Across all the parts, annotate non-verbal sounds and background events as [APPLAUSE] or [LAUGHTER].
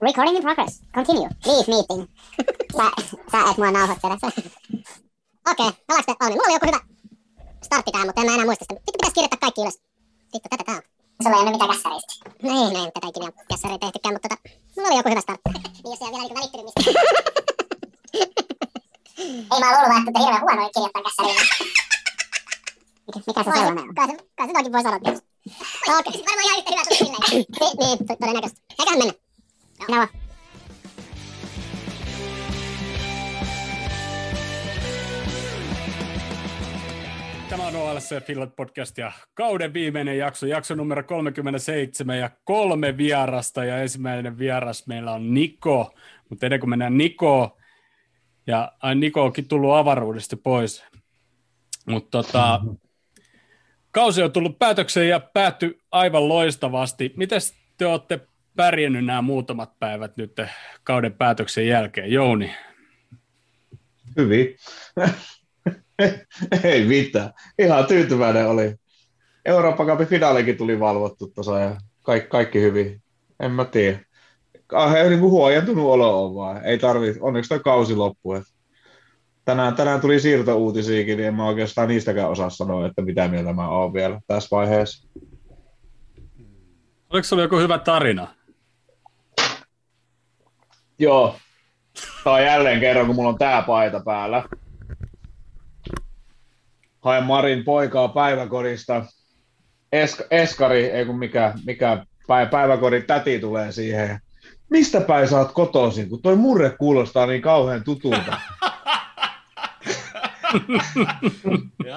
Recording in progress. Continue. Leave meeting. sä, [LAUGHS] sä et mua nauhoittele. Okei, okay, palaaks te Mulla oli joku hyvä startti tähän, mutta en mä enää muista sitä. Vittu pitäis kirjoittaa kaikki ylös. Vittu, tätä tää on. Sulla ei ole mitään kässäreistä. No ei, no ei tätä ikinä kässäreitä tehtykään, mutta tota, mulla oli joku hyvä startti. niin jos ei ole vielä niinku välittynyt mistä. [LAUGHS] ei mä luullut, että te hirveän huonoja kirjoittaa kässäreitä. Mikä, mikä se sellainen on? Kai se, kai se toki voi sanoa tietysti. Okei, okay. varmaan ihan yhtä hyvä tuli silleen. niin, niin, todennäköisesti. Eiköhän mennä. Joo. No. Tämä on OLC Finland podcast ja kauden viimeinen jakso, jakso numero 37 ja kolme vierasta ja ensimmäinen vieras meillä on Niko, mutta ennen kuin mennään Niko, ja ai, Niko onkin tullut avaruudesta pois, mutta tota, kausi on tullut päätökseen ja päättyi aivan loistavasti. Miten te olette pärjännyt nämä muutamat päivät nyt kauden päätöksen jälkeen? Jouni? Hyvin. Ei mitään. Ihan tyytyväinen oli. Eurooppa Cupin finaalikin tuli valvottu tuossa ja kaikki, kaikki hyvin. En mä tiedä. Kauhean niin kuin huojentunut olo on vaan. Ei tarvi, onneksi toi kausi loppu. Tänään, tänään tuli siirtouutisiakin, niin en mä oikeastaan niistäkään osaa sanoa, että mitä mieltä mä oon vielä tässä vaiheessa. Oliko sulla joku hyvä tarina? Joo. Tämä on jälleen kerran, kun mulla on tää paita päällä haen Marin poikaa päiväkodista. Esk- eskari, ei kun mikä, mikä päiväkodin täti tulee siihen. Mistä päin sä oot kotoisin, kun toi murre kuulostaa niin kauhean tutulta. [LAUGHS]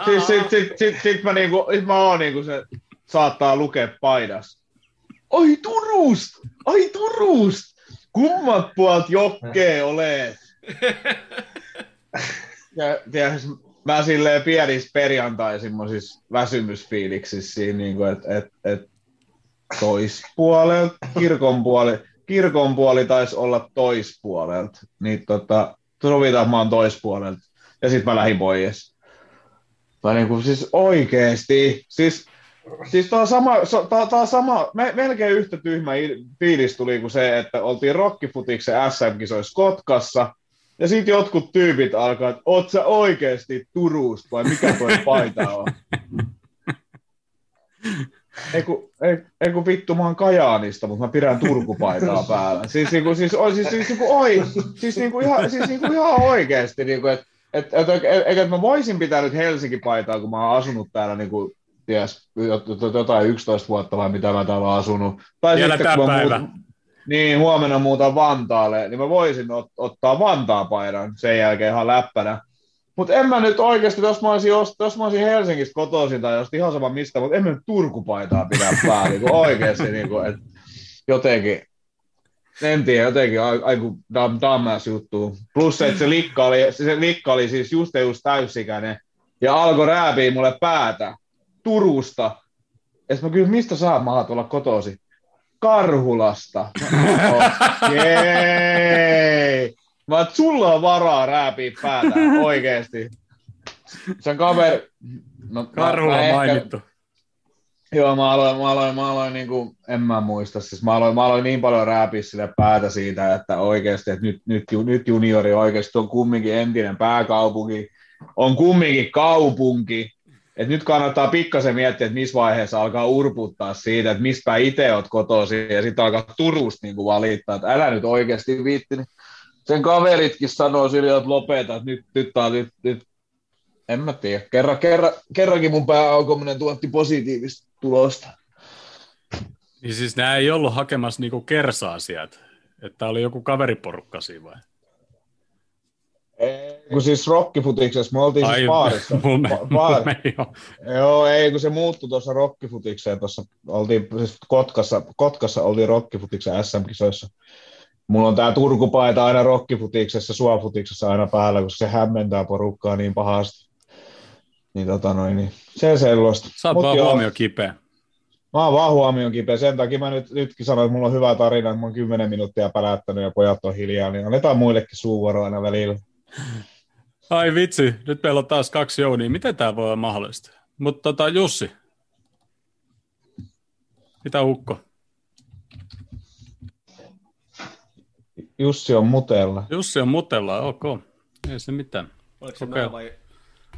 siis sit, sit, sit, sit, mä, niinku, sit mä oon niinku se saattaa lukea paidas. Oi Turusta! Ai Turusta! Kummat puolet jokkee olet? [LAUGHS] ja, ja mä silleen pienissä perjantai semmoisissa väsymysfiiliksissä siinä, niin kuin, että et, et toispuolelta, kirkon puoli, kirkon puoli taisi olla toispuolelta, niin tota, sovitaan, mä oon toispuolelta, ja sitten mä lähdin pois. Tai niin kuin, siis oikeesti, siis Siis tämä on sama, tää, on sama me, melkein yhtä tyhmä fiilis tuli kuin se, että oltiin Rockifutiksen SM-kisoissa Kotkassa, ja sitten jotkut tyypit alkaa, että oot sä oikeesti Turusta vai mikä toi paita on? [LAUGHS] Ei kun, ei, ei kun vittu, mä oon Kajaanista, mutta mä pidän Turkupaitaa päällä. Siis, niinku, siis, siis, siis, siis, niinku, oi, siis, niinku, ihan, siis niinku, ihan oikeesti, niinku, että et, et, et, et, et, mä voisin pitää nyt Helsinki-paitaa, kun mä oon asunut täällä niinku, ties, jotain 11 vuotta vai mitä mä täällä asunut. Tai Vielä sitten, kun päivä. Muut, niin, huomenna muuta Vantaalle, niin mä voisin ot- ottaa Vantaan paidan sen jälkeen ihan läppänä. Mutta en mä nyt oikeasti, jos mä olisin, jos mä olisin Helsingistä kotoisin tai jos ihan sama mistä, mutta en mä nyt Turkupaitaa pidä päällä, niin oikeasti niin kuin, että jotenkin, en tiedä, jotenkin aiku dam, dammas juttu. Plus se, että se likka oli, se likka oli siis just just täysikäinen ja alkoi rääpiä mulle päätä Turusta. Ja mä kyllä, mistä saa maat olla kotosi? Karhulasta. Okei. Mä että sulla on varaa rääpiä päätä, oikeesti. Sen kaveri... No, Karhula mä, mä mainittu. Ehkä... Joo, mä aloin, mä aloin, mä aloin niin kuin, en mä muista, siis mä aloin, mä aloin niin paljon rääpiä sille päätä siitä, että oikeasti, että nyt, nyt, nyt juniori oikeasti on kumminkin entinen pääkaupunki, on kumminkin kaupunki, et nyt kannattaa pikkasen miettiä, että missä vaiheessa alkaa urputtaa siitä, että mistä itse olet kotosi, ja sitten alkaa Turusta niin valittaa, että älä nyt oikeasti viitti. Niin sen kaveritkin sanoo sille, että lopeta, että nyt, nyt, nyt, nyt, nyt. en mä tiedä. Kerran, kerran, kerrankin mun pääaukominen tuotti positiivista tulosta. Niin siis nämä ei ollut hakemassa niinku kersaa sieltä, että oli joku kaveriporukka siinä vai? Ei, kun siis rockifutiksessa, me oltiin siis Ai, siis baarissa. Mume, Baar... mume, joo. joo. ei, kun se muuttui tuossa rockifutikseen, tuossa oltiin siis Kotkassa, Kotkassa oltiin rockifutiksen SM-kisoissa. Mulla on tää Turkupaita aina rockifutiksessa, suofutiksessa aina päällä, koska se hämmentää porukkaa niin pahasti. Niin tota noin, niin se sellaista. Sä oot vaan huomio kipeä. Mä oon vaan huomioon kipeä. Sen takia mä nyt, nytkin sanoin, että mulla on hyvä tarina, että mä oon kymmenen minuuttia pälättänyt ja pojat on hiljaa, niin annetaan muillekin suuvuoro aina välillä. Ai vitsi, nyt meillä on taas kaksi jounia. Miten tämä voi olla mahdollista? Mutta tota, Jussi, mitä ukko? Jussi on mutella. Jussi on mutella, ok. Ei se mitään. Oliko se vai?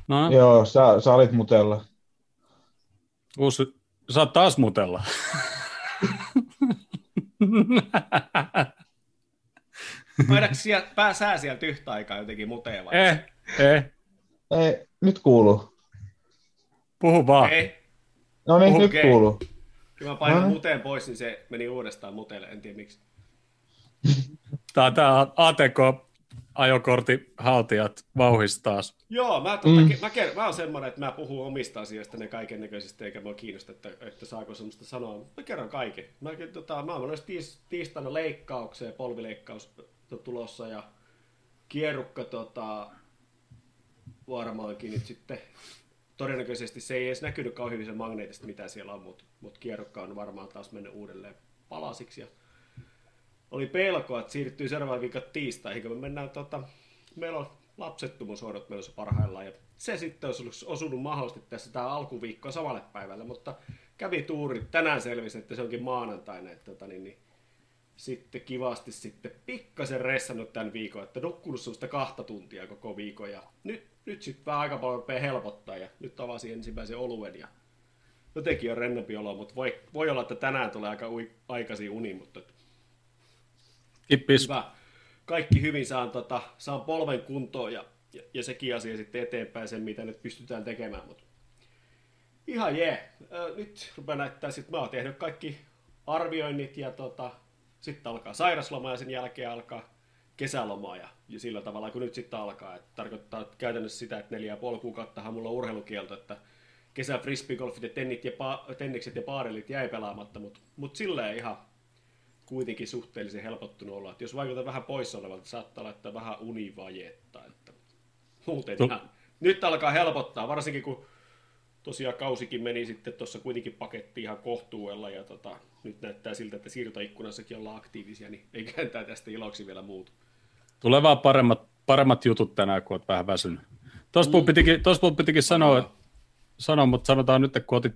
No, Joo, sä, sä olit mutella. uusi, sä oot taas mutella. [LAUGHS] [LAUGHS] Painatko siellä, pääsää sieltä yhtä aikaa jotenkin muteen vai? eh, eh, Ei, nyt kuuluu. puhu vaan. Ei. No niin, Okei. nyt kuuluu. Kun mä painan No niin. muteen pois, niin se meni uudestaan muteelle, en tiedä miksi. Tää, tää ATK-ajokortin haltijat vauhis taas. Joo, mä, tota, mm. mä, ker- mä oon semmoinen, että mä puhun omista asioista ne kaiken näköisesti, eikä mua kiinnosta, että, että saako semmoista sanoa. Mä kerron kaiken. Mä, tota, mä oon menossa tiis, tiistaina leikkaukseen, polvileikkaus tulossa ja kierrukka tota, varmaankin nyt sitten todennäköisesti se ei edes näkynyt kauhean hyvin se magneetista, mitä siellä on, mutta mut kierrukka on varmaan taas mennyt uudelleen palasiksi. Ja oli pelkoa, että siirtyy seuraavan viikon tiistaihin, kun me mennään, tota, meillä on lapsettomuushoidot menossa parhaillaan, ja se sitten olisi osunut mahdollisesti tässä tämä alkuviikkoa samalle päivälle, mutta kävi tuuri, tänään selvisi, että se onkin maanantaina, että tota, niin, niin, sitten kivasti sitten pikkasen ressannut tämän viikon, että nukkunut semmoista kahta tuntia koko viikon, ja nyt, nyt sitten vähän aika paljon rupeaa helpottaa, ja nyt avasin ensimmäisen oluen, ja jotenkin on rennompi olo, mutta voi, voi olla, että tänään tulee aika ui, aikaisin uni, mutta Kippis. Hyvä. Kaikki hyvin saan, tota, saan polven kuntoon ja, ja, ja sekin asia sitten eteenpäin sen, mitä nyt pystytään tekemään. Mutta ihan jee. Ö, Nyt rupeaa näyttää, että mä oon tehnyt kaikki arvioinnit ja tota, sitten alkaa sairasloma ja sen jälkeen alkaa kesäloma ja, ja sillä tavalla kun nyt sitten alkaa. Et tarkoittaa käytännössä sitä, että neljä ja puoli kuukauttahan mulla on urheilukielto, että kesä frisbeegolfit ja, tennit ja pa- tennikset ja paarelit jäi pelaamatta, mutta mut silleen ihan kuitenkin suhteellisen helpottunut olla. Että jos vaikutaan vähän poissa olevalta, saattaa laittaa vähän univajetta. Että muuten No. ihan, nyt alkaa helpottaa, varsinkin kun tosiaan kausikin meni sitten tuossa kuitenkin paketti ihan kohtuudella ja tota, nyt näyttää siltä, että siirtoikkunassakin ollaan aktiivisia, niin eiköhän tämä tästä iloksi vielä muutu. Tulee vaan paremmat, paremmat jutut tänään, kun oot vähän väsynyt. Tuossa mm. pitikin, tuossa mun pitikin sanoa, sanoa, mutta sanotaan nyt, kun otit,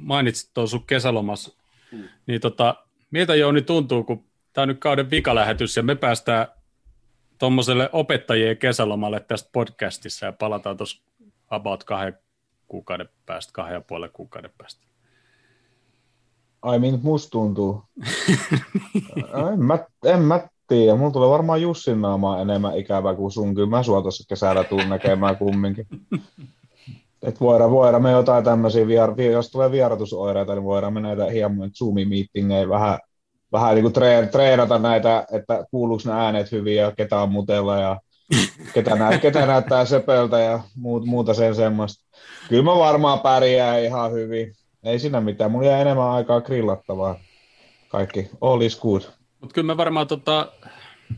mainitsit tuon sun kesälomas, Mm. niin tota, miltä Jouni tuntuu, kun tämä on nyt kauden vikalähetys ja me päästään tuommoiselle opettajien kesälomalle tästä podcastissa ja palataan tuossa about kahden kuukauden päästä, kahden ja puolen kuukauden päästä. Ai miltä musta tuntuu? en, mä, en mä tiedä. Mulla tulee varmaan Jussin naamaa enemmän ikävää kuin sun. Kyllä mä sua tuossa kesällä tuun näkemään kumminkin. Et voidaan, voidaan me jotain tämmöisiä, vier, vi- jos tulee vierotusoireita, niin voidaan me näitä hieman Zoom-meetingejä vähän, vähän niin kuin treen, treenata näitä, että kuuluuko ne äänet hyvin ja ketä on mutella ja ketä, nä, ketä näyttää sepeltä ja muut, muuta sen semmoista. Kyllä mä varmaan pärjää ihan hyvin. Ei siinä mitään. Mulla jää enemmän aikaa grillattavaa. Kaikki. All is good. Mutta kyllä me varmaan tota,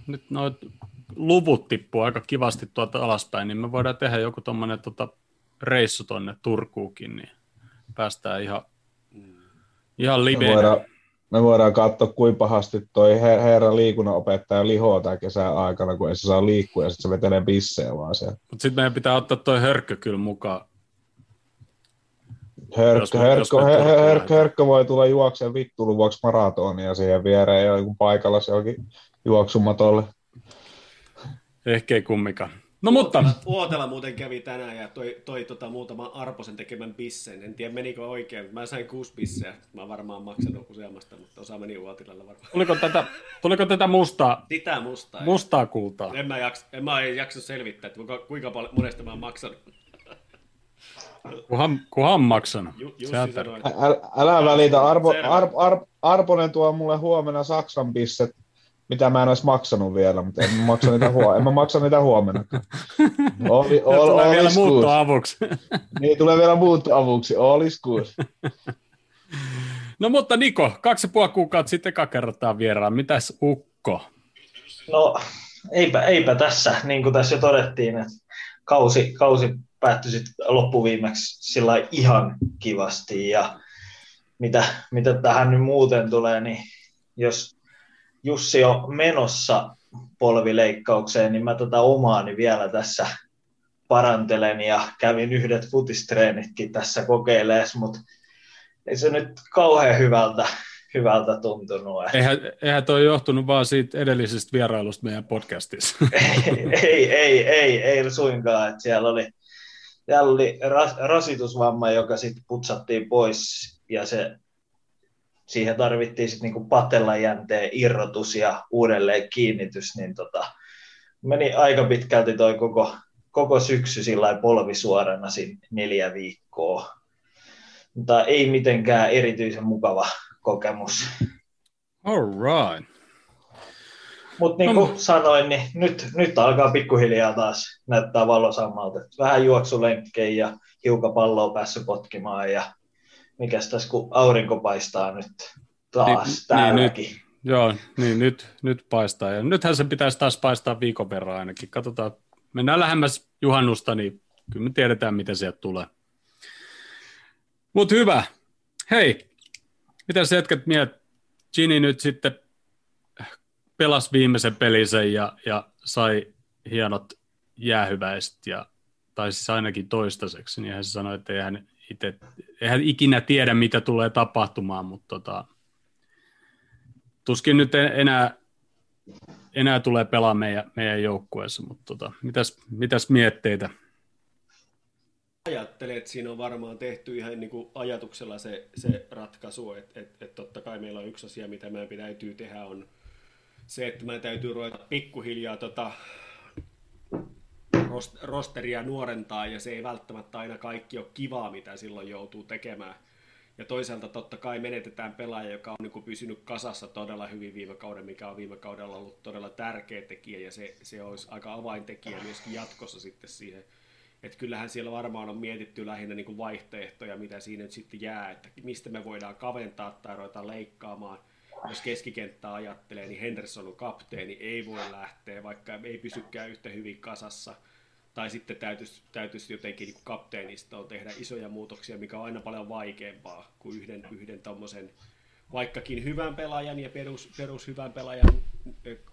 nyt noit luvut tippuu aika kivasti tuolta alaspäin, niin me voidaan tehdä joku tuommoinen tota, reissu tonne Turkuukin, niin päästään ihan, ihan Me liveen. voidaan, me voidaan katsoa, kuinka pahasti toi her- herra liikunnanopettaja lihoo tämän kesän aikana, kun ei se saa liikkua ja sitten se vetelee bissejä vaan siellä. Mutta sitten meidän pitää ottaa toi hörkkö kyllä mukaan. Hörkkö, hörkkö, hörkkö, hörkkö voi tulla juokseen vittulun vuoksi maratonia siihen viereen ja joku paikalla se onkin juoksumatolle. Ehkä ei kummikaan. No mutta, Uotela, Uotela muuten kävi tänään ja toi, toi tota, muutaman Arposen tekemän bissen. En tiedä menikö oikein, mutta mä sain kuusi bisseä. Mä varmaan maksanut useammasta, mutta osa meni Uotilalla varmaan. tuliko tätä, tuliko tätä mustaa, Sitä mustaa. mustaa kultaa? En mä, jaksa, en mä jaksa selvittää, että kuinka, kuinka paljon monesta mä oon maksanut. Kuhan, kuhan maksanut. Ju, Jussi sanoi, älä, älä välitä, Arpo, Arponen tuo mulle huomenna Saksan bisset, mitä mä en olisi maksanut vielä, mutta en mä maksa niitä, huo- en mä maksa niitä huomenna. [LAUGHS] Oli, all, tulee vielä muuttoavuksi. [LAUGHS] Niin, tulee vielä muuttoavuksi. All is good. [LAUGHS] No mutta Niko, kaksi ja puoli kuukautta sitten eka kertaa vieraan. Mitäs Ukko? No eipä, eipä tässä, niin kuin tässä jo todettiin, että kausi, kausi päättyi sitten loppuviimeksi sillä ihan kivasti ja mitä, mitä tähän nyt muuten tulee, niin jos Jussi on menossa polvileikkaukseen, niin mä tätä omaani vielä tässä parantelen ja kävin yhdet futistreenitkin tässä kokeilees, mutta ei se nyt kauhean hyvältä, hyvältä tuntunut. Eihän, eihän toi johtunut vaan siitä edellisestä vierailusta meidän podcastissa. [LAUGHS] ei, ei, ei, ei suinkaan. Että siellä oli, siellä oli ras, rasitusvamma, joka sitten putsattiin pois ja se, siihen tarvittiin sitten niinku patelajänteen irrotus ja uudelleen kiinnitys, niin tota, meni aika pitkälti toi koko, koko syksy sillä polvisuorana neljä viikkoa. Mutta ei mitenkään erityisen mukava kokemus. All right. Mutta niin kuin no. sanoin, niin nyt, nyt alkaa pikkuhiljaa taas näyttää valosammalta. Vähän juoksulenkkejä ja hiukan palloa päässyt potkimaan ja mikäs tässä kun aurinko paistaa nyt taas niin, täälläkin. Niin, nyt, joo, niin nyt, nyt paistaa. Ja nythän se pitäisi taas paistaa viikon verran ainakin. Katsotaan, mennään lähemmäs juhannusta, niin kyllä me tiedetään, miten sieltä tulee. Mutta hyvä. Hei, mitä sä hetket mieltä? Gini nyt sitten pelasi viimeisen pelisen ja, ja sai hienot jäähyväiset, ja, tai siis ainakin toistaiseksi, niin hän sanoi, että ei hän, hän ikinä tiedä, mitä tulee tapahtumaan, mutta tota, tuskin nyt enää, enää tulee pelaa meidän, meidän joukkueessa, mutta tota, mitäs, mitäs mietteitä? Ajattelen, että siinä on varmaan tehty ihan niin kuin ajatuksella se, se ratkaisu, että, että, että totta kai meillä on yksi asia, mitä meidän täytyy tehdä, on se, että meidän täytyy ruveta pikkuhiljaa tota, rosteria nuorentaa, ja se ei välttämättä aina kaikki ole kivaa, mitä silloin joutuu tekemään. Ja toisaalta totta kai menetetään pelaaja, joka on niin pysynyt kasassa todella hyvin viime kauden, mikä on viime kaudella ollut todella tärkeä tekijä, ja se, se olisi aika avaintekijä myöskin jatkossa sitten siihen. Että kyllähän siellä varmaan on mietitty lähinnä niin kuin vaihtoehtoja, mitä siinä nyt sitten jää, että mistä me voidaan kaventaa tai ruveta leikkaamaan. Jos keskikenttää ajattelee, niin Henderson on kapteeni, ei voi lähteä, vaikka ei pysykään yhtä hyvin kasassa – tai sitten täytyisi, täytyisi jotenkin niin kapteenistoon tehdä isoja muutoksia, mikä on aina paljon vaikeampaa kuin yhden, yhden tommosen, vaikkakin hyvän pelaajan ja perus, perus hyvän pelaajan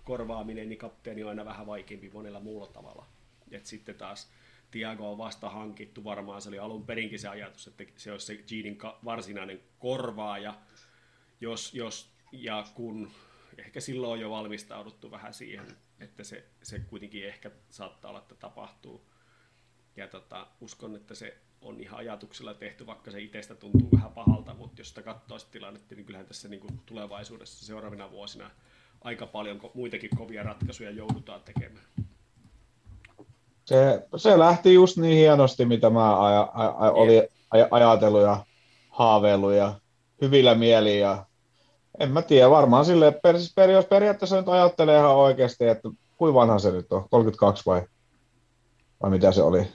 korvaaminen, niin kapteeni on aina vähän vaikeampi monella muulla tavalla. Et sitten taas Tiago on vasta hankittu, varmaan se oli alun perinkin se ajatus, että se olisi se Jeanin varsinainen korvaaja, jos, jos ja kun ehkä silloin on jo valmistauduttu vähän siihen, että se, se kuitenkin ehkä saattaa olla, että tapahtuu. Ja tota, uskon, että se on ihan ajatuksella tehty, vaikka se itsestä tuntuu vähän pahalta, mutta jos sitä katsoo sitä tilannetta, niin kyllähän tässä niin kuin tulevaisuudessa seuraavina vuosina aika paljon muitakin kovia ratkaisuja joudutaan tekemään. Se, se lähti just niin hienosti, mitä mä aja, aja, olin ajatellut ja haaveillut ja hyvillä mieliin ja en mä tiedä, varmaan sille per, per, jos periaatteessa nyt ajattelee ihan oikeasti, että kuinka vanha se nyt on, 32 vai, vai mitä se oli?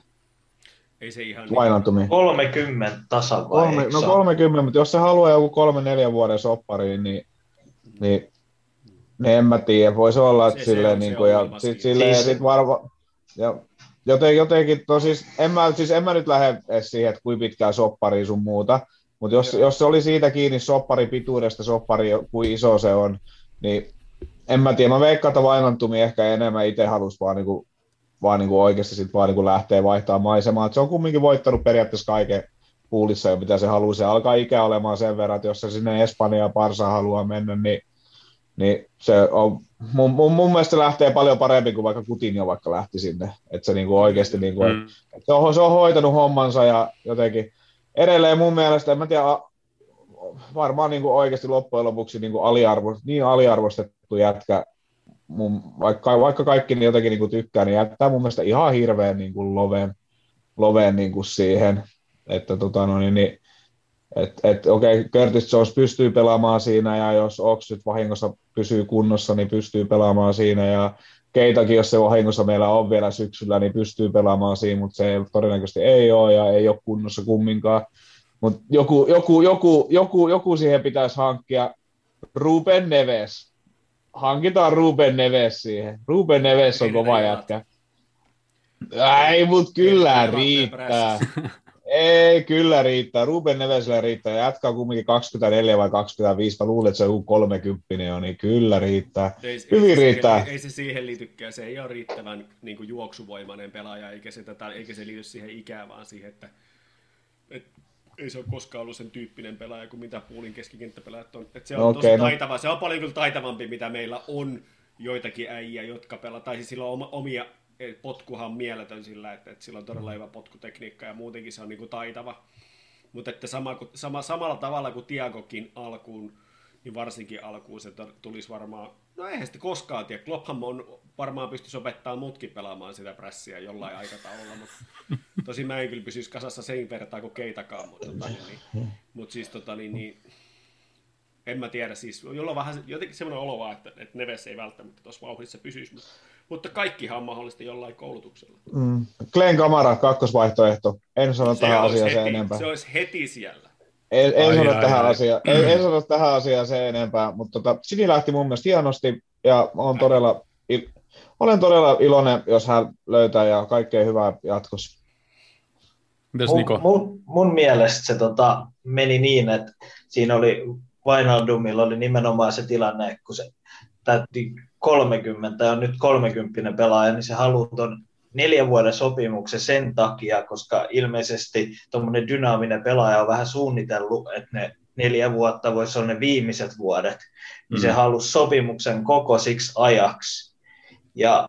Ei se ihan Vainantumi. Niin. 30 tasan vai? Kolme, no 30, mutta jos se haluaa joku kolme neljä vuoden soppariin, niin, niin, niin en mä tiedä, voisi olla, että se, silleen, se niin kuin, ja sit, silleen, siis... sit varma, ja joten, jotenkin, to, siis, en mä, siis en mä nyt lähde edes siihen, että kuinka pitkään soppariin sun muuta, mutta jos, jos se oli siitä kiinni soppari pituudesta, soppari, kuin iso se on, niin en mä tiedä. Mä veikkaan, että Vainantumi ehkä enemmän itse halusi vaan, niinku, vaan niinku oikeasti sit vaan niinku lähteä vaihtamaan maisemaa. Et se on kumminkin voittanut periaatteessa kaiken puulissa jo, mitä se haluaa. Se alkaa ikä olemaan sen verran, että jos se sinne Espanjaan Parsa haluaa mennä, niin, niin se on, mun, mun, mun mielestä lähtee paljon paremmin kuin vaikka Coutinho vaikka lähti sinne. Että se niinku oikeasti, niinku, mm. et, se, on, se on hoitanut hommansa ja jotenkin, edelleen mun mielestä, en mä tiedä, varmaan niin kuin oikeasti loppujen lopuksi niin, kuin aliarvo, niin aliarvostettu jätkä, mun, vaikka, vaikka kaikki niin jotenkin niin kuin tykkää, niin jättää mun mielestä ihan hirveän niin kuin loveen, loveen niin kuin siihen, että tota, no, niin, niin, et, et, okei, okay, Curtis Jones pystyy pelaamaan siinä, ja jos Ox nyt vahingossa pysyy kunnossa, niin pystyy pelaamaan siinä, ja Keitakin, jos se vahingossa meillä on vielä syksyllä, niin pystyy pelaamaan siinä, mutta se todennäköisesti ei ole ja ei ole kunnossa kumminkaan. Mutta joku, joku, joku, joku, joku siihen pitäisi hankkia. Ruben Neves. Hankitaan Ruben Neves siihen. Ruben Neves on kova jätkä. Ei, mutta kyllä riittää. Ei, kyllä riittää. Ruben Nevesille riittää. Jatkaa kumminkin 24 vai 25. Mä luulen, että se on 30 jo, niin kyllä riittää. Ei, Hyvin ei riittää. Siihen, ei se siihen liitykään. Se ei ole riittävän niin kuin juoksuvoimainen pelaaja, eikä se, tätä, eikä se liity siihen ikään, vaan siihen, että, että ei se ole koskaan ollut sen tyyppinen pelaaja kuin mitä Puulin keskikenttäpelaajat on. Et se on No tosi okei, no. taitava. Se on paljon kyllä taitavampi, mitä meillä on joitakin äijä, jotka pelaa. Tai siis sillä on omia potkuhan on mieletön sillä, että, että sillä on todella hyvä potkutekniikka ja muutenkin se on niin kuin taitava. Mutta että sama, sama, samalla tavalla kuin Tiagokin alkuun, niin varsinkin alkuun se tulisi varmaan, no eihän sitä koskaan tiedä, Klopphan on varmaan pystyisi opettamaan mutkin pelaamaan sitä prässiä jollain [LAUGHS] aikataululla, mutta tosi mä en kyllä pysyisi kasassa sen vertaa kuin keitakaan, mutta, tota, niin, niin, mutta siis tota, niin, niin, en mä tiedä, siis jolla on vähän jotenkin semmoinen olo vaan, että, että Neves ei välttämättä tuossa vauhdissa pysyisi, mutta, mutta kaikkihan on mahdollista jollain koulutuksella. Mm. Glenn Kamara, kakkosvaihtoehto. En sano tähän olisi asiaan sen heti, enempää. se olisi heti siellä. En, en Ai, sano ai, tähän ai. asiaan, en, en sano tähän asiaan sen enempää, mutta tota, Sini lähti mun mielestä hienosti ja on todella, il, olen todella iloinen, jos hän löytää ja kaikkea hyvää jatkossa. Mitäs Mun, Niko? mun, mun mielestä se tota, meni niin, että siinä oli Wijnaldumilla oli nimenomaan se tilanne, kun se täytti 30 ja on nyt 30 pelaaja, niin se haluaa tuon neljän vuoden sopimuksen sen takia, koska ilmeisesti tuommoinen dynaaminen pelaaja on vähän suunnitellut, että ne neljä vuotta voisi olla ne viimeiset vuodet, niin Mm. se halusi sopimuksen koko siksi ajaksi. Ja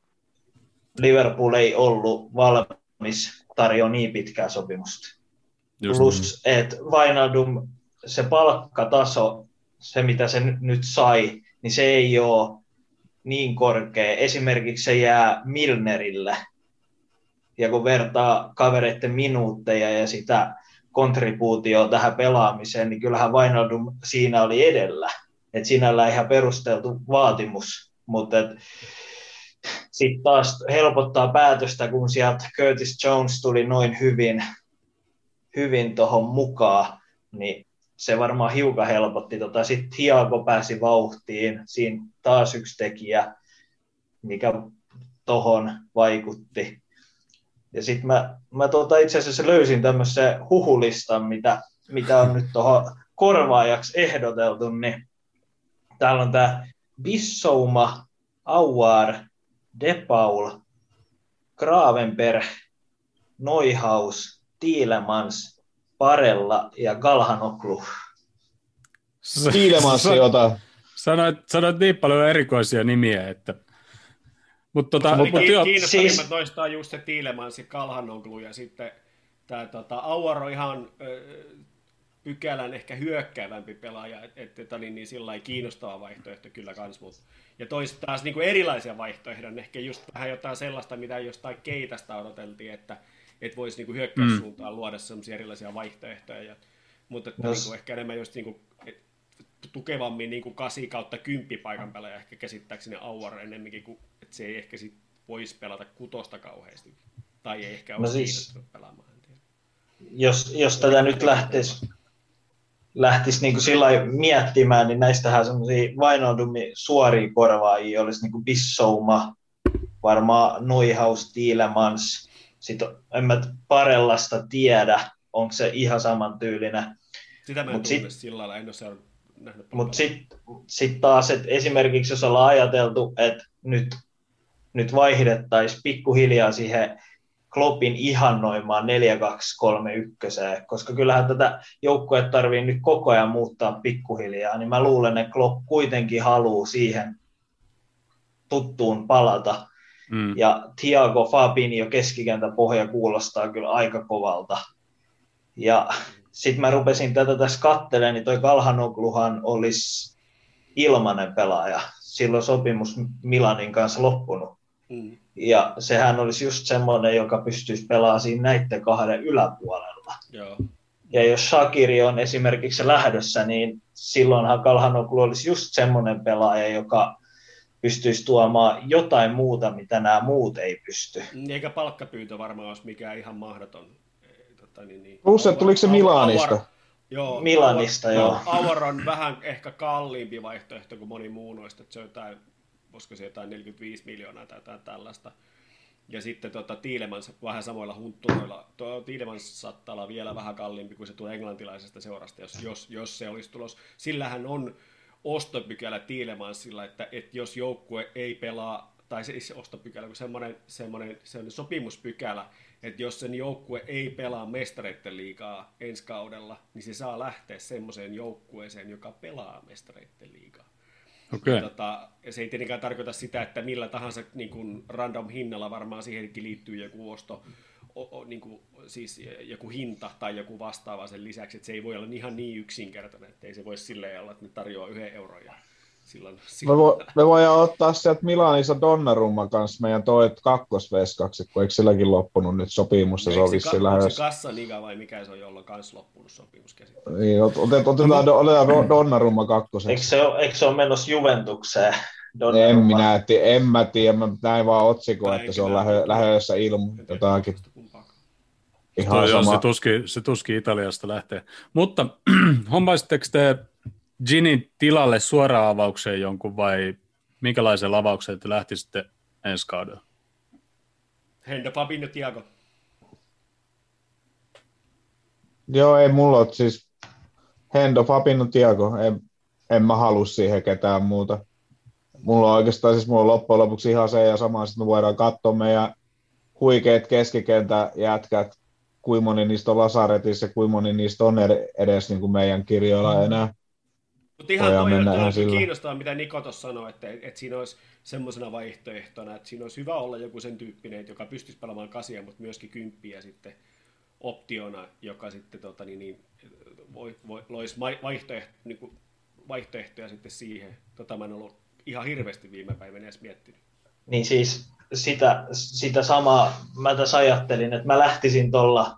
Liverpool ei ollut valmis tarjoamaan niin pitkää sopimusta. Just Plus, että Wijnaldum, se palkkataso, se mitä se nyt sai, niin se ei ole niin korkea. Esimerkiksi se jää Milnerille. Ja kun vertaa kavereiden minuutteja ja sitä kontribuutioa tähän pelaamiseen, niin kyllähän Wijnaldum siinä oli edellä. Et sinällään ihan perusteltu vaatimus, mutta sitten taas helpottaa päätöstä, kun sieltä Curtis Jones tuli noin hyvin, hyvin tuohon mukaan, niin se varmaan hiukan helpotti. Tota, Sitten Thiago pääsi vauhtiin, siinä taas yksi tekijä, mikä tuohon vaikutti. Ja sitten mä, mä tota itse asiassa löysin tämmöisen huhulistan, mitä, mitä on nyt tuohon korvaajaksi ehdoteltu, niin täällä on tämä Bissouma, Auar, Depaul, Gravenberg, Neuhaus, Tielemans, Parella ja Galhanoglu. Sä- Tiilemassi ota. Sanoit, sanoit niin paljon erikoisia nimiä, että... Mutta tota, Mut- mut Kiinnostavimmat siis- noista on just se Tiilemans ja Kalhanoglu ja sitten tämä tota, Auar on ihan ö, pykälän ehkä hyökkäävämpi pelaaja, että et, et, niin, niin sillä ei kiinnostava vaihtoehto kyllä kans, mut. Ja toista taas niin kuin erilaisia vaihtoehtoja, ehkä just vähän jotain sellaista, mitä jostain keitasta odoteltiin, että et voisi niin kuin hyökkäyssuuntaan luoda sellaisia erilaisia vaihtoehtoja. Ja, mutta että No niin kuin ehkä enemmän just niin kuin, et, tukevammin niin kuin 8 kautta 10 paikan pelaaja ehkä käsittääkseni Auar enemmänkin, kuin, että se ei ehkä sit voisi pelata kutosta kauheasti. Tai ei ehkä ole No no siis- pelaamaan. Jos, jos tätä nyt lähtisi, lähtisi niin sillä lailla miettimään, niin näistähän semmoisia Wijnaldumin suoria korvaajia olisi niin kuin Bissouma, varmaan Neuhaus, Tielemans, sitten en mä Parellasta tiedä, onko se ihan samantyylinen. Sitä mä en tunne sillä lailla, en ole seurannut nähnyt Mutta sitten sit taas, että esimerkiksi jos ollaan ajateltu, että nyt, nyt vaihdettaisiin pikkuhiljaa siihen Kloppin ihannoimaan 4-2-3-1, koska kyllähän tätä joukkuetta tarvii nyt koko ajan muuttaa pikkuhiljaa, niin mä luulen, että Klopp kuitenkin haluaa siihen tuttuun palata. Mm, Ja Thiago Fabinho keskikentän pohja kuulostaa kyllä aika kovalta. Ja sitten mä rupesin tätä tässä kattelemaan, niin toi Kalhanogluhan olisi ilmanen pelaaja. Silloin sopimus Milanin kanssa loppunut. Mm. Ja sehän olisi just semmoinen, joka pystyisi pelaamaan siinä näiden kahden yläpuolella. Joo. Ja jos Shakiri on esimerkiksi lähdössä, niin silloinhan Kalhanoglu olisi just semmoinen pelaaja, joka pystyisi tuomaan jotain muuta, mitä nämä muut ei pysty. Eikä palkkapyyntö varmaan olisi mikään ihan mahdoton. Tota, niin, niin. Plus, että tuliko se Milanista? Joo, Milanista, Auer- joo. Auer on vähän ehkä kalliimpi vaihtoehto kuin moni muu noista, että se on jotain, voisiko se jotain 45 miljoonaa tai jotain tällaista. Ja sitten tota, Tiilemans vähän samoilla huntturoilla. Tuo Tiilemans saattaa olla vielä vähän kalliimpi kuin se tulee englantilaisesta seurasta, jos, jos, jos se olisi tulos. Sillähän on ostopykälä Tiilemansilla, että, että jos joukkue ei pelaa tai se, se ostopykälä, kun semmoinen, semmoinen, semmoinen sopimuspykälä, että jos sen joukkue ei pelaa mestareiden liigaa ensi kaudella, niin se saa lähteä semmoiseen joukkueeseen, joka pelaa mestareiden liigaa. Okei. Ja Tota, ja se ei tietenkään tarkoita sitä, että millä tahansa niin kuin random hinnalla varmaan siihenkin liittyy joku osto, o, o, niin kuin, siis joku hinta tai joku vastaava sen lisäksi, että se ei voi olla ihan niin yksinkertainen, että ei se voi silleen olla, että ne tarjoaa yhden euron ja silloin, Me, silloin vo, me voidaan ottaa sieltä Milanissa Donnarumman kanssa meidän toit kakkosveskaksi, kun eikö silläkin loppunut nyt sopimus, ja se on vissiin ka- onko lähes. se kassaliga vai mikä se on, jolla on kans loppunut sopimus käsittää? Niin, ot- otet, otetaan, do, otetaan do, Donnarumma kakkoseksi. Eikö se ole, eikö se ole menossa Juventukseen? En Donnarumma? minä, ti- en mä tiedä, mä näin vaan otsikko, Tai että se on lähö, lähössä ilmu, En jotakin. Ihan Joo, sama. se, tuski, se tuski Italiasta lähtee. Mutta [CLEARS THROAT] hommaisitteko te Ginin tilalle suoraan avaukseen jonkun vai minkälaisen avaukseen te lähtisitte ensi kaudella? Hendo, Fabinho, Tiago. Joo, ei mulla ole siis Hendo, Fabinho, Tiago, en, en mä halua siihen ketään muuta. Mulla on oikeastaan siis mulla on loppujen lopuksi ihan se ja sama, että me voidaan katsoa meidän huikeat keskikentä jätkät, kuinka moni niistä on Lasaretissa ja kuinka moni niistä on ed- edes niin kuin meidän kirjoilla enää. Mutta ihan toi, mennä toi ihan sillä. kiinnostaa, mitä Niko tuossa sanoi, että, että siinä olisi semmoisena vaihtoehtona, että siinä olisi hyvä olla joku sen tyyppinen, joka pystyisi pelaamaan kasia, mutta myöskin kymppiä sitten optiona, joka sitten tota, niin, niin, voi, voi, loisi vaihtoehto, niin kuin, vaihtoehtoja sitten siihen. Tota mä en ollut ihan hirveästi viime päivänä edes miettinyt. Niin siis sitä, sitä samaa mä tässä ajattelin, että mä lähtisin tuolla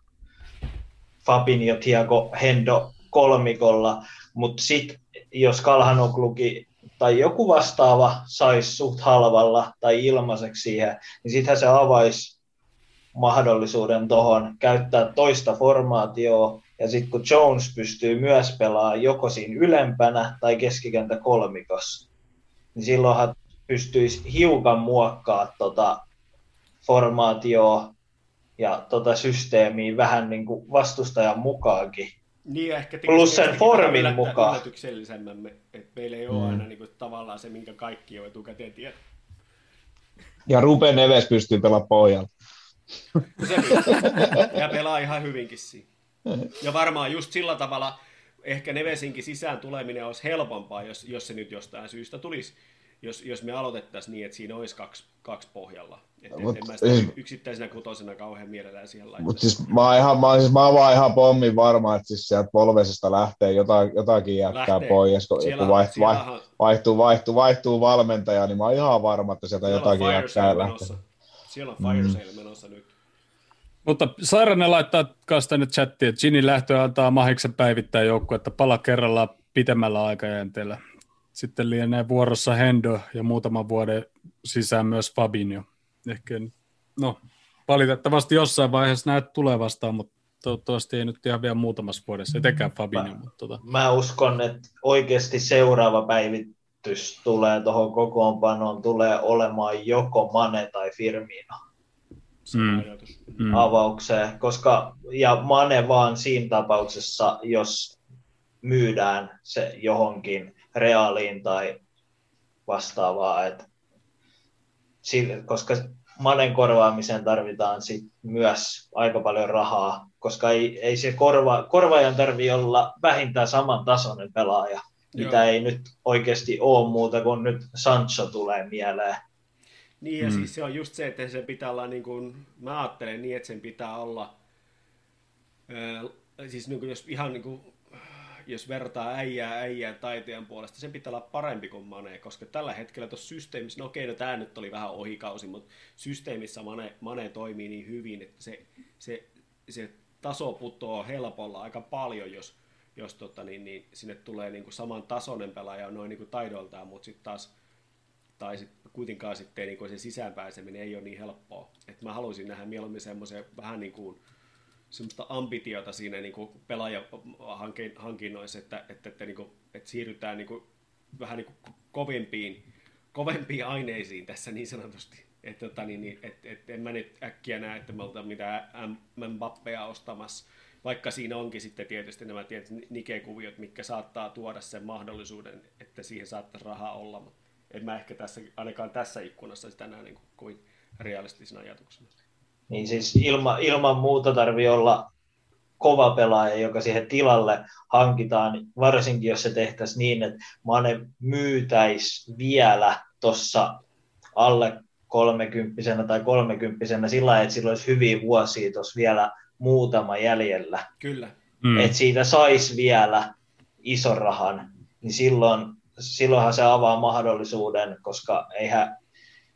Fabinho, Thiago, Hendo kolmikolla, mutta sitten jos Kalhanokluki tai joku vastaava saisi suht halvalla tai ilmaiseksi siihen, niin sittenhän se avaisi mahdollisuuden tuohon käyttää toista formaatioa, ja sitten kun Jones pystyy myös pelaamaan joko siinä ylempänä tai keskikentä kolmikossa, niin silloinhan pystyisi hiukan muokkaa tota formaatioa ja tota systeemiä vähän niin kuin vastustajan mukaankin. Niin, ja ehkä Plus sen formin mukaan. yllätyksellisemmän, että meillä ei ole Mm. aina niin kuin, tavallaan se, minkä kaikki jo etukäteen tietää. Ja Ruben Neves pystyy pelaamaan pohjalla. Se [LAUGHS] ja pelaa ihan hyvinkin siinä. Ja varmaan just sillä tavalla ehkä Nevesinkin sisään tuleminen olisi helpompaa, jos, jos se nyt jostain syystä tulisi. Jos, jos me aloitettaisiin niin, että siinä olisi kaksi, kaksi pohjalla. Et, et, Mut en mä sitä ei- yksittäisenä kutosena kauhean mielellään siihen laittaa. Mutta siis mä oon, ihan, mä, oon, siis mä oon vaan ihan pommin varma, että siis sieltä polvesesta lähtee jotain, jotakin jätkää Lähtee. pois, kun, Siellä kun on- vaiht, siellä vaiht, on- vaihtuu, vaihtuu, vaihtuu valmentaja, niin mä oon ihan varma, että sieltä Siellä jotakin jätkää sale lähtee. menossa. Siellä on fire sale menossa nyt. Mutta Sairanen laittaa kanssa tänne chattiin, että Ginin lähtö antaa mahiksen päivittää joukkuetta pala kerrallaan pitemmällä aikajänteellä. Sitten lienee vuorossa Hendo ja muutaman vuoden sisään myös Fabinho. Ehkä, no, valitettavasti jossain vaiheessa näet tulee vastaan, mutta toivottavasti ei nyt ihan vielä muutamassa vuodessa, etenkään Fabinho. Mutta tota, Mä uskon, että oikeasti seuraava päivitys tulee tuohon kokoonpanoon, tulee olemaan joko Mane tai Firmino Mm. mm. avaukseen, koska ja Mane vaan siinä tapauksessa, jos myydään se johonkin reaaliin tai vastaavaa, että koska Manen korvaamiseen tarvitaan sit myös aika paljon rahaa, koska ei, ei se korva, korvaajan tarvi olla vähintään saman tasoinen pelaaja, mitä Joo. ei nyt oikeasti ole muuta kuin nyt Sancho tulee mieleen. Niin ja Mm. siis se on just se, että sen pitää olla niin kuin, mä ajattelen niin, että sen pitää olla, ää, siis niin kuin jos ihan niin kuin, jos vertaa äijää äijää taitajan puolesta, sen pitää olla parempi kuin Mane, koska tällä hetkellä tuossa systeemissä, no okei, no tämä nyt oli vähän ohikausi, mutta systeemissä Mane, Mane toimii niin hyvin, että se, se, se taso putoaa helpolla aika paljon, jos, jos tota, niin, niin, sinne tulee niin kuin saman tasoinen pelaaja noin niin kuin taidoltaan, mutta sitten taas tai sit kuitenkaan sitten niin se sisäänpääseminen ei ole niin helppoa. Et mä haluaisin nähdä mieluummin semmoisen vähän niin kuin semmoista ambitiota siinä niin kuin pelaajahankinnoissa, että, että, että, niin kuin, että siirrytään niin kuin, vähän niin kuin kovempiin, kovempiin aineisiin tässä niin sanotusti. Että tota, niin, niin, et, et, en mä nyt äkkiä näe, että me oltaan mitään M- Mbappeja ostamassa, vaikka siinä onkin sitten tietysti nämä tietyt Nike-kuviot, mitkä saattaa tuoda sen mahdollisuuden, että siihen saattaisi rahaa olla, mutta En mä ehkä tässä, ainakaan tässä ikkunassa sitä näe niin kuin, kuin realistisena ajatuksena. Niin siis ilma, ilman muuta tarvii olla kova pelaaja, joka siihen tilalle hankitaan, varsinkin jos se tehtäisiin niin, että Mane myytäisi vielä tuossa alle kolmekymppisenä tai kolmekymppisenä sillä että sillä olisi hyviä vuosia tuossa vielä muutama jäljellä. Kyllä. Mm. Että siitä saisi vielä ison rahan, niin silloin, silloinhan se avaa mahdollisuuden, koska eihän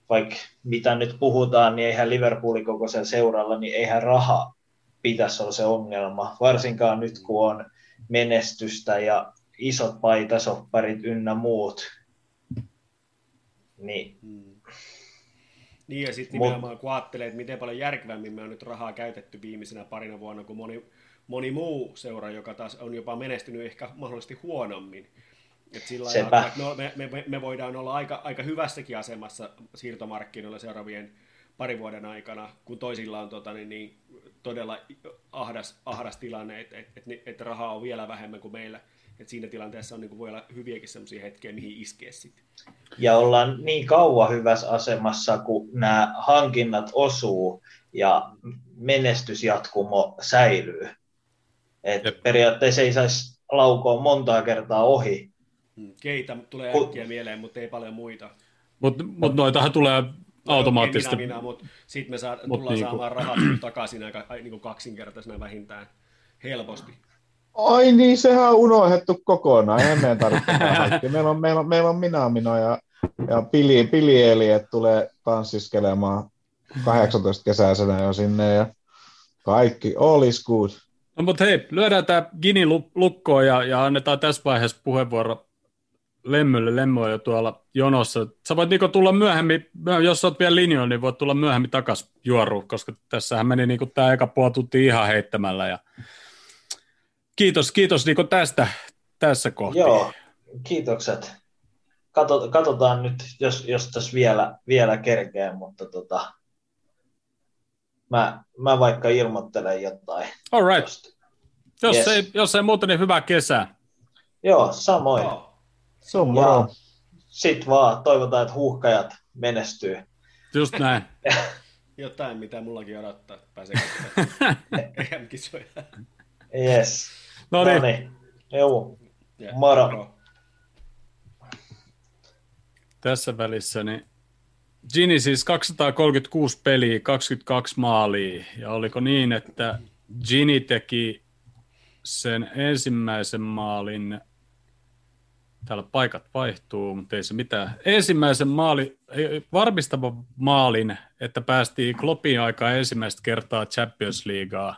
vaikka mitä nyt puhutaan, niin eihän Liverpoolin kokoisella seuralla, niin eihän raha pitäisi olla se ongelma, varsinkaan nyt kun on menestystä ja isot paitasopparit ynnä muut. Niin. Hmm. Niin ja sitten nimenomaan kun ajattelee, että miten paljon järkevämmin me on nyt rahaa käytetty viimeisenä parina vuonna kuin moni, moni muu seura, joka taas on jopa menestynyt ehkä mahdollisesti huonommin. Et sillä lailla, että no, me, me, me, voidaan olla aika, aika hyvässäkin asemassa siirtomarkkinoilla seuraavien parin vuoden aikana, kun toisilla on tota, niin, niin, todella ahdas, ahdas tilanne, että et, et, et rahaa on vielä vähemmän kuin meillä. Et siinä tilanteessa on, niin kuin, voi olla hyviäkin sellaisia hetkiä, mihin iskee sitten. Ja ollaan niin kauan hyvässä asemassa, kun nämä hankinnat osuu ja menestysjatkumo säilyy. Et periaatteessa ei saisi laukoa montaa kertaa ohi. Hmm, keitä tulee äkkiä mieleen, mutta ei paljon muita. Mutta mut noitahan tulee automaattisesti. Minä, minä, mutta sitten me saa, tullaan niinku... saamaan rahat takaisin aika niin kaksinkertaisena vähintään helposti. Ai niin, sehän on unohdettu kokonaan. Ei meidän tarvitse [LAUGHS] meillä on, meillä on, meillä on minä, minä ja, ja Pili, Pili että tulee tanssiskelemaan 18 kesäisenä jo sinne ja kaikki, all is good. No mutta hei, lyödään tämä Gini lukkoon ja, ja annetaan tässä vaiheessa puheenvuoro Lemmylle. Lemmy on jo tuolla jonossa. Sä voit Niko tulla myöhemmin, jos oot vielä linjoilla, niin voit tulla myöhemmin takaisin juoruun, koska tässähän meni niin tämä eka puoli tuntia ihan heittämällä. Ja... Kiitos, kiitos Niko tästä tässä kohtaa. Joo, kiitokset. Kato, katsotaan nyt, jos, jos tässä vielä, vielä kerkeä, mutta tota, mä, mä vaikka ilmoittelen jotain. All right. Jos, yes. ei, jos ei muuten, niin hyvää kesää. Joo, samoin. Oh. Se on moro. Sitten vaan toivotaan, että huuhkajat menestyy. Just näin. [LAUGHS] Jotain, mitä mullakin odottaa, että pääsee [LAUGHS] [LAUGHS] EM-kisoja. yes. No niin. niin. Joo. Moro. moro. Tässä välissä niin Gini siis 236 peliä, 22 maalia. Ja oliko niin, että Gini teki sen ensimmäisen maalin Täällä paikat vaihtuu, mutta ei se mitään. Ensimmäisen maali, varmistava maalin, että päästiin Kloppin aikaa ensimmäistä kertaa Champions Leaguea.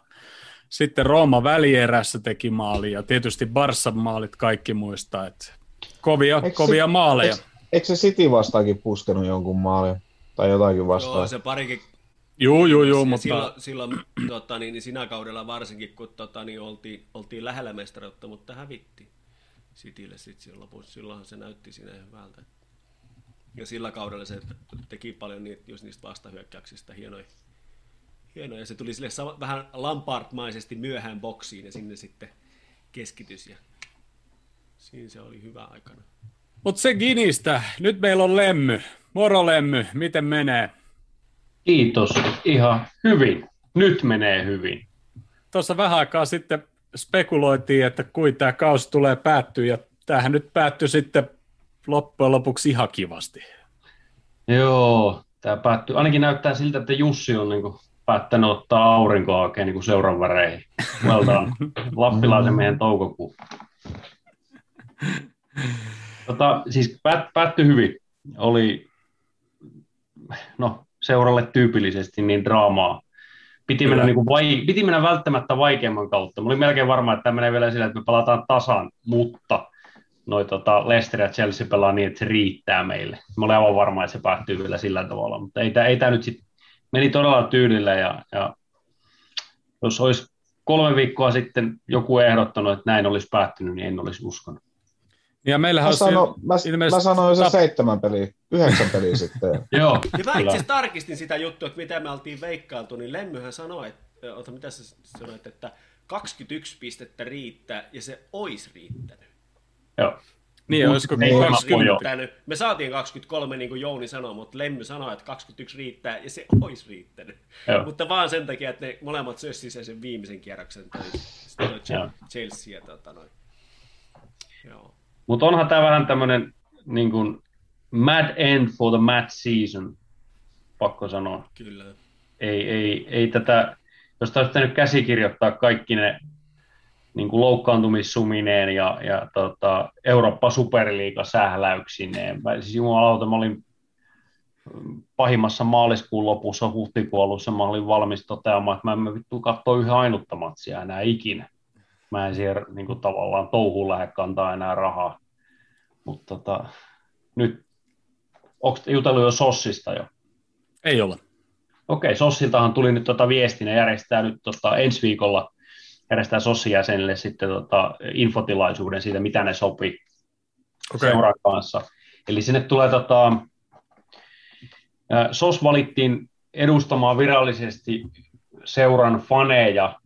Sitten Rooma välierässä teki maali ja tietysti Barsan maalit kaikki muistaa, että kovia, eikö kovia se, maaleja. Eikö, eikö se City vastaakin puskenut jonkun maalin tai jotakin vastaan? Joo, se parikin Joo, joo, joo, mutta... Silloin, silloin tota, niin, niin sinä kaudella varsinkin, kun tota, niin oltiin, oltiin lähellä mestaruutta, mutta hävittiin. Citylle sitten silloin lopussa. Silloinhan se näytti siinä hyvältä. Ja sillä kaudella se teki paljon niitä, just niistä vastahyökkäyksistä hienoja. hienoja. Se tuli sille sama, vähän Lampard-maisesti myöhään boksiin ja sinne sitten keskitys. Ja siinä se oli hyvä aikana. Mutta se Ginistä. Nyt meillä on Lemmy. Moro Lemmy, miten menee? Kiitos, ihan hyvin. Nyt menee hyvin. Tuossa vähän aikaa sitten spekuloitiin, että kuin tämä kausi tulee päättyä, ja tämähän nyt päättyi sitten loppujen lopuksi ihan kivasti. Joo, tämä päättyy. Ainakin näyttää siltä, että Jussi on niin kuin päättänyt ottaa aurinkoa oikein niin seuran väreihin. Done. Lappilaisen miehen toukokuu. Tota, siis päät, päättyi hyvin. Oli no, seuralle tyypillisesti niin draamaa Piti mennä, niin kuin vai, piti mennä välttämättä vaikeamman kautta. Mä olin melkein varma, että tämä menee vielä sillä, että me palataan tasan, mutta noi, tota, Leicester ja Chelsea pelaa niin, että se riittää meille. Mä olin aivan varma, että se päättyy vielä sillä tavalla, mutta ei, ei tämä nyt sit, meni todella tyylillä ja, ja jos olisi kolme viikkoa sitten joku ehdottanut, että näin olisi päättynyt, niin en olisi uskonut. Ja meillähän mä, sano, mä, ilmeisesti... mä sanoin se seitsemän peliä, yhdeksän peliä [LAUGHS] sitten. Joo, ja mä itse tarkistin sitä juttua, että mitä me oltiin veikkailtu, niin Lemmyhän sanoi, että, ota, mitä sä sanoit, että 21 pistettä riittää ja se olisi riittänyt. Joo. Niin, olisiko Niin, 20? riittänyt. Me saatiin 23, niin kuin Jouni sanoi, mutta Lemmy sanoi, että 21 riittää, ja se olisi riittänyt. Joo. Mutta vaan sen takia, että ne molemmat sössivät sen viimeisen kierroksen, toi, toi. Chelsea ja tota noin. Joo. Mutta onhan tämä vähän tämmöinen niin kuin mad end for the mad season, pakko sanoa. Kyllä. Ei, ei, ei tätä, jos tämä olisi pitänyt käsikirjoittaa kaikki ne niin kuin loukkaantumissumineen ja, ja tota, Eurooppa Superliiga sähläyksineen. Mä, siis jumalauta, mä olin mm, pahimmassa maaliskuun lopussa, huhtikuun alussa, mä olin valmis toteamaan, että mä en vittu katsoa yhden ainutta matsia enää ikinä. Mä en siihen niin kuin, tavallaan touhuun lähde kantaa enää rahaa. Mutta tota, nyt, onko jutellut jo Sossista jo? Ei ole. Okei, Sossiltahan tuli nyt tota viestinä, järjestää nyt tota ensi viikolla, järjestää Sossin jäsenille sitten tota infotilaisuuden siitä, mitä ne sopii Okei. seuran kanssa. Eli sinne tulee, tota, SOS valittiin edustamaan virallisesti seuran faneja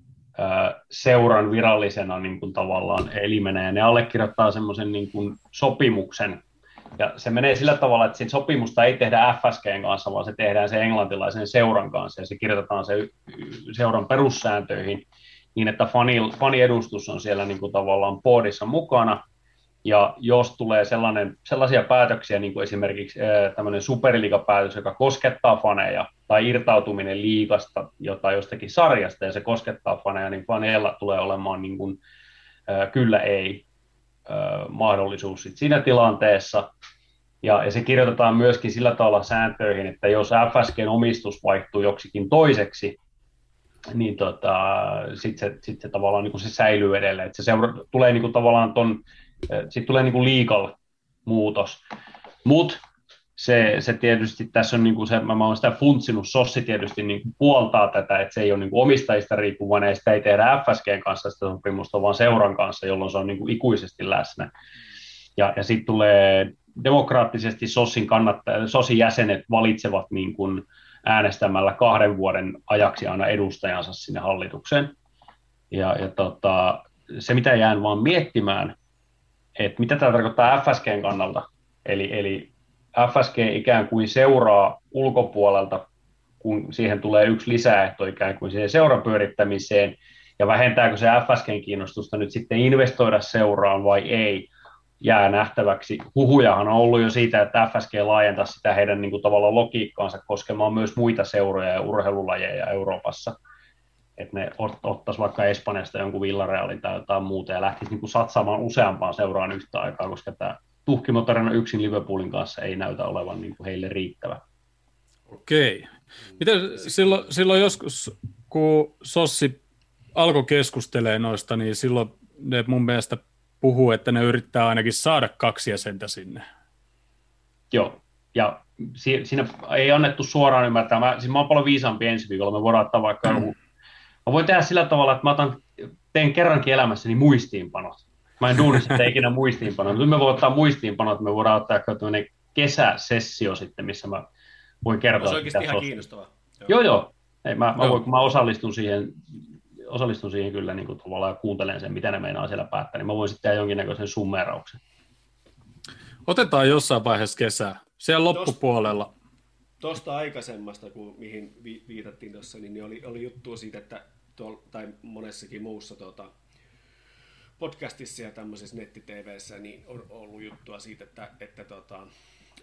seuran virallisena niin kuin tavallaan elimenä, ja ne allekirjoittaa semmoisen niin kuin sopimuksen, ja se menee sillä tavalla, että siitä sopimusta ei tehdä FSGn kanssa, vaan se tehdään se englantilaisen seuran kanssa, ja se kirjoitetaan se seuran perussääntöihin, niin että fani, faniedustus on siellä niin kuin tavallaan boardissa mukana, ja jos tulee sellainen, sellaisia päätöksiä, niin kuin esimerkiksi tämmöinen superliigapäätös, joka koskettaa faneja, tai irtautuminen liigasta tai jostakin sarjasta, ja se koskettaa faneja, niin faneilla tulee olemaan niin kuin, ää, kyllä ei ää, mahdollisuus sit siinä tilanteessa. Ja, ja se kirjoitetaan myöskin sillä tavalla sääntöihin, että jos FSGn omistus vaihtuu joksikin toiseksi, niin tota, sitten se, sit se tavallaan niin kuin se säilyy edelleen. Et se seura, tulee niin kuin tavallaan ton, sitten tulee niin kuin legal muutos. Mutta se, se tietysti tässä on niin kuin se, mä, oon sitä funtsinut, Sossi tietysti niin kuin puoltaa tätä, että se ei ole niin kuin omistajista riippuvainen, ja sitä ei tehdä FSGn kanssa sitä sopimusta, vaan seuran kanssa, jolloin se on niin kuin ikuisesti läsnä. Ja, ja sitten tulee demokraattisesti Sossin, kannattaja, Sossin jäsenet valitsevat niin kuin äänestämällä kahden vuoden ajaksi aina edustajansa sinne hallitukseen. Ja, ja tota, se, mitä jään vaan miettimään, että mitä tämä tarkoittaa FSGn kannalta. Eli, eli FSG ikään kuin seuraa ulkopuolelta, kun siihen tulee yksi lisäehto ikään kuin siihen seuran pyörittämiseen, ja vähentääkö se FSGn kiinnostusta nyt sitten investoida seuraan vai ei, jää nähtäväksi. Huhujahan on ollut jo siitä, että FSG laajentaa sitä heidän niin kuin, tavallaan logiikkaansa koskemaan myös muita seuroja ja urheilulajeja Euroopassa. Että ne ot, ottaisi vaikka Espanjasta jonkun Villarealin tai jotain muuta ja lähtisi niin kuin, satsaamaan useampaan seuraan yhtä aikaa, koska tämä tuhkimotarina yksin Liverpoolin kanssa ei näytä olevan niin kuin, heille riittävä. Okei. Miten silloin, silloin joskus, kun Sossi alkoi keskustelemaan noista, niin silloin ne mun mielestä puhuu, että ne yrittää ainakin saada kaksi jäsentä sinne. Joo, ja si- siinä ei annettu suoraan ymmärtää. Mä, siis mä oon paljon viisaampi ensi viikolla, me voidaan ottaa vaikka joku. Mä voin tehdä sillä tavalla, että mä otan, teen kerrankin elämässäni muistiinpanot. Mä en duunissa tee ikinä muistiinpanot, mutta me voidaan ottaa muistiinpanot, me voidaan ottaa ehkä tämmöinen kesäsessio sitten, missä mä voin kertoa. Se on oikeasti ihan kiinnostavaa. Joo, joo. Ei, mä, mä, Joo. voin, kun mä osallistun siihen, osallistun siihen kyllä niin kuin tavallaan ja kuuntelen sen, mitä ne meinaa siellä päättää, niin mä voin sitten tehdä jonkinnäköisen summerauksen. Otetaan jossain vaiheessa kesää. Siellä loppupuolella. Tuosta aikaisemmasta, kun, mihin vi- viitattiin tuossa, niin, oli, oli juttua siitä, että tuolla, tai monessakin muussa tuota, podcastissa ja tämmöisessä netti-tvssä niin on ollut juttua siitä, että, että, tota,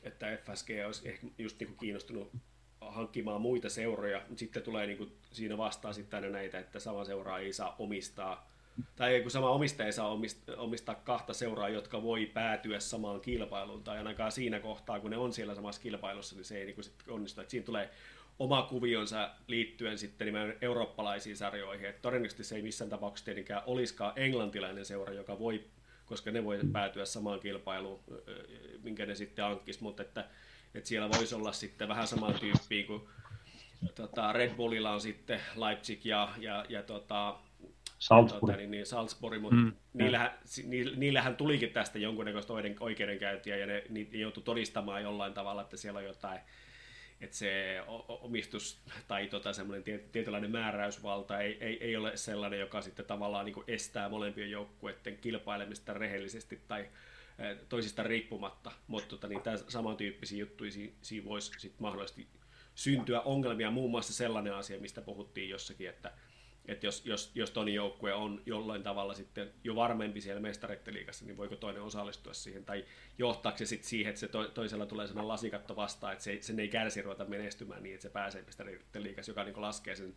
että FSG olisi ehkä just niin kuin kiinnostunut hankkimaan muita seuroja, mutta sitten tulee niin kuin, siinä vastaan sitten aina näitä, että sama seuraa ei saa omistaa, tai kun sama omistaja ei saa omist- omistaa kahta seuraa, jotka voi päätyä samaan kilpailuun, tai ainakaan siinä kohtaa, kun ne on siellä samassa kilpailussa, niin se ei niin kuin sit onnistu. Että siinä tulee oma kuvionsa liittyen sitten nimenomaan eurooppalaisiin sarjoihin. Et todennäköisesti se ei missään tapauksessa tietenkään olisikaan englantilainen seura, joka voi, koska ne voi päätyä samaan kilpailuun, minkä ne sitten hankkisi, mutta että, että siellä voisi olla sitten vähän saman tyyppiä kuin tota, Red Bullilla on sitten Leipzig ja, ja, ja tota, Salzburg. tota, niin, niin Salzburg, mutta Mm, niillähän, niil- niillähän tulikin tästä jonkunnäköistä oikeudenkäyntiä ja ne, ne joutui todistamaan jollain tavalla, että siellä on jotain, että se omistus tai tota, semmoinen tiet- tietynlainen määräysvalta ei, ei, ei ole sellainen, joka sitten tavallaan niin estää molempien joukkueiden kilpailemista rehellisesti tai toisista riippumatta, mutta tota, niin samantyyppisiä juttuja siinä voisi sit mahdollisesti syntyä ongelmia, muun muassa sellainen asia, mistä puhuttiin jossakin, että, että jos, jos, jos toinen joukkue on jollain tavalla sitten jo varmempi siellä mestareiden liigassa, niin voiko toinen osallistua siihen, tai johtaako se sitten siihen, että se to, toisella tulee sellainen lasikatto vastaan, että se, sen ei kärsi ruveta menestymään niin, että se pääsee mestareiden liigassa, joka niin laskee sen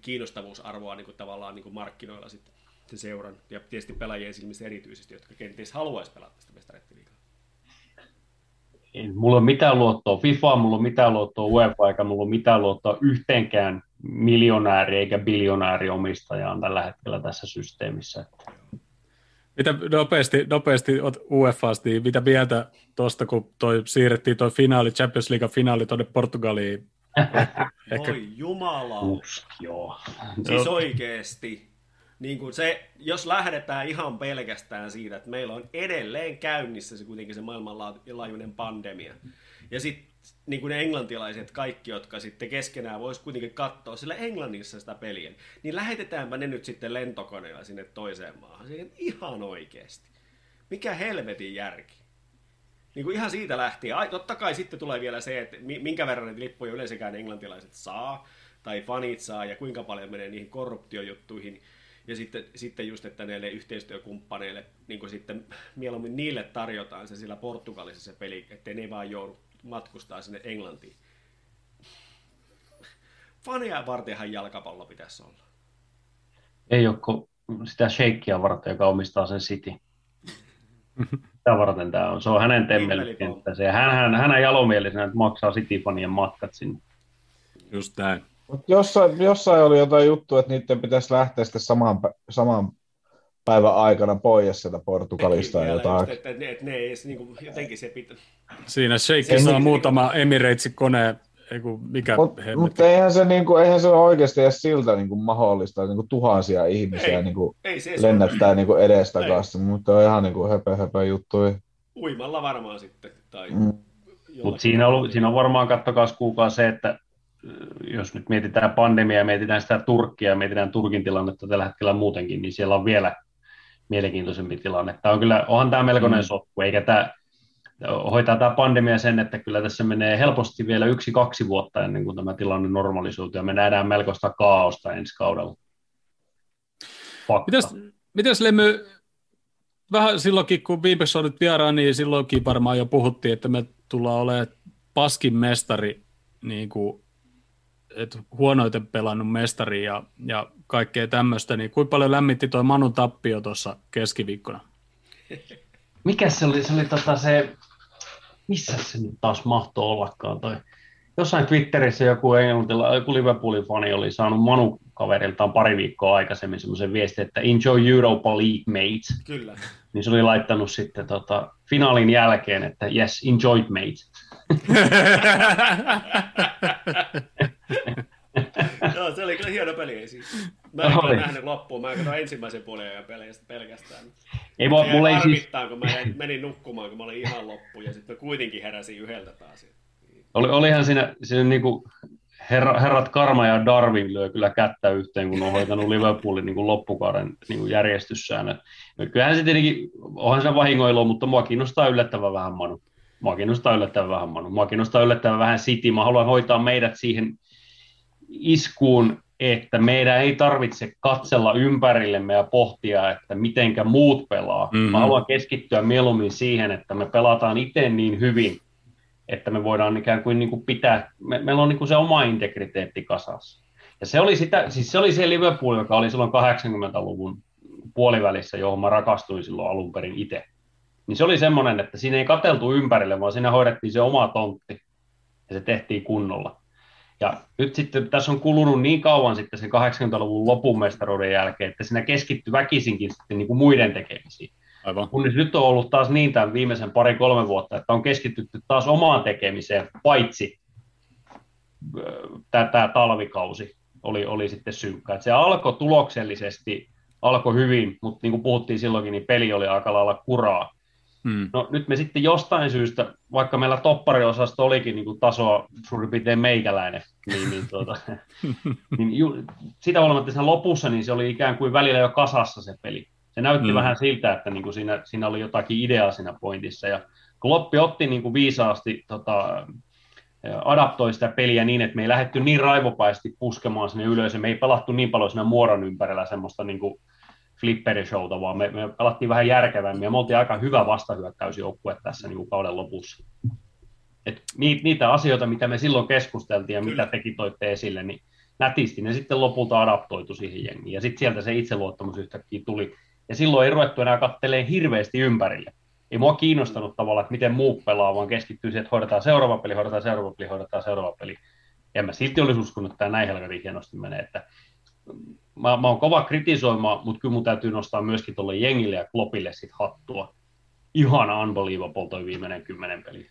kiinnostavuusarvoa niin kuin tavallaan niin kuin markkinoilla sitten sen seuran, ja tietysti pelaajien silmissä erityisesti, jotka kenties haluaisi pelata tästä mestareiden liigaa. Mulla on mitään luottoa FIFA, mulla on mitään luottoa UEFA, eikä mulla on mitään luottoa yhteenkään miljonääri eikä biljonääri omistajaan tällä hetkellä tässä systeemissä. Mitä nopeasti, nopeasti UEFasta, niin mitä mieltä tuosta, kun toi, siirrettiin tuo finaali, Champions League finaali tuonne Portugaliin? [LAUGHS] Ehkä... Oi jumala. Usk, joo. Siis oikeesti. Niin kuin se, jos lähdetään ihan pelkästään siitä, että meillä on edelleen käynnissä se kuitenkin se maailmanlaajuinen pandemia. Ja sitten niin kuin ne englantilaiset kaikki, jotka sitten keskenään vois kuitenkin katsoa sillä Englannissa sitä peliä, niin lähetetäänpä ne nyt sitten lentokoneella sinne toiseen maahan. Siihen ihan oikeasti. Mikä helvetin järki? Niin kuin ihan siitä lähtien. Ai, totta kai sitten tulee vielä se, että minkä verran niitä lippuja yleensäkään englantilaiset saa, tai fanit saa, ja kuinka paljon menee niihin korruptiojuttuihin. Ja sitten, sitten just, että näille yhteistyökumppaneille, niin kuin sitten mieluummin niille tarjotaan se sillä Portugalissa se peli, ettei ne vaan joudu matkustaa sinne Englantiin. Fania vartenhan jalkapallo pitäisi olla. Ei ole sitä sheikkiä varten, joka omistaa sen City. Sitä varten tämä on. Se on hänen temmelikenttä. Ja hän, hän, hän jalomielisenä, että maksaa City-fanien matkat sinne. Just näin. Mut jossain, jossain oli jotain juttu, että niiden pitäisi lähteä sitten saman, saman päivän aikana pois sieltä Portugalista. ja jotain. Just, että ne, ne ei edes, niin kuin, jotenkin se pitää. Siinä Sheikki saa niin, muutama Emiratesin kone, mikä Mutta mut eihän, se, niinku, eihän se ole oikeasti edes siltä niinku, mahdollista, niinku, tuhansia ihmisiä ei, niinku, ei, se lennättää niinku, edestakaisin, mutta on ihan niinku, höpö, höpö juttu. Uimalla varmaan sitten. Tai mm. Mutta siinä, on, siinä on varmaan, kattokaa kuukaa se, että jos nyt mietitään pandemiaa, mietitään sitä Turkkia, mietitään Turkin tilannetta tällä hetkellä muutenkin, niin siellä on vielä mielenkiintoisempi tilanne. Tämä on kyllä, onhan tämä melkoinen mm. sotku, eikä tämä, hoitaa tämä pandemia sen, että kyllä tässä menee helposti vielä yksi-kaksi vuotta ennen kuin tämä tilanne normalisoituu, ja me nähdään melkoista kaaosta ensi kaudella. Mitäs, mitäs Lemmy, vähän silloinkin, kun viimeksi olit vieraan, niin silloinkin varmaan jo puhuttiin, että me tullaan olemaan paskin mestari niin kuin et huonoiten pelannut mestari ja, ja kaikkea tämmöistä, niin kuinka paljon lämmitti tuo Manun tappio tuossa keskiviikkona? Mikä se oli? Se oli tota se, missä se nyt taas mahtoi ollakaan toi? Jossain Twitterissä joku, joku Liverpoolin fani oli saanut Manu kaveriltaan pari viikkoa aikaisemmin semmoisen viestin, että enjoy Europa League, mate. Kyllä. Niin se oli laittanut sitten tota, finaalin jälkeen, että yes, enjoy mate. [LAUGHS] [LAUGHS] Joo, se oli kyllä hieno peli. Siis. Mä en kyllä nähnyt loppuun, mä katsoin ensimmäisen puolen ja peleistä pelkästään. Ei, mä, mulla ei siis... kun mä menin nukkumaan, kun mä olin ihan loppu ja sitten kuitenkin heräsin yhdeltä taas. Oli, olihan siinä, siinä niinku herra, herrat Karma ja Darwin lyö kyllä kättä yhteen, kun on hoitanut Liverpoolin niin kuin loppukauden niin kuin järjestyssäännöt. Kyllähän se tietenkin, onhan se vahingoilu, mutta mua kiinnostaa yllättävän vähän Manu. Mua kiinnostaa yllättävän vähän Manu. Mua kiinnostaa yllättävän vähän City. Mä haluan hoitaa meidät siihen iskuun, että meidän ei tarvitse katsella ympärillemme ja pohtia, että mitenkä muut pelaa. Mm-hmm. Mä haluan keskittyä mieluummin siihen, että me pelataan itse niin hyvin, että me voidaan ikään kuin, niin kuin pitää, me, meillä on niin kuin se oma integriteetti kasassa. Ja se oli, sitä, siis se oli se Liverpool, joka oli silloin 80-luvun puolivälissä, johon mä rakastuin silloin alun perin itse. Niin se oli semmoinen, että siinä ei kateltu ympärille, vaan siinä hoidettiin se oma tontti. Ja se tehtiin kunnolla. Ja nyt sitten tässä on kulunut niin kauan sitten sen 80-luvun lopun mestaruuden jälkeen, että siinä keskittyy väkisinkin sitten niin kuin muiden tekemisiin. Aivan. Kunnes nyt on ollut taas niin tämän viimeisen pari-kolme vuotta, että on keskitytty taas omaan tekemiseen, paitsi tämä talvikausi oli, oli sitten synkkä. Että se alkoi tuloksellisesti, alkoi hyvin, mutta niin kuin puhuttiin silloinkin, niin peli oli aika lailla kuraa. Hmm. No nyt me sitten jostain syystä, vaikka meillä toppariosasto olikin niin kuin tasoa suurin piirtein meikäläinen, niin, niin, tuota, [LAUGHS] niin ju, sitä huolimatta siinä lopussa niin se oli ikään kuin välillä jo kasassa se peli. Se näytti Mm. mm. vähän siltä, että niin kuin siinä, siinä oli jotakin ideaa siinä pointissa. Ja Kloppi otti niin kuin viisaasti tota, adaptoi sitä peliä niin, että me ei lähdetty niin raivopäisesti puskemaan sinne ylös, ja me ei pelattu niin paljon siinä muoron ympärillä semmoista niin kuin flipperishowta, vaan me, me pelattiin vähän järkevämmin, ja me oltiin aika hyvä vastahyökkäysjoukkue tässä niin kauden lopussa. Et niitä, niitä asioita, mitä me silloin keskusteltiin ja Kyllä. mitä tekin toitte esille, niin nätisti ne sitten lopulta adaptoitu siihen jengiin, ja sitten sieltä se itseluottamus yhtäkkiä tuli, ja silloin ei ruvettu enää kattelee hirveästi ympärille. Ei mua kiinnostanut tavallaan, että miten muut pelaa, vaan keskittyy siihen, että hoidetaan seuraava peli, hoidetaan seuraava peli, hoidetaan seuraava peli. Ja mä silti olisi uskonut, että tämä näin helvetin hienosti menee. Että mä, mä oon kova kritisoimaan, mutta kyllä mun täytyy nostaa myöskin tuolle jengille ja Kloppille sit hattua. Ihan unbelievable toi viimeinen kymmenen peli.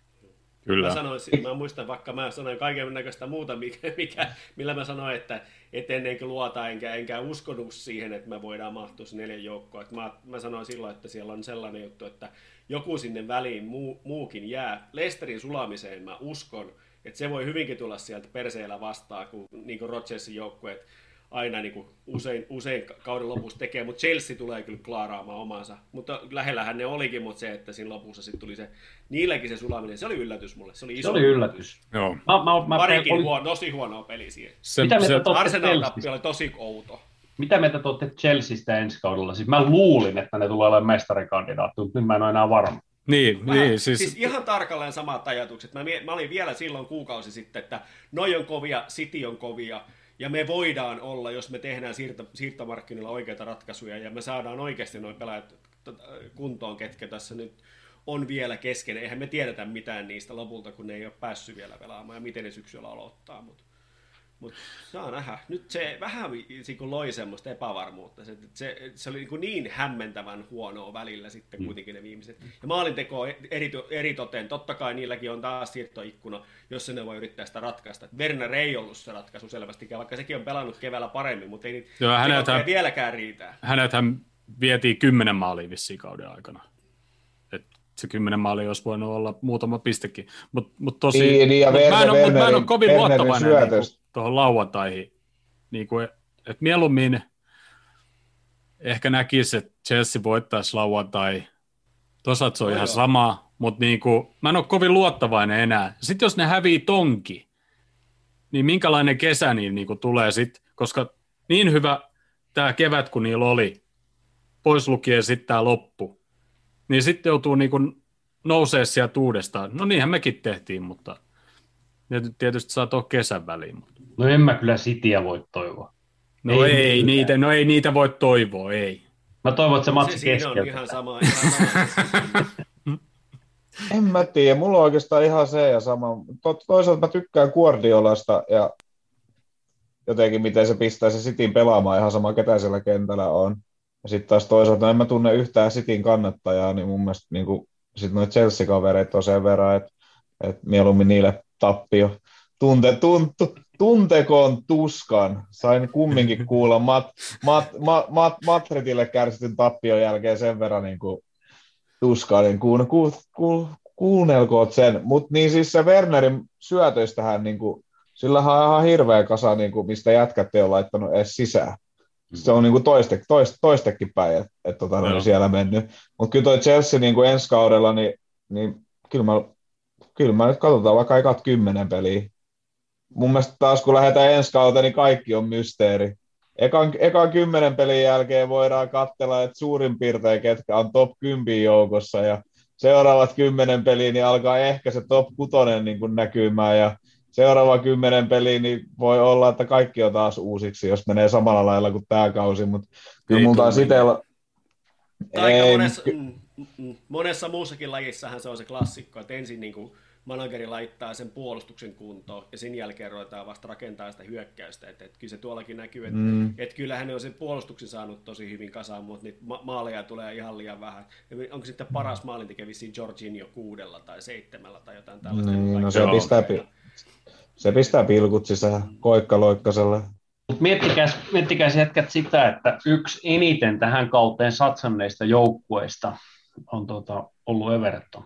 Kyllä. Mä, sanoisin, mä muistan, vaikka mä sanoin kaiken näköistä muuta, mikä, mikä, millä mä sanoin, että et ennen kuin luota, enkä, enkä uskonut siihen, että me voidaan mahtua se neljän joukkoon. Et Mä, mä sanoin silloin, että siellä on sellainen juttu, että joku sinne väliin muu, muukin jää. Lesterin sulamiseen mä uskon, että se voi hyvinkin tulla sieltä perseellä vastaan, kun niin kuin Rodgersin joukkueet aina niin kuin usein, usein kauden lopussa tekee, mutta Chelsea tulee kyllä klaaraamaan omansa. Mutta lähellähän ne olikin, mutta se, että siinä lopussa sitten tuli se, niilläkin se sulaminen, se oli yllätys mulle. Se oli iso Se oli yllätys. Joo. Mä, mä, mä, Parikin oli- huono, tosi huonoa peli siihen. Se, Mitä se, mieltä te olette Arsenal Chelseasta? tappi oli tosi outo. Mitä mieltä te olette Chelseasta ensi kaudella? Siis mä luulin, että ne tulee olemaan mestarikandidaatti, mutta nyt mä en ole enää varma. niin, Vähän, niin, siis, siis ihan tarkalleen samat ajatukset. Mä, mä olin vielä silloin kuukausi sitten, että noi on kovia, City on kovia, ja me voidaan olla, jos me tehdään siirto, siirtomarkkinoilla oikeita ratkaisuja, ja me saadaan oikeasti noin pelaajat tota, kuntoon, ketkä tässä nyt on vielä kesken. Eihän me tiedetä mitään niistä lopulta, kun ne ei ole päässyt vielä pelaamaan, ja miten ne syksyllä aloittaa. Mutta Mutta saa nähdä. Nyt se vähän kuin loi semmoista epävarmuutta. Se, se, se oli niin, niin hämmentävän huonoa välillä sitten kuitenkin ne viimeiset. Ja maalinteko eri, eritoten. Totta kai niilläkin on taas siirtoikkuna, jossa ne voi yrittää sitä ratkaista. Werner ei ollut se ratkaisu selvästikään, vaikka sekin on pelannut keväällä paremmin, mutta ei niitä Joo, hänethän- vieläkään riitä. hänethän vietiin kymmenen maalia vissiin kauden aikana. Se kymmenen maalia olisi voinut olla muutama pistekin. Mutta mut tosi, Niin, niin, ja mut mä, en ole, mut mä en ole kovin Wernerin luottavainen niinku, tuohon lauantaihin. Niinku, et mieluummin ehkä näkisi, että Chelsea voittaisi lauantai. Toisaalta se on No ihan joo. sama, mutta niinku, mä en ole kovin luottavainen enää. Sitten jos ne hävii tonki, niin minkälainen kesä niillä niinku tulee sitten, koska niin hyvä tämä kevät, kun niillä oli, pois lukien sitten tämä loppu, niin sitten joutuu niinku nousee sieltä uudestaan. No niinhän mekin tehtiin, mutta ne tietysti saa tuohon kesän väliin. Mutta. No en mä kyllä Cityä voi toivoa. No ei, Ei niitä, no ei niitä voi toivoa, ei. Mä toivon, että se Se matsi siinä on ihan sama. Ihan sama. [LAUGHS] En mä tiedä, mulla on oikeastaan ihan se ja sama. To- toisaalta mä tykkään Guardiolasta ja jotenkin miten se pistää se Cityn pelaamaan ihan sama ketä siellä kentällä on. Ja sitten taas toisaalta en mä tunne yhtään Cityn kannattajaa, niin mun mielestä niin sitten noita Chelsea-kavereita on sen verran, että et mieluummin niille tappio. Tunte, tuntu, tuntekoon tuskan. Sain kumminkin [LAUGHS] kuulla Mat, Mat, Mat, Mat, Madridille kärsityn tappion jälkeen sen verran niin kuin tuskaa, niin kuun, ku, ku, kuunnelkoot sen. Mutta niin siis se Wernerin syötöistähän, niin kuin, sillä on ihan hirveä kasa, niin kuin, mistä jätkät ei ole laittanut edes sisään. Se on niin kuin toiste, toiste, toistekin päin, että et, tota, Joo. on siellä mennyt. Mutta kyllä toi Chelsea niin kuin ensi kaudella, niin, niin kyllä, mä, kyllä mä nyt katsotaan vaikka ekat kymmenen peliä. Mun mielestä taas kun lähdetään ensi kauteen, niin kaikki on mysteeri. Ekan, ekan kymmenen pelin jälkeen voidaan katsella, että suurin piirtein ketkä on top 10 joukossa ja seuraavat kymmenen peliä, niin alkaa ehkä se top 6 niin kuin näkymään ja seuraava kymmenen peliä, niin voi olla, että kaikki on taas uusiksi, jos menee samalla lailla kuin tämä kausi, mutta kyllä mulla taas itsellä... Aika Ei, monessa, ky- mm, mm, mm. monessa muussakin lajissahan se on se klassikko, että ensin niin kuin manageri laittaa sen puolustuksen kuntoon ja sen jälkeen ruvetaan vasta rakentamaan sitä hyökkäystä. Että, että kyllä se tuollakin näkyy, että, Mm. että kyllähän ne on sen puolustuksen saanut tosi hyvin kasaan, mutta niitä ma- maaleja tulee ihan liian vähän. Ja onko sitten paras maalintekijä vissiin Jorginho kuudella tai seitsemällä tai jotain tällaista. Niin, no se on pistää, oikeita. Se pistää pilkut sisään koikkaloikkaselle. Mut miettikääs, miettikääs jätkät sitä, että yksi eniten tähän kauteen satsanneista joukkueista on tuota, ollut Everton.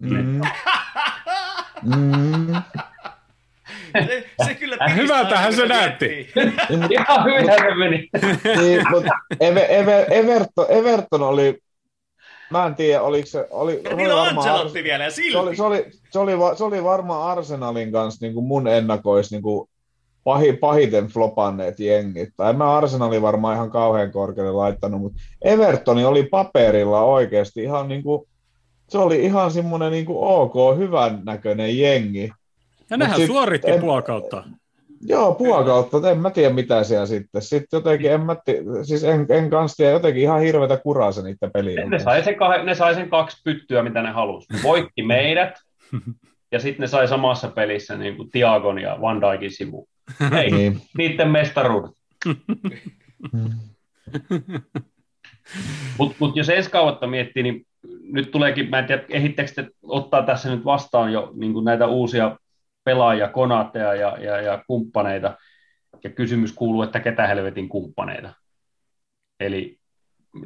Mm. Mm. Se, se kyllä Äh, [LAUGHS] hyvältähän se näytti. [LAUGHS] Ihan hyvin se meni. niin, mutta Ever, Ever, Everton, Everton oli, mä en tiedä, oliko se, oli, Ja oli niillä on varmaan Ancelotti vielä ja silti. se oli, se, oli, se, oli, va- se oli varmaan Arsenalin kanssa niin kuin mun ennakois niin kuin pahi, pahiten flopanneet jengit. Tai en mä Arsenali varmaan ihan kauhean korkealle laittanut, mutta Evertoni oli paperilla oikeasti ihan niin kuin, se oli ihan semmoinen niin kuin ok, hyvän näköinen jengi. Ja nehän sit- suoritti en- puolkautta. Joo, puolikautta, en mä tiedä mitä siellä sitten. Sitten jotenkin, en mä tiedä, siis en, en kanssa tiedä, jotenkin ihan hirveätä kuraa se niiden peliä. Ne sai, sen kah- ne sai sen kaksi pyttyä, mitä ne halusi. Voitti meidät, [LAUGHS] ja sitten ne sai samassa pelissä niin kuin Tiagon ja Van Dijkin sivu. Ei, [LAUGHS] Niin. niiden mestaruudet. [LAUGHS] Mutta mut jos ensi kautta miettii, niin nyt tuleekin, mä en tiedä, ehdittekö te ottaa tässä nyt vastaan jo niin näitä uusia pelaajia, konaatteja ja, ja, ja kumppaneita, ja kysymys kuuluu, että ketä helvetin kumppaneita. Eli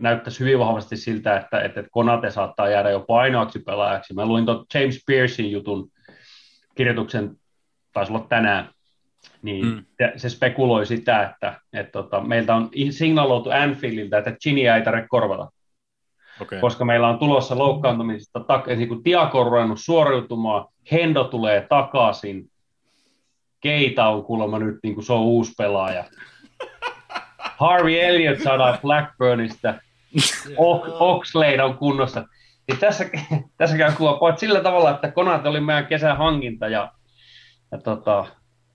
näyttäisi hyvin vahvasti siltä, että, että Konate saattaa jäädä jo painoaksi pelaajaksi. Mä luin tuon James Pearsin jutun kirjoituksen, taisi olla tänään, niin Mm. se spekuloi sitä, että, että tota, meiltä on signaloitu Anfieldiltä, että Ginia ei tarvitse korvata, Okay. koska meillä on tulossa loukkaantumisesta, tak- niin kuin Tiago on ruvennut suoriutumaan, Hendo tulee takaisin, Keita on kuulemma nyt, niin kuin se on uusi pelaaja. [LAUGHS] Harvey Elliott saadaan Blackburnista, [LAUGHS] O- Oxlade on kunnossa. Niin tässä, [LAUGHS] tässä käy kuva sillä tavalla, että Konate oli meidän kesän hankinta ja, ja tota,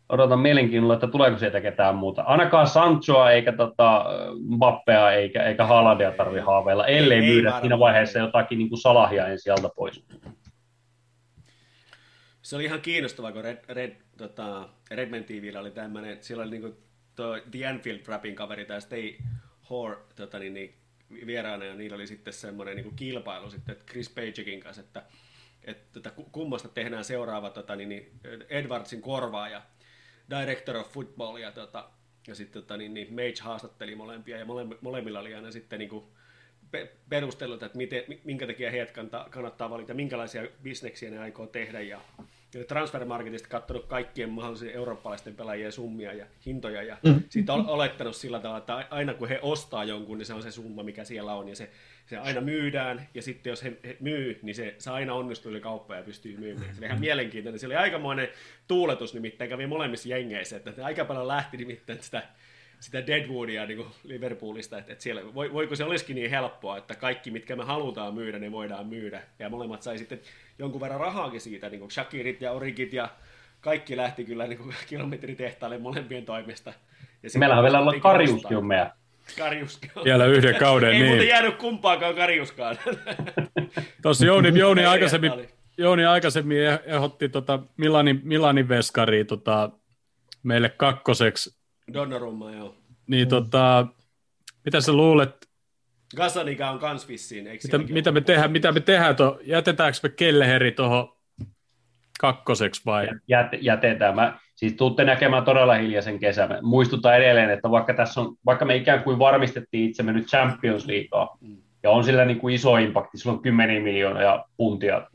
odotan mielenkiinnolla, että tuleeko sieltä ketään muuta. Ainakaan Sanchoa eikä tota, Mbappea eikä, eikä Haalandia tarvi haaveilla, ellei Ei myydä siinä vaiheessa ei. jotakin niin kuin salahia ensi alta pois. Se oli ihan kiinnostavaa, kun Red, Red, tota, Redman TVllä oli tämmöinen, siellä oli niinku tuo The Anfield Rappin kaveri, tämä Stay Hore tota, niin, niin, vieraana, ja niillä oli sitten semmoinen niin kilpailu sitten että Chris Pagekin kanssa, että, että tota, ku- kummasta tehdään seuraava tota, niin, niin, Edwardsin korvaaja, Director of Football, ja, tota, ja sitten tota, niin, niin Mage haastatteli molempia, ja mole, molemmilla oli aina sitten niin kuin, että miten, minkä takia heidät kannattaa valita, minkälaisia bisneksiä ne aikoo tehdä. Ja, ja Transfermarketista katsonut kaikkien mahdollisten eurooppalaisten pelaajien summia ja hintoja ja mm. siitä on olettanut sillä tavalla, että aina kun he ostaa jonkun, niin se on se summa, mikä siellä on ja se, se aina myydään ja sitten jos he, he myy, niin se, se aina onnistuu yli kauppa ja pystyy myymään. Se oli ihan mielenkiintoinen. Se oli aikamoinen tuuletus nimittäin, kävi molemmissa jengeissä, että aika paljon lähti nimittäin sitä sitä Deadwoodia niin kuin Liverpoolista, että, että siellä, voi, voiko se olisikin niin helppoa, että kaikki, mitkä me halutaan myydä, ne voidaan myydä. Ja molemmat sai sitten jonkun verran rahaakin siitä, niin kuin Shakirit ja Origit ja kaikki lähti kyllä niin kuin kilometritehtaalle molempien toimesta. Ja Meillähän on vielä ollut. Karjuskin on. Vielä yhden kauden, [LAUGHS] Ei muuten niin. jäänyt kumpaakaan Karjuskaan. [LAUGHS] Tuossa Jouni, Jouni, aikaisemmin. Jouni aikaisemmin eh- ehdotti tota Milanin, Milanin veskaria tota, meille kakkoseksi. Donnarumma, joo. Niin tota, mitä sä luulet, Gazzaniga on kans vissiin, eikö mitä, mitä, me tehdään, mitä me tehdään, to, jätetäänkö me Kelleheri tuohon kakkoseksi vai? Jät, jätetään. Mä, siis tuutte näkemään todella hiljaisen kesän. Muistutan edelleen, että vaikka, tässä on, vaikka me ikään kuin varmistettiin itsemme nyt Champions Leaguea, ja on sillä niin kuin iso impakti, sillä on 10 miljoonaa puntia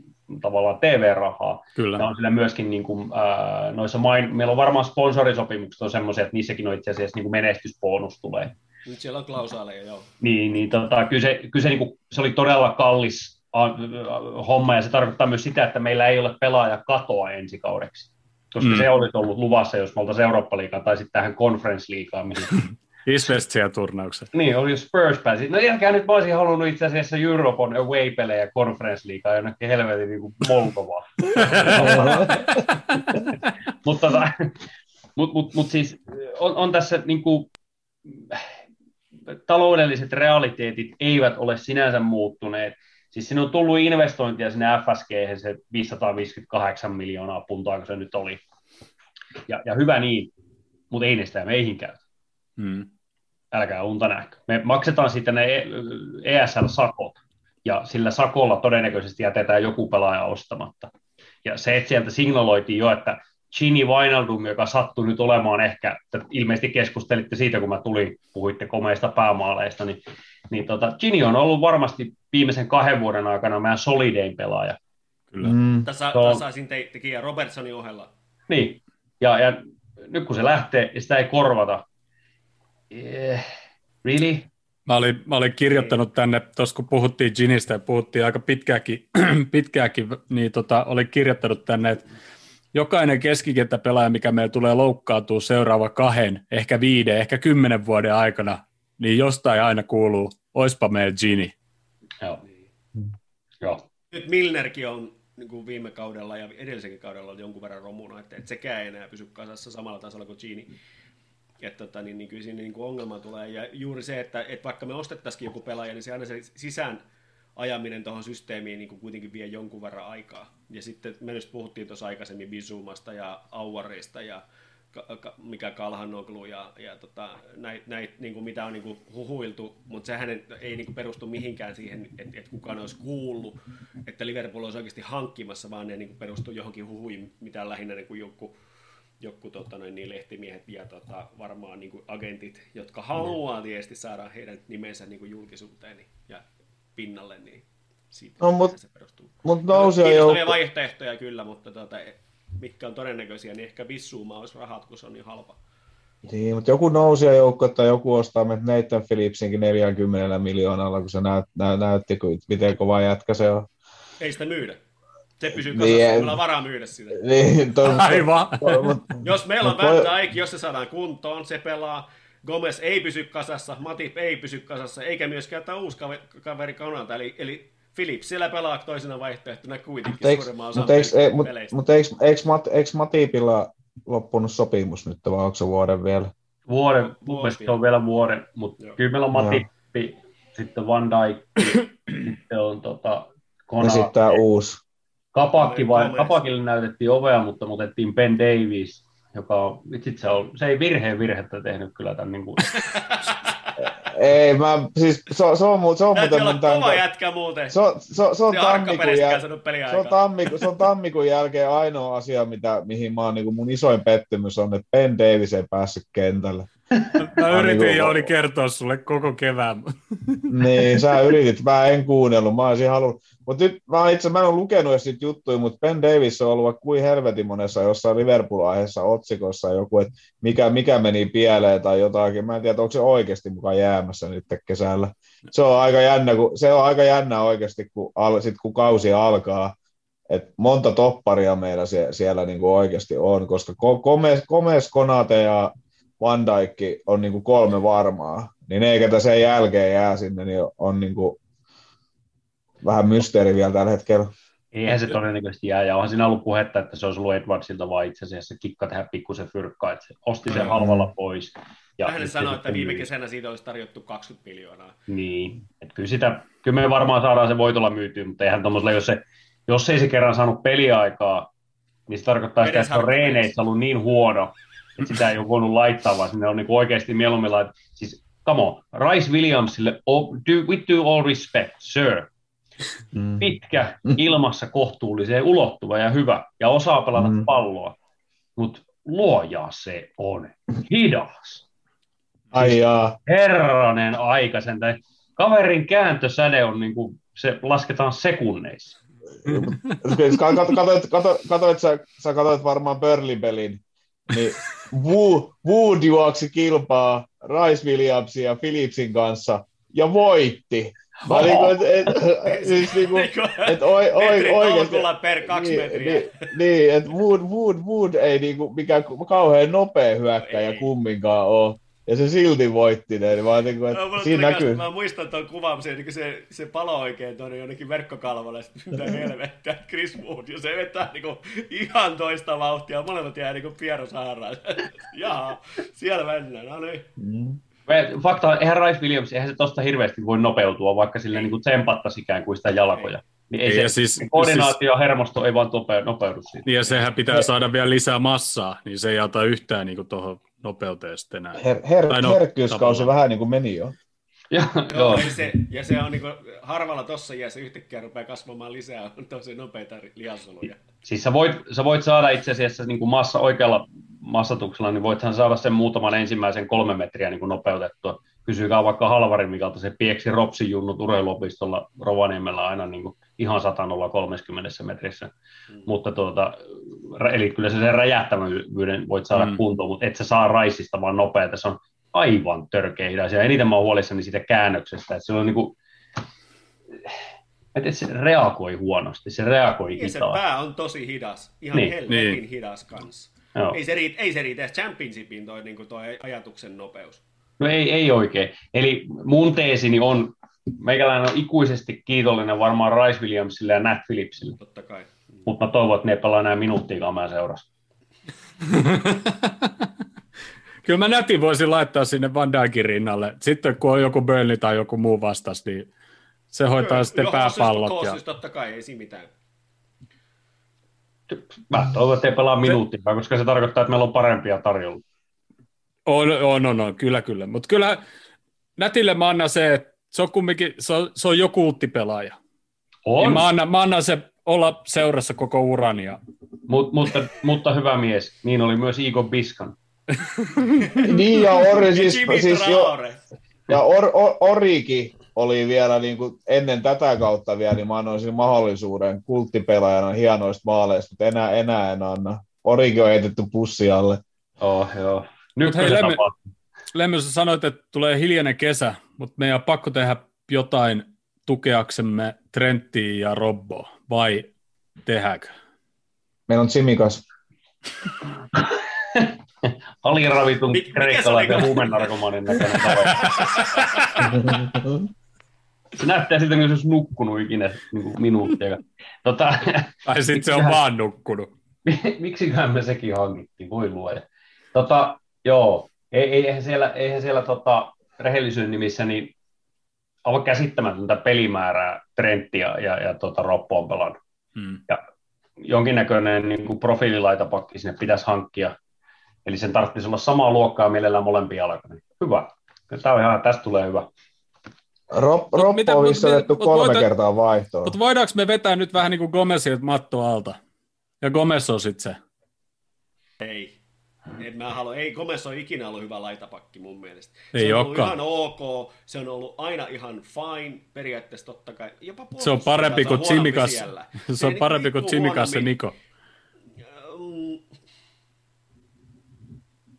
tavallaan TV-rahaa, Kyllä. ja on sillä myöskin niin kuin, äh, noissa main, meillä on varmaan sponsorisopimukset on semmoisia, että niissäkin on itse asiassa niin kuin menestysbonus tulee. Nyt siellä on klausaaleja, joo. Niin, niin tota, kyllä, se, kyllä se, niin kuin, se oli todella kallis a, a, homma, ja se tarkoittaa myös sitä, että meillä ei ole pelaaja katoa ensi kaudeksi. Koska Mm. mm. se olisi ollut luvassa, jos me oltaisiin Eurooppa-liigaan tai sitten tähän Conference-liigaan. Mihin... [LAUGHS] Isvestia-turnauksen. niin, oli Spurs pääsi. No jälkeen nyt mä olisin halunnut itse asiassa Euroopan away-pelejä Conference-liigaa jonnekin helvetin niin kuin Moldovaan. [LAUGHS] mutta tota, mut, mut, mut siis on, on tässä niin kuin, taloudelliset realiteetit eivät ole sinänsä muuttuneet. Siis siinä on tullut investointia sinne FSG, se 558 miljoonaa puntaa, kun se nyt oli. Ja, ja hyvä niin, mutta ei ne sitä meihin käy. Mm. Älkää unta nähkö. Me maksetaan sitten ne ESL-sakot, ja sillä sakolla todennäköisesti jätetään joku pelaaja ostamatta. Ja se, että sieltä signaloitiin jo, että Gini Wijnaldum, joka sattui nyt olemaan ehkä, että ilmeisesti keskustelitte siitä, kun mä tulin, puhuitte komeista päämaaleista, niin, niin tota, Gini on ollut varmasti viimeisen kahden vuoden aikana meidän solidein pelaaja. Kyllä. Mm. Tässä Se on- tasaisin te, tekijä Robertsonin ohella. Niin, Ja, ja nyt kun se lähtee ja sitä ei korvata, eh, really? Mä olin, mä olin kirjoittanut tänne, tuossa kun puhuttiin Ginistä ja puhuttiin aika pitkääkin, [CLEARS THROAT] pitkääkin niin tota, olin kirjoittanut tänne, että jokainen keskikenttäpelaaja, mikä meillä tulee loukkaantua seuraava kahden, ehkä viiden, ehkä kymmenen vuoden aikana, niin jostain aina kuuluu, oispa meillä Gini. Joo. Joo. Nyt Milnerkin on niin kuin viime kaudella ja edellisenkin kaudella oli jonkun verran romuna, että, että sekään ei enää pysy kasassa samalla tasolla kuin Gini. Että tota, niin, niin kyllä siinä niin kuin ongelma tulee. Ja juuri se, että, että vaikka me ostettaisiin joku pelaaja, niin se aina se sisään ajaminen tuohon systeemiin niin kuin kuitenkin vie jonkun verran aikaa. Ja sitten me nyt puhuttiin tuossa aikaisemmin Bizumasta ja Auarista ja ka, ka, mikä Kalhanoglu ja, ja tota, näitä, näit, niin mitä on niin kuin huhuiltu, mutta sehän ei niin kuin perustu mihinkään siihen, että, että kukaan olisi kuullut, että Liverpool olisi oikeasti hankkimassa, vaan ne niin kuin perustuu johonkin huhuihin, mitä lähinnä niin kuin joku, joku tota, noin, niin lehtimiehet ja tota, varmaan niin kuin agentit, jotka haluaa tietysti saada heidän nimensä niin kuin julkisuuteen niin, ja pinnalle, niin siitä No, mut- se perustuu. Mut nousia joukko... vaihtoehtoja kyllä, mutta tota, mitkä on todennäköisiä, niin ehkä Bissuuma olisi rahat, kun se on niin halpa. Niin, mutta joku nousia joukko tai joku ostaa meitä Nathan Phillipsinkin 40 miljoonalla, kun se näyt, nä, näytti, miten kova jätkä se on. Ei sitä myydä. Se pysyy Niin, kasassa, en- meillä on varaa myydä sitä. Niin, toi, Aivan. toi, mut, Jos meillä on Van Dijk, jos se saadaan kuntoon, se pelaa. Gomez ei pysy kasassa, Matip ei pysy kasassa, eikä myöskään tämä uusi kaveri, kaveri Konalta, eli, eli Philips siellä pelaa toisena vaihtoehtona kuitenkin Mutta eikö, suurimman osan mut eikö, ei, mut, eikö, eikö, Mat, eikö Matipilla loppunut sopimus nyt, vai onko se vuoden vielä? Vuoden, mun mielestä on vielä vuoden, mutta Joo. kyllä meillä on Matippi, sitten Van Dijk, [CLEARS THROAT] sitten on tota, Ja Kona, sitten tämä uusi. Kapakki vai. Kapakille näytettiin ovea, mutta muutettiin Ben Davies, joka on, se, on, se ei virheen virhettä tehnyt kyllä tämän niin kuin, [LAUGHS] Ei, mä, siis se, on- se on, se on Täytyy muuten olla mun tämän, kova jätkä muuten. se on, se, se on tammikuun, jäl, se, on tammiku, se on tammikuun jälkeen ainoa asia, mitä, mihin mä oon niin mun isoin pettymys on, että Ben Davis ei päässyt kentälle. Mä Ai yritin niinku- Jouni kertoa sulle koko kevään. Niin, sä yritit, mä en kuunnellut, mä olisin halunnut. Mutta nyt mä itse mä en ole lukenut edes niitä juttuja, mutta Ben Davis on ollut kuin helvetin monessa jossain Liverpool-aiheessa otsikossa joku, että mikä, mikä meni pieleen tai jotakin. Mä en tiedä, onko se oikeasti mukaan jäämässä nyt kesällä. Se on aika jännä, kun, se on aika jännä oikeasti, kun, al, sit, kun kausi alkaa. Et monta topparia meillä sie, siellä niin kuin oikeasti on, koska Ko- Gomez, Gomez, Konate ja Van Dijk on niin kuin kolme varmaa. Niin ne, ketä sen jälkeen jää sinne, niin on niin kuin vähän mysteeri vielä tällä hetkellä. eihän se todennäköisesti jää, ja onhan siinä ollut puhetta, että se olisi ollut Edwardsilta vaan itse asiassa kikka tehdä pikkusen fyrkkaa, että se osti sen halvalla pois. Ja Hän sanoi, että viime kesänä siitä olisi tarjottu 20 miljoonaa. Niin, että kyllä, sitä, kyllä me varmaan saadaan se voitolla myytyä, mutta eihän tuommoisella, jos, se, jos ei se kerran saanut peliaikaa, niin se tarkoittaa sitä, että se on reeneissä ollut niin huono, sitä ei ole voinut laittaa, vaan sinne on niin oikeasti mieluummin laittaa. Siis, come on, Rice Williamsille, oh, do, with due all respect, sir, Mm. pitkä, ilmassa kohtuulliseen ulottuva ja hyvä, ja osaa pelata Mm. palloa, mutta luoja se on hidas. Ai jaa. Herranen aika sen. Kaverin kääntösäde on niin kuin, se lasketaan sekunneissa. Katoit, katoit, katoit, katoit sä, sä katoit varmaan Burnley-pelin, niin Wood, Wood juoksi kilpaa Rice Williamsin ja Phillipsin kanssa ja voitti. Mä niinku, et, et, [LAUGHS] siis niinku, et oi, oi, tolkulla per kaksi niin, metriä. Niin, niin että Wood, Wood, Wood ei niinku mikään kauhean nopea hyökkäjä Ei. kumminkaan ole. Ja se silti voitti ne, niin vaan niinku, No, että mulla siinä tuli näkyy. Kans, mä muistan tuon kuvan, se, niin se, se palo oikein tuonne jonnekin verkkokalvolle, sitten mitä [LAUGHS] helvettiä, Chris Wood, ja se vetää niin ihan toista vauhtia, molemmat jää niin Piero Saaraan. [LAUGHS] Jaha, siellä mennään, no niin. Mm. Fakta on, eihän Rice Williams, eihän se tosta hirveästi voi nopeutua, vaikka sille niin kuin tsempattaisi ikään kuin sitä jalkoja. Niin ei Ei, se, ja siis- se koordinaatio ja hermosto ei vaan nopeudu siitä. Ja sehän pitää saada vielä lisää massaa, niin se ei ota yhtään niin tuohon nopeuteen sitten enää. Her, her, no, herkkyyskausi tavallaan. vähän niin kuin meni jo. Ja, Joo, joo. ja, se, ja se on niin harvalla tossa iässä yhtäkkiä rupeaa kasvamaan lisää, on tosi nopeita lihassoluja. Siis sä voit, sä voit saada itse asiassa niin kuin massa, oikealla massatuksella, niin voithan saada sen muutaman ensimmäisen kolme metriä niin kuin nopeutettua. Kysykää vaikka Halvarin Mikalta, se pieksi Ropsin junnut urheiluopistolla Rovaniemellä aina niin kuin ihan 100 30 metrissä. Mm. Mutta tuota, eli kyllä se sen räjähtävyyden voit saada mm. kuntoon, mutta et sä saa raisista vaan nopeata, se on aivan törkeä hidas. Ja eniten mä oon huolissani siitä käännöksestä, että se on niin kuin, että se reagoi huonosti, se reagoi ja se pää on tosi hidas, ihan niin. helvetin niin. hidas kanssa. Ei se, riitä, ei se riitä championshipin toi, niin toi ajatuksen nopeus. No ei, ei oikein. Eli mun teesini on, meikäläinen on ikuisesti kiitollinen varmaan Rice Williamsille ja Nat Phillipsille. Totta kai. Mutta mä toivon, että ne pelaa enää minuuttiikaan mä seurassa. [LAUGHS] Kyllä mä nätin voisin laittaa sinne Van Dijkin rinnalle. Sitten kun on joku Burnley tai joku muu vastas, niin se hoitaa Kyllä, sitten pääpallot. Ja... totta kai, ei siinä mitään. Mä toivon, että ei pelaa minuuttia, koska se tarkoittaa, että meillä on parempia tarjolla. On, on, on, on kyllä, kyllä. Mutta kyllä Nätille mä annan se, että se on kumminkin, se on, se on jo kulttipelaaja. On. Niin mä, annan, mä annan se olla seurassa koko uran. Ja... Mut, mutta, mutta hyvä mies, niin oli myös Igo Biskan. [LAUGHS] niin ja Ori siis, siis jo, ja or, or, Orikin oli vielä niin kuin ennen tätä kautta vielä, niin mä annoin mahdollisuuden kulttipelaajana hienoista maaleista, mutta enää, enää en anna. Orikin on heitetty pussi alle. Oh, joo. Nyt hei, Lemme, Lemme, sä sanoit, että tulee hiljainen kesä, mutta meidän on pakko tehdä jotain tukeaksemme Trenttiä ja Robbo, vai tehdäänkö? Meillä on Simikas. [LAUGHS] Aliravitun kreikkalaisen huumennarkomanin näköinen [LAUGHS] Se näyttää siltä, kun se olisi nukkunut ikinä niin minuuttia. Tota, tai sitten se on vaan nukkunut. [LAUGHS] Miksiköhän me sekin hankittiin, voi luoja. Tota, joo, ei, eihän siellä, eihän siellä tota, rehellisyyden nimissä niin aivan käsittämätöntä pelimäärää Trenttiä ja, ja tota, Roppo on pelannut. Hmm. Ja jonkinnäköinen niin kuin profiililaitapakki sinne pitäisi hankkia. Eli sen tarvitsisi olla samaa luokkaa mielellään molempia jalkoja. Hyvä. Tämä on ihan, tästä tulee hyvä. Rob, Roppo on otettu kolme voida, kertaa vaihtoon. Mutta voidaanko me vetää nyt vähän niin kuin Gomezilta matto alta? Ja Gomez on sitten se. Ei. En mä halua. Ei Gomez ole ikinä ollut hyvä laitapakki mun mielestä. Ei se on ollut ihan ok, se on ollut aina ihan fine, periaatteessa totta kai. Jopa se on parempi kuin Tsimikas. [LAUGHS] Se on niin parempi kuin Tsimikas ja Niko.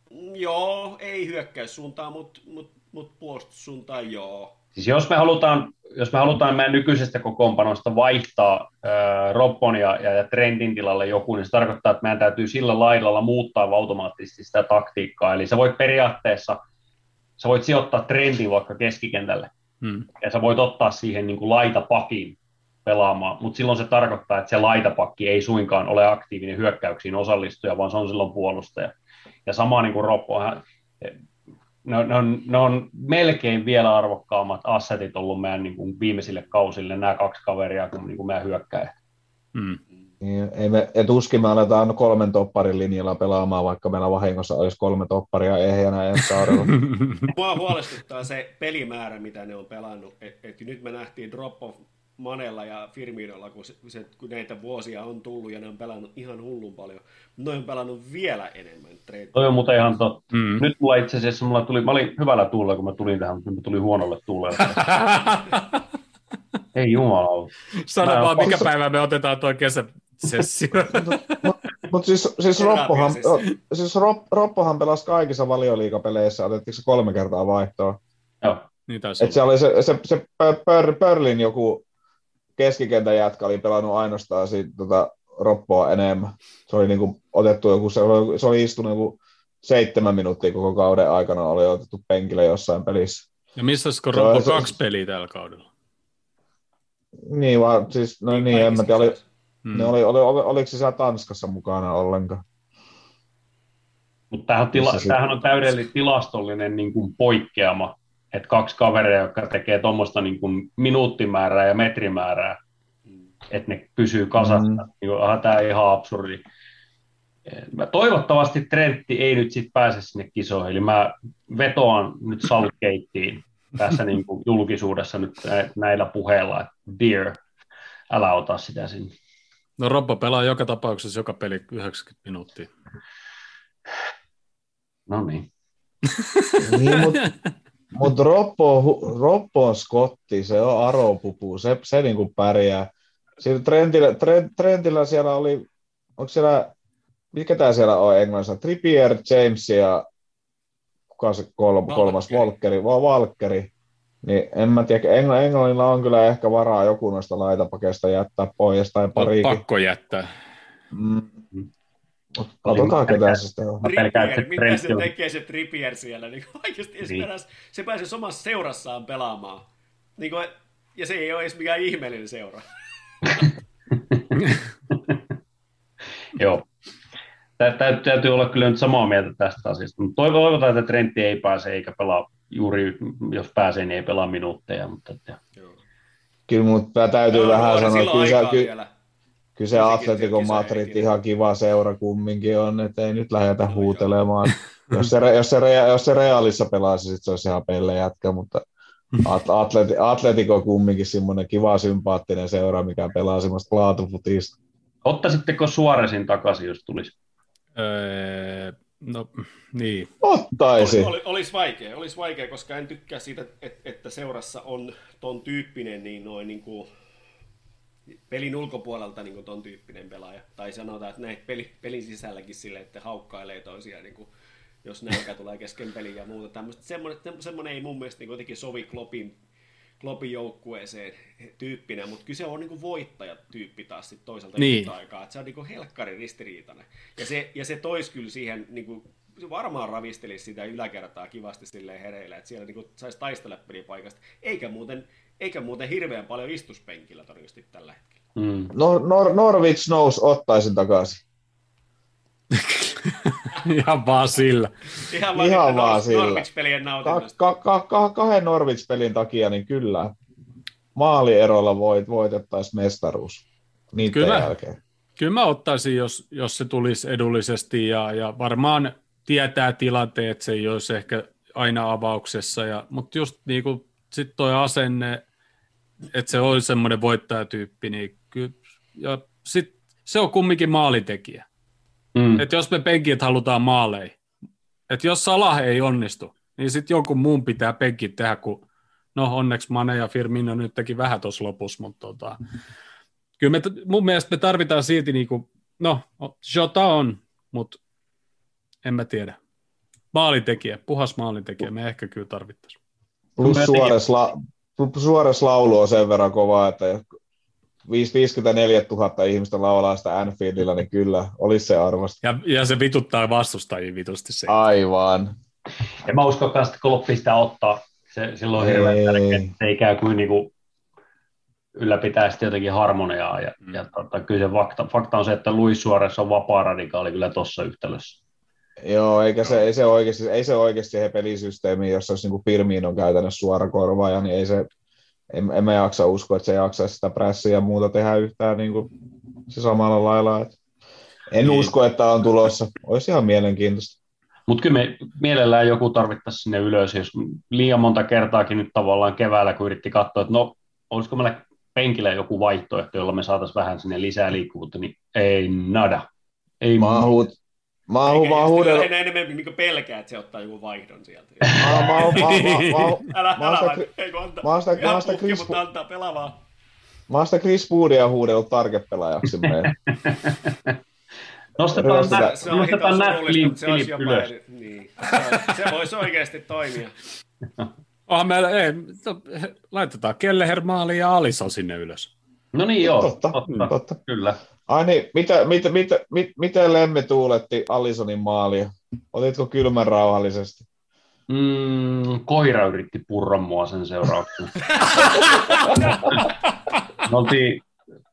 Mm, joo, ei hyökkäyssuuntaan, mutta mut, mut puolustussuuntaan joo. Siis jos me halutaan, jos me halutaan meidän nykyisestä kokoonpanosta vaihtaa äh, Roppon ja, ja, ja Trentin tilalle joku, niin se tarkoittaa, että meidän täytyy sillä laidalla muuttaa automaattisesti sitä taktiikkaa. Eli sä voit periaatteessa, sä voit sijoittaa Trentin vaikka keskikentälle, hmm. ja sä voit ottaa siihen niin kuin laitapakin pelaamaan, mutta silloin se tarkoittaa, että se laitapakki ei suinkaan ole aktiivinen hyökkäyksiin osallistuja, vaan se on silloin puolustaja. Ja sama niin kuin Roppo, ne, ne, on, ne on melkein vielä arvokkaammat assetit ollut meidän niin kuin viimeisille kausille, nämä kaksi kaveria, kuin, niin kuin meidän hyökkäjät. Mm. Niin, ei me, et uskin me aletaan kolmen topparin linjalla pelaamaan, vaikka meillä vahingossa olisi kolme topparia ehjänä ensi kaudella. [LAUGHS] Mua huolestuttaa se pelimäärä, mitä ne on pelannut. Et, et nyt me nähtiin drop-off Manella ja Firminolla, kun, se, kun näitä vuosia on tullut ja ne on pelannut ihan hullun paljon. Ne on pelannut vielä enemmän. Toi on muuten ihan totta. Mm. Nyt mulla itse asiassa, mulla tuli, mä olin hyvällä tuulla, kun mä tulin tähän, mutta mä tulin huonolle tuulelle. [LAUGHS] Ei jumala. Sano mä vaan, mikä päivä me otetaan tuo kesäsessio. [LAUGHS] Mutta mut siis, siis, Roppohan, siis Roppohan pelasi kaikissa valioliikapeleissä, otettiinko se kolme kertaa vaihtoa? Joo. Niin Et se oli se, se, se Pörlin joku keskikentän jätkä oli pelannut ainoastaan siitä, tota, roppoa enemmän. Se oli niinku otettu joku, se oli, se oli istunut joku seitsemän minuuttia koko kauden aikana, oli otettu penkille jossain pelissä. Ja missä kun Roppo se, kaksi peliä tällä kaudella? Niin, vaan siis, no niin, niin en mä tiedä, oli, hmm. ne oli, oli, oli, oliko se siellä Tanskassa mukana ollenkaan? Mutta tämähän, tila, tämähän on täydellinen tilastollinen niin kuin poikkeama että kaksi kaveria, jotka tekee tuommoista niin kuin minuuttimäärää ja metrimäärää, että ne pysyy kasassa, mm. niin aha, tämä on ihan absurdi. Mä toivottavasti Trentti ei nyt sit pääse sinne kisoihin, eli mä vetoan nyt Salkeittiin tässä niin kuin julkisuudessa nyt näillä puheilla, että dear, älä ota sitä sinne. No Robbo pelaa joka tapauksessa joka peli 90 minuuttia. No niin. [LAUGHS] niin mutta Mutta Roppo, Roppo on Scotti, se on aropupu, se, se niinku pärjää. Siinä Trentillä, Trent, Trentillä siellä oli, onko siellä, mikä tää siellä on Englannissa? Trippier, James ja kuka se kolm, kolmas, Volkeri, vaan Valkeri. Niin en mä tiedä, Engl- Englannilla on kyllä ehkä varaa joku noista laitapakeista jättää pois tai parikin. pakko jättää. Mm. Katsotaan ketä se sitten on. Trippier, mitä se tekee se Trippier siellä? Niin oikeasti se, Niin. se pääsi samassa seurassaan pelaamaan. Niin kuin, ja se ei ole edes mikään ihmeellinen seura. [LAUGHS] Joo. Tä- tä- Täytyy olla kyllä nyt samaa mieltä tästä asiasta. Mutta toivotaan, että Trentti ei pääse eikä pelaa juuri, jos pääsee, niin ei pelaa minuutteja. Mutta että, Kyllä mun tää täytyy Joo, vähän sanoa, kyllä, kyllä, vielä. Kyllä se Atletico Madrid ihan kiva seura kumminkin on, että ei nyt lähdetä huutelemaan. [LAUGHS] jos, se, jos, se, Rea- jos se Realissa pelaisi, sit se olisi ihan pelle jätkä, mutta [LAUGHS] At- Atleti, Atletico kumminkin semmoinen kiva, sympaattinen seura, mikä pelaa semmoista laatufutista. ottaisitteko Suoresin takaisin, jos tulisi? Öö, no, niin. Ottaisi. Oli, oli, olisi vaikea, olisi vaikea, koska en tykkää siitä, että, että seurassa on ton tyyppinen niin noin niin kuin pelin ulkopuolelta niin kuin ton tyyppinen pelaaja. Tai sanotaan, että näin peli, pelin sisälläkin sille, että haukkailee toisiaan, niin kuin, jos nälkä tulee kesken peliä ja muuta tämmöistä. Semmoinen, semmoinen ei mun mielestä niin jotenkin sovi Kloppin, Kloppin joukkueeseen tyyppinä, mutta kyllä se on niin voittajatyyppi taas sit toisaalta Niin. yhtä aikaa. Että se on niin kuin helkkari ristiriitainen. Ja se, ja se toisi kyllä siihen niin kuin, se varmaan ravistelisi sitä yläkertaa kivasti silleen hereillä, että siellä niin saisi taistella pelipaikasta, eikä muuten, eikä muuten hirveän paljon istuspenkillä todennäköisesti tällä hetkellä. Mm. No, Nor- Norwich nousi, ottaisin takaisin. [LAUGHS] Ihan vaan sillä. Ihan vaan, Ihan vaan sillä. Norwich-pelien Ka- ka- ka- ka- kahden Norwich-pelin takia, niin kyllä maalierolla voit, voitettaisiin mestaruus niiden Kyllä. jälkeen. Kyllä mä ottaisin, jos, jos se tulisi edullisesti ja, ja varmaan tietää tilanteet, että se ei olisi ehkä aina avauksessa, ja, mutta just niin kuin sit toi asenne, että se olisi semmoinen voittajatyyppi, niin kyllä, ja sit se on kumminkin maalitekijä. Mm. Että jos me penkit halutaan maaleja, että jos Salah ei onnistu, niin sitten jonkun muun pitää penkit tehdä, kun no onneksi Mane ja Firmino nyt teki vähän tuossa lopussa, mutta tota, kyllä me, mun mielestä me tarvitaan silti niinku, no Jota on, mutta en mä tiedä. Maalintekijä, puhas maalintekijä, me ehkä kyllä tarvittaisiin. Plus suores, la, suores laulu on sen verran kova, että jos 54 000 ihmistä laulaa sitä Anfieldilla, niin kyllä, olisi se arvosta. Ja, ja se vituttaa vastustajia vitusti se. Aivan. Ja mä uskon myös, että Kloppi sitä ottaa. Se, silloin on hirveän Ei. tärkeää, että se ei käy kuin niinku ylläpitää sitten jotenkin harmoniaa. Ja, Mm. mm. ja tota, kyllä se fakta, fakta, on se, että Luis Suores on vapaa radikaali kyllä tuossa yhtälössä. Joo, eikä se, ei se oikeasti, ei se oikeasti siihen pelisysteemiin, jos olisi niin Firmiin on käytännössä suora korvaaja, niin ei se, en, en mä jaksa uskoa, että se jaksaisi sitä prässiä ja muuta tehdä yhtään niin kuin se samalla lailla. Että en Niin. usko, että on tulossa. Olisi ihan mielenkiintoista. Mutta kyllä me mielellään joku tarvittaisiin sinne ylös, jos liian monta kertaakin nyt tavallaan keväällä, kun yritti katsoa, että no, olisiko meillä penkillä joku vaihtoehto, jolla me saataisiin vähän sinne lisää liikkuvuutta, niin ei nada. Ei Mä huut, mä oon, Eikä mä oon huudellut, enää enemmän niin pelkää, että se ottaa joku vaihdon sieltä. mä oon, mä oon, mä oon, mä oon, Älä, Mä oon älä, sitä ei kun antaa. mä oon sitä- mä Ihan oon sitä puhki, Chris- mutta antaa pelaa vaan. mä oon sitä Chris Woodia huudellut target-pelaajaksi meidän. [LAUGHS] Nostetaan, Ryöstetään. nä, Se on nostetaan mutta se olisi jopa ylös. eri- niin. Se, se voisi oikeasti toimia. [LAUGHS] Onhan meillä, ei, to, laitetaan Kelleher maali ja Alison sinne ylös. No niin joo, Totta, totta, totta. kyllä. Ai niin, mitä, mitä, mitä, mit, miten Lemmi tuuletti Allisonin maalia? Otitko kylmän rauhallisesti? Mm, koira yritti purra mua sen seurauksena. [LAUGHS] Me oltiin,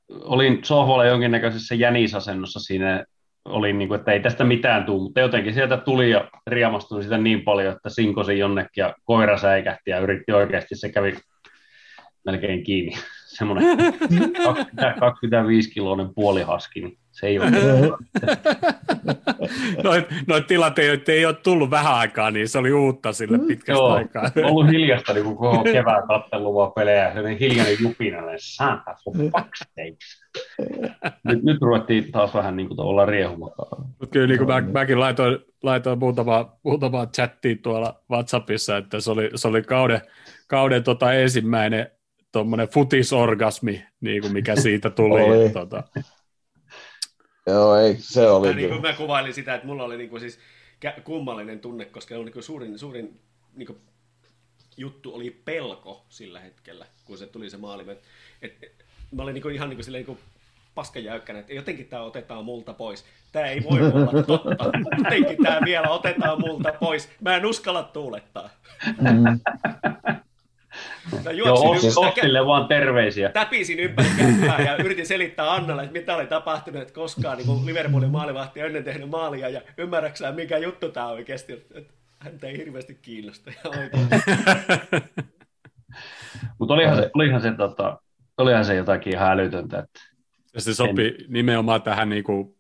olin sohvalla jonkinnäköisessä jänisasennossa siinä. Olin niin kuin, että ei tästä mitään tule, mutta jotenkin sieltä tuli ja riemastuin sitä niin paljon, että sinkosin jonnekin ja koira säikähti ja yritti oikeasti, se kävi melkein kiinni. Semmoinen 25 [LAUGHS] kiloinen puolihaski. Niin Se ei ole. noit, noit tilanteet ei ole tullut vähän aikaa, niin se oli uutta sille pitkästä Joo, aikaa. ollut hiljasta niin koko kevään katsellut vaan pelejä, sellainen hiljainen jupina, Santa for fuck's sakes. Nyt, nyt ruvettiin taas vähän niin kuin olla riehumakaan. Kyllä niin kuin mä, mäkin laitoin, laitoin muutama, muutama chattiin tuolla WhatsAppissa, että se oli, se oli kauden, kauden tota ensimmäinen tuommoinen futisorgasmi, niin kuin mikä siitä tuli. Oli. tota. Joo, ei, se oli Mä, niin kuin, mä kuvailin sitä, että mulla oli niin kuin, siis kummallinen tunne, koska oli niin kuin, suurin, suurin niin kuin, juttu oli pelko sillä hetkellä, kun se tuli se maali. Et, et, et, mä olin niin kuin, ihan niin kuin, silleen, niin kuin paskajäykkänä, että jotenkin tämä otetaan multa pois. Tämä ei voi olla [LAUGHS] totta. Jotenkin tämä vielä otetaan multa pois. Mä en uskalla tuulettaa. Mm. Joo, ympäri- Ossille vaan terveisiä. täpisin ympäri käppää ja yritin selittää Annalle, että mitä oli tapahtunut, että koskaan niin Liverpoolin maalivahti on ennen tehnyt maalia ja ymmärräksää mikä juttu tämä oikeasti, että häntä ei hirveästi kiinnosta. Ja oikein. [LAUGHS] Mutta olihan se, olihan, se, tota, olihan se jotakin ihan älytöntä. Että Ja se sopi nimenomaan tähän niin kuin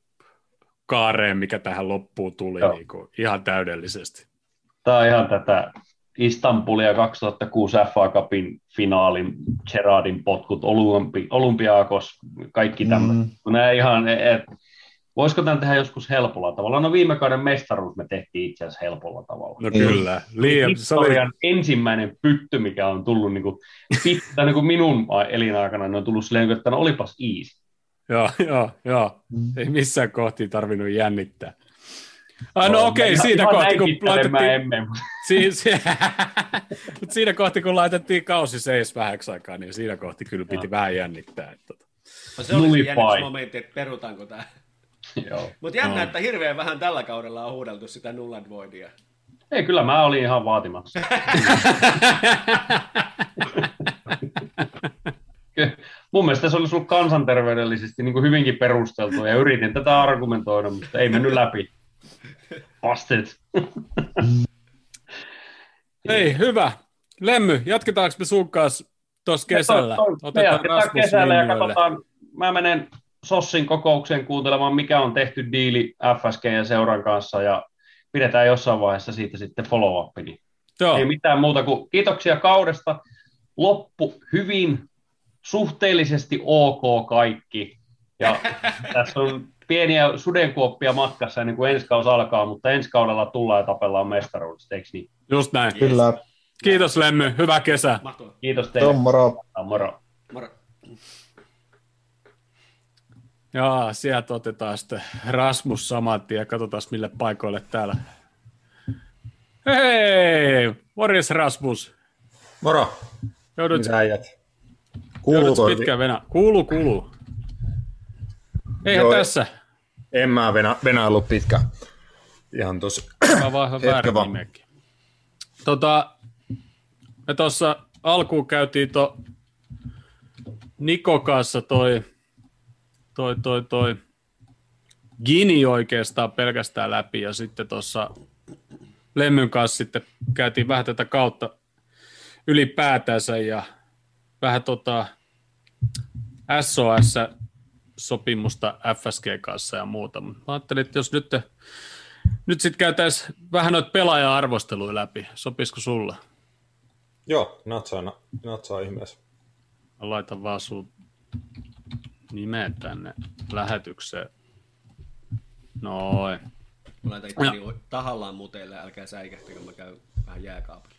kaareen, mikä tähän loppuun tuli niin kuin ihan täydellisesti. Tämä on ihan tätä Istanbulia 2006 FA Cupin finaalin, Gerardin potkut, Olympi, Olympiakos, kaikki tämmöinen. Mm. Nämä ihan, et, voisiko tämän tehdä joskus helpolla tavalla? No viime kauden mestaruus me tehtiin itse asiassa helpolla tavalla. No Niin. kyllä. Liian, se oli, ensimmäinen pytty, mikä on tullut niin kuin, pitkä, niin kuin minun elinaikana, ne on tullut silleen, että no olipas easy. joo, joo, joo. Mm. Ei missään kohti tarvinnut jännittää. Ah, no Joo, okei, siinä ihan kohti, kun laitettiin, emme, si, si, [LAUGHS] mut siinä kohti, kun laitettiin kausi seis vähäksi aikaa, niin siinä kohti kyllä piti Joo. vähän jännittää. Että, tota. No se oli se Nulipai. jännitysmomentti, että perutaanko tämä. Joo. Mutta jännä, No. että hirveän vähän tällä kaudella on huudeltu sitä null and voidia. Ei, kyllä mä olin ihan vaatimassa. [LAUGHS] Mun mielestä se olisi ollut kansanterveydellisesti niin kuin hyvinkin perusteltu ja yritin tätä argumentoida, mutta ei mennyt läpi. Bastet. Ei, hyvä. Lemmy, jatketaanko me sun kanssa tuossa kesällä? Me Otetaan jatketaan Rasmus kesällä ja katsotaan, mä menen Sossin kokoukseen kuuntelemaan, mikä on tehty diili FSG ja seuran kanssa ja pidetään jossain vaiheessa siitä sitten follow-up. Niin Joo, Ei mitään muuta kuin kiitoksia kaudesta. Loppu hyvin, suhteellisesti ok kaikki. Ja [LAUGHS] tässä on pieniä sudenkuoppia matkassa ennen kuin ensi kausi alkaa, mutta ensi kaudella tullaan ja tapellaan mestaruudesta, eikö niin? just näin. Kyllä. Kiitos Lemmy, hyvä kesä. Mahtavaa. Kiitos teille. Tom, moro. Moro. Moro. Jaa, sieltä otetaan sitten Rasmus saman tien ja katsotaan mille paikoille täällä. Hei, morjes Rasmus. Moro, Joudut, mitä äijät? joudut Kuuluuko? pitkään venä. Kuuluu, kuuluu. Eihän Joo. tässä. En mä venä, venäillyt pitkä. Ihan tos. Mä vaan [COUGHS] Hetken vaan. Tota, me tuossa alkuun käytiin to Niko kanssa toi, toi, toi, toi Gini oikeastaan pelkästään läpi ja sitten tuossa Lemmyn kanssa sitten käytiin vähän tätä kautta ylipäätänsä ja vähän tota SOS-sopimusta FSG kanssa ja muuta. Mä ajattelin, että jos nyt, nyt sitten käytäisiin vähän noita pelaaja-arvosteluja läpi. Sopisiko sulla? Joo, natsaa, natsaa ihmeessä. Mä laitan vaan sun nimen tänne lähetykseen. Noin. Mä laitan itteni tahallaan muteille, älkää säikähtäkö, mä käyn vähän jääkaapilla.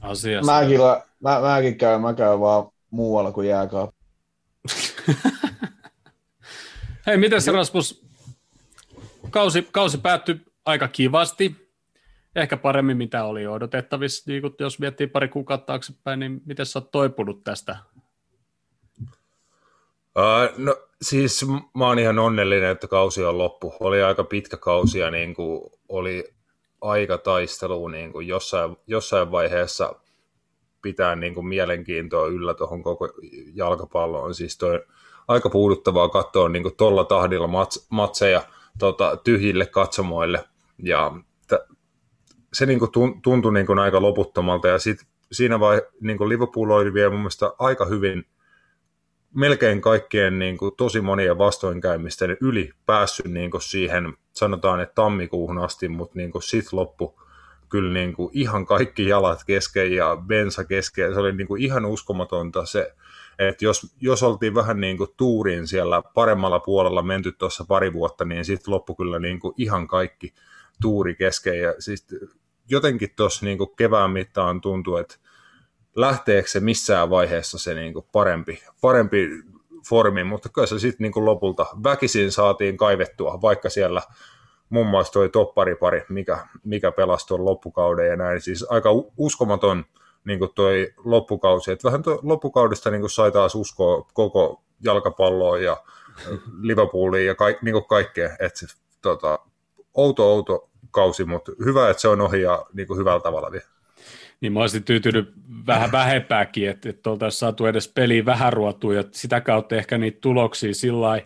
Asiassa. Mäkin, mä, mäkin käyn, mä käyn vaan muualla kuin jääkaappi. [LAUGHS] Hei, miten se Rasmus? Kausi, kausi päättyi aika kivasti. Ehkä paremmin, mitä oli odotettavissa. Niin kun jos miettii pari kuukautta taaksepäin, niin miten sä oot toipunut tästä? Uh, no siis mä oon ihan onnellinen, että kausi on loppu. Oli aika pitkä kausi ja niin kuin oli aika taistelu niin kuin jossain, jossain vaiheessa pitää niin kuin mielenkiintoa yllä tuohon koko jalkapalloon. Siis toi aika puuduttavaa katsoa niin kuin tolla tahdilla mats, matseja tota, tyhjille katsomoille. Ja t- se niin kuin tun- tuntui niin kuin aika loputtomalta. Ja sit siinä vai niin kuin Liverpool oli vielä mun mielestä aika hyvin melkein kaikkien niin kuin, tosi monien vastoinkäymisten yli päässyt niin kuin, siihen, sanotaan, että tammikuuhun asti, mutta niin kuin, sit loppu kyllä niin kuin, ihan kaikki jalat kesken ja bensa kesken. Se oli niin kuin, ihan uskomatonta se, että jos, jos oltiin vähän niin kuin tuuriin siellä paremmalla puolella menty tuossa pari vuotta, niin sitten loppu kyllä niin kuin ihan kaikki tuuri kesken. Ja siis jotenkin tuossa niin kuin kevään mittaan tuntuu, että lähteekö se missään vaiheessa se niin kuin parempi, parempi formi, mutta kyllä se sitten niin lopulta väkisin saatiin kaivettua, vaikka siellä muun muassa toi topparipari, mikä, mikä pelasi tuon loppukauden ja näin. Siis aika uskomaton niin kuin toi loppukausi. Et vähän tuo loppukaudesta niin kuin sai taas uskoa koko jalkapalloon ja Liverpooliin ja ka, niin kuin kaikkea. Et, tota, outo, outo kausi, mutta hyvä, että se on ohi ja niin kuin hyvällä tavalla vielä. Niin mä olisin tyytynyt vähän vähempääkin, että, että oltaisiin saatu edes peliin vähän ruotua ja sitä kautta ehkä niitä tuloksia sillä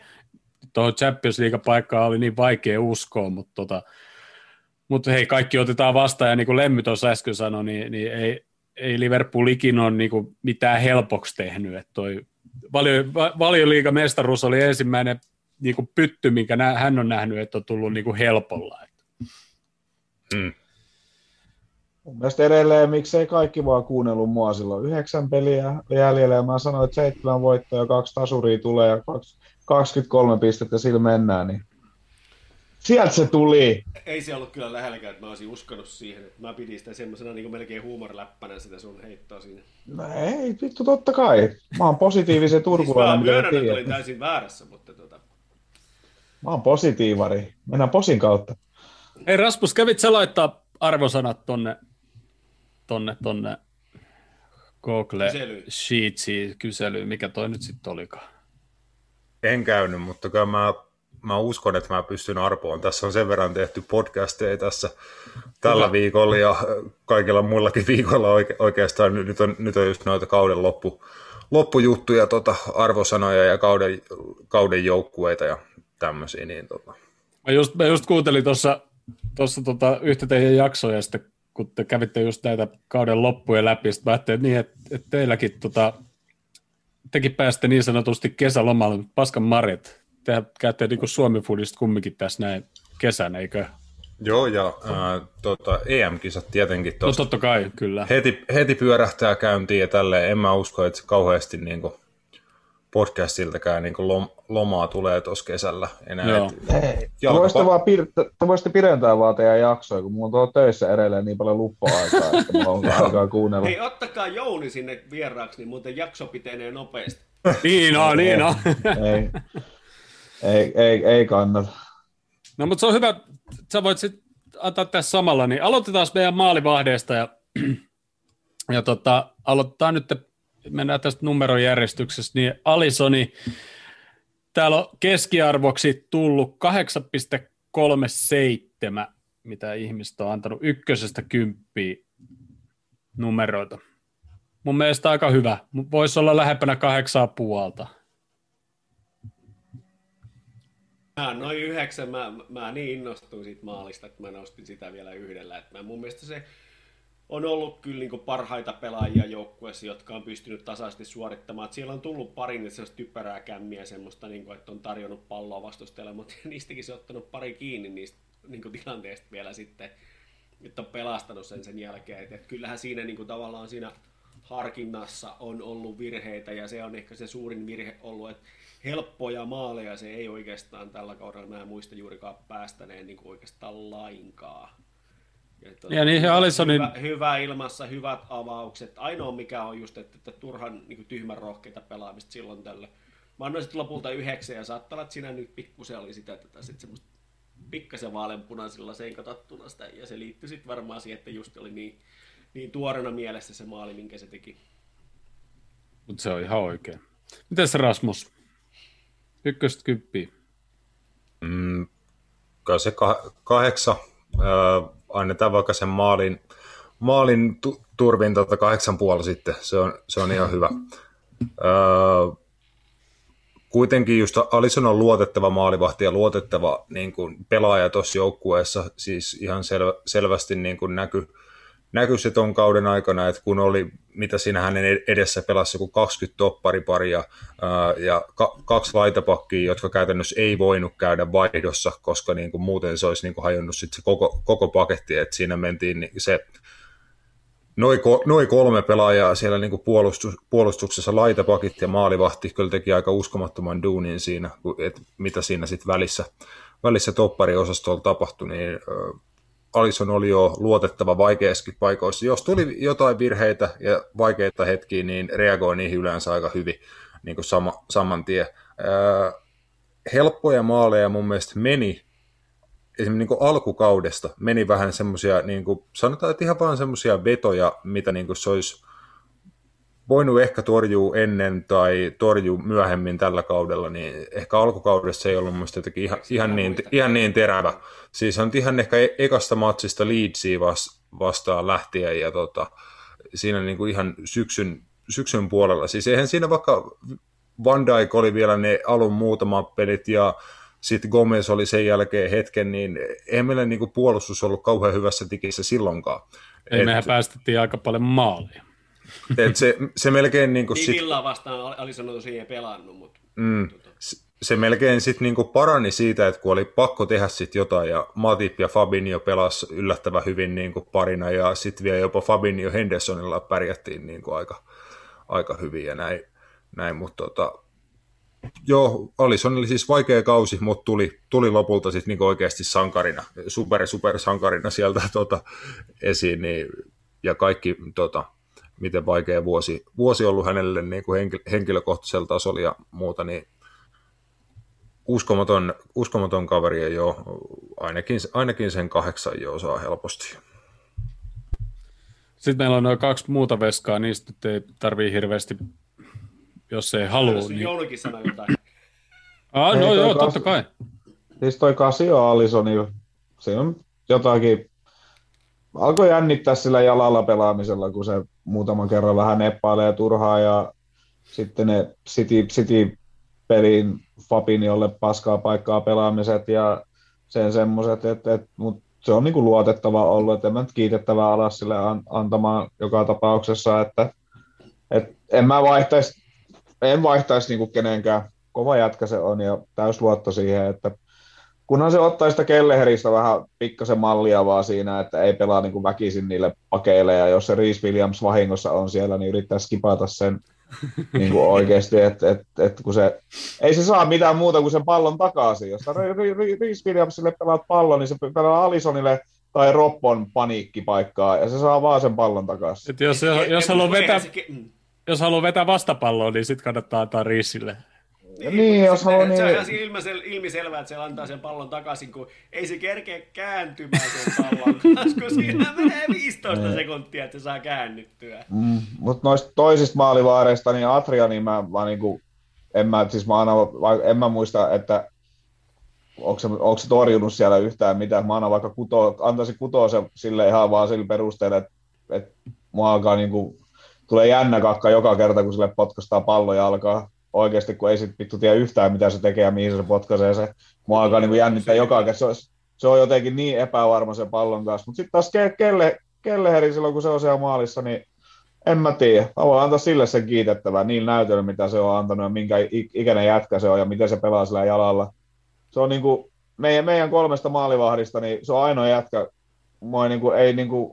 tuohon Champions League-paikkaan oli niin vaikea uskoa, mutta, tota, mutta hei, kaikki otetaan vastaan ja niin kuin Lemmy tuossa äsken sanoi, niin, niin ei, ei Liverpool ikinä ole niin kuin mitään helpoksi tehnyt. Että toi valio, valioliiga mestaruus oli ensimmäinen niin kuin pytty, minkä nä, hän on nähnyt, että on tullut niin kuin helpolla. Mm. Mun mielestä edelleen, miksei kaikki vaan kuunnellut mua silloin. Yhdeksän peliä jäljellä ja mä sanoin, että seitsemän voittoa ja kaksi tasuria tulee ja 23 pistettä sillä mennään, niin Sieltä se tuli. Ei se ollut kyllä lähelläkään, että mä olisin uskonut siihen. Että mä pidin sitä semmoisena niin melkein huumoriläppänä sitä sun heittoa siinä. No ei, vittu totta kai. Mä oon positiivisen turkulainen. siis mä myönnän, että olin täysin väärässä, mutta tota... Mä oon positiivari. Mennään posin kautta. Ei Rasmus, kävit sä laittaa arvosanat tonne, tonne, tonne Google kysely. Sheetsiin kyselyyn, mikä toi nyt sitten olikaan? En käynyt, mutta kyllä mä mä uskon, että mä pystyn arpoon. Tässä on sen verran tehty podcasteja tässä tällä Hyvä. viikolla ja kaikilla muillakin viikolla oike- oikeastaan. Nyt on, nyt on just noita kauden loppu, loppujuttuja, tota, arvosanoja ja kauden, kauden joukkueita ja tämmöisiä. Niin, tota. mä, just, mä just kuuntelin tuossa tuossa tota, yhtä teidän jaksoja, ja sitten kun te kävitte just näitä kauden loppuja läpi, sitten mä ajattelin, niin, että, että teilläkin tota, tekin pääsitte niin sanotusti kesälomalle, paskan marjat, te käytte niin Suomi-foodista kumminkin tässä näin kesän, eikö? Joo, ja äh, tota, EM-kisat tietenkin tosta. No totta kai, kyllä. Heti, heti pyörähtää käyntiin ja tälleen. En mä usko, että se kauheasti niin kuin, podcastiltakään niin lom, lomaa tulee tuossa kesällä enää. Joo. Ei, te voisitte, vaan pir- te voisitte pidentää vaan teidän jaksoja, kun mulla on tuolla töissä edelleen niin paljon luppa-aikaa, että mulla on [LAUGHS] aikaa kuunnella. Hei, ottakaa Jouni sinne vieraaksi, niin muuten jakso pitenee nopeasti. niin on, niin on. ei, ei, ei, ei kannata. No mutta se on hyvä, sä voit sitten antaa tässä samalla, niin aloitetaan meidän maalivahdeesta ja, ja tota, aloitetaan nyt, mennään tästä numerojärjestyksessä, niin Alisoni, täällä on keskiarvoksi tullut 8,37, mitä ihmistä on antanut ykkösestä kymppiä numeroita. Mun mielestä aika hyvä. Voisi olla lähempänä kahdeksaa puolta. Mä noin yhdeksän, mä, mä niin innostuin siitä maalista, että mä nostin sitä vielä yhdellä. Että mä, mun mielestä se on ollut kyllä niin parhaita pelaajia joukkueessa, jotka on pystynyt tasaisesti suorittamaan. Että siellä on tullut pari niin typerää kämmiä semmoista, niin kuin, että on tarjonnut palloa vastustajalle, mutta [LAUGHS] niistäkin se on ottanut pari kiinni niistä niin kuin tilanteista vielä sitten, että on pelastanut sen sen jälkeen. Että, että kyllähän siinä niin kuin, tavallaan siinä harkinnassa on ollut virheitä ja se on ehkä se suurin virhe ollut, että helppoja maaleja se ei oikeastaan tällä kaudella, mä en muista juurikaan päästäneen niin kuin oikeastaan lainkaan. Ja, tuota, ja niin Alissonin... hyvä, hyvä, ilmassa, hyvät avaukset. Ainoa mikä on just, että, että turhan niin kuin tyhmän rohkeita pelaamista silloin tällä. Mä annoin sitten lopulta yhdeksän ja saattaa olla, että siinä nyt pikkusen oli sitä, että sitten semmoista pikkasen vaaleanpunaisilla senkatattuna sitä. Ja se liittyi sitten varmaan siihen, että just oli niin, niin tuorena mielessä se maali, minkä se teki. Mutta se on ihan oikein. Miten se Rasmus? Ykköstä kymppiä. Mm, kai se kah- kahdeksan. Äh, annetaan vaikka sen maalin, maalin tu- turvin tota kahdeksan puoli sitten. Se on, se on ihan hyvä. Äh, kuitenkin just Alison on luotettava maalivahti ja luotettava niin kuin pelaaja tuossa joukkueessa, siis ihan selvä, selvästi niin kuin näky, näkyi se ton kauden aikana, että kun oli, mitä siinä hänen edessä pelasi joku 20 toppariparia ja ka- kaksi laitapakkia, jotka käytännössä ei voinut käydä vaihdossa, koska niin kuin muuten se olisi niin kuin hajonnut sit se koko, koko paketti, että siinä mentiin niin se Noin noi kolme pelaajaa siellä niin kuin puolustus, puolustuksessa, laitapakit ja maalivahti, kyllä teki aika uskomattoman duunin siinä, että mitä siinä sitten välissä, välissä toppariosastolla tapahtui, niin Alison oli jo luotettava vaikeissakin paikoissa. Jos tuli jotain virheitä ja vaikeita hetkiä, niin reagoi niihin yleensä aika hyvin niin kuin sama, saman tien. helppoja maaleja mun mielestä meni esimerkiksi niin alkukaudesta meni vähän semmoisia, niin sanotaan, että ihan vaan semmoisia vetoja, mitä niin se olisi voinut ehkä torjua ennen tai torjua myöhemmin tällä kaudella, niin ehkä alkukaudessa se ei ollut mielestäni jotenkin ihan, ihan, niin, ihan niin terävä. Siis on ihan ehkä e- ekasta matsista Leedsiä vastaan lähtien ja tota, siinä niin kuin ihan syksyn, syksyn puolella. Siis eihän siinä vaikka Van Dijk oli vielä ne alun muutamat pelit ja sitten Gomez oli sen jälkeen hetken, niin eihän meillä niin kuin puolustus ollut kauhean hyvässä tikissä silloinkaan. Ei, et, mehän päästettiin aika paljon maaleja. Et se, se melkein... Niin kuin sit... Villaa vastaan oli sanottu siihen pelannut, mutta... Mm, se melkein sitten niinku parani siitä, että kun oli pakko tehdä sitten jotain, ja Matip ja Fabinho pelas yllättävän hyvin niinku parina, ja sitten vielä jopa Fabinho Hendersonilla pärjättiin niinku aika, aika hyvin ja näin, näin mutta tota, Joo, Alison oli siis vaikea kausi, mutta tuli, tuli lopulta sitten niinku oikeasti sankarina, super, super sankarina sieltä tota, esiin, niin, ja kaikki, tota, miten vaikea vuosi, vuosi ollut hänelle niin kuin henkilökohtaisella tasolla ja muuta, niin uskomaton, uskomaton kaveri ja jo ainakin, ainakin sen kahdeksan jo saa helposti. Sitten meillä on noin kaksi muuta veskaa, niistä ei tarvii hirveästi jos ei halua. Jos niin... Joulukin sanoo jotain. Ah, no joo, totta kai. Siis toi Casio Alisoni, siinä on jotakin, alkoi jännittää sillä jalalla pelaamisella, kun se muutaman kerran vähän neppailee turhaa ja sitten ne City, City pelin Fabiniolle paskaa paikkaa pelaamiset ja sen semmoiset, että, että mut se on niinku luotettava ollut, että en mä nyt kiitettävää alas sille antamaan joka tapauksessa, että, että en mä vaihtaisi en vaihtaisi niinku kenenkään. Kova jätkä se on ja täys luotto siihen, että kunhan se ottaa sitä Kelleheristä vähän pikkasen mallia vaan siinä, että ei pelaa niin kuin väkisin niille pakeille, ja jos se Reese Williams vahingossa on siellä, niin yrittää skipata sen [LAUGHS] niin kuin oikeasti, että et, et, kun se, ei se saa mitään muuta kuin sen pallon takaisin. Jos Reese Williamsille pelaat pallon, niin se pelaa Alisonille tai Roppon paniikkipaikkaa, ja se saa vaan sen pallon takaisin. Et jos, jos, jos haluaa vetää, jos haluaa vetää vastapalloa, niin sitten kannattaa antaa Riisille. Niin, niin jos haluaa, niin... Se on ihan ilmisel, ilmiselvää, että se antaa sen pallon takaisin, kun ei se kerkeä kääntymään sen pallon kun siinä menee 15 niin. sekuntia, että se saa käännyttyä. Mm, mutta noista toisista maalivaareista, niin Atria, niin mä, mä niinku, en mä, siis mä aina, en mä muista, että onko se, onko se torjunut siellä yhtään mitään. Mä aina vaikka kuto, antaisin kutoa se sille ihan vaan sillä perusteella, että, että mua alkaa niinku tulee jännä kakka joka kerta, kun sille potkastaa pallo ja alkaa oikeasti, kun ei sit vittu tiedä yhtään, mitä se tekee ja mihin se potkaisee se. Mua alkaa niin jännittää joka kerta. Se, on, se on jotenkin niin epävarma sen pallon kanssa. Mutta sitten taas Kelle, Kelleheri silloin, kun se on siellä maalissa, niin en mä tiedä. Mä voin antaa sille sen kiitettävää niin näytöllä, mitä se on antanut ja minkä ikäinen jätkä se on ja miten se pelaa sillä jalalla. Se on niin kuin meidän, meidän kolmesta maalivahdista, niin se on ainoa jätkä. Moi niin kuin, ei niin kuin,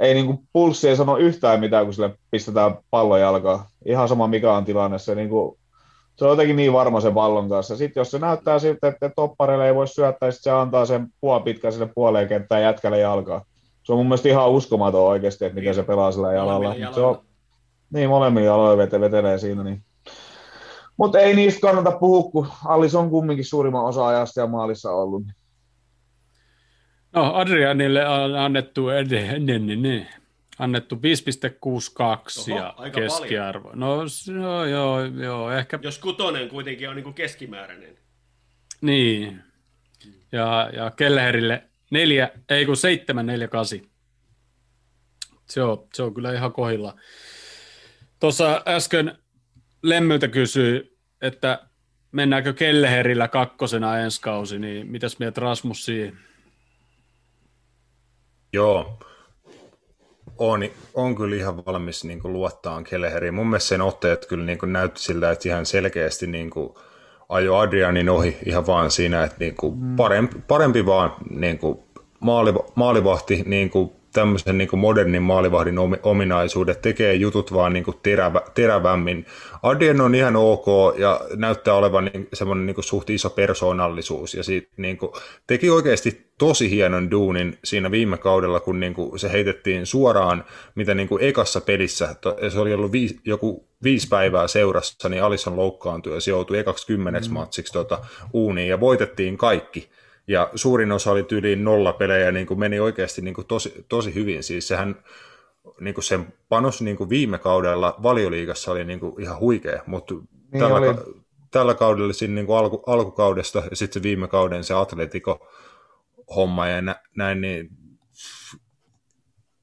ei niinku pulssi ei sano yhtään mitään, kun sille pistetään pallo jalkaan. Ihan sama mikä on tilanne. Se, niinku, se on jotenkin niin varma sen pallon kanssa. Sitten jos se näyttää siltä, että toppareille ei voi syöttää, niin se antaa sen pitkä sille puoleen kenttään jätkälle jalkaa. Se on mun mielestä ihan uskomaton oikeasti, että miten se pelaa sillä jalalla. Se on, niin, molemmilla jaloilla vete, vetelee siinä. Niin. Mutta ei niistä kannata puhua, kun Allis on kumminkin suurimman osa ajasta ja maalissa ollut. No Adrianille on annettu edelleen, annettu 5,62 ja keskiarvo. No, no joo, joo, ehkä... Jos kutonen kuitenkin on niin kuin keskimääräinen. Niin. Ja, ja Kelleherille neljä, ei kun seitsemän, neljä, kasi. Se on, se on kyllä ihan kohilla. Tuossa äsken Lemmyltä kysyi, että mennäänkö Kelleherillä kakkosena ensi kausi, niin mitäs mieltä Rasmus siihen? Joo. On, on kyllä ihan valmis niin kuin luottaa Keleheriin. Mun mielestä sen otteet kyllä niin kuin näytti siltä, että ihan selkeästi niin kuin ajo Adrianin ohi ihan vaan siinä, että niin kuin mm. parempi, parempi vaan niin kuin maali, maalivahti niin kuin tämmöisen niin modernin maalivahdin ominaisuudet, tekee jutut vaan niin kuin terävä, terävämmin. Adrien on ihan ok ja näyttää olevan niin, semmoinen niin suht iso persoonallisuus ja siitä niin kuin, teki oikeasti tosi hienon duunin siinä viime kaudella, kun niin kuin, se heitettiin suoraan, mitä niin kuin ekassa pelissä, se oli ollut viisi, joku viisi päivää seurassa, niin Alisson loukkaantui ja se joutui ekaksi kymmeneksi mm. matsiksi tota, uuniin ja voitettiin kaikki ja suurin osa oli tyyliin nolla pelejä, niin kuin meni oikeasti niin kuin tosi, tosi hyvin. Siis sehän niin kuin sen panos niin kuin viime kaudella valioliigassa oli niin kuin ihan huikea, mutta niin tällä, oli. tällä kaudella siinä niin kuin alku, alkukaudesta ja sitten se viime kauden se Atletico homma ja nä, näin, niin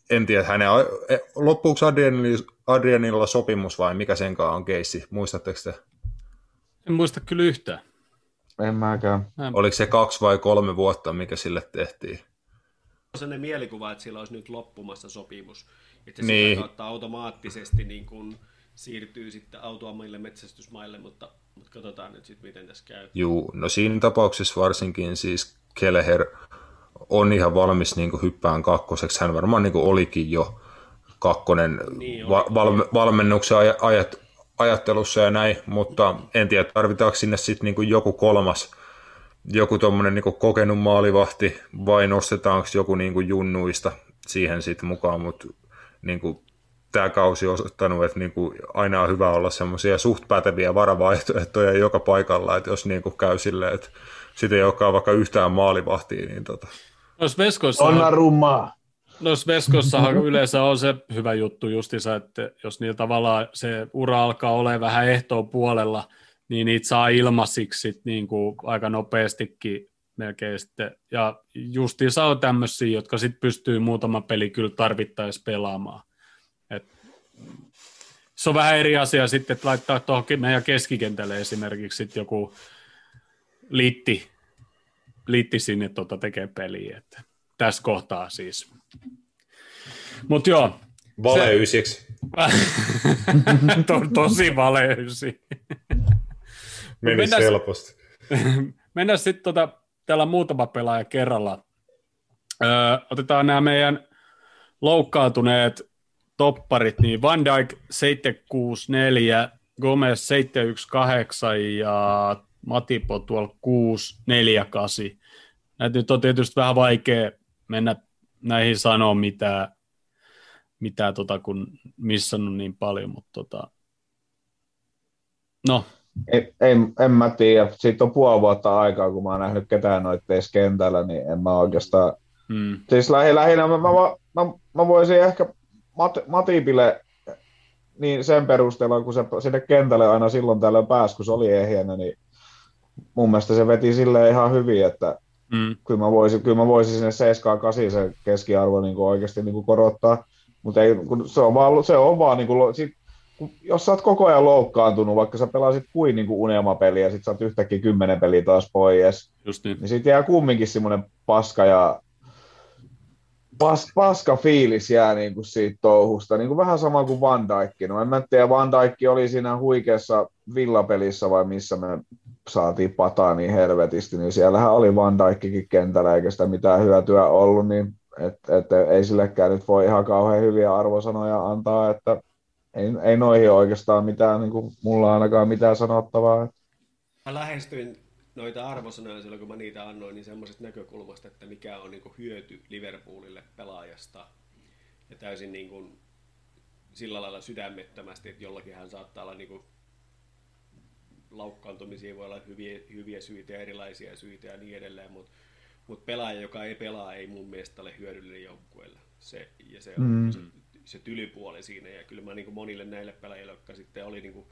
en tiedä, hänen, e, loppuuko Adrianilla, Adrianilla sopimus vai mikä sen kanssa on keissi, muistatteko te? En muista kyllä yhtään. En mäkään. Oliko se kaksi vai kolme vuotta, mikä sille tehtiin? On sellainen mielikuva, että sillä olisi nyt loppumassa sopimus. Että se niin. sitä kautta automaattisesti niin kuin siirtyy sitten autoamille metsästysmaille, mutta, mutta katsotaan nyt sitten, miten tässä käy. Juu, no siinä tapauksessa varsinkin siis Keleher on ihan valmis niin kuin hyppään kakkoseksi. Hän varmaan niin kuin olikin jo kakkonen niin, va- valme- valmennuksen ajat, ajattelussa ja näin, mutta en tiedä, tarvitaanko sinne sitten niinku joku kolmas, joku tuommoinen niinku kokenut maalivahti vai nostetaanko joku niinku junnuista siihen sitten mukaan, mutta niinku, tämä kausi on osoittanut, että niinku aina on hyvä olla semmoisia suht päteviä varavaihtoehtoja joka paikalla, että jos niinku käy silleen, että sitten ei olekaan vaikka yhtään maalivahtia, niin tota... Jos Veskoissa on... No Sveskossahan yleensä on se hyvä juttu justissa, että jos niillä tavallaan se ura alkaa olemaan vähän ehtoon puolella, niin niitä saa ilmaisiksi niin kuin aika nopeastikin melkein sitten. Ja justiinsa on tämmöisiä, jotka sitten pystyy muutama peli kyllä tarvittaessa pelaamaan. Et se on vähän eri asia sitten, että laittaa tuohon meidän keskikentälle esimerkiksi sitten joku liitti, liitti sinne tuota tekee peliä. Että tässä kohtaa siis. Mutta joo. Valeysiksi. [LAUGHS] to, tosi valeysi. [LAUGHS] Meni mennään, helposti. [LAUGHS] Mennään sitten tota, täällä muutama pelaaja kerralla. Öö, otetaan nämä meidän loukkaantuneet topparit, niin Van Dijk 764, Gomez 718 ja Matipo tuolla 648. Näitä nyt on tietysti vähän vaikea mennä näihin sanoa mitään, mitään tota, kun missannut niin paljon, mutta tota, no. Ei, ei, en mä tiedä. Siitä on puoli vuotta aikaa, kun mä oon nähnyt ketään noita kentällä, niin en mä oikeastaan... Hmm. Siis lähi, lähinnä mä, mä, mä, mä, voisin ehkä Mat, Matipille niin sen perusteella, kun se sinne kentälle aina silloin tällöin pääsi, kun se oli ehjänä, niin mun mielestä se veti sille ihan hyvin, että Mm. Kyllä, mä voisin, kyllä mä voisin sinne 7 8 se keskiarvo niin kuin oikeasti niin kuin korottaa, mutta ei, kun se on vaan, se on vaan niin kuin, sit, kun, jos sä oot koko ajan loukkaantunut, vaikka sä pelasit kuin, niin kuin unelmapeliä ja sit sä oot yhtäkkiä kymmenen peliä taas pois, Just niin. niin siitä jää kumminkin semmoinen paska ja pas, paska fiilis jää niin kuin siitä touhusta, niin kuin vähän sama kuin Van Dijk. No en mä tiedä, Van Dijk oli siinä huikeassa villapelissä vai missä me saatiin pataa niin helvetisti, niin siellähän oli Van Dijkkikin kentällä eikä sitä mitään hyötyä ollut, niin et, et, ei sillekään nyt voi ihan kauhean hyviä arvosanoja antaa, että ei, ei noihin oikeastaan mitään, niin kuin mulla ainakaan mitään sanottavaa. Mä lähestyin noita arvosanoja silloin, kun mä niitä annoin, niin semmoisesta näkökulmasta, että mikä on niin hyöty Liverpoolille pelaajasta. Ja täysin niin kuin sillä lailla sydämettömästi, että jollakin hän saattaa olla niin kuin laukkaantumisia voi olla hyviä, hyviä syitä ja erilaisia syitä ja niin edelleen, mutta mut pelaaja, joka ei pelaa, ei mun mielestä ole hyödyllinen joukkueelle. Se, ja se on mm. se, se tylypuoli siinä. Ja kyllä mä niin monille näille pelaajille, jotka sitten oli niin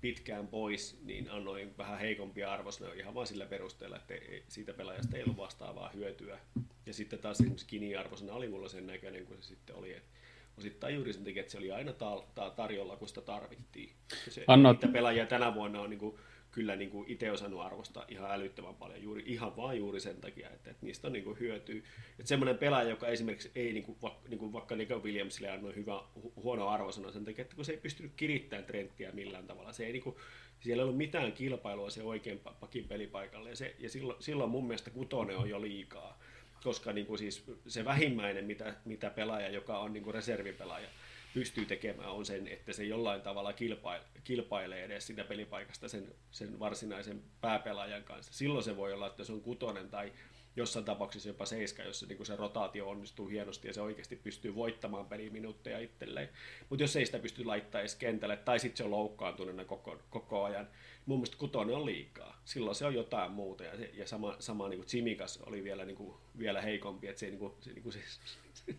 pitkään pois, niin annoin vähän heikompia arvosanoja ihan vain sillä perusteella, että siitä pelaajasta ei ollut vastaavaa hyötyä. Ja sitten taas esimerkiksi Kini arvosana oli mulla sen näköinen kuin se sitten oli, että osittain juuri sen takia, että se oli aina ta- ta- tarjolla, kun sitä tarvittiin. se, Anna... Niitä pelaajia tänä vuonna on niin kuin kyllä niin kuin itse osannut arvostaa ihan älyttömän paljon, juuri, ihan vaan juuri sen takia, että, että niistä on niin kuin hyötyä. Että semmoinen pelaaja, joka esimerkiksi ei niin kuin, vaikka, niin kuin vaikka Nico Williamsille annoi hyvä, hu, huono arvosana sen takia, että kun se ei pystynyt kirittämään trendtiä millään tavalla, se ei niin kuin, siellä ei ollut mitään kilpailua se oikein pakin pelipaikalle, ja, se, ja silloin, silloin mun mielestä kutonen on jo liikaa koska niin kuin siis se vähimmäinen, mitä, mitä pelaaja, joka on niin kuin reservipelaaja, pystyy tekemään, on sen, että se jollain tavalla kilpaile, kilpailee edes sitä pelipaikasta sen, sen varsinaisen pääpelaajan kanssa. Silloin se voi olla, että se on kutonen tai jossain tapauksessa jopa seiska, jossa niin se rotaatio onnistuu hienosti ja se oikeasti pystyy voittamaan peliminuutteja itselleen. Mutta jos ei sitä pysty laittamaan edes kentälle, tai sitten se on loukkaantuneena koko, koko ajan, mun mielestä kutonen on liikaa. Silloin se on jotain muuta, ja, se, ja sama, sama niin kuin Chimikas oli vielä, niin kuin, vielä heikompi, että se, niin kuin, se, niin kuin se, [LAUGHS]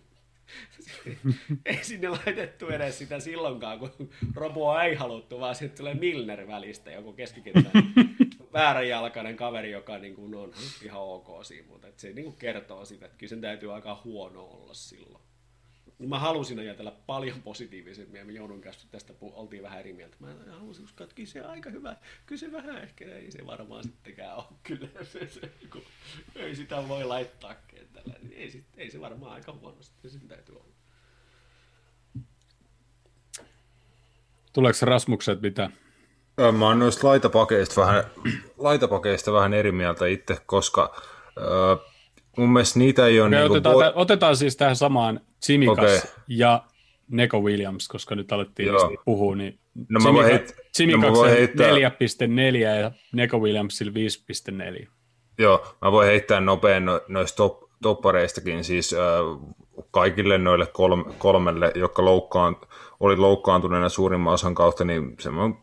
ei sinne laitettu edes sitä silloinkaan, kun Roboa ei haluttu, vaan sitten tulee Milner välistä, joku keskikentän [LAUGHS] vääränjalkainen kaveri, joka niin kuin on ihan ok siinä, mutta se niin kuin kertoo sitä, että kyllä sen täytyy aika huono olla silloin. Mä halusin ajatella paljon positiivisemmin ja me joudun kanssa tästä oltiin vähän eri mieltä. Mä halusin uskoa, että kyllä se aika hyvä. Kyllä se vähän ehkä ei se varmaan sittenkään ole. Kyllä [LAUGHS] se, se kun ei sitä voi laittaa kentällä. Niin ei, sit, ei se varmaan aika huonosti. Sen täytyy olla. Tuleeko Rasmukset mitä? Mä oon noista laitapakeista vähän, laitapakeista vähän eri mieltä itse, koska äh, mun mielestä niitä ei ole... Okay, niin otetaan, voi... otetaan siis tähän samaan Jimmy okay. ja Neko Williams, koska nyt alettiin puhua, niin no, Jimmy, mä heit... Jimmy no, mä heittää... 4.4 ja Neko Williamsilla 5.4. Joo, mä voin heittää nopein no, noista top, toppareistakin, siis äh, kaikille noille kolme, kolmelle, jotka loukkaan, oli loukkaantuneena suurimman osan kautta, niin semmoinen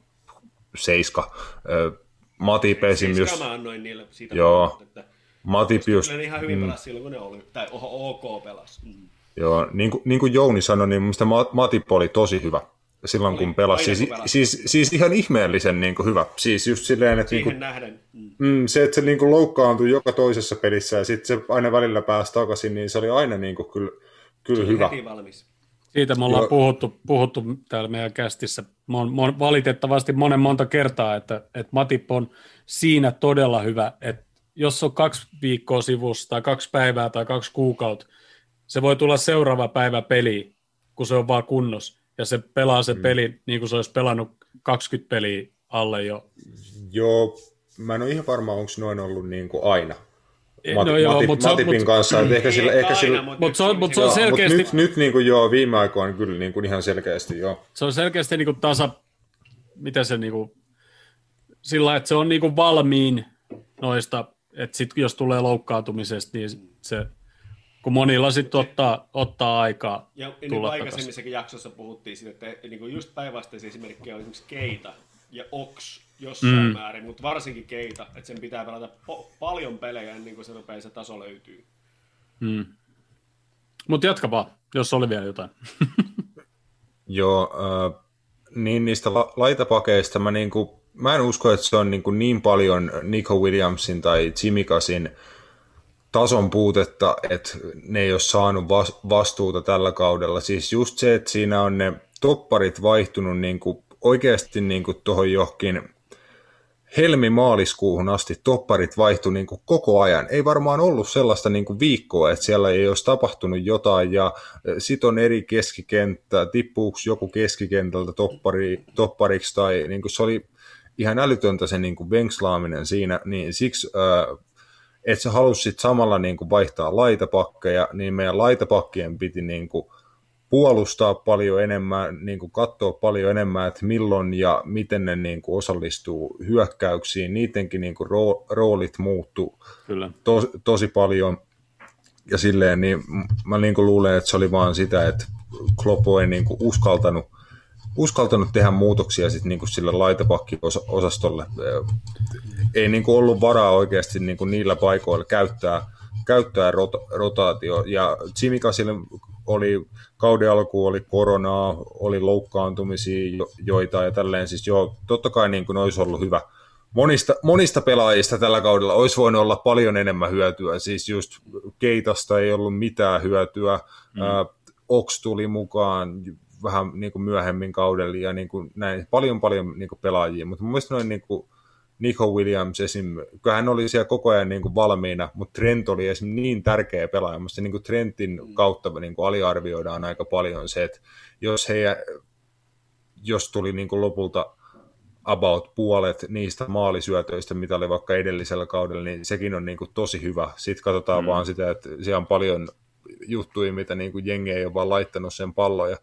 seiska. Äh, Mati Pesim just... mä annoin niille siitä. Joo. Puhut, että Matipius... Ne ihan hyvin mm. pelasi silloin, kun ne oli, tai ok pelasi. Mm. Joo, niin kuin, niin kuin Jouni sanoi, niin minusta Matip oli tosi hyvä silloin, oli, kun pelasi. Siis, pelasi. Siis, siis, ihan ihmeellisen niin kuin hyvä. Siis just silleen, että... Siihen niin kuin, nähden. Mm. Mm, se, että se niin kuin loukkaantui joka toisessa pelissä ja sitten se aina välillä pääsi takaisin, niin se oli aina niin kuin kyllä, kyllä hyvä. Heti valmis. Siitä me ollaan puhuttu, puhuttu täällä meidän kästissä mon, mon, valitettavasti monen monta kertaa, että, että Matip on siinä todella hyvä, että jos on kaksi viikkoa sivussa tai kaksi päivää tai kaksi kuukautta, se voi tulla seuraava päivä peli, kun se on vaan kunnos. Ja se pelaa se mm. peli niin kuin se olisi pelannut 20 peliä alle jo. Joo, mä en ole ihan varma, onko noin ollut niin kuin aina. Mat, no joo, mutta Matipin mut, kanssa, että ehkä sillä, ehkä sillä, mutta mut se on, mut se on selkeästi... Mut nyt, nyt niin kuin joo, viime aikoina kyllä niin kuin ihan selkeästi joo. Se on selkeästi niin kuin tasa, mitä se niin kuin, sillä että se on niin kuin valmiin noista että sit, jos tulee loukkaantumisesta, niin se, kun monilla sitten ottaa, ottaa aikaa Ja niin aikaisemmissakin jaksossa puhuttiin siitä, että niin kuin just päinvastaisia esimerkkejä on esimerkiksi Keita ja Ox jossain mm. määrin, mutta varsinkin Keita, että sen pitää pelata po- paljon pelejä ennen kuin se rupeaa se taso löytyy. Mm. Mutta jatka vaan, jos oli vielä jotain. [LAUGHS] Joo, äh, niin niistä la- laitapakeista mä niinku mä en usko, että se on niin, kuin niin paljon Nico Williamsin tai Jimmy Kasin tason puutetta, että ne ei ole saanut vastuuta tällä kaudella. Siis just se, että siinä on ne topparit vaihtunut niin kuin oikeasti niin kuin tuohon johonkin helmi-maaliskuuhun asti topparit vaihtui niin kuin koko ajan. Ei varmaan ollut sellaista niin kuin viikkoa, että siellä ei olisi tapahtunut jotain ja sit on eri keskikenttä, tippuuko joku keskikentältä toppari, toppariksi tai niin kuin se oli ihan älytöntä se niin kuin venkslaaminen siinä, niin siksi, että sä halusit samalla niin kuin vaihtaa laitapakkeja, niin meidän laitapakkien piti niin kuin puolustaa paljon enemmän, niin kuin katsoa paljon enemmän, että milloin ja miten ne niin kuin osallistuu hyökkäyksiin. Niidenkin niin kuin roolit muuttu Kyllä. To, tosi paljon. Ja silleen, niin mä niin kuin luulen, että se oli vaan sitä, että Kloppo ei niin kuin uskaltanut uskaltanut tehdä muutoksia sit niinku sille laitapakkiosastolle. Ei niinku ollut varaa oikeasti niinku niillä paikoilla käyttää, käyttää rota, rotaatio. Ja Jimmy Cassille oli kauden alku oli koronaa, oli loukkaantumisia joita ja tälleen. Siis joo, totta kai niin kuin olisi ollut hyvä. Monista, monista pelaajista tällä kaudella olisi voinut olla paljon enemmän hyötyä. Siis just Keitasta ei ollut mitään hyötyä. Mm. Ox tuli mukaan, vähän niin kuin myöhemmin kaudella ja niin kuin näin, paljon paljon niin kuin pelaajia, mutta mun mielestä noin niin kuin Nico Williams esim, kyllä hän oli siellä koko ajan niin kuin valmiina, mutta Trent oli esim niin tärkeä pelaaja. Musta niin kuin Trentin kautta niin kuin aliarvioidaan aika paljon se, että jos, he, jos tuli niin kuin lopulta about puolet niistä maalisyötöistä, mitä oli vaikka edellisellä kaudella, niin sekin on niin kuin tosi hyvä. Sitten katsotaan mm. vaan sitä, että siellä on paljon juttuja, mitä niin kuin jengi ei ole vaan laittanut sen palloja,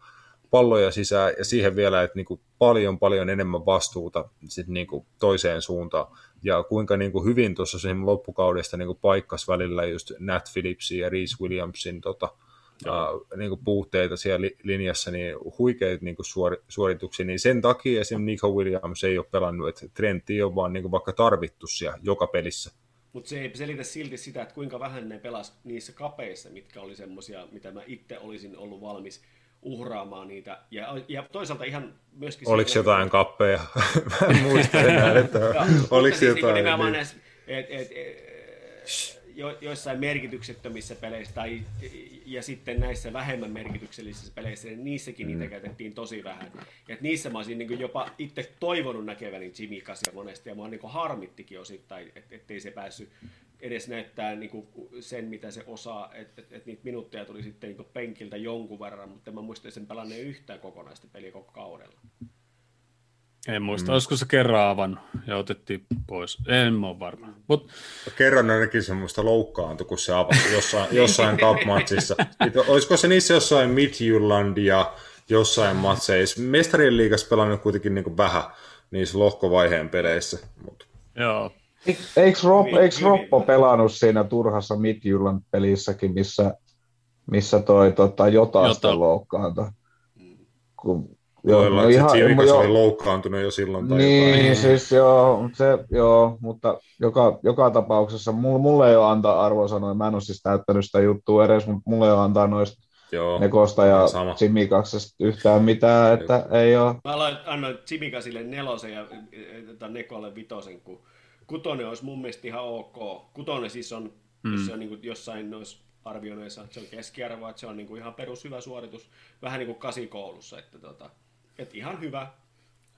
palloja sisään, ja siihen vielä, että niin kuin paljon paljon enemmän vastuuta sit niin kuin toiseen suuntaan. Ja kuinka niin kuin hyvin tuossa loppukaudesta niin kuin paikkas välillä just Nat Phillipsin ja Reese Williamsin tota, uh, niin kuin puutteita siellä li- linjassa, niin huikeita niin kuin suori- suorituksia, niin sen takia esimerkiksi Nico Williams ei ole pelannut, että Trentti on vaan niin kuin vaikka tarvittu siellä joka pelissä. Mutta se ei selitä silti sitä, että kuinka vähän ne pelas niissä kapeissa, mitkä oli semmoisia, mitä mä itse olisin ollut valmis uhraamaan niitä. Ja, ja toisaalta ihan myöskin... Oliko siinä, jotain kappeja? [LAUGHS] mä en muista enää, että oliko siis jotain. Niin. näissä, et, et, et, jo, joissain merkityksettömissä peleissä tai, ja sitten näissä vähemmän merkityksellisissä peleissä, niin niissäkin niitä mm. käytettiin tosi vähän. Ja että niissä mä olisin niin jopa itse toivonut näkeväni Jimmy Kasia monesti, ja mua niin harmittikin osittain, että ettei se päässyt edes näyttää niin kuin sen, mitä se osaa, että et, et niitä minuutteja tuli sitten niin penkiltä jonkun verran, mutta mä muistan sen pelanneen yhtään kokonaista peliä koko kaudella. En muista, mm. olisiko se kerran avannut ja otettiin pois. En ole varma. Mut... Kerran ainakin semmoista loukkaantu, kun se avasi jossain, [LAUGHS] jossain cup-matsissa. Olisiko se niissä jossain Midjylland ja jossain matseissa? Mestarien liigassa pelannut kuitenkin niin kuin vähän niissä lohkovaiheen peleissä. Mut. Joo. Eikö, Rob, eikö Roppo pelannut siinä turhassa Midjylland-pelissäkin, missä, missä toi tota, Jotasta Jota. loukkaantui? Kun Joo, Voi olla, no ihan, Tsimikas jo, oli loukkaantunut jo silloin. Tai niin, jotain. siis joo, se, joo, mutta joka, joka tapauksessa mulle, mulle ei ole antaa arvosanoja. Mä en ole siis täyttänyt sitä juttua edes, mutta mulle ei ole antaa noista Joo, Nekosta ja Simikaksesta yhtään mitään, että Joo. ei ole. Mä annoin Simikasille nelosen ja että Nekolle vitosen, kun kutonen olisi mun mielestä ihan ok. Kutonen siis on, mm. jos se on niin kuin jossain noissa arvioineissa, että se on keskiarvo, että se on niin kuin ihan perushyvä suoritus, vähän niin kuin kasikoulussa, että tota, et ihan hyvä,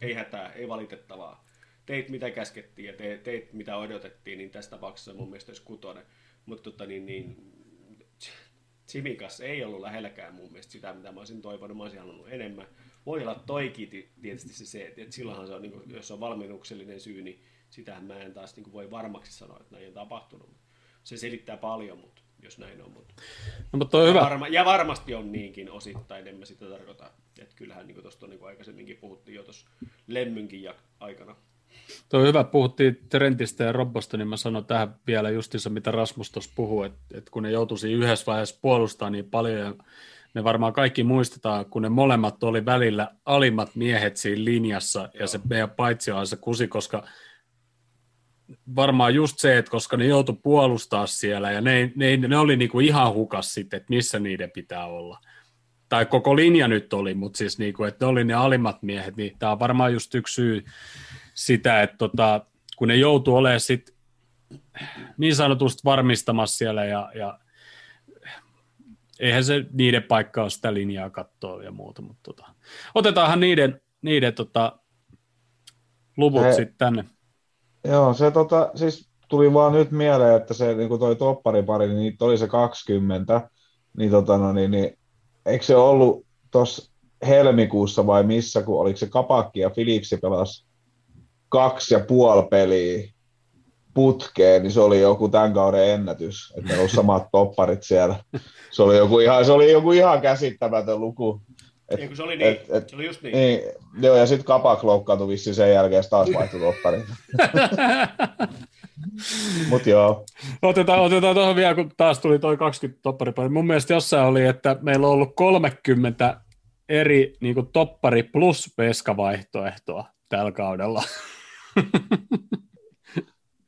ei hätää, ei valitettavaa. Teit mitä käskettiin ja te, teit mitä odotettiin, niin tässä tapauksessa mun mielestä olisi kutonen. Mutta tota, niin, niin, Simikas ei ollut lähelläkään mun mielestä sitä, mitä mä olisin toivonut. Mä olisin halunnut enemmän. Voi olla toikin tietysti se, se että silloinhan se on, niin kuin, jos on valmennuksellinen syy, niin sitähän mä en taas niin kuin voi varmaksi sanoa, että näin on tapahtunut. Se selittää paljon, mutta jos näin on. Mutta... No, mutta on hyvä. Varma, ja varmasti on niinkin osittain, en mä sitä tarkoita. Että kyllähän niin tuosta niin aikaisemminkin puhuttiin jo tuossa Lemmynkin ja aikana. Tuo hyvä, puhuttiin Trentistä ja Robbosta, niin mä sanon tähän vielä justiinsa, mitä Rasmus tuossa puhuu, että, että kun ne joutuisi yhdessä vaiheessa puolustaa niin paljon, ja me varmaan kaikki muistetaan, kun ne molemmat oli välillä alimmat miehet siinä linjassa, Joo. ja se meidän paitsi on se kusi, koska varmaan just se, että koska ne joutu puolustaa siellä ja ne, ne, ne oli niinku ihan hukas sitten, että missä niiden pitää olla. Tai koko linja nyt oli, mutta siis niinku, että ne oli ne alimmat miehet, niin tämä on varmaan just yksi syy sitä, että tota, kun ne joutuu olemaan sit niin sanotusti varmistamassa siellä ja, ja eihän se niiden paikka ole sitä linjaa katsoa ja muuta, mutta tota, otetaanhan niiden, niiden tota, luvut sitten tänne. Joo, se tota, siis tuli vaan nyt mieleen, että se niin kuin toi topparipari, niin niitä oli se 20, niin, tota, no, niin, niin eikö se ollut tuossa helmikuussa vai missä, kun oliko se Kapakki ja Philipsi pelas kaksi ja puoli peliä putkeen, niin se oli joku tämän kauden ennätys, että ne samat topparit siellä. Se oli joku ihan, se oli joku ihan käsittämätön luku. Et, Eikö se oli niin? Et, et, se oli just niin. niin joo, ja sitten Kapak loukkaantui vissiin sen jälkeen, taas vaihtui toppari. [LAUGHS] Mut joo. Otetaan, otetaan tuohon vielä, kun taas tuli toi 20 toppari. Mun mielestä jossain oli, että meillä on ollut 30 eri niin toppari plus peskavaihtoehtoa tällä kaudella. [LAUGHS]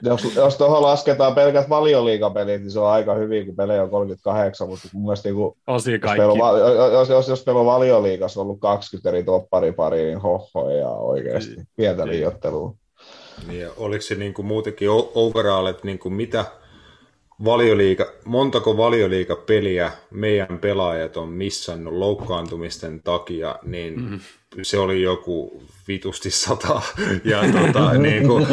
jos, jos tuohon lasketaan pelkät valioliikapelit, niin se on aika hyvin, kun pelejä on 38, mutta mun mielestä niin kuin, jos, on, jos, jos, jos meillä on valioliikassa ollut 20 eri topparipari, niin hoho ja oikeasti niin. pientä liiottelua. Niin, oliko se niin kuin muutenkin overall, että niin kuin mitä, valioliiga, montako valioliigapeliä meidän pelaajat on missannut loukkaantumisten takia, niin mm-hmm. Se oli joku vitusti sata. [LAUGHS] Ja, tota, niin kuin,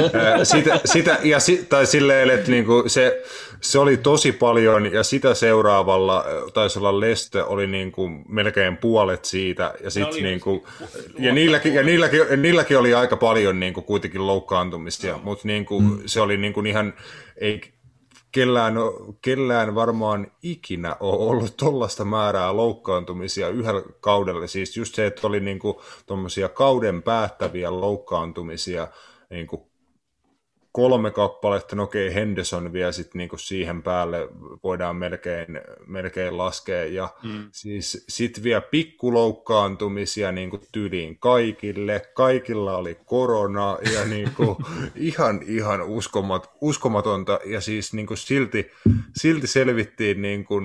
sitä, sitä, ja si, tai silleen, että niin kuin se, se oli tosi paljon, ja sitä seuraavalla, taisi olla Leste, oli niin kuin melkein puolet siitä, ja, sit, niin kuin, ja, niilläkin, ja niilläkin, niilläkin, oli aika paljon niin kuin, kuitenkin loukkaantumisia, no. mutta niin kuin, mm. se oli niin kuin ihan, ei, kellään, kellään varmaan ikinä ole ollut tuollaista määrää loukkaantumisia yhdellä kaudella. Siis just se, että oli niinku kauden päättäviä loukkaantumisia niinku kolme kappaletta, no okei, Henderson vielä sitten niinku siihen päälle voidaan melkein, melkein laskea, ja mm. siis sitten vielä pikkuloukkaantumisia niinku tyyliin kaikille, kaikilla oli korona, ja [LAUGHS] niinku ihan, ihan uskomat, uskomatonta, ja siis niinku silti, silti selvittiin niinku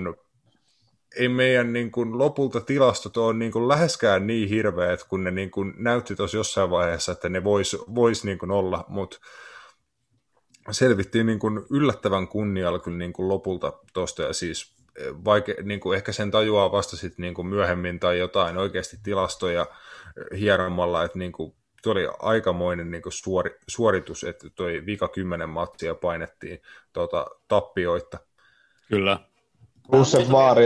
ei meidän niin kuin, lopulta tilastot ole niin kuin, läheskään niin hirveät, kun ne niin kuin, näytti tuossa jossain vaiheessa, että ne voisi vois, niin olla, mutta selvittiin niin kuin yllättävän kunnialla kyllä niin kuin lopulta tuosta, ja siis eh, vaike, niin kuin ehkä sen tajuaa vasta sitten niin kuin myöhemmin tai jotain oikeasti tilastoja eh, hieromalla, että niin kuin, tuo oli aikamoinen niin kuin suori, suoritus, että toi vika kymmenen matsia painettiin tuota, tappioita. Kyllä. Plus, se vaari,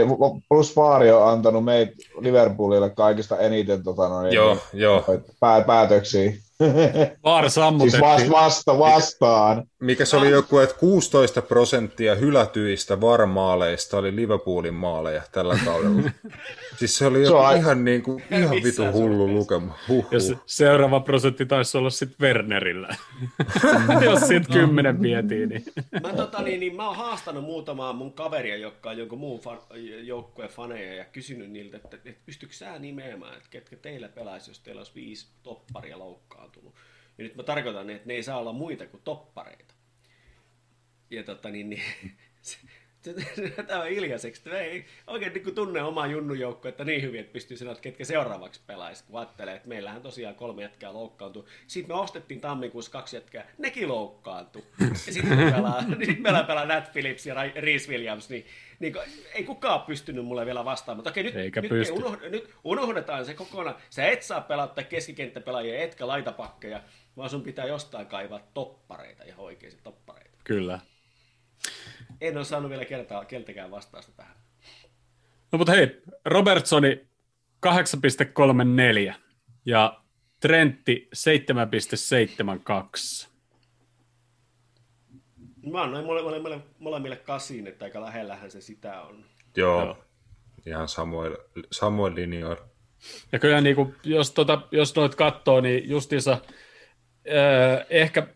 plus vaari on antanut meitä Liverpoolille kaikista eniten tota, noin, joo, niin, joo. Pää, päätöksiä. [LAUGHS] Vaar sammutettiin. Siis vasta, vasta, vastaan. Mikä se oli joku, että 16 prosenttia hylätyistä varmaaleista oli Liverpoolin maaleja tällä kaudella. [LAUGHS] siis se oli se on ihan, niin kuin, ihan vitu hullu lukema. Huh, Ja se, seuraava prosentti taisi olla sitten Wernerillä. [LAUGHS] Jos sitten kymmenen vietiin. Niin. mä, tota, niin, niin, mä oon haastanut muutamaa mun kaveria, jotka on jonkun muun fan, joukkueen faneja ja kysynyt niiltä, että, että pystyykö sä nimeämään, että ketkä teillä pelaisi, jos teillä olisi viisi topparia loukkaa loukkaantunut. Ja nyt mä tarkoitan, että ne ei saa olla muita kuin toppareita. Ja tota niin, niin [LAUGHS] [LAUGHS] tämä on iljaiseksi, että ei oikein niin tunne omaa junnujoukkoa, että niin hyvin, että pystyy sanoa, että ketkä seuraavaksi pelaisi, kun ajattelee, että meillähän tosiaan kolme jätkää loukkaantuu. Sitten me ostettiin tammikuussa kaksi jätkää, nekin loukkaantui. Ja sitten me pelaa, [LAUGHS] niin meillä pelaa Nat Phillips ja Reese Williams, niin, niin kuin, ei kukaan pystynyt mulle vielä vastaamaan. Okei, nyt, Eikä nyt, pysty. unoh, nyt unohdetaan se kokonaan. Sä et saa pelata keskikenttäpelaajia, etkä laitapakkeja, vaan sun pitää jostain kaivaa toppareita, ihan oikeasti toppareita. Kyllä. En ole saanut vielä kertaa, keltäkään vastausta tähän. No mutta hei, Robertsoni 8,34 ja Trentti 7,72. Mä annoin molemmille, molemmille kasiin, että aika lähellähän se sitä on. Joo, Joo. ihan samoin, samoin linjoilla. Ja kyllä niin kuin, jos, tota, jos noit katsoo, niin justiinsa äh, ehkä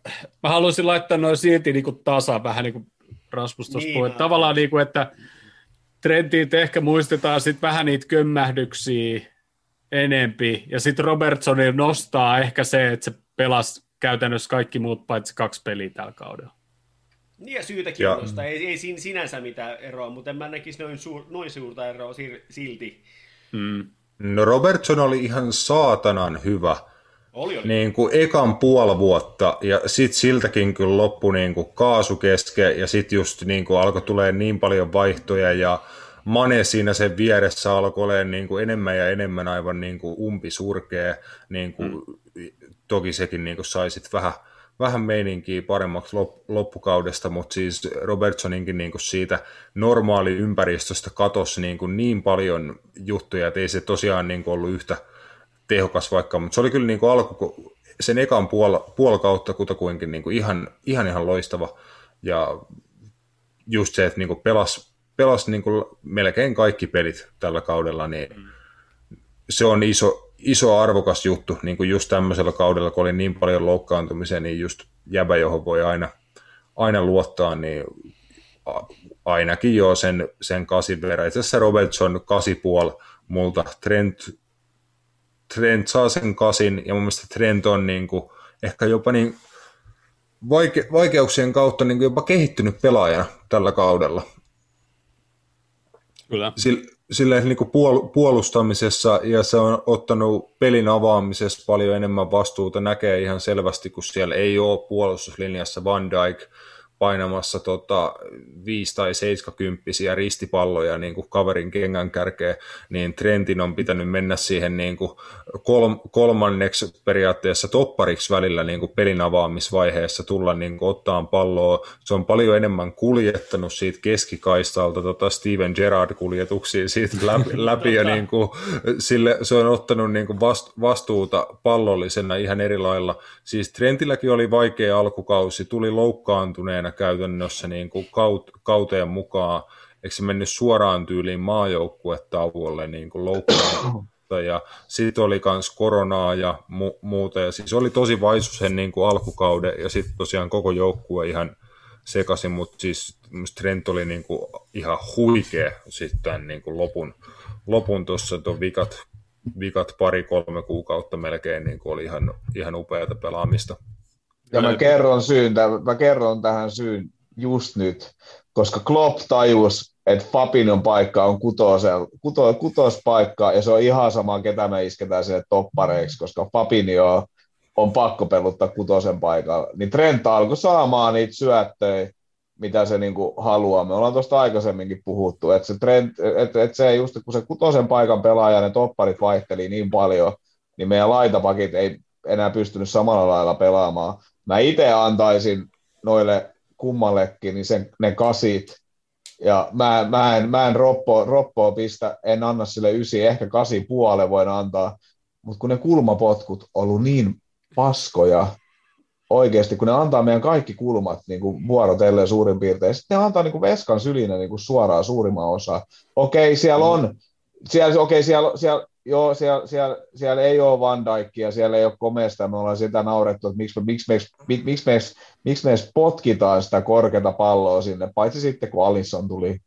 mä haluaisin laittaa noin silti niin kuin tasa vähän niin kuin Rasmus tuossa niin, puhui. Tavallaan niin kuin, että Trentit ehkä muistetaan sitten vähän niitä kömmähdyksiä enempi, ja sitten Robertsoni nostaa ehkä se, että se pelasi käytännössä kaikki muut paitsi kaksi peliä tällä kaudella. Niin ja syytäkin ja. nostaa, ei, ei sinänsä mitään eroa, mutta en mä näkisi noin, suur, noin suurta eroa silti. Mm. No Robertson oli ihan saatanan hyvä oli, oli. Niin kuin ekan puoli vuotta ja sitten siltäkin kyllä loppu niin kuin kaasu kesken ja sitten just niin kuin alkoi tulee niin paljon vaihtoja ja Mane siinä sen vieressä alkoi olemaan niin kuin enemmän ja enemmän aivan niin kuin umpisurkea. Niin kuin, mm. Toki sekin niin kuin sai sit vähän, vähän meininkiä paremmaksi loppukaudesta, mutta siis Robertsoninkin niin kuin siitä normaali ympäristöstä katosi niin, kuin niin paljon juttuja, että ei se tosiaan niin kuin ollut yhtä, tehokas vaikka, mutta se oli kyllä niin kuin alku, sen ekan puol, puolikautta kutakuinkin niin kuin ihan, ihan, ihan loistava. Ja just se, että niin kuin pelas, pelas niin kuin melkein kaikki pelit tällä kaudella, niin mm. se on iso, iso arvokas juttu, niin kuin just tämmöisellä kaudella, kun oli niin paljon loukkaantumisia, niin just jäbä, johon voi aina, aina luottaa, niin ainakin jo sen, sen kasin verran. Itse asiassa Robertson kasi puol multa, Trent Trent saa sen kasin, ja mun mielestä Trent on niin kuin, ehkä jopa niin vaike- vaikeuksien kautta niin kuin jopa kehittynyt pelaajana tällä kaudella. Kyllä. Sillä niin kuin puol- puolustamisessa ja se on ottanut pelin avaamisessa paljon enemmän vastuuta, näkee ihan selvästi, kun siellä ei ole puolustuslinjassa Van Dijk, painamassa tota, 5 tai 70 ristipalloja niin kuin kaverin kengän kärkeen, niin Trentin on pitänyt mennä siihen niin kuin kol- kolmanneksi periaatteessa toppariksi välillä niin kuin pelin avaamisvaiheessa tulla niin kuin ottaan palloa. Se on paljon enemmän kuljettanut siitä keskikaistalta tota Steven Gerrard-kuljetuksiin siitä läpi, [LAUGHS] läpi ja niin kuin, sille, se on ottanut niin kuin vastuuta pallollisena ihan eri lailla. Siis Trentilläkin oli vaikea alkukausi, tuli loukkaantuneena käytännössä niin kuin kaut, kauteen mukaan, eikö se mennyt suoraan tyyliin maajoukkuetauolle niin kuin ja sitten oli myös koronaa ja mu- muuta, ja siis oli tosi vaisu sen niin kuin alkukauden, ja sitten tosiaan koko joukkue ihan sekaisin, mutta siis Trent oli niin kuin ihan huikea sitten niin kuin lopun, lopun tuossa tuon vikat, vikat pari-kolme kuukautta melkein niin kuin oli ihan, ihan upeata pelaamista. Ja mä kerron, syyn, mä kerron tähän syyn just nyt, koska Klopp tajus, että Fabinon paikka on kutosel, kuto, kutospaikka, ja se on ihan sama, ketä me isketään sinne toppareiksi, koska Fabinho on pakko peluttaa kutosen paikalla. Niin Trent alkoi saamaan niitä syöttöjä, mitä se niinku haluaa. Me ollaan tuosta aikaisemminkin puhuttu, että se, trend, että, että se just, kun se kutosen paikan pelaaja ne topparit vaihteli niin paljon, niin meidän laitapakit ei enää pystynyt samalla lailla pelaamaan. Mä itse antaisin noille kummallekin niin sen, ne kasit, ja mä, mä en, mä en roppoa, roppoa pistä, en anna sille ysi, ehkä kasi puole voin antaa, mutta kun ne kulmapotkut on ollut niin paskoja, oikeasti, kun ne antaa meidän kaikki kulmat niin kuin vuorotelleen suurin piirtein, sitten ne antaa niin kuin veskan sylinä niin kuin suoraan suurimman osa. Okei, siellä on, siellä, okei, siellä, siellä, joo, siellä, siellä, siellä, ei ole Van Dijkia, siellä ei ole Komesta, me ollaan sitä naurettu, että miksi, miksi, miksi, miksi, miksi, me, miksi me potkitaan sitä korkeata palloa sinne, paitsi sitten kun Alisson tuli.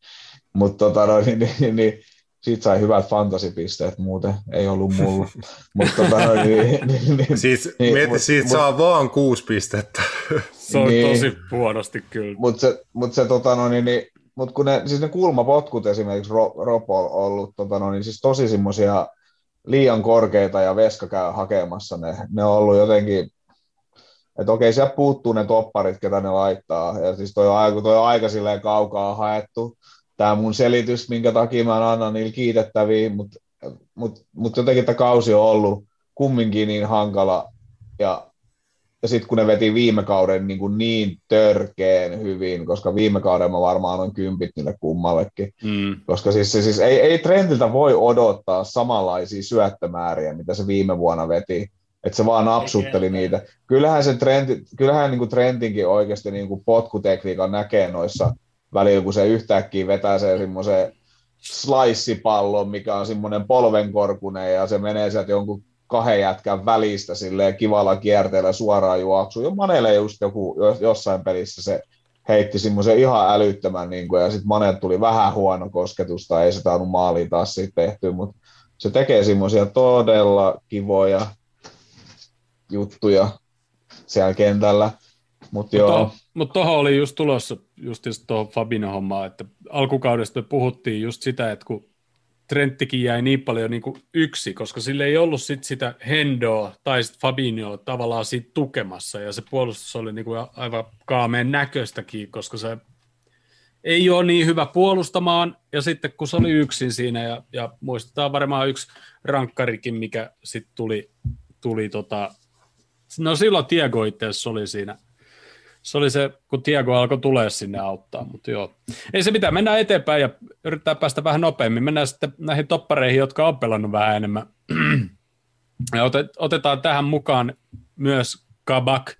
Mutta tota, no, niin, niin, niin, siitä sai hyvät fantasipisteet, muuten ei ollut mulla. [LAUGHS] mutta, tota, niin, niin, niin, siis, niin, mieti, mut, siitä mut, saa vaan kuusi pistettä. [LAUGHS] Se on niin, tosi huonosti kyllä. Mutta se, mut se tota, no, niin, niin, mut kun ne, siis ne kulmapotkut esimerkiksi Ropo on ollut tota, no, niin siis tosi semmoisia liian korkeita ja Veska käy hakemassa ne. Ne on ollut jotenkin, että okei, siellä puuttuu ne topparit, ketä ne laittaa. Ja siis toi on, toi on aika silleen kaukaa haettu tämä mun selitys, minkä takia mä annan niillä kiitettäviä, mutta mut, mut jotenkin tämä kausi on ollut kumminkin niin hankala, ja, ja sitten kun ne veti viime kauden niin, kuin niin törkeen hyvin, koska viime kauden mä varmaan on kympit niille kummallekin, mm. koska siis, siis ei, ei Trentiltä voi odottaa samanlaisia syöttömääriä, mitä se viime vuonna veti, että se vaan napsutteli niitä. Kyllähän, se trendi, kyllähän niin kuin Trentinkin oikeasti niin kuin potkutekniikan näkee noissa välillä, kun se yhtäkkiä vetää se semmoisen slice-pallon, mikä on semmoinen polvenkorkunen, ja se menee sieltä jonkun kahden jätkän välistä silleen kivalla kierteellä suoraan juoksuun. Jo Manelle just joku, jossain pelissä se heitti semmoisen ihan älyttömän, niin kuin, ja sitten Manet tuli vähän huono kosketusta, ei se saanut maaliin taas siitä tehtyä, mutta se tekee semmoisia todella kivoja juttuja siellä kentällä. Mutta. Mutta tuohon oli just tulossa just tuohon Fabino hommaa, että alkukaudesta puhuttiin just sitä, että kun Trenttikin jäi niin paljon niin kuin yksi, koska sille ei ollut sit sitä Hendoa tai sit Fabinhoa tavallaan siitä tukemassa, ja se puolustus oli niin kuin aivan kaameen näköistäkin, koska se ei ole niin hyvä puolustamaan, ja sitten kun se oli yksin siinä, ja, ja muistetaan varmaan yksi rankkarikin, mikä sitten tuli, tuli tota, no silloin Tiago itse oli siinä se oli se, kun Tiago alkoi tulee sinne auttaa, mutta joo. Ei se mitään, mennään eteenpäin ja yrittää päästä vähän nopeammin. Mennään sitten näihin toppareihin, jotka on pelannut vähän enemmän. Ja otetaan tähän mukaan myös Kabak.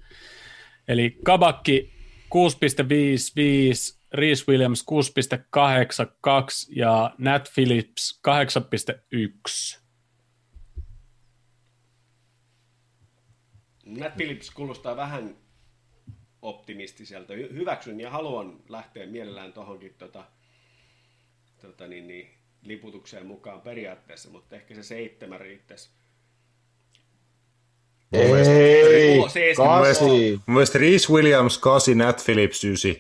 Eli Kabakki 6,55, Reese Williams 6,82 ja Nat Phillips 8,1. Nat Phillips kuulostaa vähän optimistiselta. Hyväksyn ja haluan lähteä mielellään tuohonkin tota, tota niin, niin, liputukseen mukaan periaatteessa, mutta ehkä se seitsemän riittäisi. Ei, kasi. Mun mielestä Reese Williams 8, Nat Phillips 9.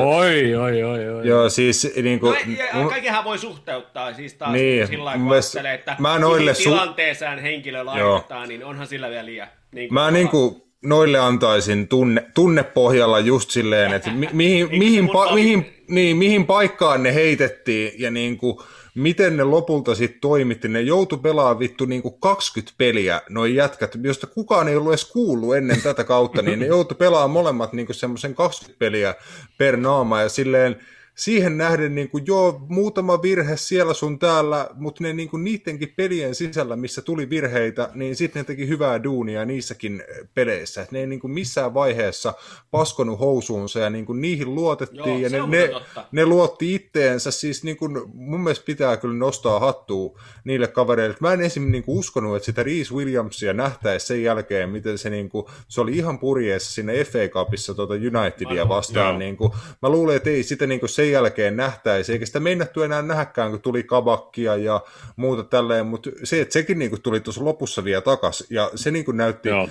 Oi, oi, oi, oi. Joo, siis niin kuin... No, kaikenhan voi suhteuttaa siis taas niin, sillä lailla, että mä noille su- tilanteeseen henkilö laitetaan, Joo. niin onhan sillä vielä liian. Niin kuin, mä niin kuin, noille antaisin tunne, tunnepohjalla just silleen, että mi, mihin, mihin, pa, mihin, niin, mihin paikkaan ne heitettiin ja niin kuin, miten ne lopulta sitten toimitti. Ne joutu pelaamaan vittu niin kuin 20 peliä, noin jätkät, josta kukaan ei ollut edes kuullut ennen tätä kautta, niin ne joutu pelaamaan molemmat niin semmoisen 20 peliä per naama ja silleen, siihen nähden niin kuin, joo, muutama virhe siellä sun täällä, mutta ne niin kuin, niidenkin pelien sisällä, missä tuli virheitä, niin sitten ne teki hyvää duunia niissäkin peleissä. Et ne ei niin kuin, missään vaiheessa paskonut housuunsa ja niin kuin, niihin luotettiin Joo, ja se ne, ne, totta. ne luotti itteensä. Siis niin kuin, mun mielestä pitää kyllä nostaa hattua niille kavereille. Mä en esimerkiksi niin kuin, uskonut, että sitä Reese Williamsia nähtäisi sen jälkeen, miten se, niin kuin, se oli ihan purjeessa sinne FA Cupissa tuota Unitedia vastaan. Niin kuin, mä luulen, että ei sitä niin kuin sen jälkeen nähtäisi, eikä sitä meinattu enää nähäkään, kun tuli kabakkia ja muuta tälleen, mutta se, että sekin niin kuin tuli tuossa lopussa vielä takas, ja se niin kuin näytti Joo.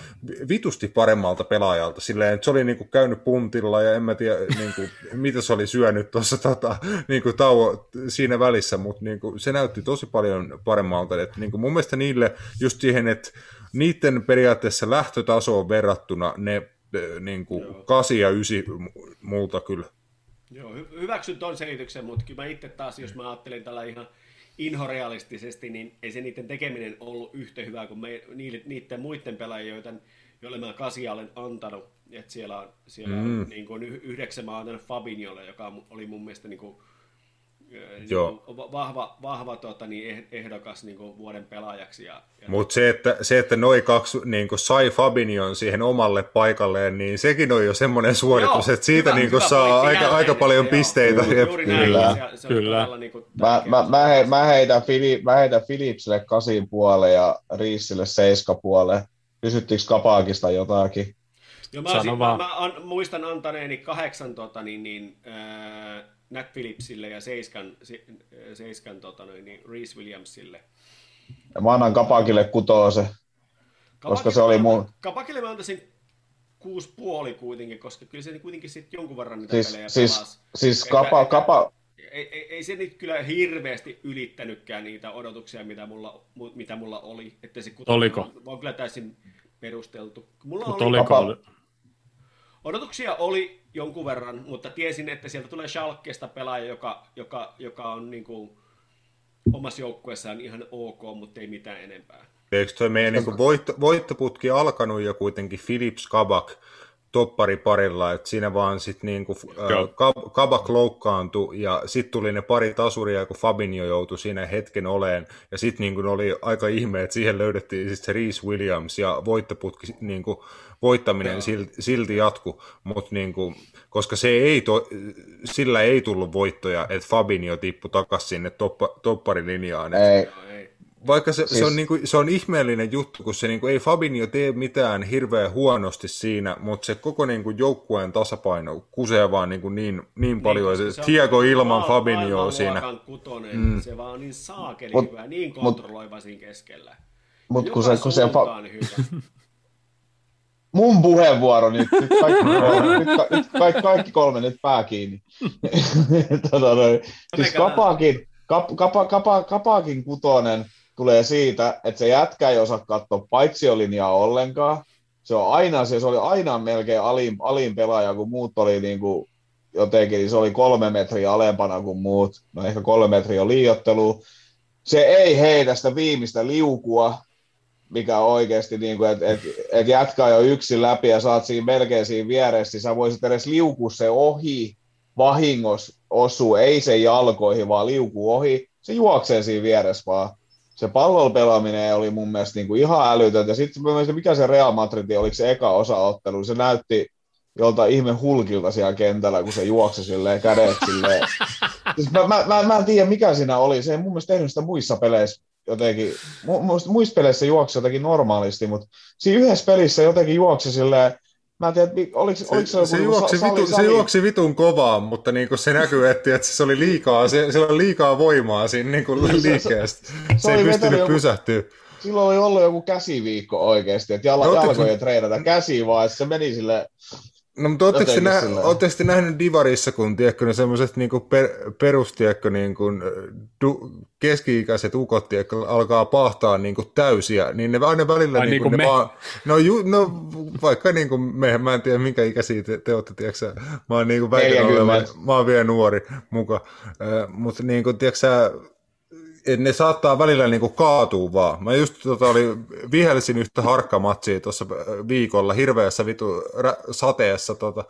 vitusti paremmalta pelaajalta, silleen, että se oli niin kuin käynyt puntilla, ja en mä tiedä, niin kuin, [LAUGHS] mitä se oli syönyt tuossa tota, niin kuin tauo siinä välissä, mutta niin kuin, se näytti tosi paljon paremmalta, että niin kuin mun mielestä niille just siihen, että niiden periaatteessa lähtötasoon verrattuna ne niin kuin Joo. 8 ja 9 multa kyllä. Joo, hy- hyväksyn ton selityksen, mutta kyllä mä itse taas, jos mä ajattelen tällä ihan inhorealistisesti, niin ei se niiden tekeminen ollut yhtä hyvää kuin me, niille, niiden muiden pelaajien, joita, joille mä kasia olen antanut. Et siellä on, siellä on Mm. niin kuin yh- yhdeksän mä oon antanut Fabinholle, joka oli mun mielestä niin kuin, niin Joo. kuin va- vahva, vahva tota, niin eh- ehdokas niin kuin vuoden pelaajaksi. Ja, ja Mutta se, että, se, että noi kaksi niin sai Fabinion siihen omalle paikalleen, niin sekin on jo semmoinen suoritus, Joo, että siitä hyvä- niin hyvä saa aika, jälleen, aika paljon joo. pisteitä. Juuri, juuri näin, Kyllä. Se, se Kyllä. niin kuin Mä, mä, mä, he, suoritus. mä, heitän Fili, mä heitän Philipsille kasin puoleen ja Riissille seiska puoleen. Kysyttiinkö Kapaakista jotakin? Joo, mä, olisin, mä, mä an, muistan antaneeni kahdeksan tota, niin, niin, äh, Nat Phillipsille ja seiskan, se, seiskan tota, noin, niin Reese Williamsille. Ja mä annan Kapakille kutoose. Koska se oli mun- Kapakille mä antaisin kuusi puoli kuitenkin, koska kyllä se kuitenkin sitten jonkun verran niitä Siis, pelejä siis, pelasi. siis Että- kapa, että- kapa, Ei, ei, ei, se nyt kyllä hirveästi ylittänytkään niitä odotuksia, mitä mulla, mu- mitä mulla oli. Että se kutonen Oliko? On, on kyllä täysin perusteltu. Mulla Mutta oli, oliko? Kapa- Odotuksia oli jonkun verran, mutta tiesin, että sieltä tulee Schalkesta pelaaja, joka, joka, joka on niin kuin omassa joukkueessaan ihan ok, mutta ei mitään enempää. Eikö toi meidän niin voitto, voittoputki alkanut jo kuitenkin Philips Kabak toppari parilla, että siinä vaan sitten niin kuin, Joo. äh, Kabak loukkaantui ja sitten tuli ne pari tasuria, kun Fabinho joutui siinä hetken oleen ja sitten niin kuin oli aika ihme, että siihen löydettiin sit se Reese Williams ja voittoputki niin kuin, voittaminen Joo. silti, silti jatku, mutta niin kuin, koska se ei to, sillä ei tullut voittoja, että Fabinho tippui takaisin sinne toppa, topparilinjaan. Et ei. Vaikka se, Siis- se, on, niinku, se on ihmeellinen juttu, kun se niinku, ei Fabinho tee mitään hirveän huonosti siinä, mutta se koko niinku, joukkueen tasapaino kusee vaan niinku, niin, niin paljon, koska että on Thiago ilman maa- Fabinhoa siinä. Kutonen, mm. Se vaan on niin saakeli Mut- hyvä, niin mut- kontrolloiva siinä keskellä. mutta kun se, kun se fa- suuntaan hyvä. [LAUGHS] mun puheenvuoro nyt, nyt kaikki kolme, nyt, ka- nyt kaikki, kaikki kolme nyt pää kiinni. [LAUGHS] tota, noin. siis kapaakin, kap, kapa, kapa, kapaakin kutonen tulee siitä, että se jätkä ei osaa katsoa paitsiolinjaa ollenkaan. Se, on aina, se, oli aina melkein alin, alin pelaaja, kun muut oli niin kuin jotenkin, niin se oli kolme metriä alempana kuin muut. No ehkä kolme metriä on liiottelu. Se ei heitä sitä viimeistä liukua, mikä oikeasti, niin kuin, että et, et jätkä jo yksin läpi ja saat siinä melkein siinä vieressä, niin sä voisit edes liukua se ohi, vahingos osuu, ei se jalkoihin, vaan liukuu ohi, se juoksee siinä vieressä vaan. Se pallon pelaaminen oli mun mielestä niin kuin ihan älytöntä. Ja sitten mikä se Real Madrid, oliko se eka osaottelu, se näytti jolta ihme hulkilta siellä kentällä, kun se juoksi silleen kädet silleen. [LAUGHS] Siis mä, mä, mä, mä, en tiedä, mikä siinä oli. Se ei mun mielestä tehnyt sitä muissa peleissä jotenkin. Mu, muissa peleissä juoksi jotenkin normaalisti, mutta siinä yhdessä pelissä jotenkin juoksi silleen, mä en tiedä, oliko, oliko se, Se, se, niinku juoksi, sali- vitu, se sali- juoksi vitun kovaa, mutta niin kuin se näkyy, että, että se oli liikaa, se, se oli liikaa voimaa siinä niin kuin Se- se- liikkeestä. se Se ei pystynyt joku- pysähtyä. silloin oli ollut joku käsiviikko oikeasti, että jala, Ootteko- jalkojen treenata käsi vaan, se meni sille, No, mutta ootteko te, nä- ootteko te nähnyt Divarissa, kun tiedätkö, ne semmoiset niinku per, perustiedätkö, niinku, du, keski-ikäiset ukot tiedätkö, alkaa pahtaa niinku täysiä, niin ne aina välillä Ai niinku, niinku ne me. vaan, no, ju, no vaikka niinku me, mä en tiedä minkä ikäisiä te, te olette, tiedätkö, mä oon niinku väitän 40. olevan, mä oon vielä nuori muka, äh, mutta niinku, tiedätkö, ne saattaa välillä niinku kaatua vaan. Mä just tota, oli, vihelsin yhtä harkkamatsia tuossa viikolla hirveässä vitu rä, sateessa. Tota,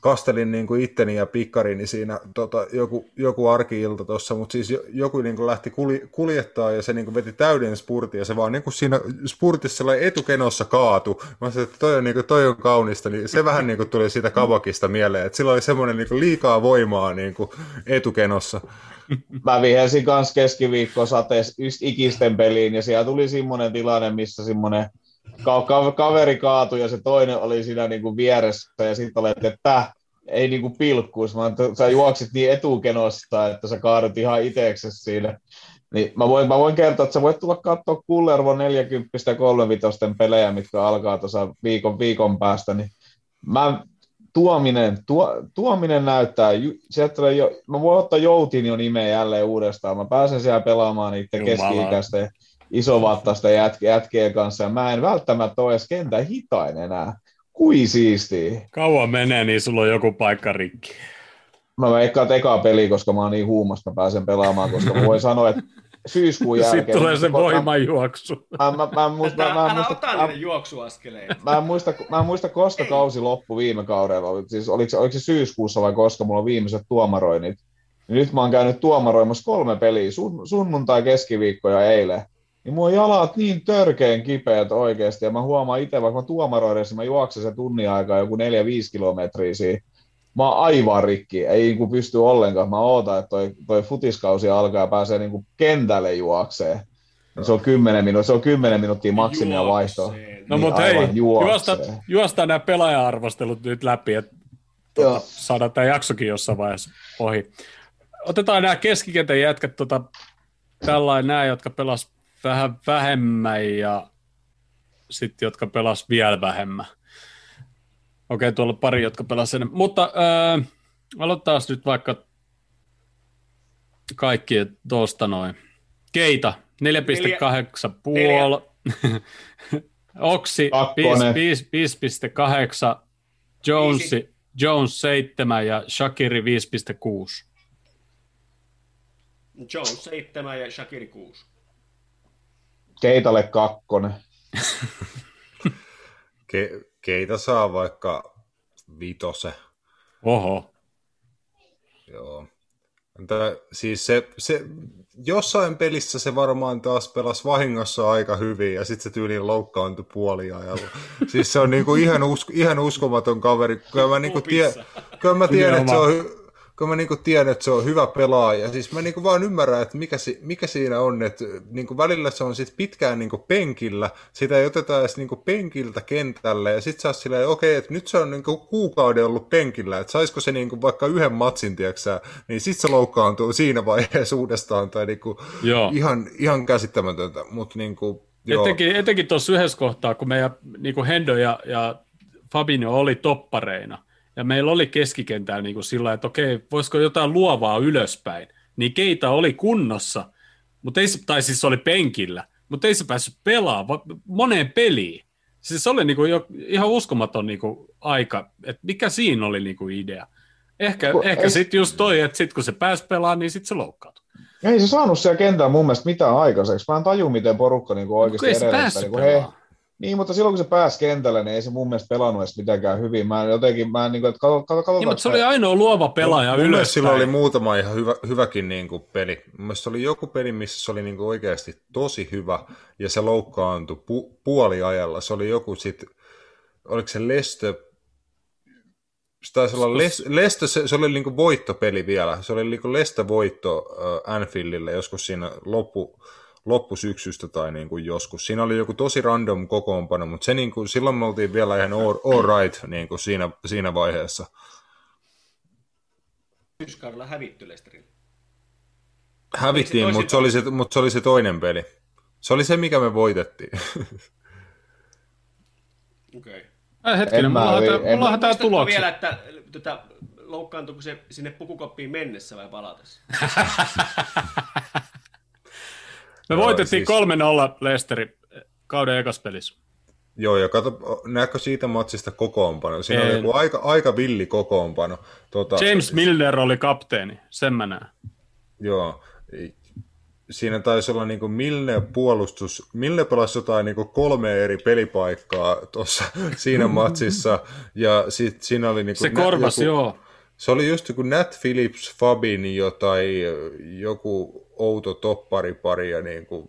kastelin niinku itteni ja pikkarini siinä tota, joku, joku arki-ilta tuossa, mutta siis jo- joku niinku lähti kuli, kuljettaa ja se niinku veti täyden spurtin ja se vaan niinku siinä spurtissa etukenossa kaatu. Mä sanoin, että toi on, niinku, toi on kaunista, niin se vähän niinku tuli siitä kavakista mieleen, että sillä oli semmoinen niinku liikaa voimaa niinku etukenossa. Mä vihelsin kanssa keskiviikko sateessa ikisten peliin, ja siellä tuli semmoinen tilanne, missä semmoinen ka- ka- kaveri kaatui, ja se toinen oli siinä niinku vieressä, ja sitten olet, että ei niinku pilkkuisi, vaan sä juoksit niin etukenosta, että sä kaadut ihan itseksesi siinä. Niin mä voin, mä voin kertoa, että sä voit tulla katsoa Kullervo 40 ja 35 pelejä, mitkä alkaa tuossa viikon, viikon päästä, niin mä Tuominen, tuo, tuominen näyttää, sieltä tulee jo, mä voin ottaa Joutin jo nimeä jälleen uudestaan, mä pääsen siellä pelaamaan niiden Jumala. keski-ikäisten isovattaisten jät, jätkien kanssa, ja mä en välttämättä ole edes kentän hitain enää. Kui siistiä. Kauan menee, niin sulla on joku paikka rikki. Mä veikkaan, eka peli, koska mä oon niin huumasta, pääsen pelaamaan, koska mä voin sanoa, että syyskuun jälkeen... Sitten tulee se mä- voimajuoksu. Mä, mä, mä, muista, mä, mä, Älä muista, mä, mä, en muista, mä en muista, koska Ei. kausi loppui viime kaudella. Siis oliko, se, oliko se syyskuussa vai koska mulla on viimeiset tuomaroinnit. Niin nyt mä oon käynyt tuomaroimassa kolme peliä, sun, sunnuntai, keskiviikko ja eilen. Niin on jalat niin törkeen kipeät oikeasti, ja mä huomaan itse, vaikka mä tuomaroidessa, mä juoksen se tunnin aikaa joku 4-5 kilometriä siinä. Mä oon aivan rikki, ei niin kuin pysty ollenkaan. Mä ootan, että toi, toi futiskausi alkaa ja pääsee niin kuin kentälle juokseen. Se on 10 minuuttia, se on 10 minuuttia maksimia vaihtoa. No Niin, mutta hei, juosta, juostaan nämä pelaaja-arvostelut nyt läpi, että Joo. tota, saadaan tämä jaksokin jossain vaiheessa ohi. Otetaan nämä keskikentän jätkät, tota, tällainen nämä, jotka pelas vähän vähemmän ja sitten jotka pelas vielä vähemmän. Okei, tuolla on pari, jotka pelas enemmän. Mutta äh, aloitetaan nyt vaikka kaikki tuosta noin. Keita, 4,8 puol. [LAUGHS] Oksi, Kakkonen. 5,8. Jones, Jones 7 ja Shakiri 5,6. Jones 7 ja Shakiri 6. Keitalle kakkonen. [LAUGHS] Ke, keitä saa vaikka vitose. Oho. Joo. Entä, siis se, se, jossain pelissä se varmaan taas pelasi vahingossa aika hyvin ja sitten se tyyliin loukkaantui puoliajalla. siis se on niinku ihan, usko, ihan uskomaton kaveri. Kyllä mä, niinku tie, kyllä mä tiedän, että se on, kyllä mä niinku tiedän, että se on hyvä pelaaja. Siis mä niinku vaan ymmärrän, että mikä, si, mikä siinä on, että niinku välillä se on sit pitkään niinku penkillä, sitä ei oteta edes niinku penkiltä kentälle, ja sitten sä oot silleen, okei, että nyt se on niinku kuukauden ollut penkillä, että saisiko se niinku vaikka yhden matsin, tiiäksä, niin sitten se loukkaantuu siinä vaiheessa uudestaan, tai niinku Joo. ihan, ihan käsittämätöntä, mutta niinku, joo. Etenkin, etenkin tuossa yhdessä kohtaa, kun meidän niin Hendo ja, ja Fabinho oli toppareina, ja meillä oli keskikentällä niin sillä että okei, voisiko jotain luovaa ylöspäin, niin Keita oli kunnossa, mutta ei, se- tai siis oli penkillä, mutta ei se päässyt pelaamaan moneen peliin. Siis se oli niin kuin jo, ihan uskomaton niin kuin aika, että mikä siinä oli niin kuin idea. Ehkä, Kun ehkä ei- sitten just toi, että sitten kun se pääsi pelaamaan, niin sitten se loukkaantui. Ei se saanut siellä kentällä mun mielestä mitään aikaiseksi. Mä en taju, miten porukka niin Kun oikeasti edellyttää. Niin, he, pelaamaan. Niin, mutta silloin kun se pääsi kentälle, niin ei se mun mielestä pelannut edes mitenkään hyvin. Mä en jotenkin, mä en niin kuin, että katso, katso, Niin, mutta se oli ainoa luova pelaaja Mun sillä ylöspäin. oli muutama ihan hyvä, hyväkin niin kuin peli. Mun mielestä se oli joku peli, missä se oli niin kuin oikeasti tosi hyvä, ja se loukkaantui pu- puoliajalla. Se oli joku sit, oliko se Lestö, se taisi olla Les, Lestö, se, se oli niin kuin voittopeli vielä. Se oli niin kuin Lestö voitto äh, Anfieldille joskus siinä loppu, loppusyksystä tai niin kuin joskus. Siinä oli joku tosi random kokoonpano, mutta se niin kuin, silloin me oltiin vielä ihan all, all right niin kuin siinä, siinä vaiheessa. Syyskaudella hävitty Lesterille. Hävittiin, se mutta se, oli se, mutta se oli se toinen peli. Se oli se, mikä me voitettiin. [LAUGHS] Okei. Okay. Ai hetkinen, En mä mullahan, vi- tää, en- tulokset. vielä, että tota, loukkaantuiko se sinne pukukoppiin mennessä vai palatessa? [LAUGHS] Me Joo, voitettiin siis- 3-0 Leicesteri kauden ekas pelissä. Joo, ja kato, näetkö siitä matsista kokoonpano? Siinä En. oli joku aika, aika villi kokoonpano. Tota, James Milner oli kapteeni, sen mä näen. Joo. Siinä taisi olla niin Milne puolustus. Milne pelasi jotain niin kolme eri pelipaikkaa tuossa [LAUGHS] siinä matsissa. Ja sit siinä oli niin Se korvas, joo. Se oli just joku Nat Phillips, Fabinho tai joku outo topparipari ja niin kuin,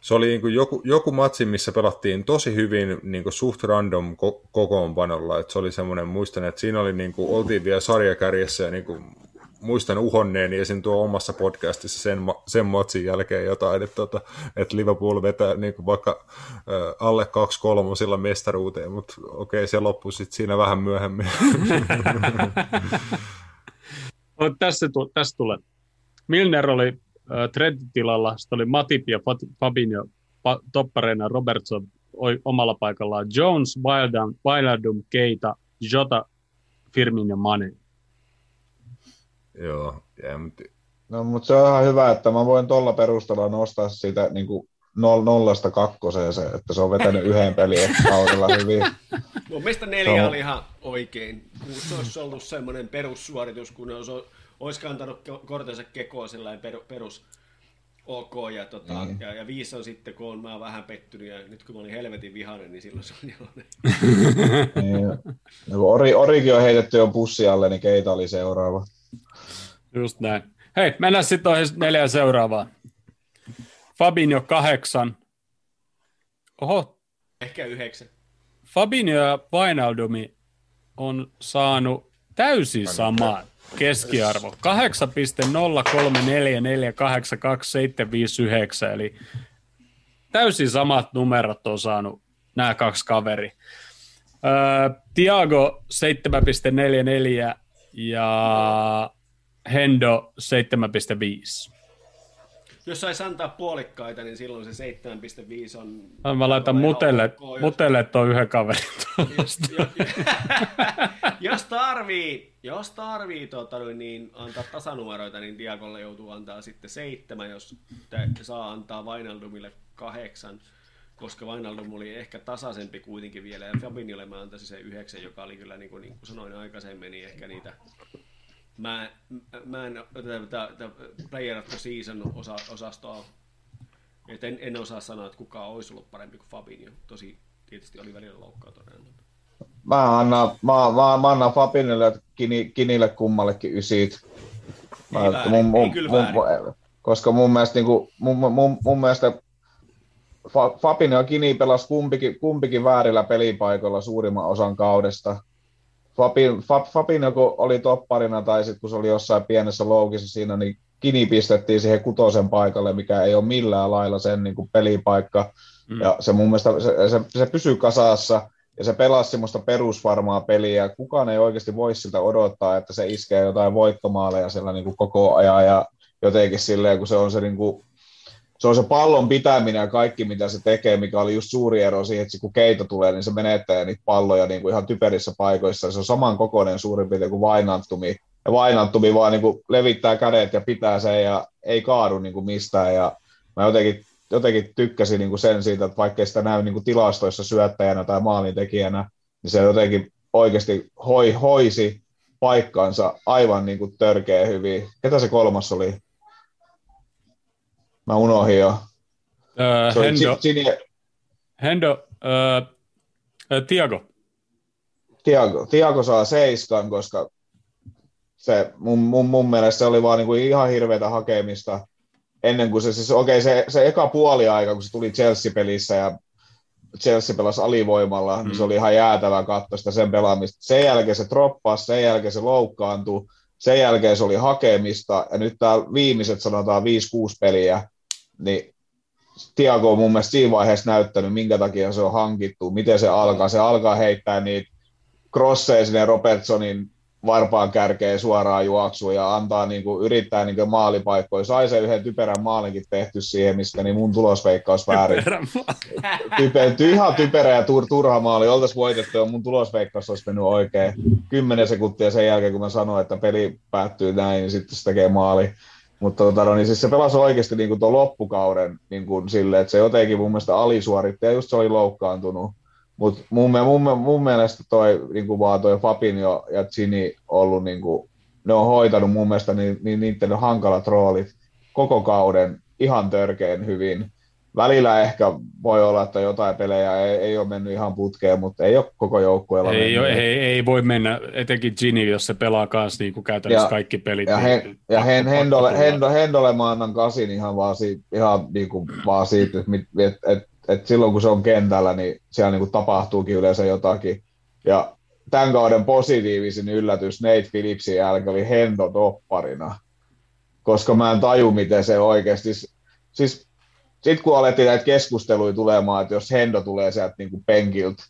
se oli niin kuin joku, joku matsi, missä pelattiin tosi hyvin niin kuin suht random ko- kokoonpanolla. Et se oli semmoinen, muistan, että siinä oli niin kuin, oltiin vielä sarjakärjessä ja niin kuin, muistan uhonneeni esim. tuo omassa podcastissa sen, sen matsin jälkeen jotain, että, tota, että Liverpool vetää niin kuin vaikka alle 2 kolmosilla mestaruuteen, mutta okei, se loppui sitten siinä vähän myöhemmin. [LAUGHS] No, tässä, tu- tässä tulee. Milner oli äh, Trendin tilalla, sitten oli Matip ja Fat- Fabinho pa- toppareina, Robertson oi, omalla paikallaan, Jones, Wijnaldum, Wijnaldum Keita, Jota, Firmin ja Mane. Joo, ja, mutta No, mutta se on ihan hyvä, että mä voin tuolla perusteella nostaa siitä niin kuin nol, nollasta kakkoseen se, että se on vetänyt yhden pelin kaudella hyvin. [LAUGHS] Mun mielestä neljä No. oli ihan oikein. Se olisi ollut semmoinen perussuoritus, kun ne olisi, olisi kantanut ko- kortensa kekoon sellainen per, perus OK, ja, tota, Niin. ja, ja viisi on sitten, kun mä vähän pettynyt, ja nyt kun mä olin helvetin vihainen, niin silloin se on nelonen. [LAUGHS] Niin, ja kun Ori, Orikin on heitetty jo pussi alle, niin Keita oli seuraava. Just näin. Hei, mennään sitten neljään seuraavaan. Fabinho kahdeksan. Oho, Ehkä yhdeksän. Fabinho ja Wijnaldumi on saanut täysin saman keskiarvo. 8.0344822759, eli täysin samat numerot on saanut nämä kaksi kaveri. Öö, Tiago 7.44 ja Hendo 7.5. Jos saisi antaa puolikkaita, niin silloin se 7,5 on... Mä laitan mutelle, jos- mutelle tuon yhden kaverin tuosta. jos, jos [LAUGHS] tarvii, jos tarvii tota, niin antaa tasanumeroita, niin Diagolle joutuu antaa sitten seitsemän, jos te, saa antaa Vainaldumille kahdeksan, koska Vainaldum oli ehkä tasaisempi kuitenkin vielä, ja Fabinholle mä antaisin se yhdeksän, joka oli kyllä, niin kuin, niin kuin sanoin aikaisemmin, niin ehkä niitä mä, mä en tätä, Player of the Season osa, osastoa, et en, en osaa sanoa, että kuka olisi ollut parempi kuin Fabinho. Tosi tietysti oli välillä loukkaantunut. mutta- Mä annan, mä, mä, mä annan Fabinille ja Kini, Kinille kummallekin ysit. Mä, Ei että väärin, ei kyllä väärin. koska mun mielestä, niin kuin, mun, mun, mun mielestä Fa- Fabinho ja Kini pelasi kumpikin, kumpikin väärillä pelipaikoilla suurimman osan kaudesta. Fabin, Fab, Fabinho kun oli topparina tai sitten kun se oli jossain pienessä loukissa siinä, niin Kini pistettiin siihen kutosen paikalle, mikä ei ole millään lailla sen niin kuin pelipaikka. Mm. Ja se mun mielestä se, se, se pysyy kasassa ja se pelasi semmoista perusvarmaa peliä. Kukaan ei oikeasti voi siltä odottaa, että se iskee jotain voittomaaleja siellä niin kuin koko ajan ja jotenkin silleen, kun se on se, niin kuin, se on se pallon pitäminen ja kaikki, mitä se tekee, mikä oli just suuri ero siihen, että kun keito tulee, niin se menettää niitä palloja niin kuin ihan typerissä paikoissa. Se on saman kokoinen suurin piirtein kuin Vainantumi. Ja Vainantumi vaan niin kuin levittää kädet ja pitää sen ja ei kaadu niin kuin mistään. Ja mä jotenkin, jotenkin tykkäsin niin kuin sen siitä, että vaikka ei sitä näy niin kuin tilastoissa syöttäjänä tai maalintekijänä, niin se jotenkin oikeasti hoi, hoisi paikkansa aivan niin kuin törkeä hyvin. Ketä se kolmas oli? Mä unohdin jo. Öö, Se oli Hendo, Gini- Hendo öö, öö, Tiago. Tiago, Tiago saa seiskan, koska se, mun, mun, mun mielestä se oli vaan niin kuin ihan hirveätä hakemista ennen kuin se, siis okei, se, se eka puoli aika, kun se tuli Chelsea-pelissä ja Chelsea pelasi alivoimalla, mm. niin se oli ihan jäätävä katsoa sitä sen pelaamista. Sen jälkeen se droppasi, sen jälkeen se loukkaantui, sen jälkeen se oli hakemista, ja nyt täällä viimeiset sanotaan 5-6 peliä, niin Tiago on mun mielestä siinä vaiheessa näyttänyt, minkä takia se on hankittu, miten se alkaa. Se alkaa heittää niitä crosseja sinne Robertsonin varpaan kärkeen suoraan juoksua ja antaa niin kuin, yrittää niin kuin maalipaikkoja. Sai se yhden typerän maalinkin tehty siihen, mistä niin mun tulosveikkaus väärin. Typer, ty, ihan typerä ja tur, turha maali. Oltaisiin voitettu ja mun tulosveikkaus olisi mennyt oikein. Kymmenen sekuntia sen jälkeen, kun mä sanoin, että peli päättyy näin, niin sitten se tekee maali. Mutta tota, no, niin siis se pelasi oikeasti niin tuon loppukauden niin kuin sille, että se jotenkin mun mielestä alisuoritti ja just se oli loukkaantunut. Mutta mun, mun, mun, mielestä toi, niin kuin vaan toi Fabinho ja Gini ollut, niin kuin, ne on hoitanut mun mielestä niin, niin, niiden hankalat roolit koko kauden ihan törkeen hyvin. Välillä ehkä voi olla, että jotain pelejä ei, ei ole mennyt ihan putkeen, mutta ei ole koko joukkueella ei, ei, ei, ei, voi mennä, etenkin Gini, jos se pelaa kanssa niin kuin käytännössä ja, kaikki pelit. Ja, niin, he, ja hen, Hendolle, Hendo, Hendolle mä annan kasin ihan vaan siitä, ihan niin kuin vaan siitä että et, et, et silloin kun se on kentällä, niin siellä niin kuin tapahtuukin yleensä jotakin. Ja tämän kauden positiivisin yllätys Nate Phillipsin jälkeen oli Hendo topparina, koska mä en taju, miten se oikeasti... Siis sitten kun alettiin näitä keskusteluja tulemaan, että jos Hendo tulee sieltä niin kuin penkiltä,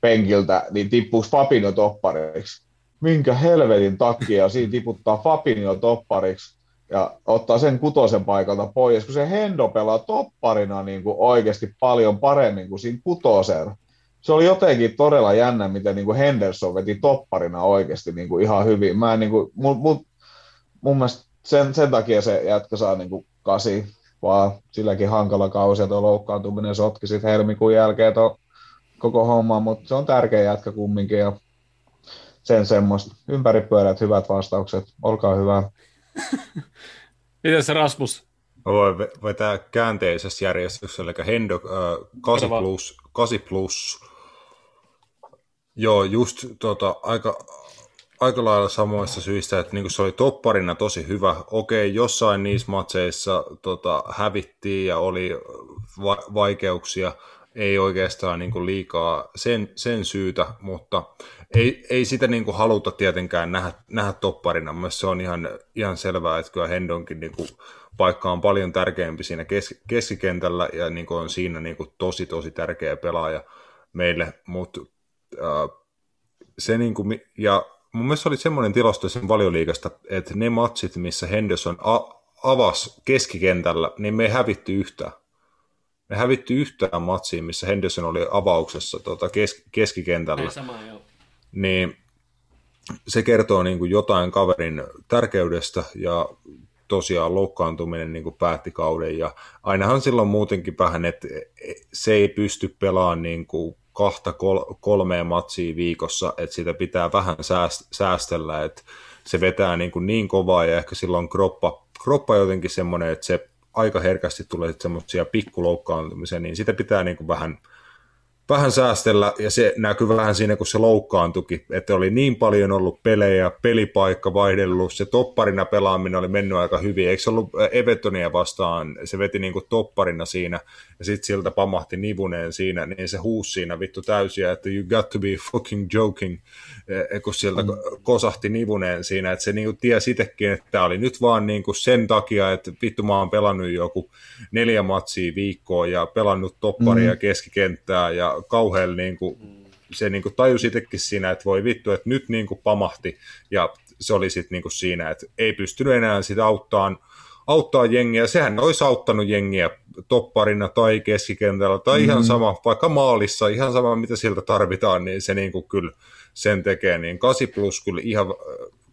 penkiltä, niin tippuuko Fabinho toppariksi? Minkä helvetin takia siinä tiputtaa Fabinho toppariksi ja ottaa sen kutosen paikalta pois, kun se Hendo pelaa topparina niin kuin oikeasti paljon paremmin kuin siinä kutosen. Se oli jotenkin todella jännä, miten niin kuin Henderson veti topparina oikeasti niin kuin ihan hyvin. Mä en, niin kuin, mun, mun, mun mielestä sen, sen takia se jätkä saa niin kuin kasi vaan silläkin hankala kausi ja tuo loukkaantuminen sotki sitten helmikuun jälkeen tuo koko homma, mutta se on tärkeä jätkä kumminkin ja sen semmoista. Ympäripyörät, hyvät vastaukset, olkaa hyvä. [LAUGHS] Miten se Rasmus? Mä voin vetää käänteisessä järjestyksessä, eli Hendo äh, 8 plus, 8 plus. Joo, just tota, aika, aika lailla samoista syistä, että niin se oli topparina tosi hyvä. Okei, jossain niissä matseissa tota, hävittiin ja oli va- vaikeuksia, ei oikeastaan niin liikaa sen, sen syytä, mutta ei, ei sitä niin haluta tietenkään nähdä, nähdä topparina. Mielestäni se on ihan, ihan selvää, että kyllä Hendonkin niin kuin paikka on paljon tärkeämpi siinä kes, keskikentällä ja niin on siinä niin kuin tosi tosi tärkeä pelaaja meille, mutta äh, se niin kuin, ja mun mielestä oli semmoinen tilasto sen valioliikasta, että ne matsit, missä Henderson a- avasi keskikentällä, niin me ei hävitty yhtään. Me hävitty yhtään matsiin, missä Henderson oli avauksessa tota, kes- keskikentällä. Sama, joo. Niin se kertoo niin kuin jotain kaverin tärkeydestä ja tosiaan loukkaantuminen niin kuin päätti kauden ja ainahan silloin muutenkin vähän, että se ei pysty pelaamaan niin kuin kahta kol- kolmea matsia viikossa, että sitä pitää vähän säästellä, että se vetää niin, kuin niin kovaa ja ehkä silloin kroppa, kroppa jotenkin semmoinen, että se aika herkästi tulee semmoisia pikkuloukkaantumisia, niin sitä pitää niin kuin vähän – vähän säästellä, ja se näkyy vähän siinä, kun se loukkaantuki, että oli niin paljon ollut pelejä, pelipaikka vaihdellut, se topparina pelaaminen oli mennyt aika hyvin, eikö se ollut Evertonia vastaan, se veti niin kuin topparina siinä, ja sitten siltä pamahti nivuneen siinä, niin se huusi siinä vittu täysiä, että you got to be fucking joking, e, kun sieltä mm. kosahti nivuneen siinä, että se niin kuin tiesi itsekin, että tämä oli nyt vaan niin kuin sen takia, että vittu mä oon pelannut joku neljä matsia viikkoa ja pelannut topparia mm. keskikenttää ja kauhean niin kuin, se niin kuin tajusi itsekin siinä, että voi vittu, että nyt niin kuin pamahti ja se oli sitten niin kuin siinä, että ei pystynyt enää sitä auttamaan auttaa jengiä. Sehän olisi auttanut jengiä topparina tai keskikentällä tai mm-hmm. ihan sama, vaikka maalissa, ihan sama mitä siltä tarvitaan, niin se niin kuin kyllä sen tekee. Niin 8 plus kyllä ihan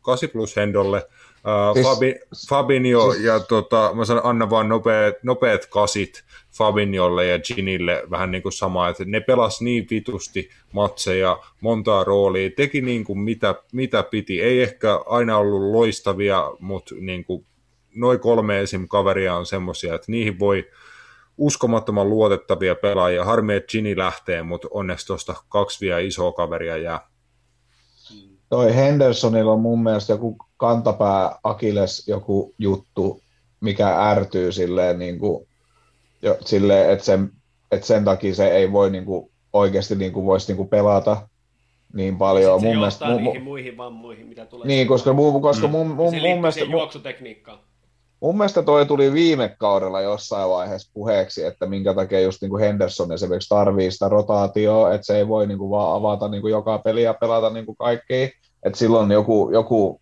8 plus Hendolle, Uh, siis, Fabi, Fabinho siis, ja tota, mä sanon, anna vaan nopeat, nopeat kasit Fabinholle ja Ginille vähän niin kuin sama, että ne pelas niin vitusti matseja, montaa roolia, teki niin kuin mitä, mitä piti, ei ehkä aina ollut loistavia, mutta niin kuin noin kolme esim. kaveria on semmoisia, että niihin voi uskomattoman luotettavia pelaajia. Harmi, että Gini lähtee, mutta onneksi tuosta kaksi vielä isoa kaveria jää. Toi Hendersonilla on mun mielestä joku kantapää Akiles joku juttu, mikä ärtyy silleen, niin kuin, jo, silleen että, sen, että sen takia se ei voi niin kuin, oikeasti niin kuin, voisi niin kuin, pelata niin paljon. Se mun mielestä, mun, niihin muihin vammoihin, mitä tulee. Niin, koska, mun, koska mm. mun, mun, mun, mun mielestä... juoksutekniikkaan. Mun mielestä toi tuli viime kaudella jossain vaiheessa puheeksi, että minkä takia just niin kuin Henderson esimerkiksi tarvii sitä rotaatioa, että se ei voi niin kuin vaan avata niin kuin joka peliä ja pelata niin kuin kaikki että silloin joku, joku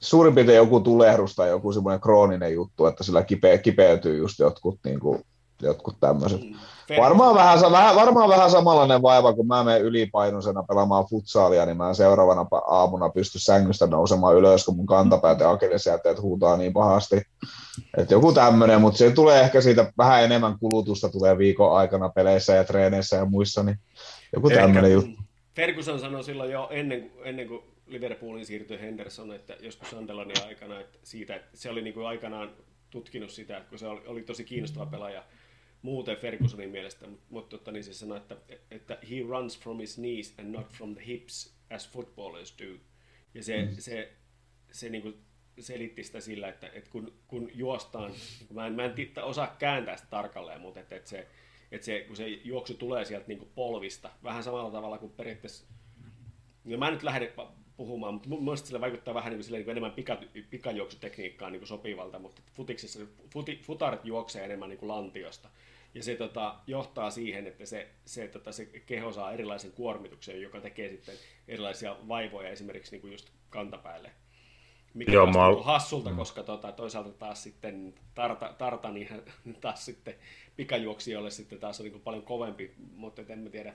suurin piirtein joku tulehdus tai joku semmoinen krooninen juttu, että sillä kipe, kipeytyy just jotkut, niin kuin, jotkut tämmöiset. Mm. Varmaan vähän, vähän, varmaan vähän samanlainen vaiva, kun mä menen ylipainoisena pelaamaan futsaalia, niin mä seuraavana aamuna pysty sängystä nousemaan ylös, kun mun kantapäät ja akillesjätteet huutaa niin pahasti. Että joku tämmöinen, mutta se tulee ehkä siitä vähän enemmän kulutusta tulee viikon aikana peleissä ja treeneissä ja muissa, niin joku tämmöinen juttu. Ferguson sanoi silloin jo ennen, ennen kuin Liverpoolin siirtyi Henderson, että joskus Sunderlandin aikana, että siitä, että se oli niin kuin aikanaan tutkinut sitä, että kun se oli, oli tosi kiinnostava pelaaja muuten Fergusonin mielestä, mutta mutta niin se sanoi, että, että he runs from his knees and not from the hips as footballers do. Ja se, mm. se, se niin kuin selitti sitä sillä, että, että kun, kun juostaan, niin mä en, mä en osaa kääntää sitä tarkalleen, mutta että, että, se, että se, kun se juoksu tulee sieltä niin kuin polvista, vähän samalla tavalla kuin periaatteessa, no mä en nyt lähde puhumaan, mutta mun mielestä sillä vaikuttaa vähän niin kuin, niin kuin enemmän pika, pikajuoksutekniikkaan niin kuin sopivalta, mutta futiksessa futi, futarit juoksee enemmän niin kuin lantiosta. Ja se tota, johtaa siihen, että se, se, tota, se keho saa erilaisen kuormituksen, joka tekee sitten erilaisia vaivoja esimerkiksi niin kuin just kantapäälle. Mikä Joo, mä... hassulta, mm. koska tota, toisaalta taas sitten tarta, tarta niin taas sitten pikajuoksijoille sitten taas on niin kuin paljon kovempi, mutta en mä tiedä,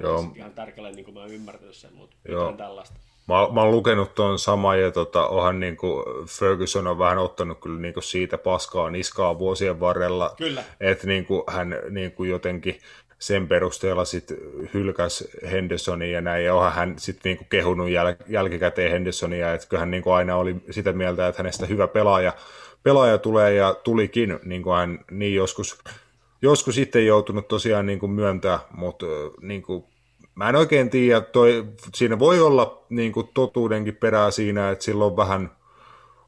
Joo. ihan tärkeällä, niin kuin mä ymmärtänyt sen, mutta Joo. tällaista. Mä, mä oon lukenut tuon sama ja tota, onhan niin kuin Ferguson on vähän ottanut kyllä niin kuin siitä paskaa niskaa vuosien varrella. Kyllä. Että niin kuin hän niin kuin jotenkin sen perusteella sitten hylkäs Hendersonia ja näin, ja onhan hän sitten niinku kehunut jäl- jälkikäteen Hendersonia, että hän niinku aina oli sitä mieltä, että hänestä hyvä pelaaja, pelaaja tulee ja tulikin, niin kuin hän niin joskus joskus sitten joutunut tosiaan niin kuin myöntää, mutta niin kuin, mä en oikein tiedä, toi, siinä voi olla niin kuin totuudenkin perää siinä, että sillä on vähän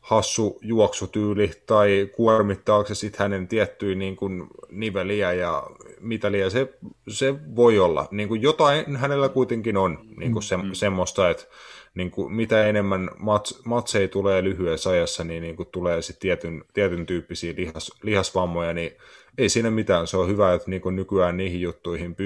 hassu juoksutyyli tai kuormittaako se sitten hänen tiettyjä niin kuin niveliä ja mitä liian, se, se voi olla. Niin kuin jotain hänellä kuitenkin on niin kuin se, mm. semmoista, että niin kuin mitä enemmän mats, matseja tulee lyhyessä ajassa, niin, niin kuin tulee sitten tietyn, tietyn tyyppisiä lihas, lihasvammoja, niin ei siinä mitään. Se on hyvä, että niin kuin nykyään niihin juttuihin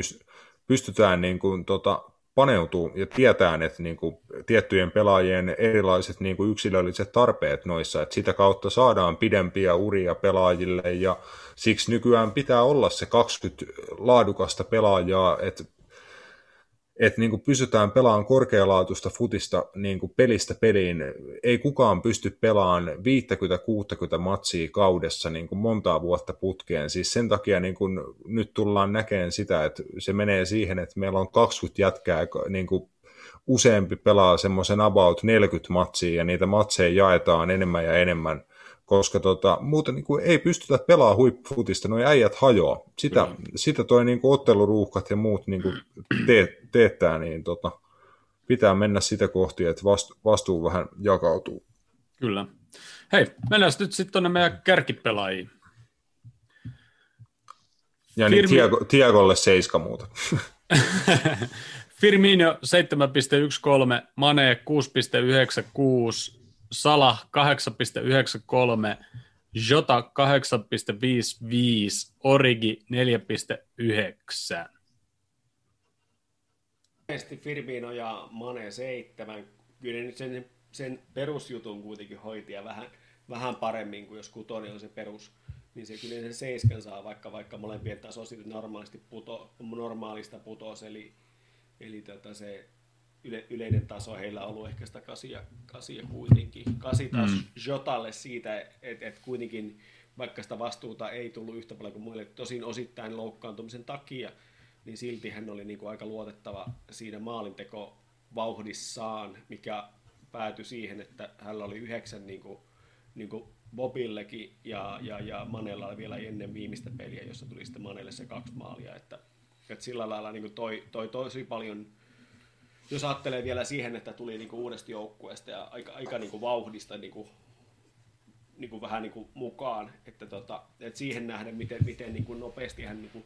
pystytään niin kuin, tota, paneutuu ja tietää, että niin kuin, tiettyjen pelaajien erilaiset niin kuin, yksilölliset tarpeet noissa, että sitä kautta saadaan pidempiä uria pelaajille ja siksi nykyään pitää olla se 20 laadukasta pelaajaa, että että niin pysytään pelaamaan korkealaatuista futista niin pelistä peliin. Ei kukaan pysty pelaamaan 50-60 matsia kaudessa niin montaa vuotta putkeen. Siis sen takia niin nyt tullaan näkemään sitä, että se menee siihen, että meillä on 20 jätkää, niin useampi pelaa semmoisen about 40 matsia ja niitä matseja jaetaan enemmän ja enemmän – koska tota, muuten niin kuin ei pystytä pelaamaan huippufutista, nuo äijät hajoaa. Sitä, mm. sitä toi niin kuin otteluruuhkat ja muut niin kuin te, teettää, niin tota, pitää mennä sitä kohti, että vastu, vastuu vähän jakautuu. Kyllä. Hei, mennään nyt sitten tuonne meidän kärkipelaajiin. Ja niin Firmi... Tiago, Tiagolle seiska muuta. [LAUGHS] Firmino 7.13, Mane 6.96, Sala 8.93, Jota 8.55, Origi 4.9. Firmino ja Mane 7. Kyllä nyt sen, sen perusjutun kuitenkin hoitia vähän, vähän paremmin kuin jos kutonen on se perus, niin se kyllä sen seiskan saa, vaikka, vaikka molempien taso normaalisti puto, normaalista putos, eli, eli tota se yle, yleinen taso heillä on ollut ehkä sitä kasia, kasia kuitenkin. Kasi taas mm. Jotalle siitä, että et kuitenkin vaikka sitä vastuuta ei tullut yhtä paljon kuin muille, tosin osittain loukkaantumisen takia, niin silti hän oli niin kuin aika luotettava siinä maalinteko vauhdissaan, mikä päätyi siihen, että hänellä oli yhdeksän niin kuin, niin kuin Bobillekin ja, ja, ja Manella oli vielä ennen viimeistä peliä, jossa tuli sitten Manelle se kaksi maalia, että, että sillä lailla niin kuin toi, toi tosi paljon jos ajattelee vielä siihen, että tuli niinku uudesta joukkueesta ja aika, aika niinku vauhdista niinku, niinku vähän niinku mukaan, että tota, et siihen nähden, miten, miten niinku nopeasti hän niinku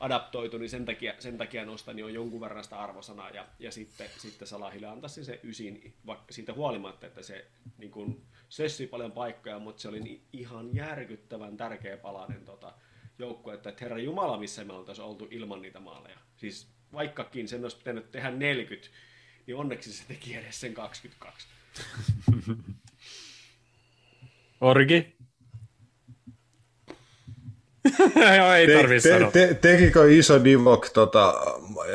adaptoitui, niin sen takia, sen takia nostan jo jonkun verran sitä arvosanaa ja, ja sitten, sitten Salahille antaisi se ysin, vaikka siitä huolimatta, että se niin kuin, sössi paljon paikkoja, mutta se oli ihan järkyttävän tärkeä palanen tota, joukkue, että herra Jumala, missä me oltaisiin oltu ilman niitä maaleja. Siis vaikkakin sen olisi pitänyt tehdä 40, niin onneksi se teki edes sen 22. [LAUGHS] Orgi? [LAUGHS] Joo, ei Te, te, sanoa. te, tekikö iso Divok tota,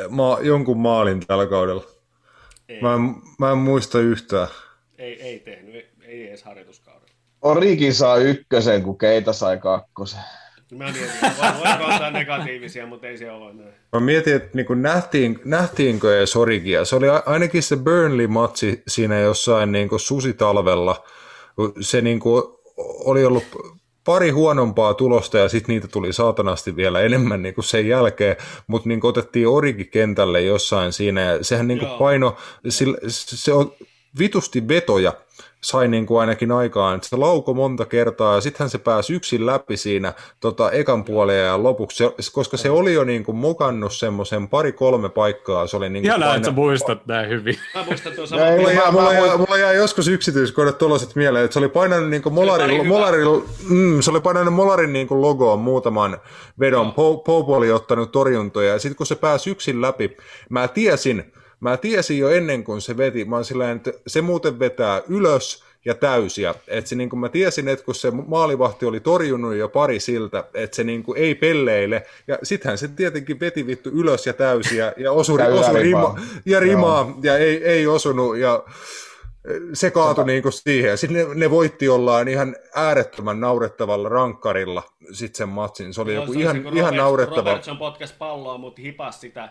ma, jonkun maalin tällä kaudella? Ei, Mä en, mä en muista yhtään. ei, ei tehnyt, ei, ei edes harjoituskaudella. Origi saa ykkösen, kun Keita sai kakkosen. Mä mietin, että ottaa negatiivisia, mutta ei se ole näin. Mä mietin, että niin nähtiin, nähtiinkö edes Origia. Se oli ainakin se Burnley-matsi siinä jossain niin susitalvella. Se niin kuin oli ollut pari huonompaa tulosta ja sitten niitä tuli saatanasti vielä enemmän niin kuin sen jälkeen, mutta niin otettiin Origi kentälle jossain siinä ja sehän niin kuin paino, sillä, se on vitusti vetoja sai niin kuin ainakin aikaan, että se lauko monta kertaa ja sittenhän se pääsi yksin läpi siinä tota, ekan puolen ja lopuksi, se, koska se oli jo niin kuin mokannut semmoisen pari-kolme paikkaa, se oli niin kuin Ihanaa, että sä muistat näin hyvin. Mä muistan tuon Ja saman. Mulla jää, mulla, jää, mulla jää joskus yksityiskohdat tuollaiset mieleen, että se oli painanut niin pari molarin, molarin, mm, se oli painanut molarin niin logoon muutaman vedon. Po, Popo oli ottanut torjuntoja ja sitten kun se pääsi yksin läpi, mä tiesin, mä tiesin jo ennen kuin se veti, mä oon sillä että se muuten vetää ylös ja täysiä. Et se, niin kuin mä tiesin, että kun se maalivahti oli torjunut jo pari siltä, että se niin kuin ei pelleile. Ja sittenhän se tietenkin veti vittu ylös ja täysiä ja osui, Ja osui yläripaa. rima, ja rimaa ja ei, ei osunut ja se kaatui niin kuin siihen. Sitten ne, ne voitti ollaan ihan äärettömän naurettavalla rankkarilla sitten sen matsin. Se oli Joo, joku se ihan, se, ihan Robert- naurettava. Robertson potkas palloa, mutta hipas sitä,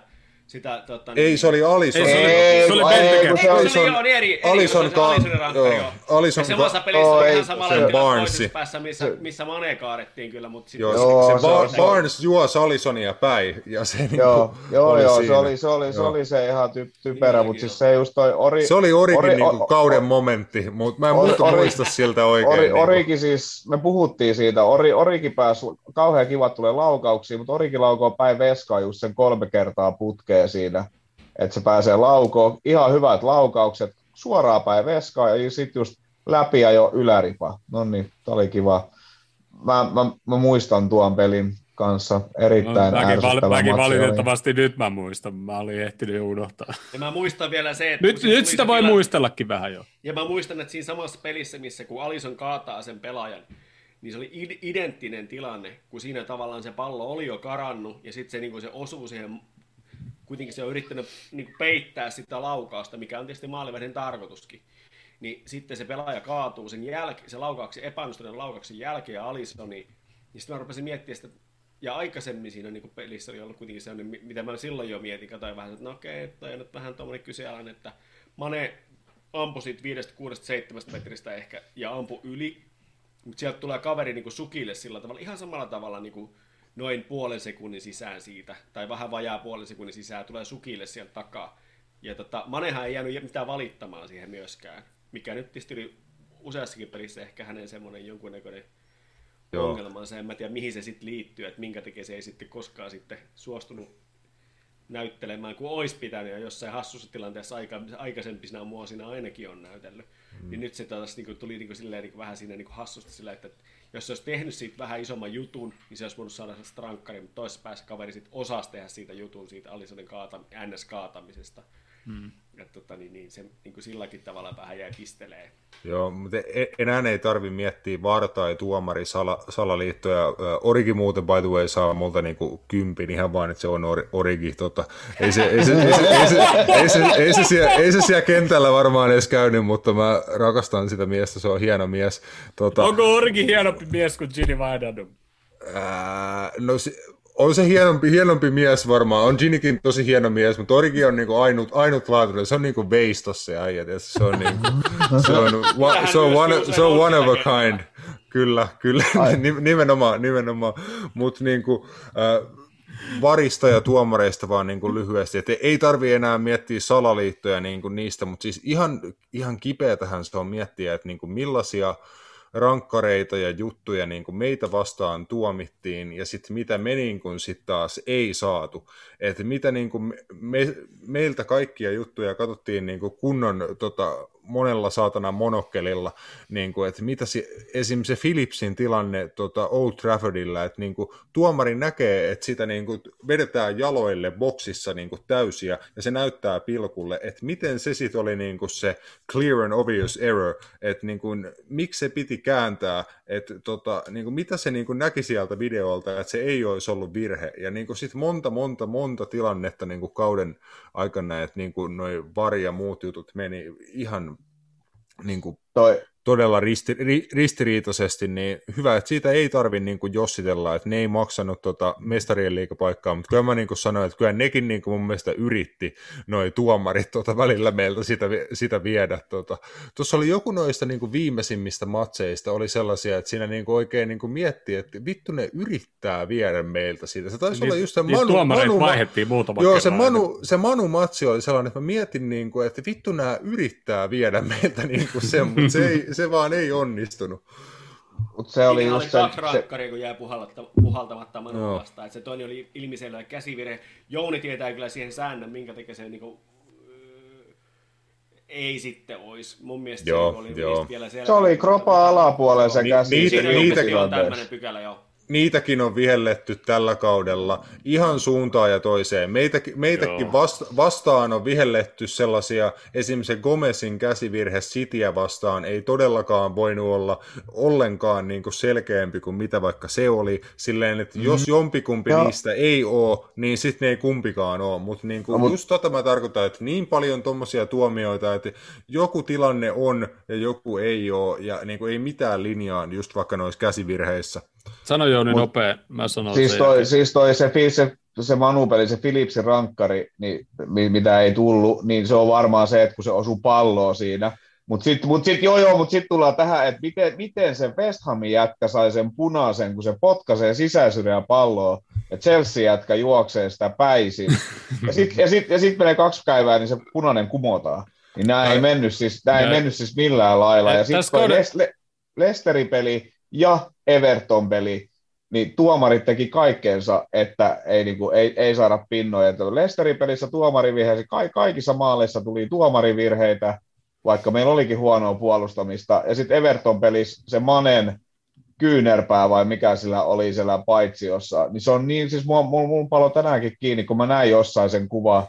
sitä tota, Ei, se oli Alison. Ei, se oli- Ei, se oli ei, Benteke. kun Ei, se oli... se oli, joo, niin eri, eri Alison se ka- rankkari, joo, joo. Alison ja samassa ka- pelissä joo, oli ihan samalla se toisessa päässä, missä, missä Mane kaadettiin kyllä, mutta sitten... Joo, Joo, se, se, se Bar- se- Barnes juosi Alisonia päin ja se, niin Joo, joo, oli joo se, siinä. oli, se, oli, se oli se ihan ty, typerä, Niin, mutta joo. siis se just toi Ori... se oli Origin Ori- niin kuin, o- kauden momentti, mutta mä en muuta muista siltä oikein. Ori, niin kuin. Origi siis, me puhuttiin siitä, Ori, Origi pääsi, kauhean kiva tulee laukauksia, mutta Origi laukoo päin veskaa just sen kolme kertaa putkeen siinä, että se pääsee laukoon, ihan hyvät laukaukset, suoraan päin veskaa ja sitten just läpi ja jo yläripa. No niin, tää oli kiva. Mä, mä, mä muistan tuon pelin kanssa erittäin No, mäkin, val, mäkin oli. valitettavasti nyt mä muistan. Mä olin ehtinyt jo unohtaa. Ja mä muistan vielä se, että... Nyt, se nyt sitä voi tilanne- muistellakin vähän jo. Ja mä muistan, että siinä samassa pelissä, missä kun Alison kaataa sen pelaajan, niin se oli id- identtinen tilanne, kun siinä tavallaan se pallo oli jo karannut, ja sitten se, niin se osuu siihen, kuitenkin se on yrittänyt niin peittää sitä laukausta, mikä on tietysti maalivähden tarkoituskin. Niin sitten se pelaaja kaatuu sen jälkeen, se laukauksen, epäonnistuneen laukauksen jälkeen ja Alisoni, niin sitten mä rupesin miettimään sitä, ja aikaisemmin siinä niin pelissä oli ollut kuitenkin sellainen, mi- mitä mä silloin jo mietin, katsoin vähän, että no okei, toi on nyt vähän tuommoinen kyseenalainen, että Mane ampui siitä 5, 6, 7 metristä ehkä ja ampui yli, mutta sieltä tulee kaveri niin kuin sukille sillä tavalla, ihan samalla tavalla niin kuin noin puolen sekunnin sisään siitä, tai vähän vajaa puolen sekunnin sisään, tulee sukille sieltä takaa. Ja tota, Manehan ei jäänyt mitään valittamaan siihen myöskään, mikä nyt tietysti oli useassakin pelissä ehkä hänen semmoinen jonkunnäköinen Joo. ongelmansa. En mä tiedä, mihin se sitten liittyy, että minkä takia se ei sitten koskaan sitten suostunut näyttelemään, kun olisi pitänyt, ja jossain hassussa tilanteessa aika, aikaisempina vuosina ainakin on näytellyt. Mm. Niin nyt se taas niin kuin, tuli niin kuin, silleen, niin kuin, vähän siinä niin kuin hassusta sillä, että jos se olisi tehnyt siitä vähän isomman jutun, niin se olisi voinut saada sen strankkari, mutta toisessa päässä kaveri sitten osasi tehdä siitä jutun, siitä Alisonin kaata, NS-kaatamisesta. Mm. Ja tota, niin, niin, se niin kuin silläkin tavalla vähän jäi pistelee. Joo, mutta e- enää ei tarvi miettiä VAR tai tuomari sala, salaliittoja. Origi muuten, by the way, saa multa niinku kympin ihan vain, että se on or, Origi. Tota. Ei, se, ei, se, ei, se, ei, se, ei, se, ei, se siellä, ei se siellä kentällä varmaan edes käynyt, mutta mä rakastan sitä miestä, se on hieno mies. Tota, Onko Orgi hienompi mies kuin Gini Wijnaldum? ää, no se, on se hienompi, hienompi mies varmaan, on Ginikin tosi hieno mies, mutta Origi on niinku ainut, ainutlaatuinen, se on niinku veistos se äijä, se on, niinku, se on, [LAUGHS] wa, se on, one, se on one of a kind, kyllä, kyllä, [LAUGHS] Nim- nimenomaan, nimenomaan, mutta niinku, äh, varista ja tuomareista vaan niin kuin lyhyesti, että ei tarvi enää miettiä salaliittoja niin kuin niistä, mutta siis ihan, ihan kipeätähän se on miettiä, että niin kuin millaisia rankkareita ja juttuja niin kuin meitä vastaan tuomittiin ja sitten mitä me niin kuin sit taas ei saatu. Että mitä niin kuin me, me, meiltä kaikkia juttuja katsottiin niin kuin kunnon tota, monella saatana monokkelilla, niin kuin, että mitä se, esim. se Philipsin tilanne tota Old Traffordilla, että niin kuin, tuomari näkee, että sitä niin kuin, vedetään jaloille boksissa niin kuin, täysiä, ja se näyttää pilkulle, että miten se sitten oli niin kuin, se clear and obvious error, että niin kuin, miksi se piti kääntää, että tota, niin kuin, mitä se niin kuin, näki sieltä videolta, että se ei olisi ollut virhe, ja niin sitten monta, monta, monta tilannetta niin kuin, kauden aikana, että niin kuin, noi var ja muut jutut meni ihan niin kuin, Toi, todella risti, ri, ristiriitaisesti, niin hyvä, että siitä ei tarvitse niin kuin jossitella, että ne ei maksanut tota mestarien liikapaikkaa, mutta kyllä mä niin kuin sanoin, että kyllä nekin niin kuin mun mielestä yritti noi tuomarit tota välillä meiltä sitä, sitä viedä. Tuossa tota. oli joku noista niin kuin viimeisimmistä matseista, oli sellaisia, että siinä niin kuin oikein niin kuin miettii, että vittu ne yrittää viedä meiltä siitä. Se taisi Niin, olla just se niin Manu, Manu, vaihdettiin muutama Joo, se. Manu, se Manu-matsi oli sellainen, että mä mietin, niin kuin, että vittu nämä yrittää viedä meiltä niin kuin sen, mutta se, ei, se vaan ei onnistunut. mut se oli Siinä just oli se, kaksi se, rankkaria, kun jäi puhaltamatta, puhaltamatta Manu Joo. vastaan. Et se toinen oli ilmiselvä käsivirhe. Jouni tietää kyllä siihen säännön, minkä takia se niinku, ei sitten olisi. Mun mielestä Joo, se oli joo. vielä selvä. se oli kropa alapuolella se Ni- käsi. niitä- Siinä niitä- niitä, on tilanteessa. tämmöinen pykälä, joo. Niitäkin on vihelletty tällä kaudella ihan suuntaan ja toiseen. Meitäkin, meitäkin vasta, vastaan on vihelletty sellaisia, esimerkiksi se Gomezin käsivirhe Cityä vastaan ei todellakaan voinut olla ollenkaan niin kuin selkeämpi kuin mitä vaikka se oli. Silleen, että jos jompikumpi Joo. niistä ei ole, niin sitten ne ei kumpikaan ole. Mutta niin kuin, No, mut- just tota mä tarkoitan, että niin paljon tommosia tuomioita, että joku tilanne on ja joku ei ole, ja niin kuin ei mitään linjaa just vaikka noissa käsivirheissä. Sano Jouni Mut- nopea, mä sanon Siis toi, jälkeen. siis toi se, se, se Manu-peli, se Philipsin rankkari, niin, mi- mitä ei tullut, niin se on varmaan se, että kun se osuu palloa siinä. Mutta sitten mut sit, joo joo, mutta sitten tullaan tähän, että miten, miten se West Hamin jätkä sai sen punaisen, kun se potkaisee sisäisyyden palloa, ja Chelsea jätkä juoksee sitä päisin. [LAUGHS] Ja sitten ja sit, ja sit menee kaksi päivää, niin se punainen kumotaan. Niin nämä ei mennyt siis, nää ei mennyt siis millään lailla. Ja Ja sitten kauden- peli ja Everton peli, niin tuomarit teki kaikkeensa, että ei, niin kuin, ei, ei saada pinnoja. Lesterin pelissä tuomari vihesi, ka- kaikissa maaleissa tuli tuomarivirheitä, vaikka meillä olikin huonoa puolustamista. Ja sitten Everton pelissä se Manen kyynärpää vai mikä sillä oli siellä paitsiossa, niin se on niin, siis mulla, mulla, mulla palo tänäänkin kiinni, kun mä näin jossain sen kuva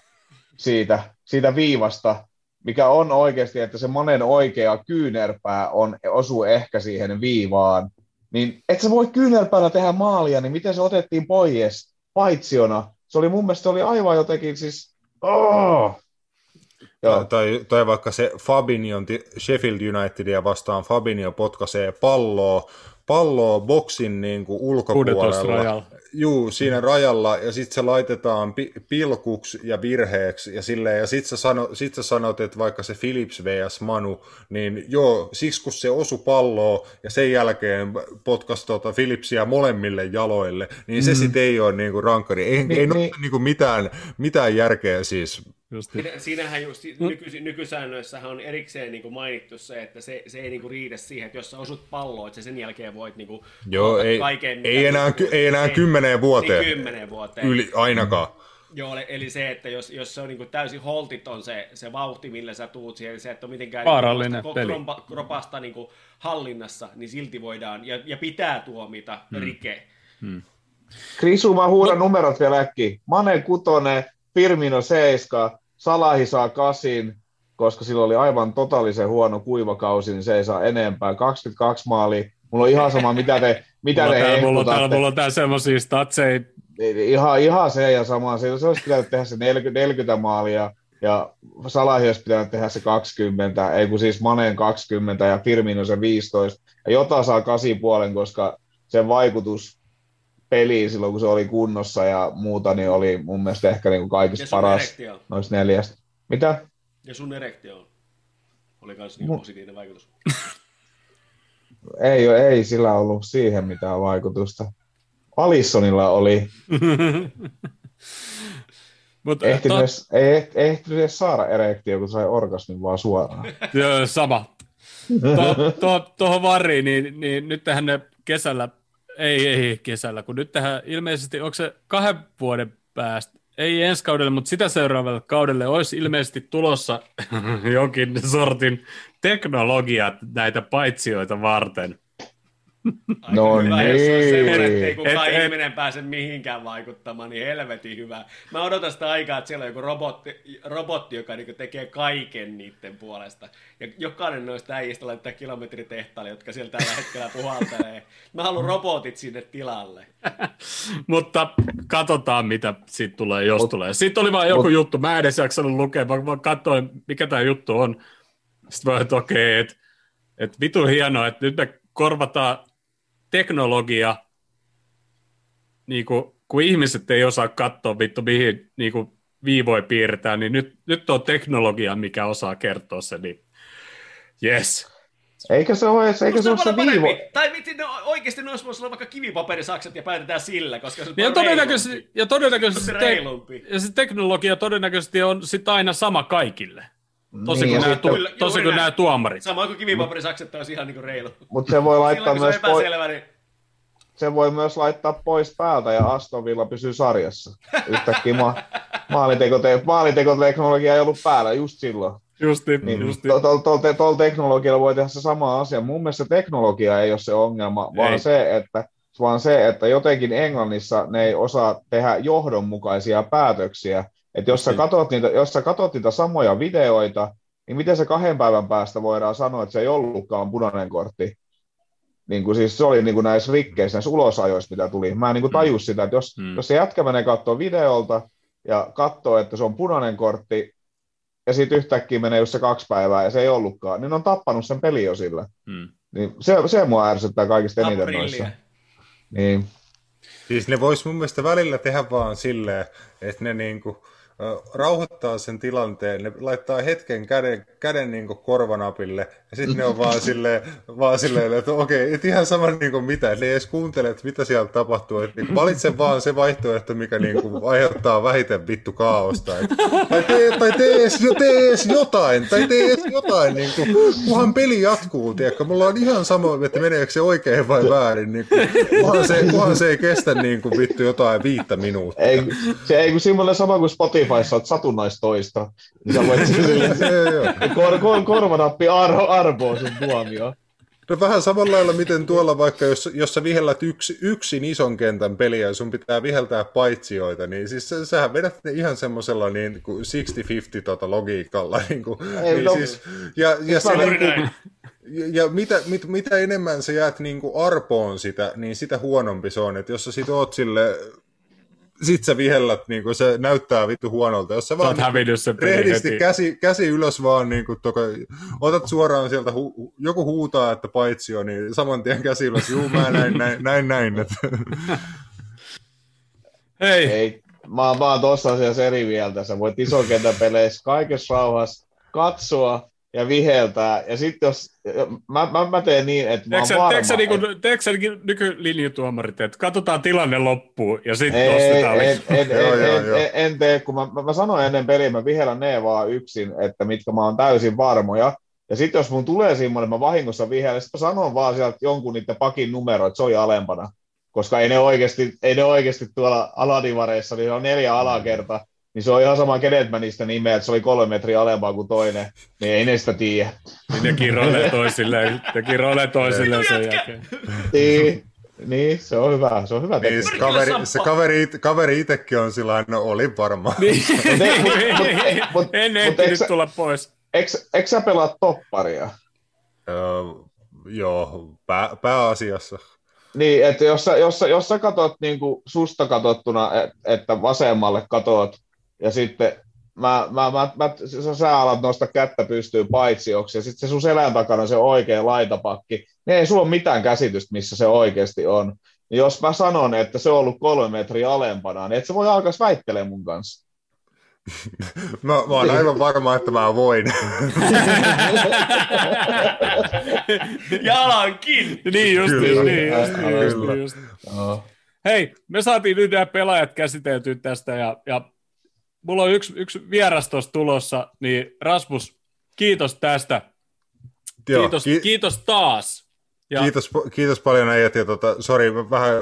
siitä, siitä viivasta, mikä on oikeasti, että se monen oikea kyynärpää on, osuu ehkä siihen viivaan, niin et sä voi kyynärpäällä tehdä maalia, niin miten se otettiin pois paitsiona? Se oli mun mielestä se oli aivan jotenkin siis, oh! Joo. Tai, tai vaikka se Fabinion Sheffield Unitedia vastaan Fabinho potkaisee palloa, palloa boksin niin kuin 16 ulkopuolella. rajalla. Juu, siinä rajalla, ja sitten se laitetaan pi- pilkuksi ja virheeksi, ja, silleen, ja sitten sä, sano, sit sä sanot, että vaikka se Philips vs. Manu, niin joo, siksi kun se osu palloa, ja sen jälkeen potkas tuota Philipsia molemmille jaloille, niin se Mhm. sitten ei ole niinku rankkari. Ei, Niin, ei niin. niin, niinku mitään, mitään järkeä siis. Just niin. Siinä- Siinähän just Mm. nyky, nykysäännöissähän on erikseen niin kuin mainittu se, että se, se ei niin kuin riitä siihen, että jos sä osut palloa, että sä sen jälkeen voit niin kuin Joo, ei, kaiken, ei, enää, ky- ei enää kymmeneen vuoteen. Niin kymmeneen vuoteen. Yli, ainakaan. Joo, eli- eli se, että jos, jos se on niin kuin täysin holtiton se, se vauhti, millä sä tuut siihen, se, että on mitenkään Vaarallinen kropasta- peli. kropasta, kropasta niin kuin hallinnassa, niin silti voidaan, ja, ja pitää tuomita Hmm. rike. Krisu, mä huudan numerot vielä äkkiä. Mane kutonen, Firmino 7, Salahi saa kasin, koska sillä oli aivan totaalisen huono kuivakausi, niin se ei saa enempää. 22 maali. Mulla on ihan sama, mitä te, mitä Mulla, te täällä, mulla, täällä, mulla on täällä semmosia statseja, Ihan, ihan se ja sama. Se, se olisi pitänyt tehdä se 40, 40 maalia ja Salahi olisi pitänyt tehdä se 20, ei kun siis Maneen 20 ja Firmino se 15. Ja Jota saa 8,5, koska sen vaikutus peliin silloin, kun se oli kunnossa ja muuta, niin oli mun mielestä ehkä niin kuin kaikista paras erektio, noista neljästä. Mitä? ja sun erektio oli myös niin Mu- positiivinen vaikutus. Ei, ei sillä ollut siihen mitään vaikutusta. Alissonilla oli, [LAUGHS] mutta ehti to, myös, ei ehti, ehti edes saada erektio, kun sai orgasmin vaan suoraan. [LAUGHS] joo, sama. Tuohon to, tohon variin, niin, niin nyt tähän ne kesällä, ei, ei kesällä, kun nyt tähän ilmeisesti, onko se kahden vuoden päästä, ei ensi kaudelle, mutta sitä seuraavalle kaudelle olisi ilmeisesti tulossa [LAUGHS] jonkin sortin teknologiat näitä paitsioita varten. Aika No hyvä, jos se on niin. semmoinen, että ei kukaan Et- et- ihminen pääse mihinkään vaikuttamaan, niin helvetin hyvä. Mä odotan sitä aikaa, että siellä on joku robotti, robotti joka niinku tekee kaiken niiden puolesta. Ja jokainen noista äijistä laittaa kilometritehtaalle, jotka siellä tällä hetkellä puhaltelee. Mä haluan robotit sinne tilalle. [LAUGHS] Mutta katsotaan, mitä siitä tulee, jos tulee. Sitten oli vaan joku mut- juttu, mä en edes jaksanut lukea, mä vaan katsoin, mikä tämä juttu on. Sitten mä että okei, että et vitu hienoa, että nyt me korvataan teknologia, niin kuin, kun ihmiset ei osaa katsoa vittu mihin niin kuin viivoja piirretään, niin nyt, nyt on teknologia, mikä osaa kertoa se, niin yes. Eikä se ole, eikö se ole se viivo? Tai vitsi, no, oikeasti ne olisi olla vaikka kivipaperisakset ja päätetään sillä, koska se on Ja todennäköisesti, reilumpi. ja todennäköisesti, Se se, reilumpi. ja se teknologia todennäköisesti on sit aina sama kaikille. Tosi Niin, kuin, ja nämä, sitten- tu, tosi näin. nämä tuomarit. Samoin kuin kivipaperisakset olisi ihan niinku reilu. Mutta se voi laittaa Silloin kun se myös pois, epäselvä, niin se voi myös laittaa pois päältä ja Aston Villa pysyy sarjassa. Yhtäkkiä ma- [LAUGHS] maalintekote- maalintekoteknologia ei ollut päällä just silloin. Justi, Niin, justi. Tuolla to, to, to, to teknologialla voi tehdä se sama asia. Mun mielestä teknologia ei ole se ongelma, vaan se, että, vaan se, että jotenkin Englannissa ne ei osaa tehdä johdonmukaisia päätöksiä. Että jos sä, katot niitä, jos sä katot niitä samoja videoita, niin miten se kahden päivän päästä voidaan sanoa, että se ei ollutkaan punainen kortti? Niin kuin siis se oli niin kuin näissä rikkeissä, näissä ulosajoissa, mitä tuli. Mä en niin kuin tajus sitä, että jos, Mm. jos se jätkä menee katsoa videolta ja katsoo, että se on punainen kortti, ja sitten yhtäkkiä menee just se kaksi päivää ja se ei ollutkaan, niin ne on tappanut sen peli jo sillä. Mm. Niin se, se mua ärsyttää kaikista eniten aprillia. noissa. Niin. Siis ne vois mun mielestä välillä tehdä vaan silleen, että ne niinku, rauhoittaa sen tilanteen, ne laittaa hetken käden, käden niinku korvanapille, ja sitten ne on vaan silleen, vaan silleen että okei, et ihan sama niinku mitä, et ne ei edes kuuntele, että mitä siellä tapahtuu, että niinku valitse vaan se vaihtoehto, mikä niinku aiheuttaa vähiten vittu kaaosta, et, tai, tee, tai tee, edes, tee edes jotain, tai tee edes jotain, niinku, kunhan peli jatkuu, tiedätkö, mulla on ihan sama, että meneekö se oikein vai väärin, niinku, kunhan, se, kunhan se ei kestä niinku vittu jotain viittä minuuttia. Ei, se ei kun sama kuin Spotifyssa, että satunnaistoista. Niin sä voit [LAUGHS] silleen, [LAUGHS] kor, kor, korvanappi arvo, arvoo sun tuomio. No vähän samalla lailla, miten tuolla vaikka, jos, jos sä vihellät yksi, yksin ison kentän peliä ja sun pitää viheltää paitsioita, niin siis sä, sähän vedät ne ihan semmoisella niin kuin 60-50 tota logiikalla. [LAUGHS] Niin kuin, Ei, niin no- siis, ja, ja, se, niin kuin, ja mitä, mit, mitä enemmän sä jäät niin kuin arpoon sitä, niin sitä huonompi se on. Että jos sä sit oot sille, sit sä vihellät, niin kuin se näyttää vittu huonolta. Jos sä Sä vaan hävinnyt sen rehdisti käsi, käsi ylös vaan, niin kuin toka, otat suoraan sieltä, hu, joku huutaa, että paitsio, niin saman tien käsi ylös, juu mä näin, näin, näin, näin. Että. [LAUGHS] Hei, Ei, mä, oon- mä oon tossa asiassa eri mieltä. Sä voit iso kentän peleissä kaikessa rauhassa katsoa ja viheltää. Ja sitten jos, mä, mä, mä teen niin, että mä oon Teekö varma, sä, niinku, että- teekö sä nykylinjatuomarit, että katsotaan tilanne loppuun ja sitten nostetaan. en, en, Joo, en, joo, en, joo. en, en tee, kun mä, mä, mä sanoin ennen peliä, mä vihellän ne vaan yksin, että mitkä mä oon täysin varmoja. Ja sitten jos mun tulee semmoinen, että mä vahingossa vihellen, sitten mä sanon vaan sieltä jonkun niiden pakin numero, että se oli alempana. Koska ei ne oikeasti, ei ne oikeasti tuolla aladivareissa, niin on neljä alakerta, niin se on ihan sama kenet mä niistä nimeä, että se oli kolme metriä alempaa kuin toinen, niin ei ne sitä tiedä. Niin ne kiroilee toisilleen, ne kiroilee toisilleen sen jälkeen. Niin, niin, se on hyvä, se on hyvä Niin, se kaveri, se kaveri, it- kaveri itsekin on sillä no oli varmaan. Niin. mut- mut- En ehtinyt tulla pois. Eikö sä pelaa topparia? Öö, joo, pää, pääasiassa. Niin, että jos sä, jos sä, jos sä katot niin kuin susta katottuna, et, että vasemmalle katot, ja sitten mä, mä, mä, mä, sä, sä alat nostaa kättä pystyyn paitsioksi, ja sitten se sun selän takana se oikea laitapakki, niin ei sulla ole mitään käsitystä, missä se oikeasti on. Niin jos mä sanon, että se on ollut kolme metriä alempana, niin et sä voi alkaa väittelemään mun kanssa. [LAUGHS] Mä, mä oon aivan varma, että mä voin. [LAUGHS] Jalankin! Niin just, Kyllä. niin just, Kyllä. niin just, niin just. Hei, me saatiin nyt nämä pelaajat käsiteltyä tästä ja, ja mulla on yksi, yksi vieras tuossa tulossa, niin Rasmus, kiitos tästä. Joo, Kiitos, ki- kiitos taas. Ja Kiitos, kiitos paljon äijät. Ja tota, sori, vähän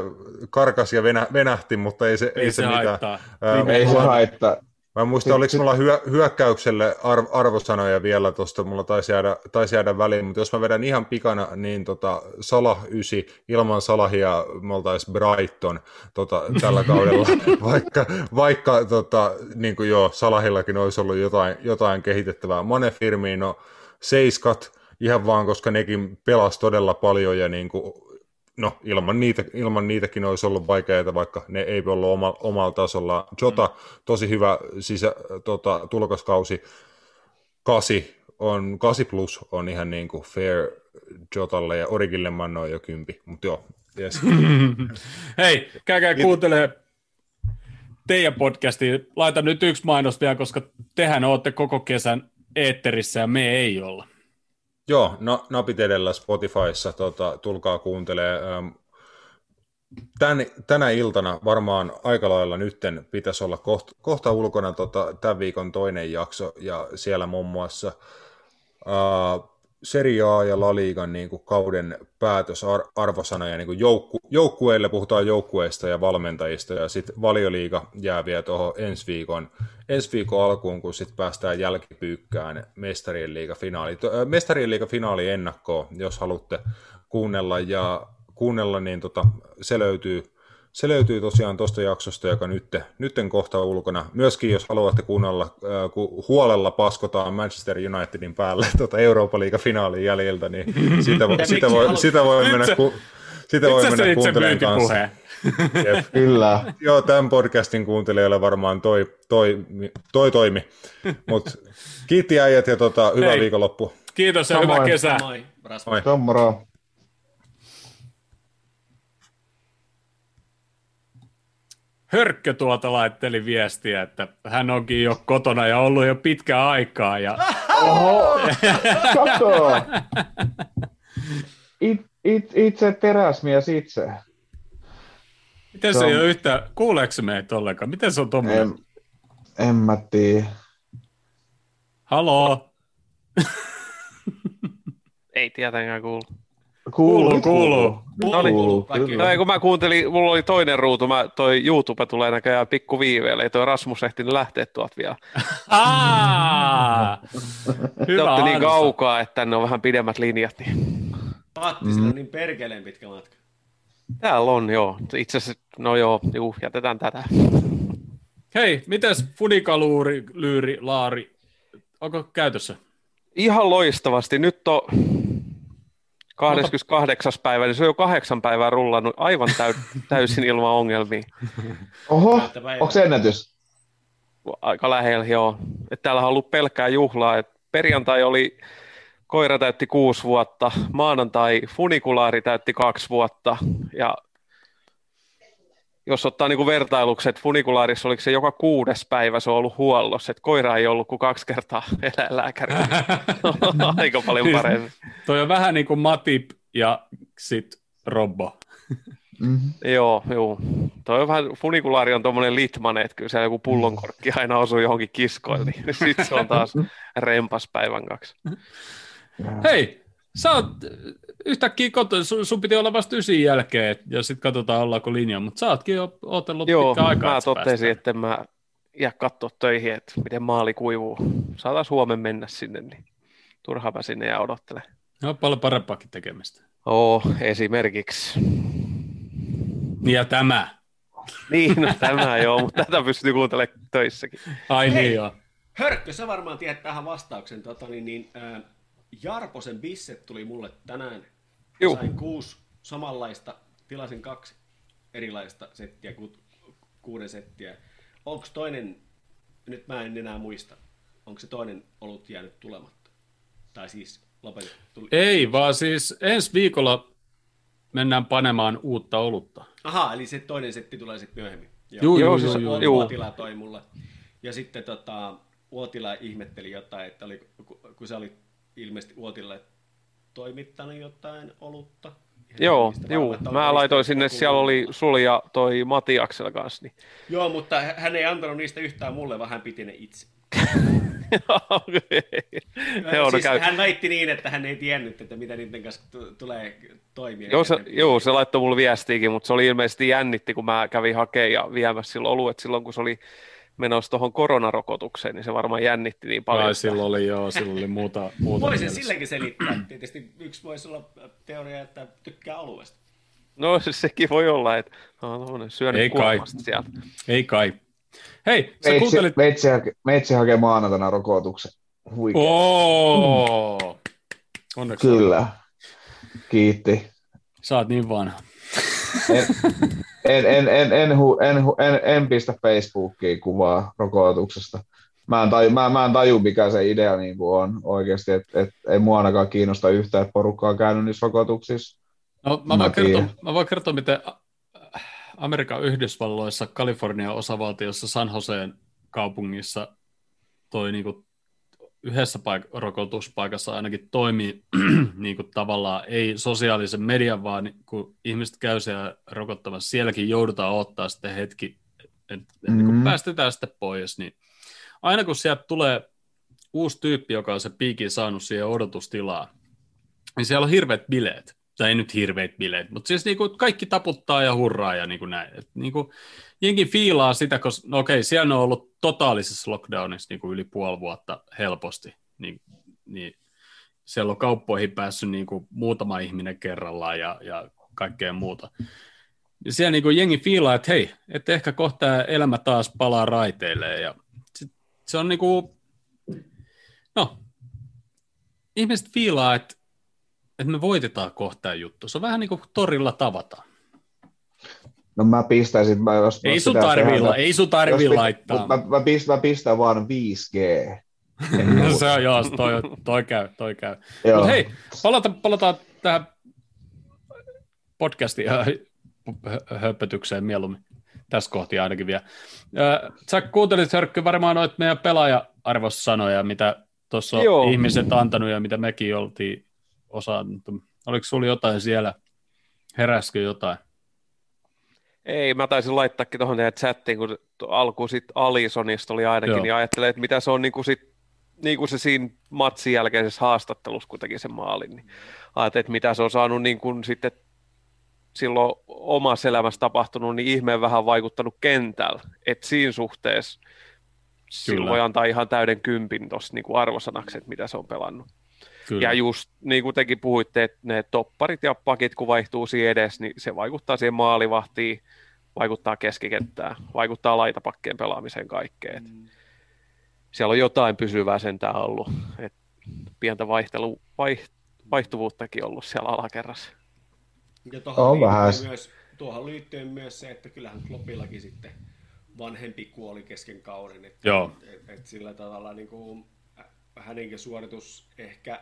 karkas ja venä, venähti, mutta ei se, ei se mitään. haittaa. Ää, Ei se haittaa. Mä en muista, oliko mulla hyö, hyökkäykselle arv, arvosanoja vielä tuosta, mulla taisi jäädä, taisi jäädä väliin, mutta jos mä vedän ihan pikana, niin tota, Salah 9, ilman Salahia me oltaisiin Brighton tota, tällä [LAUGHS] kaudella, vaikka, vaikka tota, niin kuin joo, Salahillakin olisi ollut jotain, jotain kehitettävää. Mane Firmino, seiskat, ihan vaan, koska nekin pelas todella paljon ja niin kuin, no, ilman, niitä, ilman niitäkin olisi ollut vaikeaa, vaikka ne ei ollut oma, omalla tasolla. Jota, tosi hyvä sisä, tota, tulokaskausi. Kasi on, 8 plus on ihan niin kuin fair Jotalle ja Origille mä annoin jo kympi, mutta joo, yes. [LAUGHS] Hei, käykää kuuntelee teidän podcastia. Laitan nyt yksi mainos vielä, koska tehän olette koko kesän eetterissä ja me ei olla. Joo, no, napit edellä Spotifyssa, tota, tulkaa kuuntelee. Ähm, Tän, tänä iltana varmaan aika lailla nytten pitäisi olla kohta, kohta ulkona tota, tämän viikon toinen jakso, ja siellä muun muassa äh, Serie A ja La Ligan niin kuin kauden päätösarvosanoja niin kuin joukku, joukkueille, puhutaan joukkueista ja valmentajista, ja sitten valioliiga jää vielä tuohon ensi viikon, ensi viikon alkuun, kun sitten päästään jälkipyykkään mestarien liiga finaali. Äh, Mestarien liiga finaali ennakkoon, jos haluatte kuunnella, ja kuunnella, niin tota, se löytyy se löytyy tosiaan tuosta jaksosta, joka nyt, nytten kohta ulkona. Myöskin jos haluatte kuunnella, äh, kun huolella paskotaan Manchester Unitedin päälle [LAUGHS] tota Euroopan liiga finaalin jäljiltä, niin [LAUGHS] sitä, voi, sitä, voi, sitä voi mennä, se- ku, sitä voi mennä kuuntelemaan kanssa. [LAUGHS] Jep. Kyllä. Joo, tämän podcastin kuuntelijoille varmaan toi, toi, toi toimi. Mutta kiitti äijät ja tota, hyvää Hei. viikonloppu. Kiitos ja Samoin. hyvää kesää. Moi. Moi. Se on moro. Hörkkö tuolta laitteli viestiä, että hän onkin jo kotona ja ollut jo pitkään aikaa. Ja Oho, kato. [LAUGHS] It, it, itse teräsmies itse. miten se Se ei on- ole yhtä, kuuleeko se meitä ollenkaan? Miten se on tuommoinen? En, en mä tiedä. Haloo? Ei tietenkään kuulu. Kuuluu, kuuluu. No niin. No kun mä kuuntelin, mulla oli toinen ruutu, mä, toi YouTube tulee näköjään pikku viiveellä, ei toi Rasmus ehtinyt lähteä tuolta vielä. Aa! Te Hyvä olette niin kaukaa, että tänne on vähän pidemmät linjat, niin Paattisella on niin perkeleen pitkä matka. täällä on joo. Itse asiassa, no joo, juu, jätetään tätä. Hei, mites funikaluuri, lyyri, laari, onko käytössä? Ihan loistavasti. Nyt on 28. päivä, niin se on jo kahdeksan päivää rullannut aivan täy, täysin ilman ongelmia. Oho, onko se ennätys? Aika lähellä, joo. Et täällä on ollut pelkkää juhlaa. Et perjantai oli, koira täytti kuusi vuotta, maanantai funikulaari täytti kaksi vuotta, ja jos ottaa niinku vertailukset, että funikulaarissa oliko se joka kuudes päivä se on ollut huollossa, että koira ei ollut kuin kaksi kertaa [LAUGHS] eläinlääkärillä. [LAUGHS] Aika paljon paremmin. Toi on vähän niin kuin Matip ja sit Robbo. Mm-hmm. Joo, joo. Toi on vähän, funikulaari on tuommoinen litmane, että kyllä siellä joku pullonkorkki aina osuu johonkin kiskoille, niin sitten se on taas [LAUGHS] rempas päivän kaksi. Hei, sä oot yhtäkkiä koto, sun, sun piti olla vasta ysin jälkeen, ja sitten katsotaan ollaanko linja, mutta sä ootkin jo ootellut Joo, pitkään aikaa. mä että sä totesin, että mä jää katsoa töihin, että miten maali kuivuu. Saataisiin huomenna mennä sinne, niin turhaanpa sinne ja odottele. No, paljon parempaakin tekemistä. Oo, esimerkiksi. Ja tämä. Niin, no tämä joo, mutta tätä pystyy kuuntelemaan töissäkin. Ai Hei. niin joo. Hörkkö, sä varmaan tiedät tähän vastauksen. Tota, niin, niin, ää, Jarposen bisset tuli mulle tänään. Juu. Sain kuusi samanlaista, tilasin kaksi erilaista settiä, ku, kuuden settiä. Onko toinen, nyt mä en enää muista, onko se toinen ollut jäänyt tulematta? Tai siis lopetettu? Tuli. Ei, vaan siis ensi viikolla mennään panemaan uutta olutta. Aha, eli se toinen setti tulee sitten myöhemmin. Joo, juu, siis- juu, juu. juu. Uotila toi mulle. Ja sitten tota, Uotila ihmetteli jotain, että oli, ku- kun se oli ilmeisesti Uotilalle toimittanut jotain olutta. Ihan Joo, juu. varma, Mä laitoin sinne, siellä oli kuulunut. sul ja toi Matiaksella kanssa. Niin. Joo, mutta hän ei antanut niistä yhtään mulle, vaan hän piti ne itse. [LAUGHS] Joo, no siis käy. Hän väitti niin, että hän ei tiennyt, että mitä niiden kanssa tu- tulee toimia. Joo, se, joo, se laittoi mulle viestiäkin, mutta se oli ilmeisesti jännitti, kun mä kävin hakemaan ja viemässä silloin oluet silloin, kun se oli menossa tuohon koronarokotukseen, niin se varmaan jännitti niin paljon. Ai, silloin oli, joo, silloin oli muuta, [LAUGHS] muuta Voisin mielessä. silläkin selittää. Tietysti yksi voisi olla teoria, että tykkää alueesta. No sekin voi olla, että on tuommoinen syönyt Ei kai. sieltä. Ei kai. Hei, sä Meitsi, kuuntelit... meitsi, hake, meitsi hakee maanantaina rokotuksen. Huikea. Oo! Onneksi Kyllä. Kiitti. Sä oot niin vanha. En, en, en, en, en, hu, en, en, en pistä Facebookiin kuvaa rokotuksesta. Mä en, taju, mä, mä en taju, mikä se idea niin kuin on oikeasti, että et, ei mua ainakaan kiinnosta yhtään, että porukka on käynyt niissä rokotuksissa. No, mä, Mä voin kertoa, mä voin kertoa, miten Amerikan Yhdysvalloissa, Kalifornian osavaltiossa, San Joseen kaupungissa toi niinku yhdessä paik- rokotuspaikassa ainakin toimii [CLEARS THROAT] niinku tavallaan ei sosiaalisen median, vaan niin kun ihmiset käy siellä rokottamassa, sielläkin joudutaan ottaa sitten hetki, että et, mm. niin kun Mm. päästetään sitten pois, niin aina kun sieltä tulee uusi tyyppi, joka on se piikin saanut siihen odotustilaan, niin siellä on hirveät bileet. Tai ei nyt hirveät bileet, mutta siis niinku kaikki taputtaa ja hurraa ja niinku näin. Et niinku, jengi fiilaa sitä, koska no okei, siellä on ollut totaalisessa lockdownissa niinku yli puoli vuotta helposti. Niin, niin siellä on kauppoihin päässyt niinku muutama ihminen kerrallaan ja, ja kaikkea muuta. Ja siellä niinku jengi fiilaa, että hei, että ehkä kohta elämä taas palaa raiteilleen. Ja sit, se on niinku, no, ihmiset fiilaa, että, että me voitetaan kohta juttu. Se on vähän niin kuin torilla tavataan. No mä pistäisin, mä, jos Ei sun pitäisi tarvii, tehdä- la- ei sun tarvii jos laittaa. Mä, mä, pistän, mä pistän vaan 5G. [LAUGHS] se on, joo, toi, toi käy, toi käy. Joo. Mutta hei, palata, palataan tähän podcastin hö- höpötykseen mieluummin. Tässä kohti ainakin vielä. Ö, Sä kuuntelit, Hörkky, varmaan noit meidän pelaaja-arvossanoja, mitä tuossa on Joo. ihmiset antanut ja mitä mekin oltiin osannut. Oliko sulla jotain siellä? Heräskö jotain? Ei, mä taisin laittaakin tuohon teidän chattiin, kun to- alkuun sit Alisonista oli ainakin, Joo. niin ajattelee, että mitä se on niin kuin sit, niin kuin se siinä matsin jälkeisessä haastattelussa, kun teki sen maalin, niin ajattelin, että mitä se on saanut niin kuin sitten silloin omassa elämässä tapahtunut, niin ihmeen vähän vaikuttanut kentällä. että siinä suhteessa silloin Kyllä. voi antaa ihan täyden kympin tuossa niin arvosanaksi, että mitä se on pelannut. Kyllä. Ja just niin kuin tekin puhuitte, että ne topparit ja pakit, kun vaihtuu siinä edes, niin se vaikuttaa siihen maalivahtiin, vaikuttaa keskikenttään, vaikuttaa laitapakkeen pelaamiseen kaikkeen. Mm. Siellä on jotain pysyvää sentään ollut. Et pientä vaihtelu, vaiht, vaihtuvuuttakin ollut siellä alakerrassa. Ja On tuohon vähän. liittyy, myös, tuohon liittyy myös se, että kyllähän Kloppillakin sitten vanhempi kuoli kesken kauden. Että, Joo. Et, et sillä tavalla niin kuin, hänenkin suoritus ehkä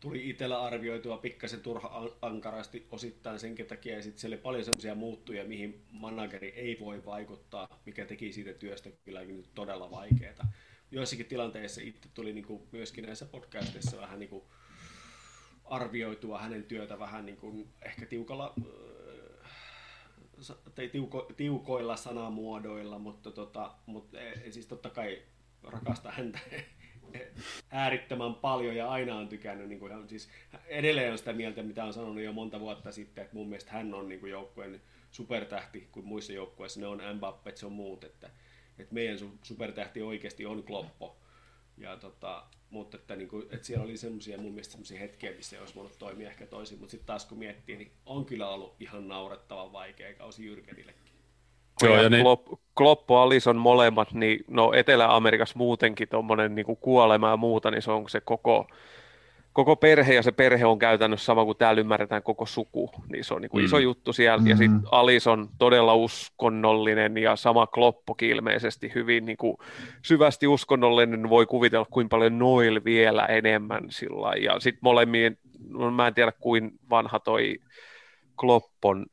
tuli itsellä arvioitua pikkasen turha an- ankarasti osittain senkin takia, ja sitten siellä oli paljon sellaisia muuttuja, mihin manageri ei voi vaikuttaa, mikä teki siitä työstä kylläkin nyt todella vaikeaa. Joissakin tilanteissa itse tuli niin kuin myöskin näissä podcasteissa vähän niin kuin arvioitua hänen työtä vähän niin kuin ehkä tiukalla, sa- tai tiuko, tiukoilla sanamuodoilla, mutta, tota, mutta eh, siis totta kai rakastan häntä äärittömän paljon ja aina on tykännyt, niin kuin, siis edelleen on sitä mieltä, mitä on sanonut jo monta vuotta sitten, että mun mielestä hän on niin kuin joukkueen supertähti kuin muissa joukkueissa, ne on Mbappé, se on muut, että, että meidän su- supertähti oikeasti on Kloppo. Ja tota, mutta että, niin kuin, että siellä oli semmoisia mun mielestä semmoisia hetkiä, missä olisi voinut toimia ehkä toisin, mutta sitten taas kun miettii, niin on kyllä ollut ihan naurettavan vaikea kausi Jyrkenillekin. Joo, ja ja ne- Klopp, Kloppo, Alison molemmat, niin no Etelä-Amerikassa muutenkin tuommoinen niin kuolema ja muuta, niin se on se koko, koko perhe, ja se perhe on käytännössä sama kuin täällä ymmärretään koko suku, niin se on niin kuin Mm. iso juttu siellä, ja sitten Alison todella uskonnollinen, ja sama Kloppokin ilmeisesti hyvin niin kuin syvästi uskonnollinen, voi kuvitella kuinka paljon Noil vielä enemmän sillä ja sitten molemmien, no mä en tiedä kuin vanha toi Kloppon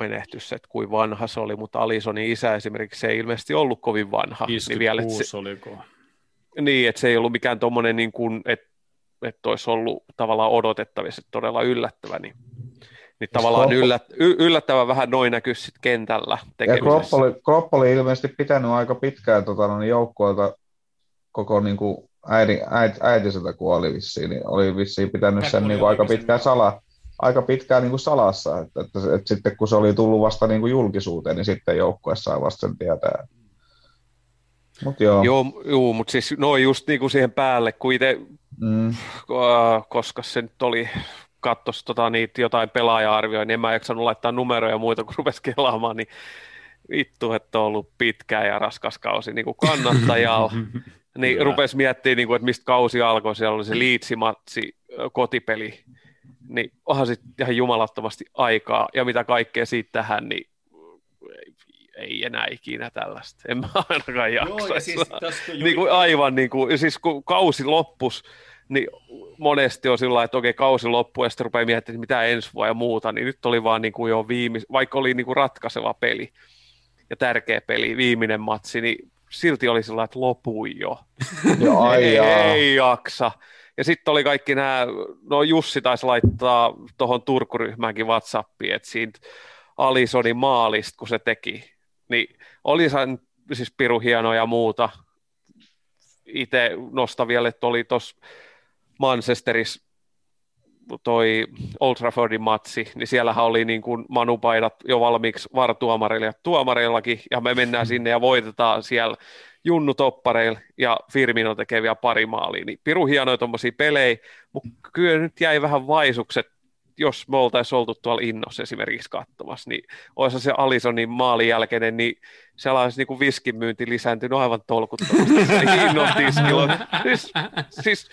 menehtys, että kuin vanha se oli, mutta Alisonin isä esimerkiksi se ei ilmeisesti ollut kovin vanha. Niin, vielä, että 56 se, oliko? niin, että se ei ollut mikään tuommoinen, niin kuin, että, että olisi ollut tavallaan odotettavissa, että todella yllättävä, niin, niin tavallaan yllät, y, yllättävän vähän noin näkyy sitten kentällä Ja Klopp tekemisessä. oli, Klopp oli ilmeisesti pitänyt aika pitkään tota, no, niin joukkueelta koko niin kuin äiti, äiti, äitiseltä kuoli vissiin, niin oli vissiin pitänyt sen niin kuin aika pitkään sen- sala, aika pitkään niin kuin salassa, että, että, että, että, sitten kun se oli tullut vasta niin kuin julkisuuteen, niin sitten joukkue sai vasta sen tietää. Mutta joo, Joo, juu, mutta siis noin just niinku siihen päälle, kun itse, mm, koska se nyt oli, kattos tota niitä jotain pelaaja-arvioja, niin en mä jaksanut laittaa numeroja ja muita, kun rupesi kelaamaan, niin vittu, että on ollut pitkä ja raskas kausi [LAUGHS] niin kuin kannattajalla. Niin Kyllä. rupesi miettimään, niin kuin, että mistä kausi alkoi. Siellä oli se liitsimatsi, kotipeli. Niin onhan sitten ihan jumalattomasti aikaa. Ja mitä kaikkea siitä tähän, niin ei, ei enää ikinä tällaista. En mä ainakaan Joo, jaksaisi. ja siis niin kuin aivan niin kuin, siis kun kausi loppus, niin monesti on sillä että okei, kausi loppuu ja sitten rupeaa miettimään, että mitä ensi vuonna ja muuta, niin nyt oli vaan niin kuin jo viimeis, vaikka oli niin kuin ratkaiseva peli ja tärkeä peli, viimeinen matsi, niin silti oli sillä että lopui jo. [LAUGHS] joo, ai ei, ei jaksa. Ja sitten oli kaikki nämä, no Jussi taisi laittaa tuohon Turkuryhmäänkin Whatsappiin, että siitä Alisonin maalista, kun se teki, niin oli siis piru hieno ja muuta. Itse nostan vielä, että oli tuossa Manchesterissa toi Old Traffordin matsi, niin siellähän oli niin kuin manupaidat jo valmiiksi vartuomareilla ja tuomareillakin, ja me mennään sinne ja voitetaan siellä Junnu Toppareilla ja Firmino tekee vielä pari maalia, niin piru hienoja tuommoisia pelejä, mutta kyllä nyt jäi vähän vaisukset, jos me oltaisiin oltu tuolla Innossa esimerkiksi katsomassa, niin olisi se Alisonin maalin jälkeinen, niin siellä olisi niin viskin myynti lisääntynyt aivan tolkuttomasti. Innon tiskillä. Siis, siis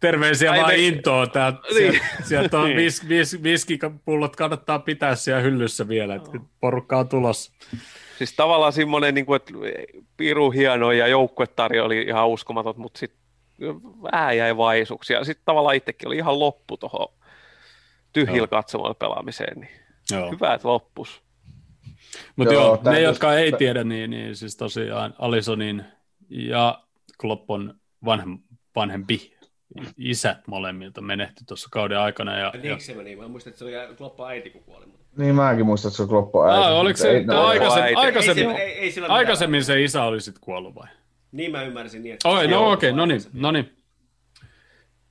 Terveisiä Ai vaan me- intoa. Tää, Niin. sieltä, sieltä on Niin. vis, vis, viskipullot kannattaa pitää siellä hyllyssä vielä, että porukka on tulossa. Siis tavallaan semmoinen, niin kuin, että piru hieno ja joukkuetarjo oli ihan uskomaton, mutta sitten vähän jäi vaisuksi. Ja sitten tavallaan itsekin oli ihan loppu tuohon tyhjillä Joo. katsomaan pelaamiseen. Niin Joo. hyvä, että loppus. Mutta Joo, joo, ne, just- jotka ei tiedä, niin, niin siis tosiaan Alisonin ja Kloppon vanhem, vanhempi isät molemmilta menehty tuossa kauden aikana. Ja, Ja ja, se meni? Mä muistan, että se oli Kloppa äiti, kun kuoli. Mutta... Niin mäkin muistan, että se on Kloppo äiti. ah, oliko se ei- no, aikaisemmin, äiti. aikaisemmin, Ei, ei, ei aikaisemmin se isä oli sitten kuollut vai? Niin mä ymmärsin niin, että... Oi, no okei, okay, no niin, no niin.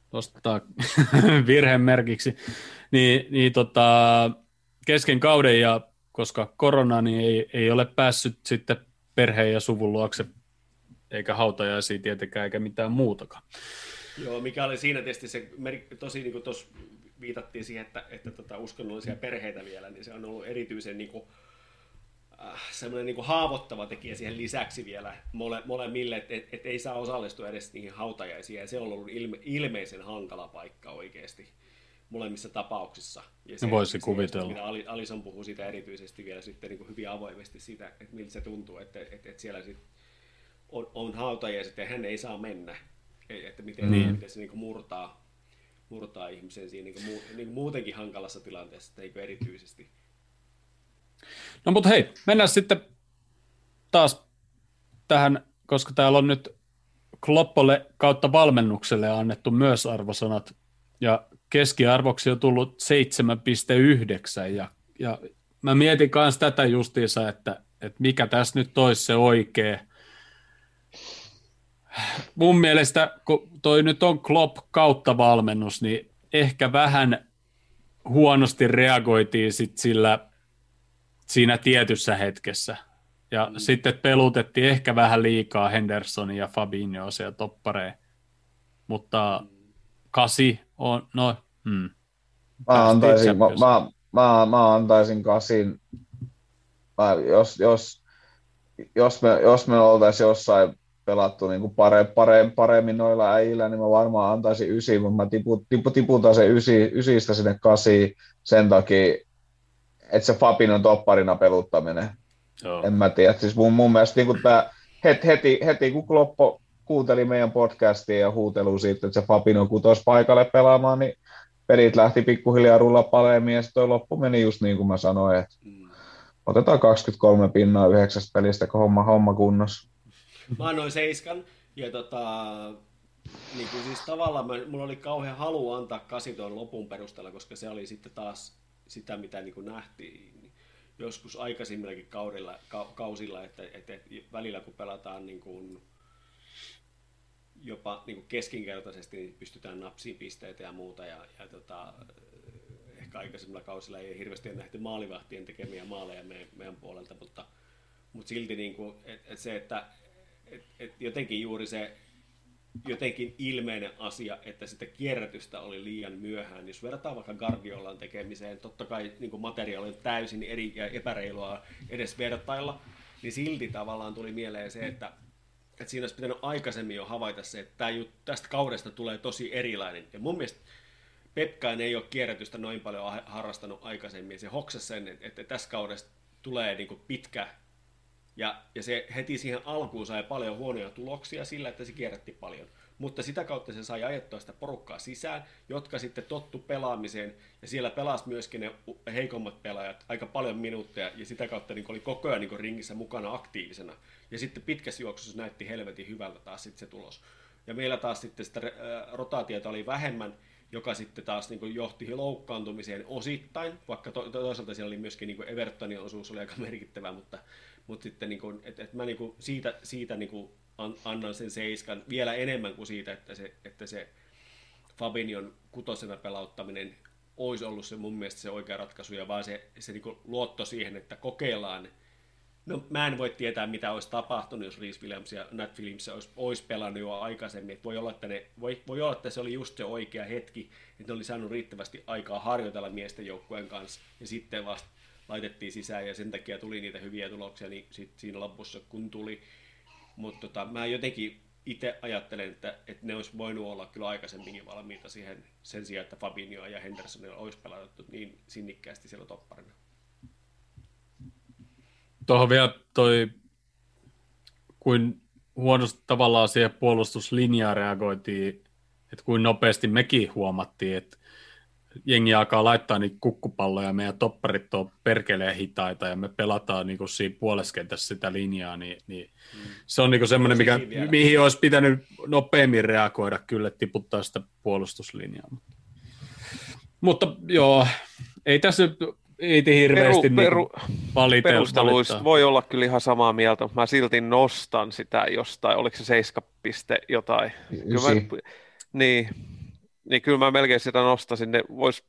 Tuosta [LAUGHS] virheen merkiksi. Niin, niin tota, kesken kauden ja koska korona, niin ei, ei ole päässyt sitten perheen ja suvun luokse, eikä hautajaisia tietenkään, eikä mitään muutakaan. Joo, mikä oli siinä tietysti se, tosi niin kuin tuossa viitattiin siihen, että, että tota, uskonnollisia perheitä vielä, niin se on ollut erityisen niin kuin, äh, semmoinen niin kuin haavoittava tekijä siihen lisäksi vielä mole, molemmille, että et, et ei saa osallistua edes niihin hautajaisiin, ja se on ollut ilme, ilmeisen hankala paikka oikeasti molemmissa tapauksissa. Ja No voisi kuvitella. Mitä Ali- Alison puhuu siitä erityisesti vielä sitten niin kuin hyvin avoimesti siitä, että miltä se tuntuu, että, että, että siellä sit on, on hautajaiset ja hän ei saa mennä. Että miten, Niin. miten se niin kuin murtaa, murtaa ihmisen siinä niin kuin muu, niin kuin muutenkin hankalassa tilanteessa, että eikö erityisesti. No mutta hei, mennään sitten taas tähän, koska täällä on nyt Kloppolle kautta valmennukselle annettu myös arvosanat, ja keskiarvoksi on tullut 7,9, ja, ja mä mietin myös tätä justiinsa, että, että mikä tässä nyt olisi se oikea. Mun mielestä, kun toi nyt on Klopp kautta valmennus, niin ehkä vähän huonosti reagoitiin sit sillä siinä tietyssä hetkessä. Ja mm. sitten pelutettiin ehkä vähän liikaa Hendersonia ja Fabinhoa siellä toppareen. Mutta kasi on, no, hmm. Mä antaisin, mä, mä, mä, mä antaisin kasin, mä, jos, jos, jos, me, jos me oltaisiin jossain pelattu niin kuin pare, pare, paremmin noilla äijillä, niin mä varmaan antaisin ysi, mutta mä tipu, tipu, tiputan sen ysi, ysistä sinne kasiin sen takia, että se Fabinon topparina peluttaminen. Joo. En mä tiedä. Siis mun, mun mielestä niin tää, heti, heti, heti, kun Kloppo kuunteli meidän podcastia ja huutelu siitä, että se Fabino kutosi paikalle pelaamaan, niin pelit lähti pikkuhiljaa rulla paremmin ja sitten toi loppu meni just niin kuin mä sanoin, että Mm. otetaan 23 pinnaa yhdeksästä pelistä, kun homma, homma kunnossa. [LAUGHS] Mä annoin seiskan, ja tota, niin kuin siis tavallaan mä, mulla oli kauhean halu antaa kasi tuon lopun perusteella, koska se oli sitten taas sitä, mitä niin kuin nähtiin joskus aikaisemmillakin kaudilla, ka, kausilla, että, että, että välillä kun pelataan niin kuin jopa niin kuin keskinkertaisesti niin pystytään napsiin pisteitä ja muuta. Ja, ja tota, ehkä aikaisemmilla kausilla ei hirveästi nähty maalivahtien tekemiä maaleja meidän, meidän puolelta, mutta, mutta silti niin kuin, et, et se, että et, et jotenkin juuri se jotenkin ilmeinen asia, että sitä kierrätystä oli liian myöhään. Jos verrataan vaikka Guardiolan tekemiseen, totta kai niin materiaali on täysin eri ja epäreilua edes vertailla, niin silti tavallaan tuli mieleen se, että, että siinä olisi pitänyt aikaisemmin jo havaita se, että tästä kaudesta tulee tosi erilainen. Ja mun mielestä Pepkain ei ole kierrätystä noin paljon harrastanut aikaisemmin. Se hoksasi sen, että, että tässä kaudesta tulee niin pitkä ja, ja se heti siihen alkuun sai paljon huonoja tuloksia sillä, että se kierrätti paljon. Mutta sitä kautta se sai ajettua sitä porukkaa sisään, jotka sitten tottu pelaamiseen. Ja siellä pelasi myöskin ne heikommat pelaajat aika paljon minuutteja. Ja sitä kautta niin oli koko ajan niin ringissä mukana aktiivisena. Ja sitten pitkässä juoksussa näytti helvetin hyvältä taas sitten se tulos. Ja meillä taas sitten sitä rotaatiota oli vähemmän, joka sitten taas niin johti loukkaantumiseen osittain, vaikka to- toisaalta siellä oli myöskin niin Evertonin osuus oli aika merkittävä, mutta mutta sitten niin kuin, et, et mä niin kuin siitä, siitä niin kuin annan sen seiskan vielä enemmän kuin siitä, että se, että se Fabinion kutosena pelauttaminen olisi ollut se mun mielestä se oikea ratkaisu, ja vaan se, se niin luotto siihen, että kokeillaan. No mä en voi tietää, mitä olisi tapahtunut, jos Reese Williams ja Nat Williams olisi, olisi pelannut jo aikaisemmin. Voi, olla, että ne, voi, voi olla, että se oli just se oikea hetki, että ne oli saanut riittävästi aikaa harjoitella miesten joukkueen kanssa, ja sitten vasta laitettiin sisään ja sen takia tuli niitä hyviä tuloksia niin sit siinä lopussa kun tuli. Mutta tota, mä jotenkin itse ajattelen, että, että ne olisi voinut olla kyllä aikaisemminkin valmiita siihen sen sijaan, että Fabinho ja Hendersonilla olisi pelattu niin sinnikkäästi siellä topparina. Tuohon vielä toi, kuin huonosti tavallaan siihen puolustuslinjaan reagoitiin, että kuin nopeasti mekin huomattiin, että jengi alkaa laittaa niitä kukkupalloja, ja meidän topparit on perkeleen hitaita, ja me pelataan niin kuin siinä puoleskentässä sitä linjaa, niin, niin mm. se on niin semmoinen, mikä, mihin olisi pitänyt nopeammin reagoida kyllä, tiputtaa sitä puolustuslinjaa. Mutta joo, ei tässä nyt ei te hirveästi peru, peru, niin perusteluista voi olla kyllä ihan samaa mieltä, mutta mä silti nostan sitä jostain, oliko se seiska piste jotain. Kyllä mä, niin, niin kyllä mä melkein sitä nostasin. Ne vois,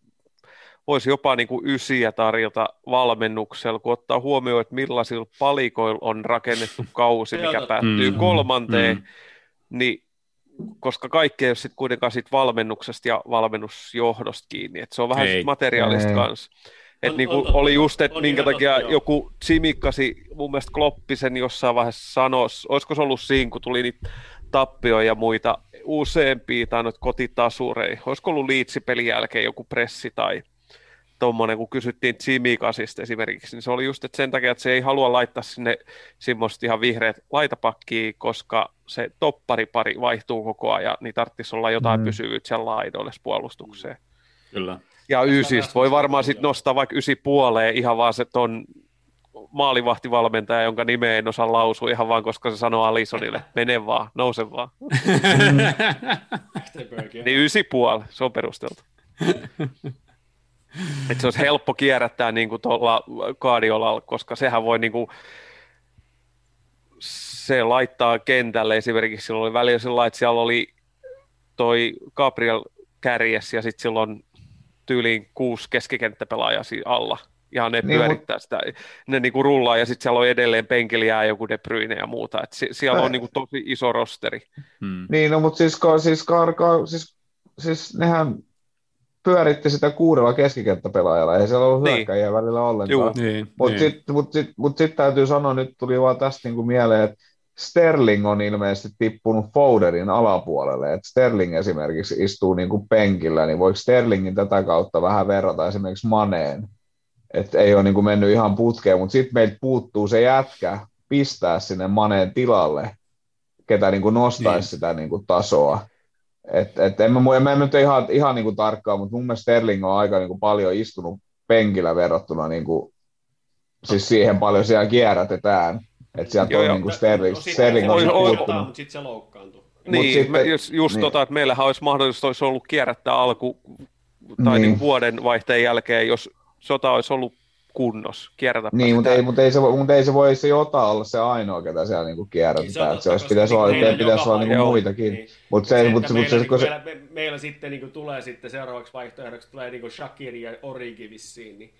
voisi jopa niin kuin ysiä tarjota valmennuksella, kun ottaa huomioon, että millaisilla palikoilla on rakennettu kausi, mikä päättyy mm, kolmanteen, mm. niin koska kaikki ei ole sitten kuitenkaan sit valmennuksesta ja valmennusjohdosta kiinni, että se on vähän materiaalista ei. kanssa. Et niin kuin oli just, että minkä takia joo. joku simikkasi, mun mielestä Kloppisen jossain vaiheessa sanoi, olisiko se ollut siinä, kun tuli niitä tappioja ja muita useampia tai noita kotitasurei. Olisiko ollut liitsipelin jälkeen joku pressi tai tuommoinen, kun kysyttiin Kasista esimerkiksi, niin se oli just että sen takia, että se ei halua laittaa sinne semmoista ihan vihreät laitapakkiin, koska se topparipari vaihtuu koko ajan, niin tarvitsisi olla jotain mm. pysyvyyttä sen laidoille puolustukseen. Kyllä. Ja ysistä voi varmaan sitten nostaa vaikka ysi puoleen ihan vaan se ton maalivahtivalmentaja, jonka nimeä en osaa lausua ihan vaan, koska se sanoo Alisonille, mene vaan, nouse vaan. niin ysi puoli, se on perusteltu. että se olisi helppo kierrättää niin kuin tuolla Guardiolalla, koska sehän voi niin kuin, se laittaa kentälle esimerkiksi, silloin oli välillä sillä että siellä oli toi Gabriel kärjes ja sitten silloin tyyliin kuusi keskikenttäpelaajaa alla – ja ne niin, pyörittää mutta... sitä, ne niinku rullaa ja sitten siellä on edelleen penkillä jää joku De Bruyne ja muuta, että si- siellä on niinku tosi iso rosteri. Hmm. Niin, no mutta siis, siis, karka, siis, siis nehän pyöritti sitä kuudella keskikenttäpelaajalla, ei siellä ollut niin. hyökkäjiä välillä ollenkaan. Niin, mutta niin. sitten mut sit, mut sit täytyy sanoa, nyt tuli vaan tästä niinku mieleen, että Sterling on ilmeisesti tippunut Foderin alapuolelle, että Sterling esimerkiksi istuu niin kuin penkillä, niin voiko Sterlingin tätä kautta vähän verrata esimerkiksi Maneen, että ei ole niin kuin mennyt ihan putkeen, mutta sitten meiltä puuttuu se jätkä pistää sinne Maneen tilalle, ketä niin kuin nostaisi niin. sitä niin kuin tasoa. Et, et en mä, en mä nyt ihan, ihan niin kuin tarkkaan, mutta mun mielestä Sterling on aika niin kuin paljon istunut penkillä verrattuna niin kuin, siis siihen paljon siellä kierrätetään. Että sieltä Joo, on niin kuin Sterling, no, Sterling on, on, on, on, mutta sitten se loukkaantuu. Niin, sitten, me, just, just niin. tota, että meillähän olisi mahdollista olisi ollut kierrättää alku tai niin. Niin vuoden vaihteen jälkeen, jos sota olisi ollut kunnos. Kierrätä Niin, mutta ei, mutta ei, se, voi- mutta ei se voi se Jota olla se ainoa, ketä siellä niinku Niin, se kierrättää. on se olisi, pitäisi olla, pitäisi olla niinku muitakin. Niin. Mutta Se, se, että mutta, meillä, mutta se, niinku, kun se, meillä, me, meillä sitten niinku tulee sitten seuraavaksi vaihtoehdoksi tulee niinku Shakiri ja Origi vissiin, niin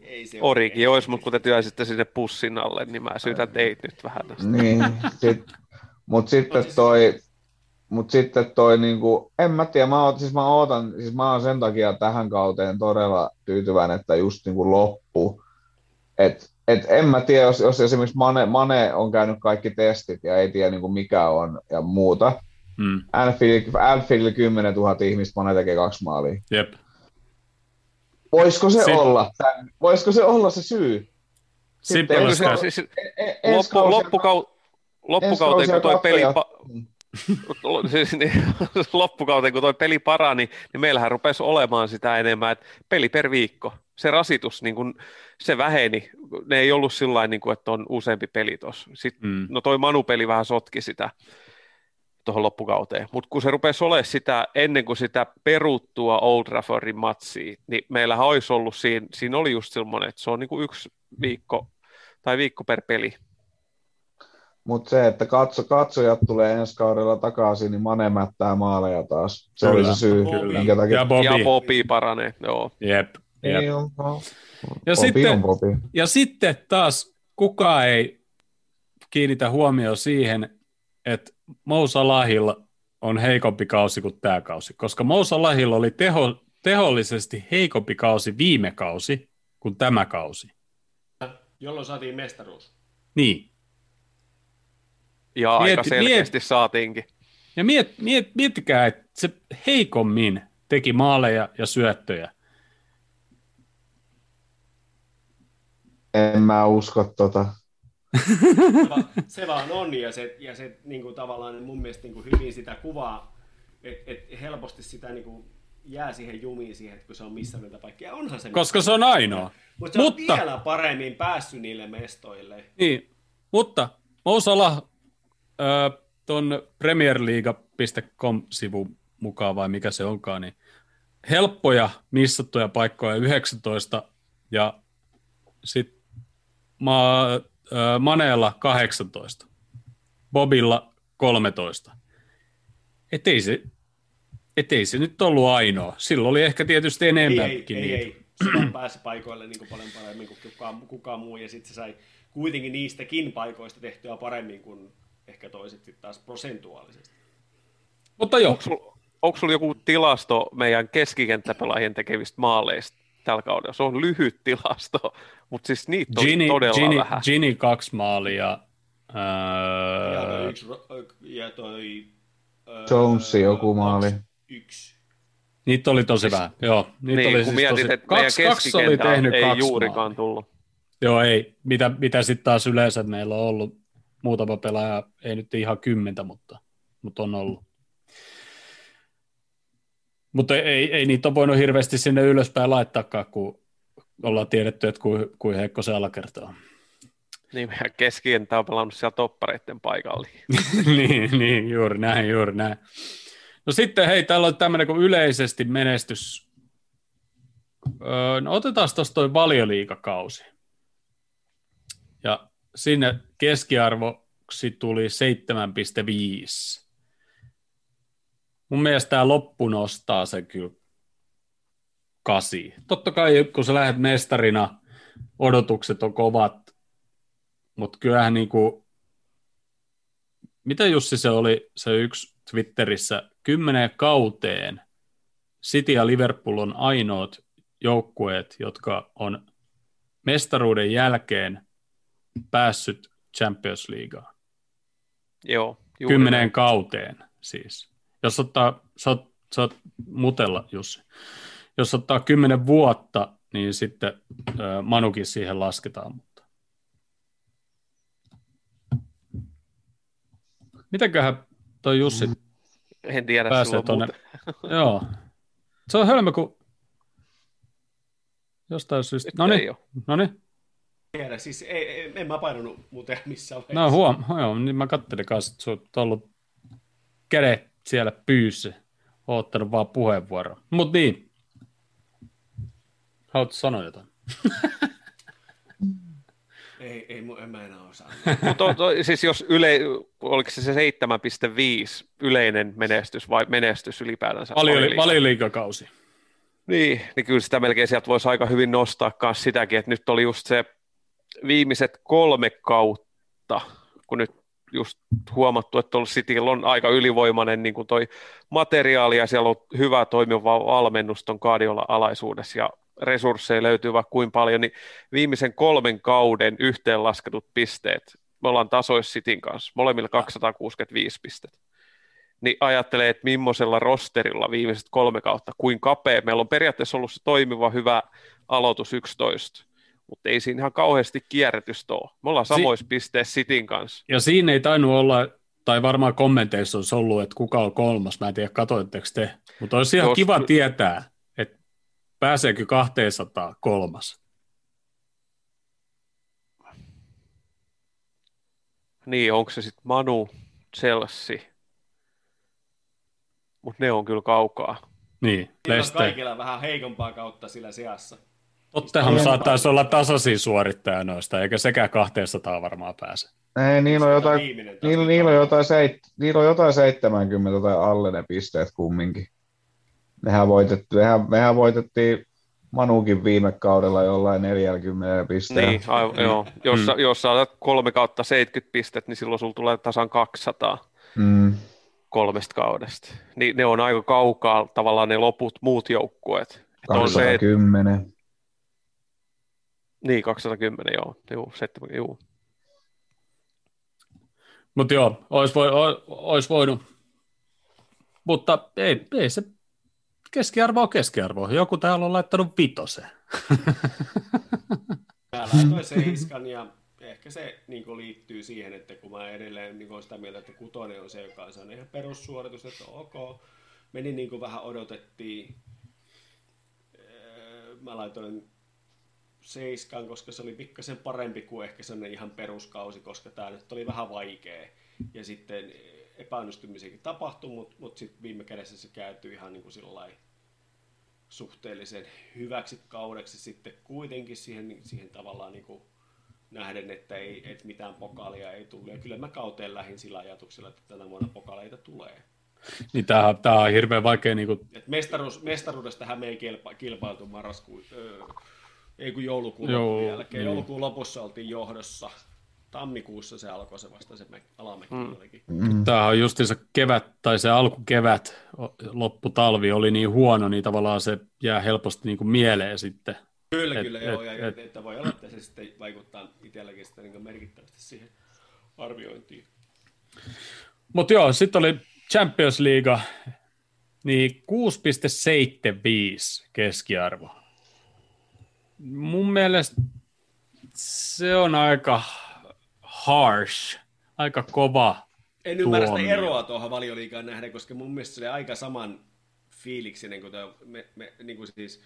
ei se Origi olisi, mutta kun te työisitte sinne pussin alle, niin mä syytän teitä nyt vähän tästä. Niin, sit, mutta sitten siis- toi, mut sitten toi niinku, en mä tiedä, mä, oot, siis mä ootan, siis mä oon sen takia tähän kauteen todella tyytyväinen, että just niinku loppu. Et, et en mä tiedä, jos, jos esimerkiksi Mane, Mane on käynyt kaikki testit ja ei tiedä niinku mikä on ja muuta. Mm. Anfield, Anfieldilla 10 000 ihmistä, Mane tekee kaksi maalia. Jep. Voisiko se, Se- olla, tämän, voisiko se olla se syy? Sitten Eikö olisi se- käy- Siis, E- loppu, loppukau, loppukauteen, kun toi peli, pa, niin, [LAUGHS] [LAUGHS] loppukauteen, kun toi peli parani, niin meillähän rupesi olemaan sitä enemmän, että peli per viikko. Se rasitus, niin kun, se väheni. Ne ei ollut sillä niin kuin, että on useampi peli tuossa. Mm. No toi Manu-peli vähän sotki sitä tuohon loppukauteen. Mutta kun se rupesi olemaan sitä ennen kuin sitä peruttua Old Traffordin matsia, niin meillähän olisi ollut siinä, siinä oli just semmoinen, että se on niin kuin yksi viikko tai viikko per peli. Mutta se, että katso, katsojat tulee ensi kaudella takaisin, niin Mane mättää maaleja taas. Se oli Kyllä. se syy, Bobby. minkä takia. Ja Bobby. Ja Bobby paranee, joo. Jep. Jep. Niin on, no. Ja, Bobby sitten, on Bobby. ja sitten taas kukaan ei kiinnitä huomioon siihen, että Mousa Lahilla on heikompi kausi kuin tämä kausi, koska Mousa Lahilla oli teho, tehollisesti heikompi kausi viime kausi kuin tämä kausi. Jolloin saatiin mestaruus. Niin. Ja aika Mieti- selkeästi saatiinkin. Ja miet, miet, miettikää, että se heikommin teki maaleja ja syöttöjä. En mä usko tota. [LAUGHS] Se, va, se vaan on, ja se, ja se niin kuin, tavallaan mun mielestä niin kuin, hyvin sitä kuvaa, että et helposti sitä niin kuin, jää siihen jumiin siihen, että kun se on missä näitä paikkia. Onhan se Koska se on ainoa. Mutta se on Mutta- vielä paremmin päässyt niille mestoille. Niin, mutta Mousala äh, ton premierliiga.com-sivun mukaan vai mikä se onkaan, niin helppoja missattuja paikkoja 19 ja sitten Ma, äh, Maneella 18, Bobilla 13. Et ei se, et ei se nyt ollut ainoa. Silloin oli ehkä tietysti Ei, ei, enemmänkin ei, niitä. ei. Se vaan pääsi paikoille niin kuin paljon paremmin kuin kukaan, kukaan muu, ja sitten se sai kuitenkin niistäkin paikoista tehtyä paremmin kuin ehkä toiset sitten taas prosentuaalisesti. Mutta joo, Onko sulla sul joku tilasto meidän keskikenttäpelaajien tekevistä maaleista tällä kaudella? Se on lyhyt tilasto, mutta siis niitä on Gini, todella Gini, vähän. Gini kaksi maalia. Ja toi, Öö, yksi, ja toi öö, Jonesin joku maali. Yksi. niitä oli tosi vähän. Joo, niitä niin, oli kun siis mietit, tosi... että meidän kaksi, kaksi oli keskikenttä tehnyt ei kaksi juurikaan maalia. tullut. Joo, ei. Mitä, mitä sitten taas yleensä meillä on ollut muutama pelaaja, ei nyt ihan kymmentä, mutta, mutta on ollut. Mutta ei, ei niitä ole voinut hirveästi sinne ylöspäin laittaakaan, kun ollaan tiedetty, että kuin, kuin heikko se alakerta on. Niin meidän keskikenttä on pelannut siellä toppareiden paikalla. [LAUGHS] niin, niin, juuri näin, juuri näin. No sitten hei, täällä on tämmöinen kuin yleisesti menestys. Öö, no otetaan tuosta toi valioliikakausi. Sinne keskiarvoksi tuli 7,5. Mun mielestä tämä loppu nostaa se kyllä kasi. Totta kai kun sä lähdet mestarina, odotukset on kovat, mutta kyllähän niinku mitä Jussi se oli se yksi Twitterissä, kymmeneen kauteen City ja Liverpool on ainoat joukkueet, jotka on mestaruuden jälkeen päässyt Champions Leagueaan. Joo, juuri Kymmeneen näin. kauteen siis. Jos ottaa, sä oot, sä oot mutella Jussi, jos ottaa kymmenen vuotta, niin sitten ö, Manukin siihen lasketaan. Mutta. Mitäköhän toi Jussi En tiedä pääsee tuonne. [LAUGHS] Joo. Se on hölmö, kun jostain syystä. No niin, no niin. Tiedä, siis ei, ei, en mä painanut muuten missään No vaiheessa. huom, joo, niin mä kattelin kanssa, että sun on ollut kädet siellä pyyssä, oottanut vaan puheenvuoroa. Mut niin. Haluatko sanoa jotain? [LAUGHS] Ei, ei, en mä enää osaa. Mutta to, siis jos yle, oliko se se 7,5 yleinen menestys vai menestys ylipäätänsä? Valio, valioliiga? valioliigakausi. Niin, niin kyllä sitä melkein sieltä voisi aika hyvin nostaa myös sitäkin, että nyt oli just se viimeiset kolme kautta, kun nyt just huomattu, että tuolla Cityllä on aika ylivoimainen niin kuin toi materiaali ja siellä on hyvä toimiva valmennus ton Guardiola alaisuudessa ja resursseja löytyy vaikka kuin paljon, niin viimeisen kolmen kauden yhteenlasketut pisteet, me ollaan tasoissa Cityn kanssa, molemmilla 265 pistettä. Niin ajattelee, että millaisella rosterilla viimeiset kolme kautta, kuin kapea. Meillä on periaatteessa ollut se toimiva hyvä aloitus 11, mutta ei siinä ihan kauheasti kierrätystä ole. Me ollaan Si- samoissa pisteissä Cityn kanssa. Ja siinä ei tainnut olla, tai varmaan kommenteissa olisi ollut, että kuka on kolmas. Mä en tiedä, katoitteko te. Mutta olisi ihan Jos- kiva tietää, että pääseekö 200 kolmas. Niin, onko se sitten Manu, Chelsea? Mutta ne on kyllä kaukaa. Niin, Leste. kaikilla vähän heikompaa kautta sillä sijassa. Tottenham saattaisi olla tasaisia suorittaja noista, eikä sekään 200 varmaan pääse. Ei, niillä on jotain, niillä, niillä, on jotain seit, niillä on jotain 70 tai alle ne pisteet kumminkin. Mehän voitettiin, mehän, mehän voitettiin Manukin viime kaudella jollain 40 pisteellä. Niin, aivan, joo. Jos, mm. jos saatat kolme kautta 70 pistettä, niin silloin sulla tulee tasan 200 Mm. kolmesta kaudesta. Niin ne on aika kaukaa tavallaan ne loput muut joukkueet. Et on se, 210. niin, 210, joo. Joo, 7, joo. Mutta joo, olisi, voi, o- olisi voinut. Mutta ei, ei se keskiarvo on keskiarvo. Joku täällä on laittanut vitosen. Mä [LAUGHS] laitoin seiskan ja ehkä se niin liittyy siihen, että kun mä edelleen niin sitä mieltä, että kutonen on se, joka on sellainen ihan perussuoritus, että ok, meni niin kuin vähän odotettiin. Öö, Mä laitoin seiskan, koska se oli pikkasen parempi kuin ehkä sellainen ihan peruskausi, koska tämä nyt oli vähän vaikea. Ja sitten epäonnistumisiakin tapahtui, mutta mut sitten viime kädessä se käytyi ihan niin kuin suhteellisen hyväksi kaudeksi sitten kuitenkin siihen, siihen tavallaan niin kuin nähden, että, ei, että mitään pokaalia ei tule. Ja kyllä mä kauteen lähin sillä ajatuksella, että tänä vuonna pokaaleita tulee. Niin tämähän, tämä on hirveän vaikea. Niin kuin, Et mestaruus, mestaruudestahan me ei kilpa, kilpailtu marraskuun, öö, ei kun joulukuun Joo, jälkeen. niin. Joulukuun lopussa oltiin johdossa. Tammikuussa se alkoi se vasta se me, alamäki Mm. olikin. Mm. Tämähän on justiinsa kevät, tai se alkukevät, lopputalvi oli niin huono, niin tavallaan se jää helposti niin kuin mieleen sitten. Kyllä, Et- kyllä, et- joo, ja et- että voi olla, että se sitten vaikuttaa itselläkin sitten niin merkittävästi siihen arviointiin. Mutta joo, sitten oli Champions League, niin 6,75 keskiarvo. Mun mielestä se on aika harsh, aika kova. En ymmärrä sitä eroa tuohon valioliigaan nähden, koska mun mielestä se oli aika saman fiiliksinen kuin, tuo, me, me, niin kuin siis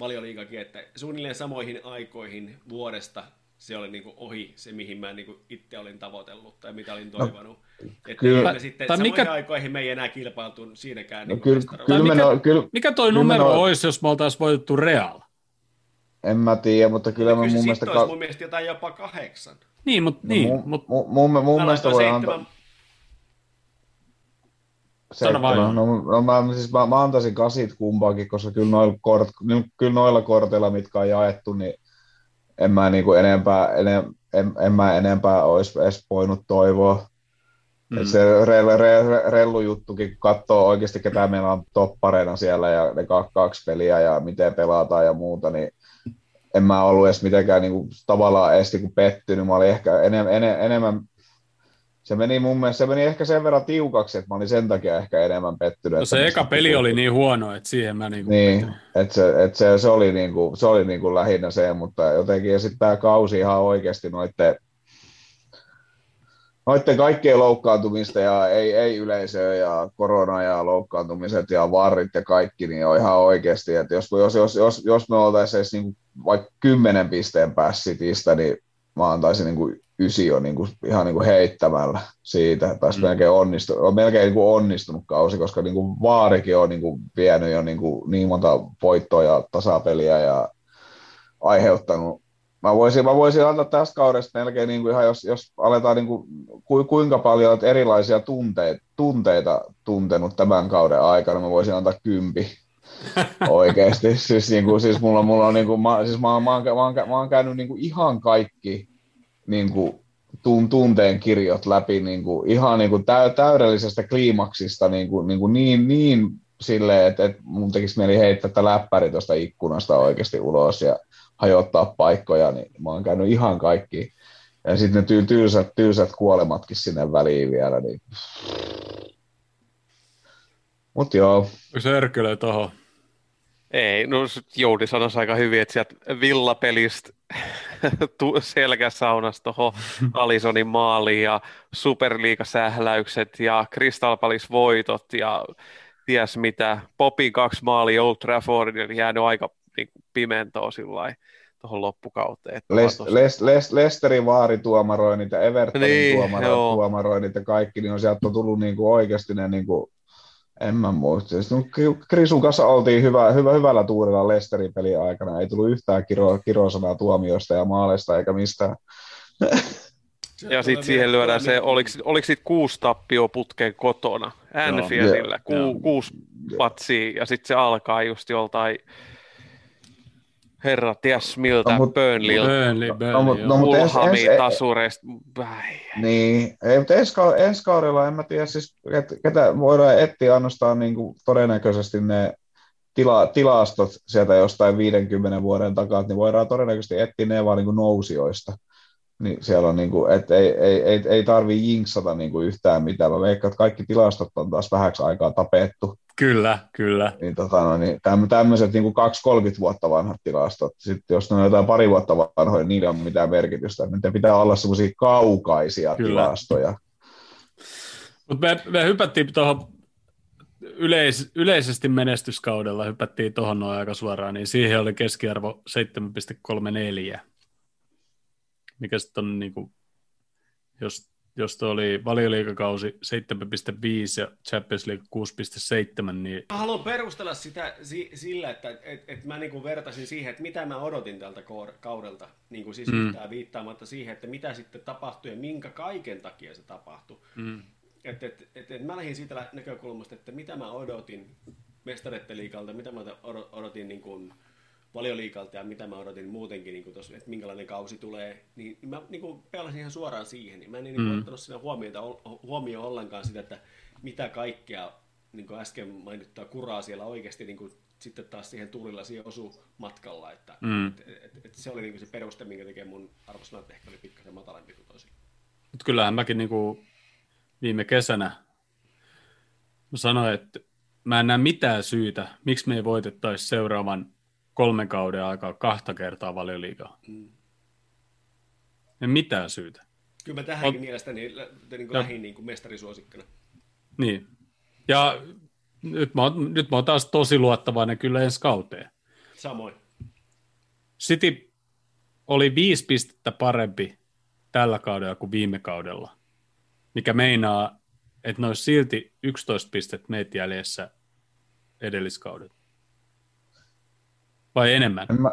valioliigakin, että suunnilleen samoihin aikoihin vuodesta se oli niin kuin ohi se, mihin mä niin kuin itse olin tavoitellut tai mitä olin toivonut. että kyllä- me sitten tai samoihin mikä- aikoihin me ei enää kilpailtu siinäkään. No niin kyllä, kyllä, mikä- no, kyllä, Mikä toi Kyllä numero noin- olisi, jos me oltaisiin voitettu Real? En mä tiedä, mutta kyllä mä mun mielestä... Ka- mun mielestä jotain jopa kahdeksan. Niin, mutta no, niin, mun, mut, mun, mun, mun Mä mielestä voi antaa... seitsemän, Sano. No, no mä, siis mä, mä, antaisin kasit kumpaakin, koska kyllä noilla, kort, kyllä noilla korteilla, mitkä on jaettu, niin en mä niinku enempää, enem, en, en mä enempää olisi edes voinut toivoa. Mm. Se re, re, re, rellu juttukin, kun katsoo oikeasti ketä meillä on toppareina siellä ja ne kaksi, kaksi peliä ja miten pelataan ja muuta, niin en mä ollut edes mitenkään niinku, tavallaan edes niinku pettynyt. Mä olin ehkä enem, enem, enemmän se meni mun mielestä, se meni ehkä sen verran tiukaksi, että mä olin sen takia ehkä enemmän pettynyt. no se mistä eka peli oli niin huono, että siihen mä niinku Niin, että se, et se, se, oli niinku, se oli niinku lähinnä se, mutta jotenkin, ja sitten tämä kausi ihan oikeasti noitte, noitte kaikkien loukkaantumista ja ei, ei yleisöä ja korona ja loukkaantumiset ja varrit ja kaikki, niin on ihan oikeasti, että jos, jos, jos, jos, jos me oltaisiin edes niinku vaikka kymmenen pisteen päässä Citystä, niin mä antaisin niinku ysi jo niinku, ihan niinku heittämällä siitä, että olisi Mm. melkein, onnistu, on melkein niinku onnistunut kausi, koska niinku vaarikin on niinku vienyt jo niinku niin monta voittoa ja tasapeliä ja aiheuttanut mä voisin, mä voisin antaa tästä kaudesta melkein, niin kuin ihan jos, jos aletaan niin kuin, ku, kuinka paljon erilaisia tunteita, tunteita tuntenut tämän kauden aikana, mä voisin antaa kympi. Oikeasti. Siis, niin kuin, siis mulla, mulla on, niin kuin, mä, siis mä, mä, mä, mä, mä oon käynyt niin kuin ihan kaikki niin kuin, tun, tunteen kirjot läpi niin kuin, ihan niin kuin, täydellisestä kliimaksista niin, kuin, niin, kuin, niin, niin silleen, että, että mun tekisi mieli heittää tätä läppäri tuosta ikkunasta oikeasti ulos ja hajottaa paikkoja, niin mä oon käynyt ihan kaikki. Ja sitten ne tylsät, tylsät kuolematkin sinne väliin vielä. Niin. Mut joo. Sörkylö toho. Ei, no Joudi sanoisi aika hyvin, että sieltä villapelistä [LAUGHS] selkäsaunasta tuohon [LAUGHS] Alisonin maaliin ja superliigasähläykset ja Crystal Palace voitot ja ties mitä. Popin kaksi maalia Old Traffordin jäänyt aika niin pimentoa sillä tuohon loppukauteen. Lest, Lest, Lest, Lesterin vaarituomaroinnit ja Evertonin niin, tuomaro, tuomaroinnit ja kaikki, niin on sieltä on tullut niin kuin oikeasti ne niin kuin, en mä muista. Krisun kanssa oltiin hyvä, hyvä, hyvällä tuurilla Lesterin pelin aikana. Ei tullut yhtään kiro, kirosanaa tuomiosta ja maaleista eikä mistään. Ja sitten siihen lyödään se, oliko, oliko sitten kuusi tappio putkeen kotona Anfieldillä, ku, kuusi patsia, ja sitten se alkaa just joltain herra ties miltä, no, mut, Burnleyltä, Burnley, Burnley, no, no, mutta ens, ens, tasureista. Niin, ei, mutta ensi, ensi kaudella en mä tiedä, siis, et, ketä voidaan etsiä ainoastaan niin kuin todennäköisesti ne tila, tilastot sieltä jostain 50 vuoden takaa, niin voidaan todennäköisesti etsiä ne vaan niin kuin nousijoista niin siellä on, niin kuin, että ei, ei, ei, ei tarvii jinksata niin kuin yhtään mitään. Mä veikkaan, että kaikki tilastot on taas vähäksi aikaa tapettu. Kyllä, kyllä. Niin, tota, no, niin tämmöiset niin 2-30 vuotta vanhat tilastot, sitten jos ne on jotain pari vuotta vanhoja, niin niillä on mitään merkitystä. Niitä pitää olla semmoisia kaukaisia kyllä. tilastoja. Mutta me, me hypättiin tuohon yleis, yleisesti menestyskaudella, hypättiin tuohon noin aika suoraan, niin siihen oli keskiarvo 7,34 mikä sitten on, niin kuin, jos, jos tuo oli valioliikakausi 7,5 ja Champions League 6,7, niin... Mä haluan perustella sitä si- sillä, että et, et mä niin vertasin siihen, että mitä mä odotin tältä kaudelta, niin kuin siis mm. yhtään viittaamatta siihen, että mitä sitten tapahtui ja minkä kaiken takia se tapahtui. Mm. Et, et, et, et mä lähdin siitä näkökulmasta, että mitä mä odotin mestareiden liikalta, mitä mä odotin niin kuin, valioliikalta ja mitä mä odotin muutenkin, niin tossa, että minkälainen kausi tulee, niin mä niin kuin pelasin ihan suoraan siihen. Niin mä en niin mm. ottanut siinä huomiota, huomioon ollenkaan sitä, että mitä kaikkea niin kuin äsken mainittua kuraa siellä oikeasti niin kuin, sitten taas siihen tuulilla siihen osu matkalla. Että, mm. et, et, et, se oli niin kuin se peruste, minkä tekee mun arvosanat ehkä oli pikkasen matalampi kuin tosi. Mutta kyllähän mäkin niin kuin viime kesänä sanoin, että mä en näe mitään syytä, miksi me ei voitettaisi seuraavan kolmen kauden aikaa kahta kertaa valioliigaa. Mm. En mitään syytä. Kyllä mä tähänkin Ot... mielestäni niin kuin lähin niin kuin mestarisuosikkana. Niin. Ja nyt mä, oon, nyt mä oon taas tosi luottavainen kyllä ensi kauteen. Samoin. City oli viisi pistettä parempi tällä kaudella kuin viime kaudella, mikä meinaa, että ne olisi silti 11 pistettä meitä jäljessä edelliskaudet. Vai enemmän? En mä,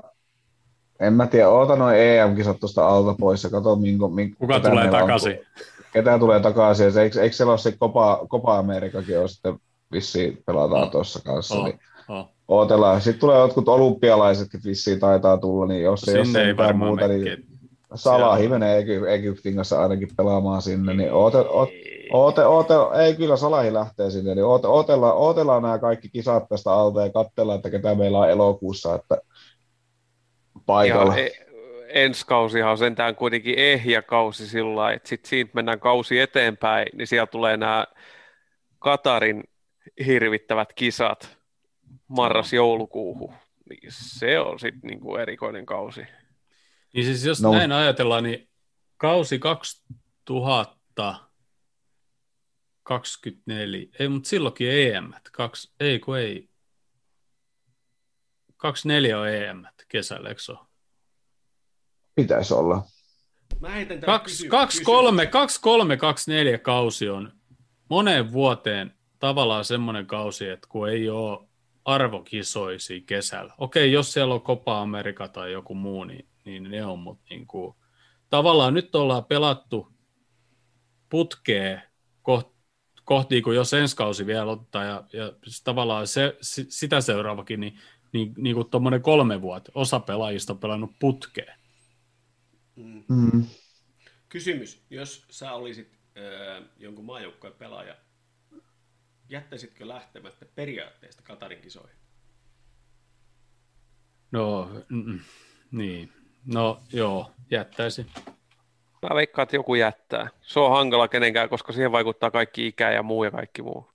en mä tiedä, oota noin EM-kisat tuosta alta pois ja katso, minkä, minkä, Kuka tulee takaisin? On, ketä tulee takaisin, eikö, eikö siellä ole se Copa, Copa Amerikakin, on sitten vissiin pelataan oh, tuossa kanssa, oh, niin oh. Ootellaan. Sitten tulee jotkut olympialaisetkin vissiin taitaa tulla, niin jos, no, jos ei mitään muuta, niin Salahi menee Egyptin kanssa ainakin pelaamaan sinne, niin oote, oote, oote, oote, ei kyllä Salahi lähtee sinne, niin oote, ootellaan, ootellaan nämä kaikki kisat tästä alta ja katsellaan, että ketä meillä on elokuussa, että paikalla. Ja, e- ensi kausihan on sentään kuitenkin ehjä kausi sillä että sitten siitä mennään kausi eteenpäin, niin siellä tulee nämä Katarin hirvittävät kisat marras-joulukuuhu. Niin se on sitten niinku erikoinen kausi. Niin siis jos no. näin ajatellaan, niin kausi 2024, ei, mutta silloinkin EM, kaksi, ei kun ei, 24 on EM kesällä, eikö se ole? Pitäisi olla. Mä heitän 2-3-2-4 kausi on moneen vuoteen tavallaan semmoinen kausi, että kun ei ole arvokisoisi kesällä. Okei, jos siellä on Copa America tai joku muu, niin niin ne on, mutta niin kuin, tavallaan nyt ollaan pelattu putkeen kohti, kohti kun jos ensi kausi vielä ottaa, ja, ja tavallaan se, sitä seuraavakin, niin, niin, niin kuin tuommoinen kolme vuotta, osa pelaajista on pelannut putkeen. Mm. Mm. Kysymys, jos sä olisit äh, jonkun maajoukkojen pelaaja, jättäisitkö lähtemättä periaatteesta Katarin kisoihin? No, mm, niin. No joo, jättäisi. Mä veikkaan, että joku jättää. Se on hankala kenenkään, koska siihen vaikuttaa kaikki ikä ja muu ja kaikki muu.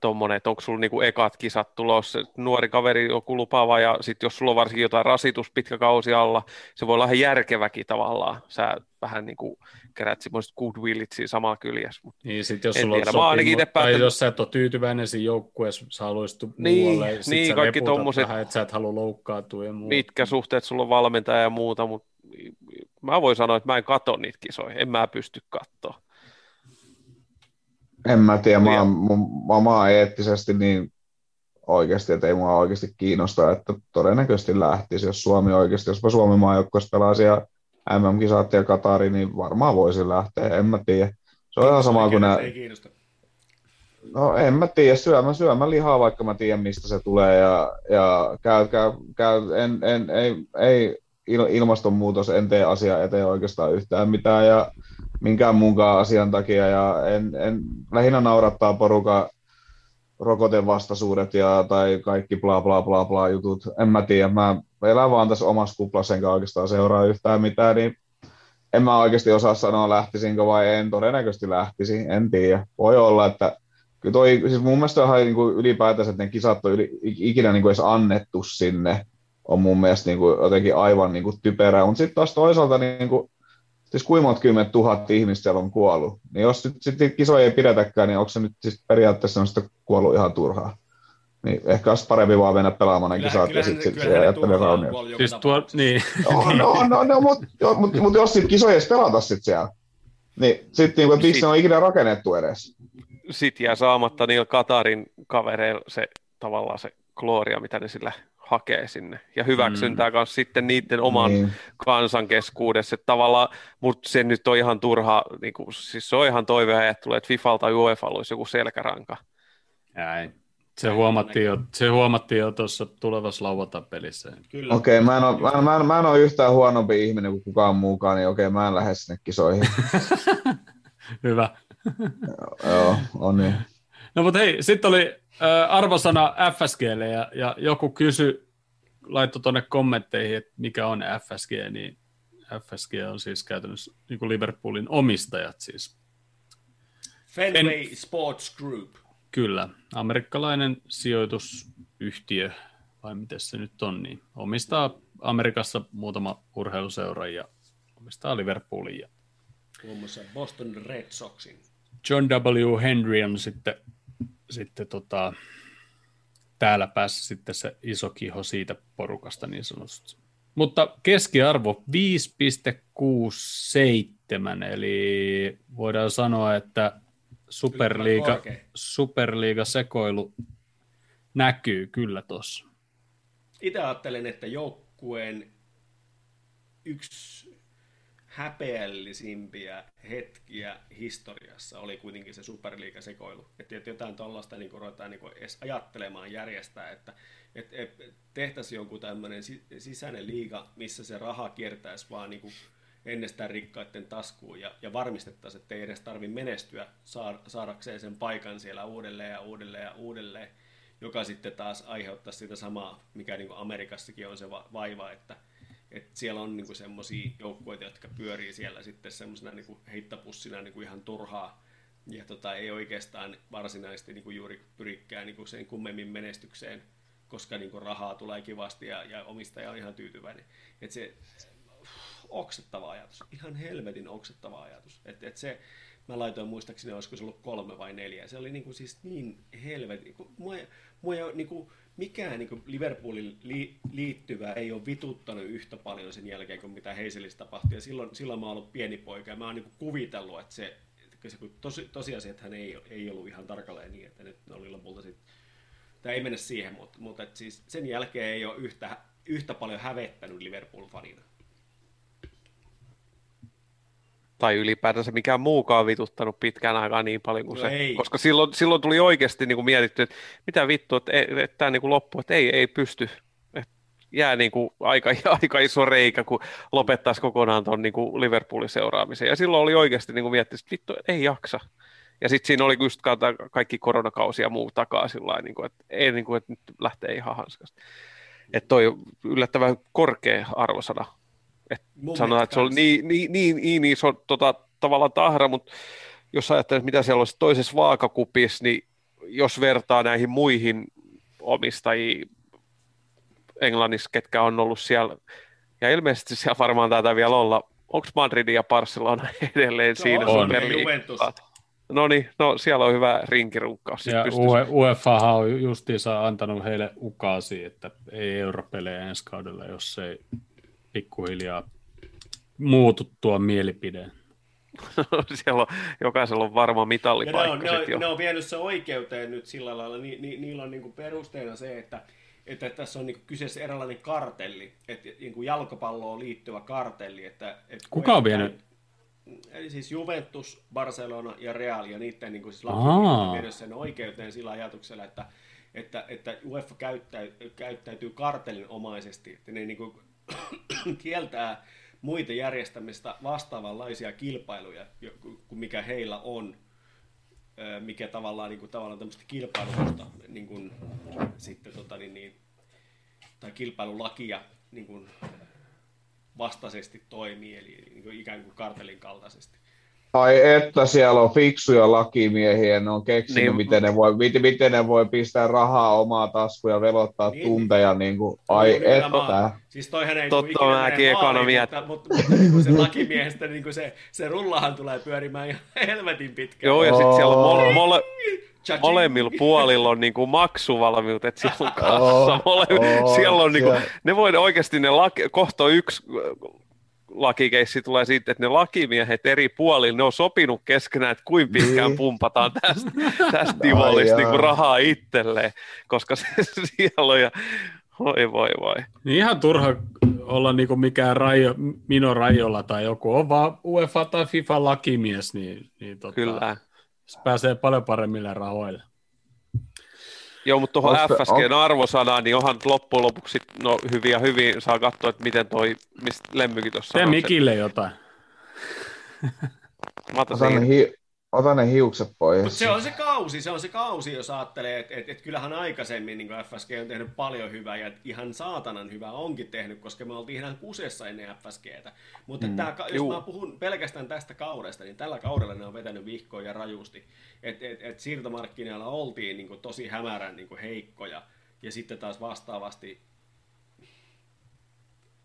Tuommoinen, että onko sulla niinku ekat kisat tulossa, nuori kaveri on lupaava ja sitten jos sulla on varsinkin jotain rasitus pitkä kausi alla, se voi olla ihan järkeväkin tavallaan. Sä vähän niin kuin kerät semmoiset goodwillit siinä samalla kyljessä. Niin, sit jos sulla tiedä. on sopimu, tai jos sä et ole tyytyväinen siinä joukkueessa, sä haluaisit niin, muualle, sit niin, sä kaikki tommoset, vähän, että sä et halua loukkaantua ja muuta. Mitkä suhteet sulla on valmentaja ja muuta, mutta mä voin sanoa, että mä en katso niitä kisoja, en mä pysty katsoa. En mä tiedä, mä, mä, mä oon eettisesti niin oikeasti, että ei mua oikeasti kiinnosta, että todennäköisesti lähtisi, jos Suomi oikeasti, jos Suomi maajoukkueessa pelaa siellä MM-kisat ja Katari, niin varmaan voisi lähteä, en mä tiedä. Se on ihan sama kuin nämä... No en mä tiedä, syömä, syömä lihaa, vaikka mä tiedän mistä se tulee ja, ja käy, käy, käy, en, en, ei, ei ilmastonmuutos, en tee asiaa eteen oikeastaan yhtään mitään ja minkään muunkaan asian takia ja en, en lähinnä naurattaa porukan rokotevastaisuudet ja, tai kaikki bla bla bla bla jutut, en mä tiedä, mä elän vaan tässä omassa kuplassa enkä oikeastaan seuraa yhtään mitään, niin en mä oikeasti osaa sanoa lähtisinkö vai en, todennäköisesti lähtisi, en tiedä. Voi olla, että kyllä toi, siis mun mielestä on niin kuin ylipäätänsä, että ne kisat on yli, ikinä niin kuin edes annettu sinne, on mun mielestä niin kuin jotenkin aivan niin kuin typerää, mutta sitten taas toisaalta niin kuin, siis kuinka monta kymmentä tuhatta ihmistä siellä on kuollut, niin jos sitten sit kisoja ei pidetäkään, niin onko se nyt siis periaatteessa on kuollut ihan turhaa? Niin ehkä olisi parempi vaan mennä pelaamaan nämä kisat ja sitten sit jättää raunia. Siis tuo, niin. No, no, no, no mutta mut, mut jos sitten kisoja ei pelata sitten siellä, niin sitten niin, miksi ne on ikinä rakennettu edes? Sitten jää saamatta niillä Katarin kavereilla se tavallaan se gloria, mitä ne sillä hakee sinne. Ja hyväksyntää mm. kanssa sitten niiden oman niin. kansan keskuudessa. Että tavallaan, mutta se nyt on ihan turha, niin kuin, siis se on ihan toiveajattelu, että FIFAlla tai UEFA olisi joku selkäranka. Näin. Se huomattiin, jo, se huomattiin jo tuossa tulevassa lauantai-pelissä. Kyllä. Okei, okay, mä, en ole, mä, mä, mä en ole yhtään huonompi ihminen kuin kukaan muukaan, niin okei, okay, mä en lähde sinne kisoihin. [LAUGHS] Hyvä. Joo, on niin. No mutta hei, sitten oli arvosana FSGlle ja, ja joku kysy, laittoi tuonne kommentteihin, että mikä on FSG, niin FSG on siis käytännössä niin Liverpoolin omistajat siis. Fenway en, Sports Group. Kyllä, amerikkalainen sijoitusyhtiö, vai miten se nyt on, niin omistaa Amerikassa muutama urheiluseura ja omistaa Liverpoolin. Ja... Muun muassa Boston Red Soxin. John W. Henry on sitten, sitten tota, täällä päässä sitten se iso kiho siitä porukasta niin sanotusti. Mutta keskiarvo 5,67, eli voidaan sanoa, että superliiga, superliiga sekoilu näkyy kyllä tuossa. Itse ajattelen, että joukkueen yksi häpeällisimpiä hetkiä historiassa oli kuitenkin se superliigasekoilu. Että jotain tuollaista niin ruvetaan niin edes ajattelemaan järjestää, että et, et, tehtäisiin joku tämmöinen sisäinen liiga, missä se raha kiertäisi vaan niin kuin ennestään rikkaiden taskuun ja, ja varmistettaisiin, että ei edes tarvitse menestyä saadakseen sen paikan siellä uudelleen ja uudelleen ja uudelleen, joka sitten taas aiheuttaa sitä samaa, mikä niin kuin Amerikassakin on se vaiva, että, että siellä on niin semmoisia joukkueita, jotka pyörii siellä sitten semmoisena niin heittapussina niin kuin ihan turhaa, ja tota, ei oikeastaan varsinaisesti niin kuin juuri pyrikään niin kuin sen kummemmin menestykseen, koska niin kuin rahaa tulee kivasti ja, ja omistaja on ihan tyytyväinen. Et se, oksettava ajatus, ihan helvetin oksettava ajatus. Et, et se, mä laitoin muistaakseni, olisiko se ollut kolme vai neljä. Se oli niinku siis niin helvetin, niinku, mua, mua ei ole niinku, mikään niinku Liverpoolin li, liittyvä ei ole vituttanut yhtä paljon sen jälkeen kuin mitä Heiselissä tapahtui. Ja silloin, silloin mä oon ollut pieni poika ja mä oon niinku kuvitellut, että se, se tosi, tosiasiat hän ei, ei ollut ihan tarkalleen niin, että ne oli lopulta sitten Tämä ei mennä siihen, mutta, mutta siis sen jälkeen ei ole yhtä, yhtä paljon hävettänyt Liverpool-fanina. Tai ylipäätänsä mikään muukaan vituttanut pitkään aikaa niin paljon kuin No se. ei. Koska silloin, silloin tuli oikeasti niin kuin mietitty, että mitä vittua, että, että, että tämä niin kuin loppuu, että ei, ei pysty. Että jää niin kuin aika, [LAUGHS] aika iso reikä, kun lopettaisi kokonaan tuon niin kuin Liverpoolin seuraamisen. Ja silloin oli oikeasti niin kuin miettinyt, että vittu, ei jaksa. Ja sitten siinä oli just ka- kaikki koronakausi ja muu takaa sillä niin kuin, että, ei, niin kuin, että nyt lähtee ihan hanskasta. Että toi yllättävän korkea arvosana Mun sanotaan, että se oli kans. niin, niin, niin, niin iso tota, tavallaan tahra, mutta jos ajattelee, mitä siellä olisi toisessa vaakakupissa, niin jos vertaa näihin muihin omistajiin Englannissa, ketkä on ollut siellä, ja ilmeisesti siellä varmaan taitaa vielä olla, onko Madrid ja Barcelona [LAUGHS] edelleen Se siinä on, on. Superliigassa? Juventus. No niin, no siellä on hyvä rinkirunkkaus. Ja UEFA on justiinsa antanut heille ukaasi, että ei europelejä ensi kaudella, jos ei pikkuhiljaa muutu tuo mielipide. [LAUGHS] siellä on, jokaisella on varma Ja ne on, mitallipaikka ne, on, ne on vienyt se oikeuteen nyt sillä lailla, ni, ni, niillä on niinku perusteena se, että, että tässä on niinku kyseessä eräänlainen kartelli, että niinku jalkapalloon liittyvä kartelli. Että, että Kuka on vienyt? Eli siis Juventus, Barcelona ja Real ja niiden niin siis Aa. on vienyt sen oikeuteen sillä ajatuksella, että, että, että UEFA käyttäy, käyttäytyy kartellinomaisesti, että ne niin kuin, [COUGHS] kieltää muita järjestämistä vastaavanlaisia kilpailuja, kuin mikä heillä on, mikä tavallaan, niin kuin, tavallaan tämmöistä kilpailusta niin kuin, sitten, tota, niin, niin, tai kilpailulakia niin kuin, vastaisesti toimii, eli niin kuin, ikään kuin kartelin kaltaisesti. Ai että siellä on fiksuja lakimiehiä, ne on keksinyt, Niin. miten, ne voi, miten, miten ne voi pistää rahaa omaa taskuun ja velottaa Niin. tunteja. Niin kuin, ai Joo, nimenomaan. että. Siis toihan ei Totta, ikinä mäkin mietin. mutta, mutta, mutta niin kuin se lakimiehestä niin kuin se, se rullahan tulee pyörimään ihan helvetin pitkään. Joo, ja sitten siellä on mole, mole, Cha-ching. molemmilla puolilla on niinku maksuvalmiut, että siellä on kassa. Mole, oo, siellä on niinku, siellä- ne voi oikeasti ne laki, kohta on yksi lakikeissi tulee siitä, että ne lakimiehet eri puolilla, ne on sopinut keskenään, että kuinka pitkään Niin. pumpataan tästä, [LAUGHS] tästä niinku jaa. rahaa itselleen, koska se, [LAUGHS] siellä on ja voi voi voi. Niin ihan turha olla niinku mikään rajo, Mino Rajola tai joku, on vaan UEFA tai FIFA lakimies, niin, niin tota, Kyllä. se pääsee paljon paremmille rahoille. Joo, mutta tuohon se- FSGn arvosanaan, niin onhan loppujen lopuksi no, hyviä hyvin, saa katsoa, että miten toi, mistä Lemmykin tuossa Tee sanoi, Mikille jotain. Mä otan hi, ota ne hiukset pois. Mutta se on se kausi, se on se kausi, jos ajattelee, että et, et kyllähän aikaisemmin niin FSG on tehnyt paljon hyvää ja ihan saatanan hyvää onkin tehnyt, koska me oltiin ihan kusessa ennen FSGtä. Mutta mm. tää, jos Juu. mä puhun pelkästään tästä kaudesta, niin tällä kaudella ne on vetänyt vihkoon ja rajusti. Et, et, et siirtomarkkinoilla oltiin niin kuin tosi hämärän niin kuin heikkoja ja sitten taas vastaavasti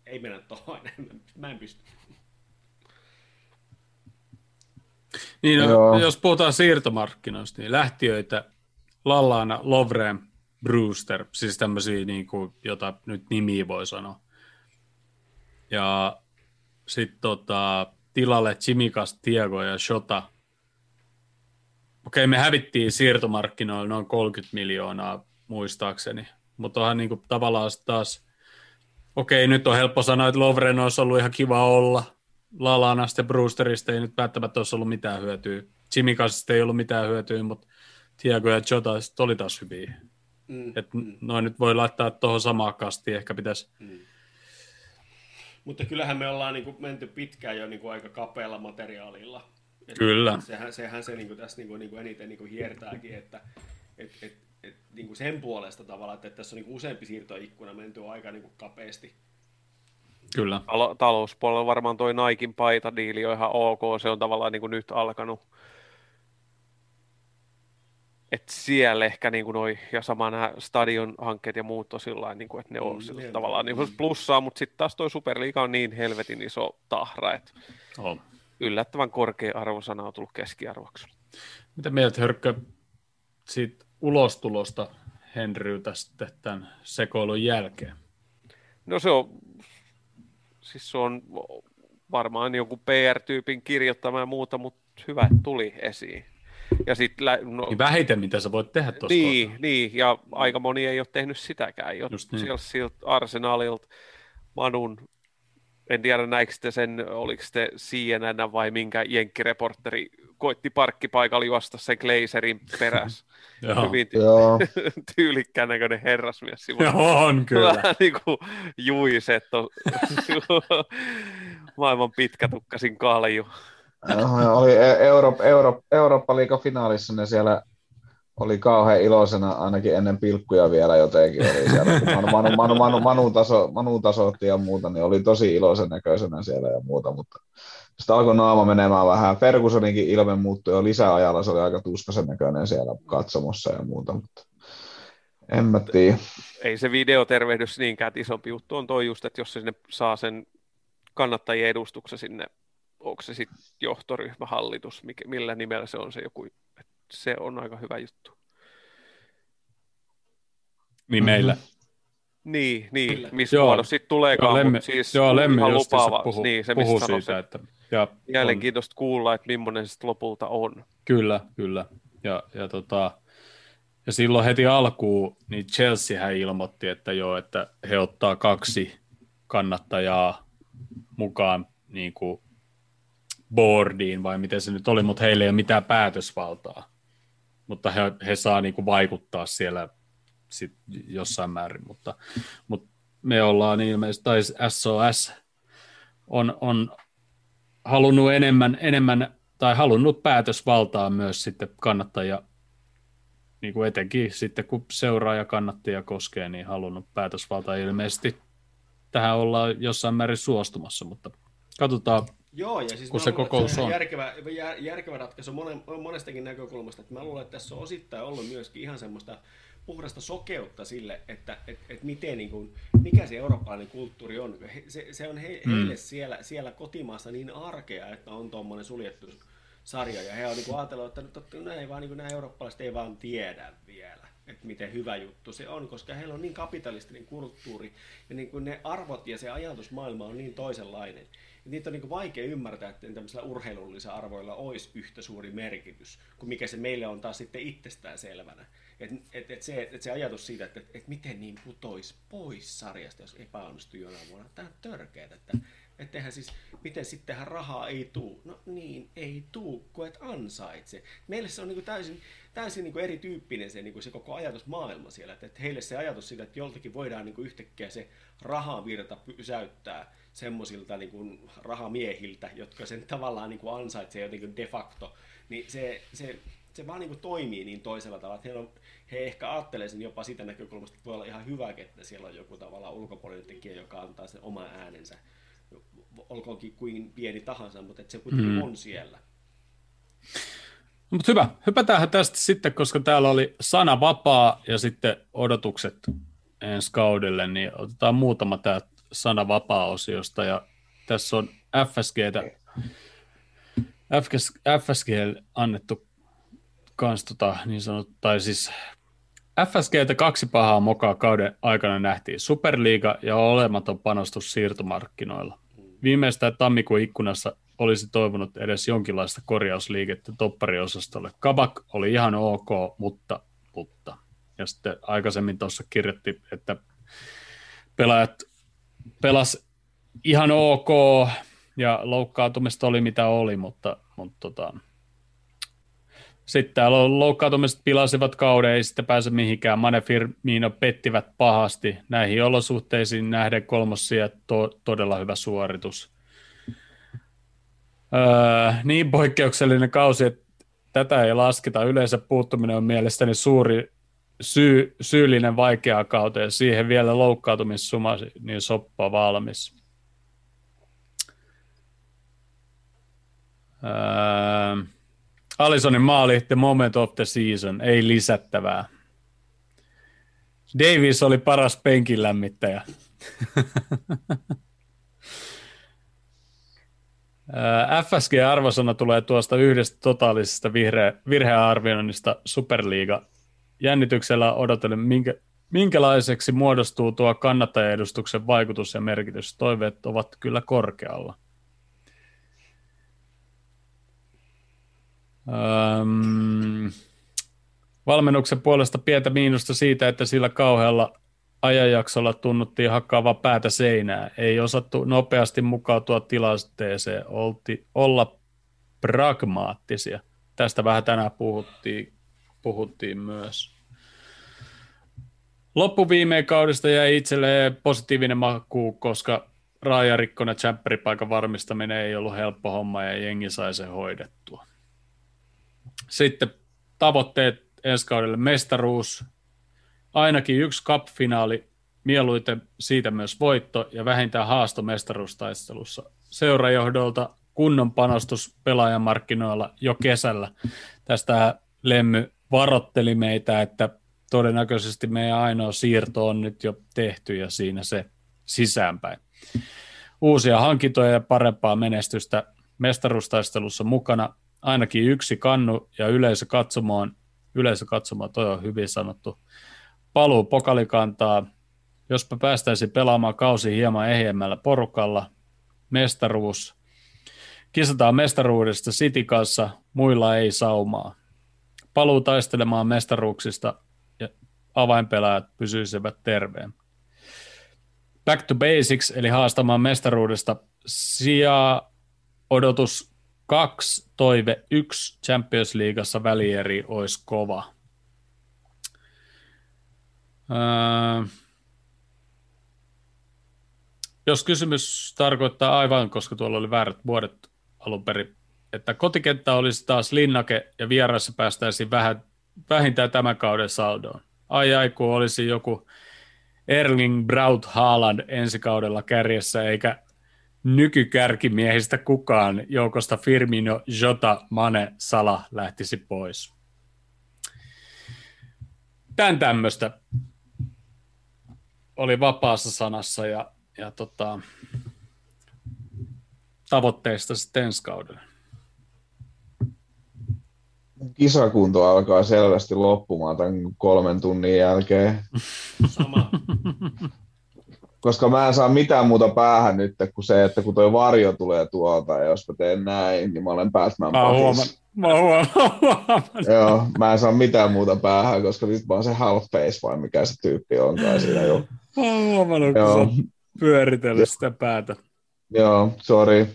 ei mennä tuohon, [LAUGHS] mä en pysty. Niin, no, jos puhutaan siirtomarkkinoista, niin lähtiöitä Lallana, Lovren, Brewster, siis tämmöisiä, niin kuin, jota nyt nimiä voi sanoa. Ja sitten tota, tilalle Chimikas, Tiago ja Shota. Okei, me hävittiin siirtomarkkinoilla noin 30 miljoonaa muistaakseni, mutta onhan niin kuin, tavallaan taas, okei, nyt on helppo sanoa, että Lovren olisi ollut ihan kiva olla, Lalanasta ja Brewsterista ei nyt välttämättä olisi ollut mitään hyötyä. Jimmy Kassista ei ollut mitään hyötyä, mutta Tiago ja Jota oli taas hyviä. Mm. Et noin nyt voi laittaa tuohon samaan kastiin, ehkä pitäisi. Mutta kyllähän me ollaan niin kuin menty pitkään jo niin kuin aika kapealla materiaalilla. Et Kyllä. Sehän, sehän se niin kuin tässä niin kuin, niin kuin eniten niin kuin hiertääkin, että et, et, et, niin kuin sen puolesta tavalla, että tässä on niin kuin useampi siirtoikkuna menty aika niin kuin kapeasti. Kyllä. Talo- talouspuolella varmaan toi Naikin paitadiili on ihan ok, se on tavallaan niin kuin nyt alkanut. Et siellä ehkä niin kuin noi, ja sama nämä stadion hankkeet ja muut on sillä niin kuin, että ne on Mm, niin. tavallaan niin kuin plussaa, mutta sitten taas toi Superliiga on niin helvetin iso tahra, että On. yllättävän korkea arvosana on tullut keskiarvoksi. Mitä mieltä Hörkkö siitä ulostulosta Henryltä sitten tämän sekoilun jälkeen? No se on, siis se on varmaan joku PR-tyypin kirjoittama ja muuta, mutta hyvä, että tuli esiin. Ja sit, lä- no, Niin vähiten, mitä sä voit tehdä tuossa niin, niin, ja aika moni ei ole tehnyt sitäkään. Jo, Just niin. sieltä, sieltä Arsenalilta, Manun en tiedä näikö te sen, oliko se CNN vai minkä jenkkireporteri koitti parkkipaikalla juosta sen Glazerin perässä. [LAUGHS] Hyvin ty- [LAUGHS] tyylikkään näköinen herrasmies. Joo, on kyllä. Vähän [LAUGHS] niin kuin juiset on maailman pitkätukkasin kalju. oli Euro, Euro, Eurooppa-liiga finaalissa, ne siellä oli kauhean iloisena ainakin ennen pilkkuja vielä jotenkin. Oli siellä, kun Manu, Manu, Manu, Manu, Manu, taso, Manu tasoitti ja muuta, niin oli tosi iloisen näköisenä siellä ja muuta, mutta sitten alkoi naama menemään vähän. Fergusoninkin ilme muuttui jo lisäajalla, se oli aika tuskaisen näköinen siellä katsomossa ja muuta, mutta en mä tiedä. Ei se videotervehdys niinkään isompi juttu on toi just, että jos se sinne saa sen kannattajien edustuksen sinne, onko se sitten johtoryhmä, hallitus, millä nimellä se on se joku se on aika hyvä juttu. Niin meillä. Mm-hmm. Niin, niin missä muodossa sitten tuleekaan, joo, lemmi, siis joo, lemmi ihan lupaava. Puhu, niin, se, puhu siitä, se, että, ja mielenkiintoista on. kuulla, että millainen se lopulta on. Kyllä, kyllä. Ja, ja, tota, ja silloin heti alkuun, niin Chelsea hän ilmoitti, että joo, että he ottaa kaksi kannattajaa mukaan niin kuin boardiin, vai miten se nyt oli, mutta heillä ei ole mitään päätösvaltaa mutta he, he saa niin kuin vaikuttaa siellä sit jossain määrin, mutta, mutta me ollaan ilmeisesti, tai SOS on, on halunnut enemmän, enemmän, tai halunnut päätösvaltaa myös sitten kannattajia, niin kuin etenkin sitten kun seuraaja kannattajia koskee, niin halunnut päätösvaltaa ilmeisesti tähän ollaan jossain määrin suostumassa, mutta katsotaan, Joo, ja siis kun se kokous se on. Järkevä, jär, järkevä ratkaisu monen, monestakin näkökulmasta. Että mä luulen, että tässä on osittain ollut myöskin ihan semmoista puhdasta sokeutta sille, että et, et miten, niin kuin, mikä se eurooppalainen kulttuuri on. He, se, se on he, mm. heille siellä, siellä kotimaassa niin arkea, että on tuommoinen suljettu sarja. Ja he on niin ajatellut, että totta, näin vaan, niin nämä eurooppalaiset ei vaan tiedä vielä että miten hyvä juttu se on, koska heillä on niin kapitalistinen kulttuuri ja niin kuin ne arvot ja se ajatusmaailma on niin toisenlainen niitä on niin vaikea ymmärtää, että tämmöisillä urheilullisilla arvoilla olisi yhtä suuri merkitys, kuin mikä se meille on taas sitten itsestään selvänä. Et, et, et se, et se ajatus siitä, että et, et miten niin putoisi pois sarjasta, jos epäonnistuu jonain vuonna, tämä on törkeää, että Ettehän siis, miten sittenhän rahaa ei tuu? No niin, ei tuu, kun et ansaitse. Meille se on niin täysin, täysin niin erityyppinen se, niin se koko ajatusmaailma siellä. Että, että heille se ajatus siitä, että joltakin voidaan niin yhtäkkiä se rahavirta pysäyttää semmoisilta niin rahamiehiltä, jotka sen tavallaan niin ansaitsee jotenkin de facto, niin se, se, se vaan niin toimii niin toisella tavalla, että he, on, he ehkä ajattelee sen jopa sitä näkökulmasta, että voi olla ihan hyvä, että siellä on joku tavalla ulkopuolinen tekijä, joka antaa sen oman äänensä, olkoonkin kuin pieni tahansa, mutta että se kuitenkin mm. on siellä. Mutta hyvä, hypätään tästä sitten, koska täällä oli sana vapaa ja sitten odotukset ensi kaudelle, niin otetaan muutama tämä sana vapaa-osiosta ja tässä on FSGtä, FSG, FSG annettu kans tota, niin sanottu, tai siis FSGtä kaksi pahaa mokaa kauden aikana nähtiin Superliiga ja olematon panostus siirtomarkkinoilla. Viimeistään tammikuun ikkunassa olisi toivonut edes jonkinlaista korjausliikettä toppariosastolle. Kabak oli ihan ok, mutta, mutta. Ja sitten aikaisemmin tuossa kirjoitti, että pelaajat pelas ihan ok ja loukkaantumista oli mitä oli, mutta, mutta tota, sitten täällä loukkaantumiset pilasivat kauden, ei sitten pääse mihinkään. Mane Firmino pettivät pahasti. Näihin olosuhteisiin nähden kolmosia to, todella hyvä suoritus. Öö, niin poikkeuksellinen kausi, että tätä ei lasketa. Yleensä puuttuminen on mielestäni suuri syy, syyllinen vaikeaa kauteen. Siihen vielä loukkaantumissuma, niin soppa valmis. Öö, Alisonin maali, the moment of the season, ei lisättävää. Davis oli paras penkin lämmittäjä. FSG-arvosana tulee tuosta yhdestä totaalisesta vihreä, virhearvioinnista Superliiga. Jännityksellä odotellen, minkä, minkälaiseksi muodostuu tuo kannattajaedustuksen vaikutus ja merkitys. Toiveet ovat kyllä korkealla. Öm, valmennuksen puolesta pientä miinusta siitä, että sillä kauhealla ajanjaksolla tunnuttiin hakkaava päätä seinää. Ei osattu nopeasti mukautua tilanteeseen, olti, olla pragmaattisia. Tästä vähän tänään puhuttiin, puhuttiin myös. Loppuviimeen kaudesta jäi itselleen positiivinen maku, koska raajarikkonen tsempperipaikan varmistaminen ei ollut helppo homma ja jengi sai sen hoidettua. Sitten tavoitteet ensi kaudelle mestaruus, ainakin yksi cup-finaali, mieluiten siitä myös voitto ja vähintään haasto mestaruustaistelussa. Seurajohdolta kunnon panostus pelaajamarkkinoilla jo kesällä. Tästä Lemmy varotteli meitä, että todennäköisesti meidän ainoa siirto on nyt jo tehty ja siinä se sisäänpäin. Uusia hankintoja ja parempaa menestystä mestaruustaistelussa mukana. Ainakin yksi kannu ja yleisökatsomoon. Yleisökatsomoon, toi on hyvin sanottu. Paluu pokalikantaa. Jospa päästäisiin pelaamaan kausi hieman ehjemmällä porukalla. Mestaruus. Kisataan mestaruudesta City kanssa, muilla ei saumaa. Paluu taistelemaan mestaruuksista ja avainpelaajat pysyisivät terveen. Back to basics, eli haastamaan mestaruudesta. Sija odotus kaksi, toive yksi Champions Leagueassa välieri olisi kova. Öö, jos kysymys tarkoittaa aivan, koska tuolla oli väärät vuodet alun perin, että kotikenttä olisi taas linnake ja vieressä päästäisiin vähän, vähintään tämän kauden saldoon. Ai ai, kun olisi joku Erling Braut Haaland ensi kaudella kärjessä, eikä nykykärkimiehistä kukaan joukosta Firmino, Jota, Mane, Sala lähtisi pois. Tän tämmöistä oli vapaassa sanassa ja, ja tota, tavoitteista sitten ensi kaudella. Kisakunto alkaa selvästi loppumaan tämän kolmen tunnin jälkeen. Sama. [LAUGHS] Koska mä en saa mitään muuta päähän nyt kuin se, että kun toi varjo tulee tuolta ja jos mä teen näin, niin mä olen Batman Mä huomaan, mä huomaan. Joo, mä en saa mitään muuta päähän, koska nyt mä oon se half face vai mikä se tyyppi onkaan siinä jo. Mä oon huomannut, kun Joo. sä pyöritellyt sitä päätä. Joo, sorry.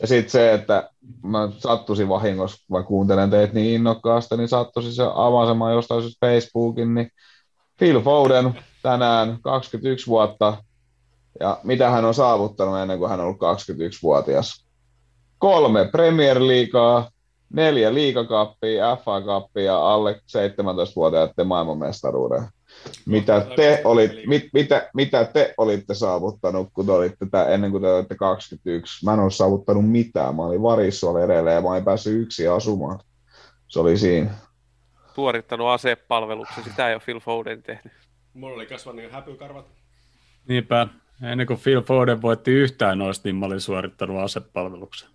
Ja sitten se, että mä sattusin vahingossa, kun mä kuuntelen teitä niin innokkaasti, niin sattuisin se avaisemaan jostain syystä Facebookin, niin Phil Foden tänään 21 vuotta, ja mitä hän on saavuttanut ennen kuin hän on ollut 21-vuotias. Kolme Premier Leaguea, neljä liigakappia, FA Cupia ja alle 17-vuotiaiden maailmanmestaruuden. Mitä te, olit, mit, mitä, mitä te olitte saavuttanut, kun te olitte tää, ennen kuin te olitte 21? Mä en ole saavuttanut mitään. Mä olin varissuoli edelleen ja mä en päässyt yksin asumaan. Se oli siinä. Suorittanut asepalveluksen, sitä ei ole Phil Foden tehnyt. Mulla oli kasvanut häpykarvat. Niinpä, ennen kuin Phil Foden voitti yhtään noista, niin mä olin suorittanut asepalveluksen.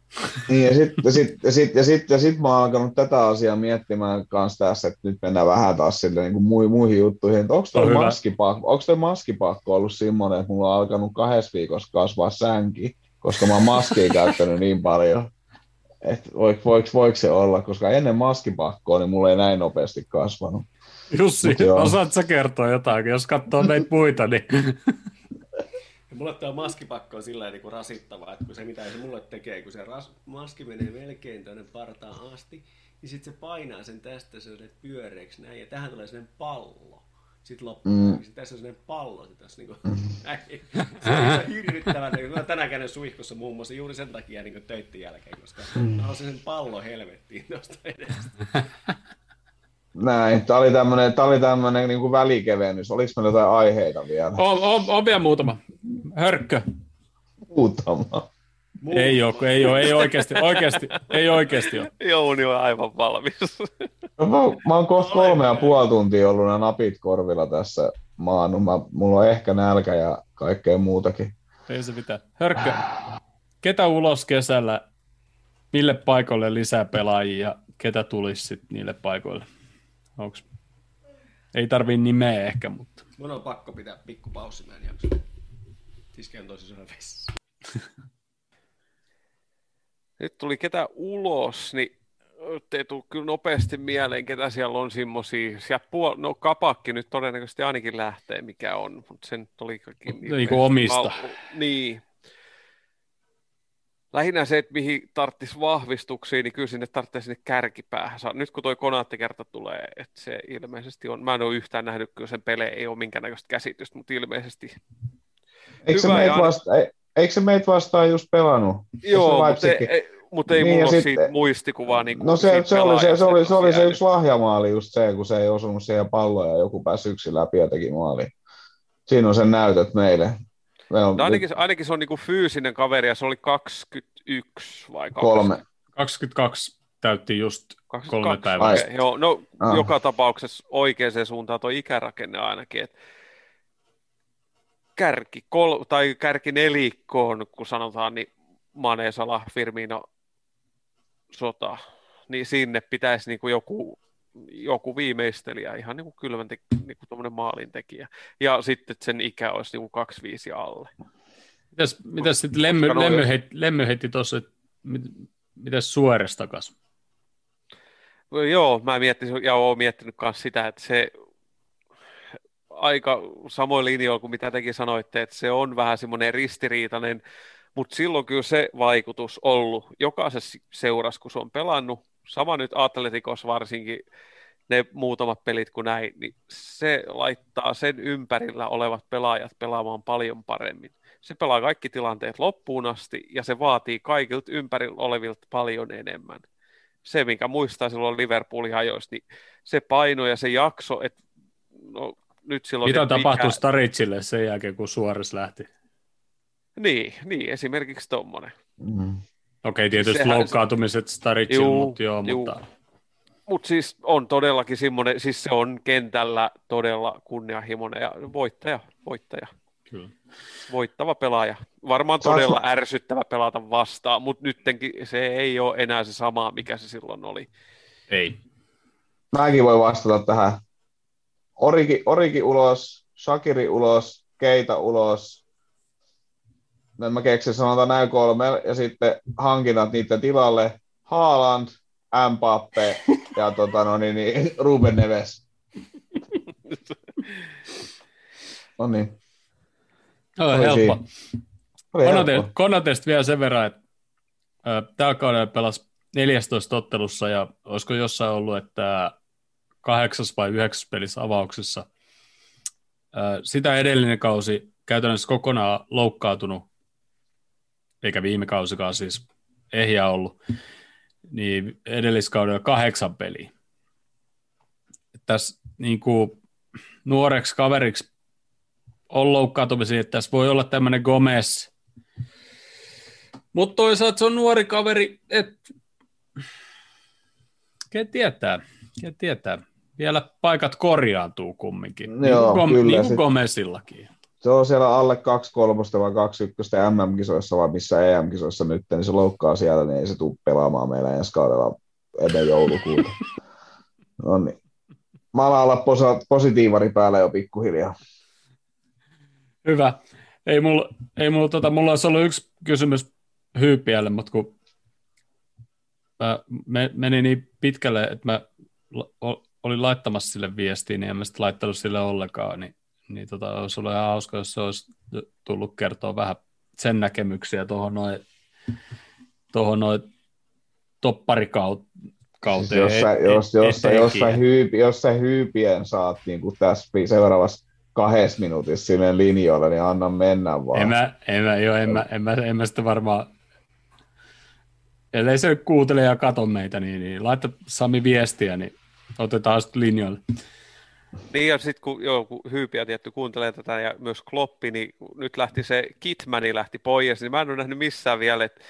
Niin, ja sitten sit, ja sit, ja sit, ja sit mä oon alkanut tätä asiaa miettimään kanssa tässä, että nyt mennään vähän taas sille, niin kuin mui, muihin juttuihin. Että onko On toi, maskipakko, onko toi maskipakko ollut semmoinen, että mulla on alkanut kahdessa viikossa kasvaa sänki, koska mä oon maskia [LAUGHS] käyttänyt niin paljon. Että voiko, voiko, voiko se olla, koska ennen maskipakkoa niin mulla ei näin nopeasti kasvanut. Jussi, Mut joo. osaat sä kertoa jotain, jos katsoo meitä muita, niin Ja mulle tämä maskipakko on sillä niin rasittavaa, että kun se mitä se mulle tekee, kun se ras, maski menee melkein tuonne partaan asti, niin sitten se painaa sen tästä sellainen pyöreäksi näin, ja tähän tulee sellainen pallo. Sitten loppuun, Mm. mm. sitten tässä on sellainen pallo, sitten tässä niin kuin, [LAUGHS] näin. Se on ihan hirvittävän, niin mä tänään käynyt suihkussa muun muassa juuri sen takia niin töitten jälkeen, koska mm. mä haluaisin sen pallo helvettiin tuosta edestä. [LAUGHS] Näin, tämä oli tämmöinen, tää oli tämmöinen niin kuin välikevennys. Oliko meillä jotain aiheita vielä? on, on, on vielä muutama. Hörkkö. Muutama. Ei ole, ei ole, ei oikeasti, oikeasti, ei oikeasti ole. Jouni on aivan valmis. No, mä, mä oon kohta kolme ja puoli tuntia ollut nämä napit korvilla tässä maannut. Mä, mulla on ehkä nälkä ja kaikkea muutakin. Ei se mitään. Hörkkö, ketä ulos kesällä, mille paikoille lisää pelaajia ja ketä tulisi sitten niille paikoille? Onks? Ei tarvii nimeä ehkä, mutta Mun on pakko pitää pikku paussi, mä en jaksa. Tiski on tosi syvä vessa. [LAUGHS] Nyt tuli ketä ulos, niin ei tule kyllä nopeasti mieleen, ketä siellä on semmoisia. Siellä puol- no kapakki nyt todennäköisesti ainakin lähtee, mikä on, mutta sen oli niin kuin omista. Al- niin. Lähinnä se, että mihin tarvitsisi vahvistuksia, niin kyllä sinne tarvitsisi sinne kärkipäähän. Nyt kun toi konaattikerta tulee, että se ilmeisesti on, mä en ole yhtään nähnyt, kyllä sen pelejä ei ole minkäännäköistä käsitystä, mutta ilmeisesti Eikö se, meitä vasta, eikö se meitä vastaan just pelannut? Joo, mutta ei, mutta ei niin, mulla ole sitten, siitä muistikuvaa. Niin no se, se, oli, se, se, oli, se, oli se yksi lahjamaali just se, kun se ei osunut siihen palloon ja joku pääsi yksin läpi ja teki maali. Siinä on sen näytöt meille. On, no ainakin, ainakin se on niinku fyysinen kaveri ja se oli 21 vai 2? Kolme. 22 täytti just 22. kolme päivää. Okay, joo, no ah. joka tapauksessa oikeaan suuntaan tuo ikärakenne ainakin, että kärki, kol, tai kärki nelikkoon, kun sanotaan, niin Mane, Salah, Firmino, Sota, niin sinne pitäisi niin kuin joku, joku viimeistelijä, ihan niin kuin kylmän te, niin kuin maalintekijä. Ja sitten sen ikä olisi niin kuin 25 alle. Mitäs, mitäs sitten Lemmy, Lemmy, heitti, Lemmy heitti tuossa, että mit, mitäs Suores takas? Joo, mä miettisin, ja olen miettinyt myös sitä, että se aika samoin linjoilla kuin mitä tekin sanoitte, että se on vähän semmoinen ristiriitainen, mutta silloin kyllä se vaikutus ollut jokaisessa seurassa, kun se on pelannut, sama nyt Atletikos varsinkin, ne muutamat pelit kuin näin, niin se laittaa sen ympärillä olevat pelaajat pelaamaan paljon paremmin. Se pelaa kaikki tilanteet loppuun asti ja se vaatii kaikilta ympärillä olevilta paljon enemmän. Se, minkä muistaa silloin Liverpoolin ajoista, niin se paino ja se jakso, että no, nyt silloin... Mitä tapahtui mikä... Staricille sen jälkeen, kun Suores lähti? Niin, niin esimerkiksi tuommoinen. Mm. Okei, okay, tietysti Sehän loukkaantumiset Staricille, mutta joo, juu. mutta... Mutta siis on todellakin semmoinen, siis se on kentällä todella kunnianhimoinen ja voittaja, voittaja. Kyllä. Voittava pelaaja. Varmaan todella Saas... ärsyttävä pelata vastaan, mutta nyttenkin se ei ole enää se sama, mikä se silloin oli. Ei. Mäkin voi vastata tähän Origi, Origi ulos, Shakiri ulos, Keita ulos. Nyt mä keksin sanotaan näin kolme, ja sitten hankinnat niiden tilalle. Haaland, Mbappe ja tota, no, niin, niin, Ruben Neves. No niin. No, helppo. Konate, Konatesta vielä sen verran, että tällä kaudella pelasi 14 ottelussa ja olisiko jossain ollut, että kahdeksas vai yhdeksäs pelissä avauksessa. Sitä edellinen kausi käytännössä kokonaan loukkaantunut, eikä viime kausikaan siis ehjä ollut, niin edelliskaudella kahdeksan peliä. Tässä niin kuin, nuoreksi kaveriksi on loukkaantumisia, että tässä voi olla tämmöinen Gomez, mutta toisaalta se on nuori kaveri, että ken tietää, ken tietää vielä paikat korjaantuu kumminkin, Joo, niin kuin, kyllä, niin kuin Gomesillakin. Se on siellä alle 2 kolmosta vai 2 ykköstä MM-kisoissa vai missä EM-kisoissa nyt, niin se loukkaa siellä, niin ei se tule pelaamaan meillä ensi kaudella ennen joulukuuta. [LAUGHS] no niin. Mä alan olla posa- positiivari päällä jo pikkuhiljaa. Hyvä. Ei mulla, ei mulla, tota, mulla olisi ollut yksi kysymys Hyypiälle, mutta kun mä menin niin pitkälle, että mä olin laittamassa sille viestiä, niin en mä sitten laittanut sille ollenkaan, niin, niin tota, olisi ollut ihan hauska, jos se olisi tullut kertoa vähän sen näkemyksiä tuohon noin tuohon noin topparikauteen. Siis jos, sä, jos, jos, sä, jos, sä hyypi, jos sä hyypien saat niin kuin tässä seuraavassa kahdessa minuutissa sinne linjoille, niin anna mennä vaan. En mä, en mä, joo, en mä, en mä, en mä sitä varmaan, ellei se kuuntele ja kato meitä, niin, niin laita Sami viestiä, niin Otetaan sitten linjoille. Niin ja sitten kun, joo, kun Hyypiä tietty kuuntelee tätä ja myös Kloppi, niin nyt lähti se Kitmani lähti pois, niin mä en ole nähnyt missään vielä, että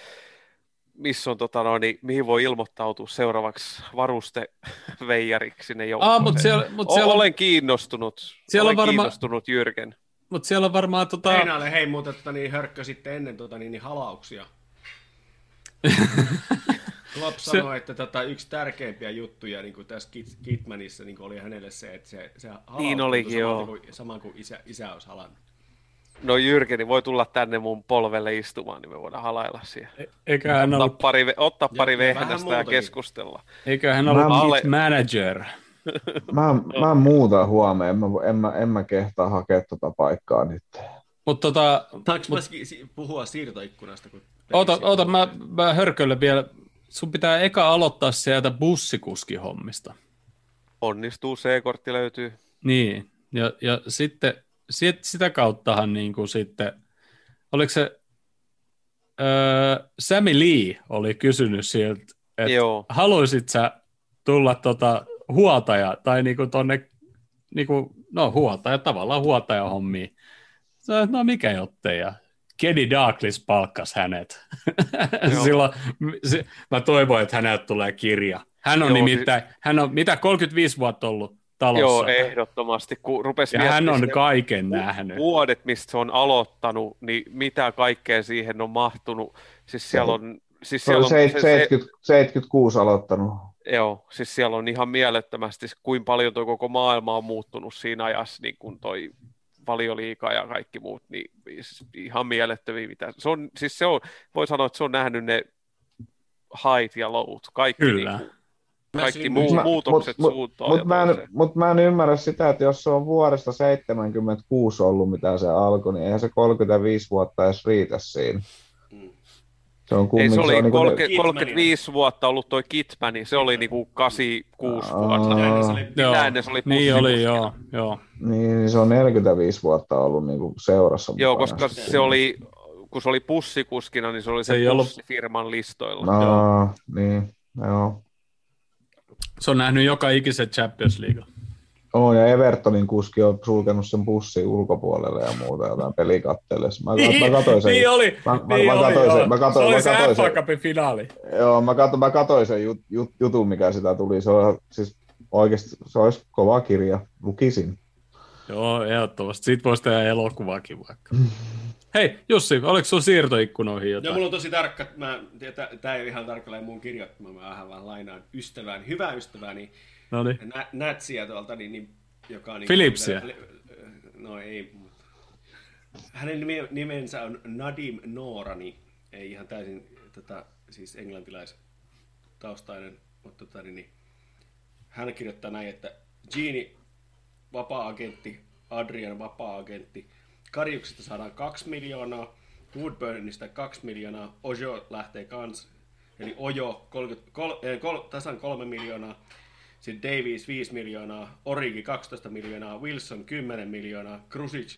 missä on, tota, no, niin, mihin voi ilmoittautua seuraavaksi varusteveijariksi [LAUGHS] sinne joukkoon. Ah, mutta siellä, mut siellä Olen kiinnostunut, siellä olen on varma... kiinnostunut Jyrken. Mutta siellä on varmaan... Tota... Heinälle, hei muuten tota, niin, hörkkö sitten ennen tota, niin, niin halauksia. [LAUGHS] Klopp se... sanoi, että tota, yksi tärkeimpiä juttuja niin kuin tässä Kit, Kitmanissa niin kuin oli hänelle se, että se, se niin olikin, joo. Kuin, saman kuin isä, isä olisi halannut. No Jyrkeni voi tulla tänne mun polvelle istumaan, niin me voidaan halailla. Eikä hän Ottaa ollut, pari, ve- ottaa Ja- pari vehnästä ja keskustella. eikä hän ollut Mä- Ale... Ale- manager. [LAUGHS] Mä, mä muutan huomenna, en mä, en mä, en mä kehtaa hakea tota paikkaa nyt. Mutta tota, si- puhua siirtoikkunasta? Kun oota, oota mä, mä hörkölle vielä. Sun pitää eka aloittaa sieltä bussikuskihommista. Onnistuu, C-kortti löytyy. Niin, ja, ja sitten sit, sitä kauttahan niin kuin sitten, oliko se, öö, Sammy Lee oli kysynyt sieltä, että haluaisit sä tulla tota huoltaja, tai niinku tonne, niinku, no huoltaja, tavallaan huoltaja hommiin. Sä, no mikä jottei, ja Kenny Darklis palkkas hänet. [LAUGHS] Silloin, se, mä toivon, että häneltä tulee kirja. Hän on Joo, nimittäin, hän on mitä 35 vuotta ollut talossa. Joo, ehdottomasti. Kun rupesi ja hän on kaiken nähnyt. vuodet, mistä se on aloittanut, niin mitä kaikkea siihen on mahtunut. Siis siellä on... Siis siellä on se, se, 70, 76 aloittanut. joo, siis siellä on ihan mielettömästi, kuinka paljon tuo koko maailma on muuttunut siinä ajassa, niin kuin toi valioliika ja kaikki muut, niin siis ihan mielettömiä. Mitä. Se on, siis se on, voi sanoa, että se on nähnyt ne height ja lowt, kaikki, Kyllä. niin kuin, kaikki Mä- muu, Mä- muutokset mut- suuntaan. Mutta ja mä, en, mut mä en ymmärrä sitä, että jos se on vuodesta 76 ollut, mitä se alkoi, niin eihän se 35 vuotta edes riitä siinä. Se on Ei, kumminkin, se oli on niinku 30, Kidmania. 35 vuotta ollut toi Kitman, niin se oli niinku 86 Aa. vuotta. Ennen se oli- Joo, se oli niin oli, joo, joo. niin, niin se on 45 vuotta ollut niinku seurassa Joo, mukana. koska se oli, kun se oli pussikuskina, niin se oli Se se ei ollut- listoilla. No, niin, joo. Se on nähnyt joka ikisen Champions League. Oo, ja Evertonin kuski on sulkenut sen bussin ulkopuolelle ja muuta jotain pelikatteellessa. Mä, mä katoin sen. niin oli, Mä- mä- niin mä oli, katoin sen, joo. mä katoin- se oli mä se sen. Cupin finaali. Joo, mä, katsoin, mä katoin sen jut, jut, jutun, mikä sitä tuli. Se on siis oikeasti, se olisi kova kirja. Lukisin. Joo, ehdottomasti. Siitä voisi tehdä elokuvaakin vaikka. Hei, Jussi, oliko sun siirtoikkunoihin Joo, jotain? mulla on tosi tarkka, mä, tämä ei ole ihan tarkalleen mun kirjoittama, mä vähän vaan lainaan ystävääni, hyvää ystävääni, No niin. Nä, Nätsiä tuolta, niin, niin, joka on... Niin, Philipsiä. No ei, hänen nime, nimensä on Nadim Noorani, ei ihan täysin tota, siis englantilaistaustainen, mutta tota, niin, niin, hän kirjoittaa näin, että Gini vapaa-agentti, Adrian vapaa-agentti, Karjuksesta saadaan 2 miljoonaa, Woodburnista 2 miljoonaa, Ojo lähtee kans, eli Ojo 30, kol, eh, kol, tasan 3 miljoonaa, sitten Davies 5 miljoonaa, Origi 12 miljoonaa, Wilson 10 miljoonaa, Krusic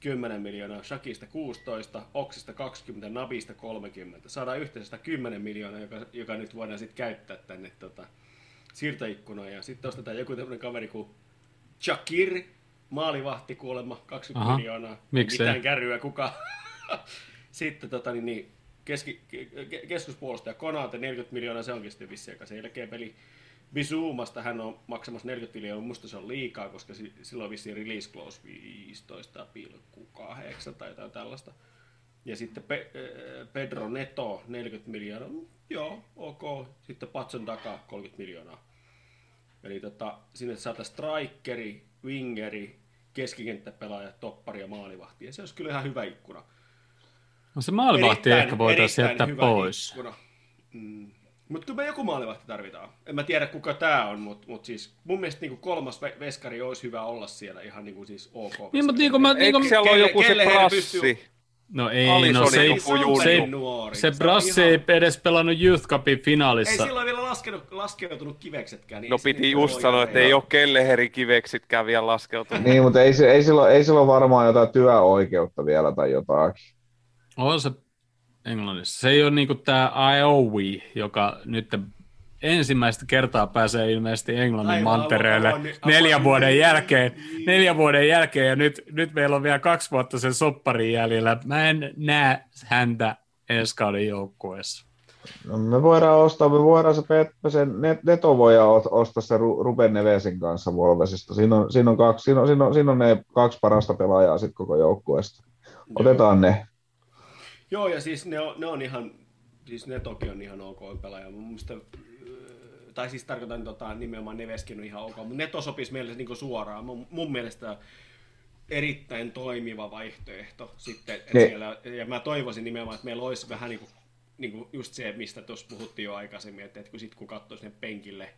10 miljoonaa, Shakista 16, Oksista 20, Nabista 30. Saadaan yhteensä 10 miljoonaa, joka, joka nyt voidaan sitten käyttää tänne tota, siirtoikkunaan. Ja sitten ostetaan joku tämmöinen kaveri kuin Shakir, maalivahti kuulemma, 20 Aha, miljoonaa. Ei miksei? Mitään kärryä kuka. [LAUGHS] sitten tota, niin, niin, keski, ke- keskuspuolustaja Konate 40 miljoonaa, se onkin sitten vissiin aika selkeä peli. Bisumasta hän on maksamassa 40 miljoonaa, musta se on liikaa, koska si- silloin vissiin release close 15,8 tai jotain tällaista. Ja sitten Pe- äh, Pedro Neto 40 miljoonaa, Mm, joo, ok. Sitten Patson Daka 30 miljoonaa. Eli tota, sinne saataisiin strikeri, wingeri, keskikenttäpelaaja, toppari ja maalivahti. Ja se olisi kyllä ihan hyvä ikkuna. No se maalivahti Erittäin- ehkä voitaisiin jättää pois. ikkuna. Mm. Mutta kyllä me joku maalivahti tarvitaan. En mä tiedä kuka tämä on, mutta mut siis mun mielestä niinku kolmas ve- veskari olisi hyvä olla siellä ihan niinku siis ok. Niin, mutta niin kuin mä, niin Eikö siellä ole kelle- joku se prassi? pystyy- no ei, Alisson no se, ei ei, se se, nuori. se Brassi ihan- ei edes pelannut Youth Cupin Ei finaalissa. silloin vielä laskenut, laskeutunut kiveksetkään. Niin No ei se piti just ole sanoa, että ei ole Kelleheri kiveksitkään vielä laskeutunut. Niin, mutta ei, ei, sillä, ei sillä ole varmaan jotain työoikeutta vielä tai jotakin. On se Englannissa. Se ei ole niin tämä IOWI, joka nyt ensimmäistä kertaa pääsee ilmeisesti Englannin Aivan, mantereelle aivan, aivan, neljän aivan. vuoden jälkeen. Neljän vuoden jälkeen ja nyt, nyt meillä on vielä kaksi vuotta sen sopparin jäljellä. Mä en näe häntä ensi kauden joukkueessa. No, me voidaan ostaa, me voidaan se, Pet- sen net, Neto voidaan ostaa se Ru- Ruben Nevesin kanssa Wolvesista. Siinä on, siinä on, kaksi, siinä on, siinä on, siinä on ne kaksi parasta pelaajaa sit koko joukkueesta. Otetaan ne. Joo, ja siis ne on, ne on ihan, siis ne toki on ihan ok pelaaja. Mun mielestä, tai siis tarkoitan tota, nimenomaan Neveskin on ihan ok, mutta Neto sopisi meille niin suoraan. Mun, mun mielestä erittäin toimiva vaihtoehto sitten. Et Ne- siellä, ja mä toivoisin nimenomaan, että meillä olisi vähän niin kuin, niin kuin just se, mistä tuossa puhuttiin jo aikaisemmin, että, että kun, sit, kun katsoo sinne penkille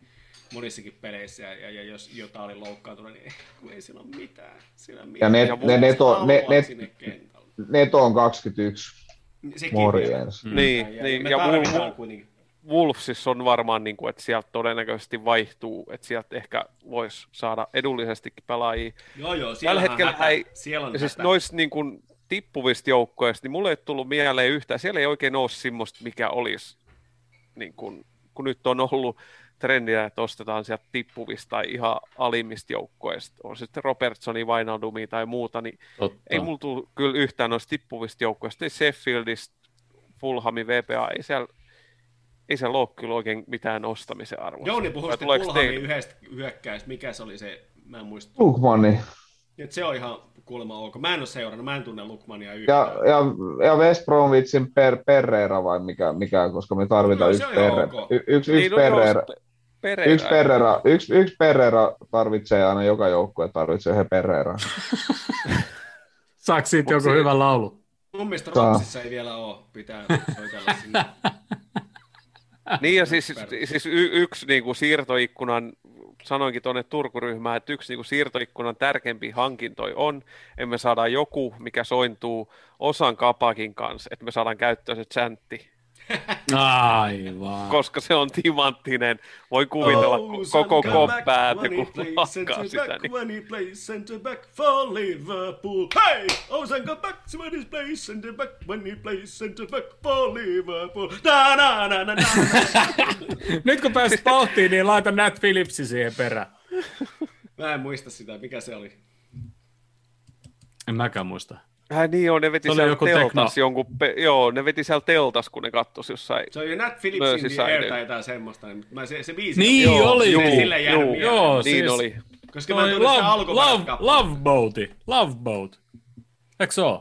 monissakin peleissä ja, ja, ja jos jotain oli loukkaantunut, niin [LAUGHS] kun ei siellä ole mitään. Siellä on Ja ne- mitään. ne- ne to- ne- ne-. Neto on 21. Sekin Morjens. vielä. Niin, ja, niin, ja Wolf-. Wolfsissa on varmaan, niin kuin, että sieltä todennäköisesti vaihtuu, että sieltä ehkä voisi saada edullisestikin pelaajia. Joo, joo, siellä Tällä hetkellä hätä. ei, siellä on siis hätä. noista niin kuin, tippuvista joukkoista, niin mulle ei tullut mieleen yhtään. Siellä ei oikein ole semmoista, mikä olisi, niin kuin, kun nyt on ollut trendiä, että ostetaan sieltä tippuvista tai ihan alimmista joukkoista, on se sitten Robertsoni, Wijnaldumi tai muuta, niin Totta. ei mulla tullut kyllä yhtään noista tippuvista joukkoista, ei Sheffieldista, Fulhami, VPA, ei siellä, ei siellä ole kyllä oikein mitään ostamisen arvoa. Jouni puhui sitten Fulhamin teille? yhdestä hyökkäistä. Mikä se oli se? Mä en muista. Lukmani. Et se on ihan kuulemma ok. Mä en ole seurannut, mä en tunne Lukmania Ja, yhtään. ja, ja West Bromwichin per, Pereira vai mikä, mikä, koska me tarvitaan No, yksi, Perre, ok. y, yksi, yksi, no joo, Pereira, se Pereira. yksi, Pereira, yksi, yksi Pereira tarvitsee aina joka joukkue tarvitsee yhden Pereira. [LAUGHS] Saako siitä joku se- hyvä laulu? Mun mielestä Saa. Ropsissa ei vielä ole. Pitää soitella sinne. [LAUGHS] Niin ja siis, siis y- yksi niin kuin siirtoikkunan, sanoinkin tuonne Turkuryhmään, että yksi niin kuin siirtoikkunan tärkeimpiä hankintoja on, että me saadaan joku, mikä sointuu osan kapakin kanssa, että me saadaan käyttöön se chantti, Aivan. koska se on timanttinen. Voi kuvitella Oh, oh, koko come back koppäät, when he kun lakkaa centre sitä. back, Niin. When he plays center back for Liverpool. Hey! Ozan come back when he plays center back. When he plays center back for Liverpool. Na na na na na. [LAUGHS] Nyt kun pääsit vauhtiin, niin laita Nat Phillipsi siihen perään. Mä en muista sitä, mikä se oli. En mäkään muista. Äh, niin joo, ne veti Se oli siellä joku teltas tekno- jonkun, pe- joo, ne veti siellä teltas, kun ne kattosi jossain. Se oli Nat Phillipsin The Air tai jotain semmoista. Niin mä se, se biisi Niin Joo, oli. juu, sille juu, mieleen. Joo, niin siis oli. Koska mä en love, alkuperäistä love, love Boati. Love Boat. Eikö se ole?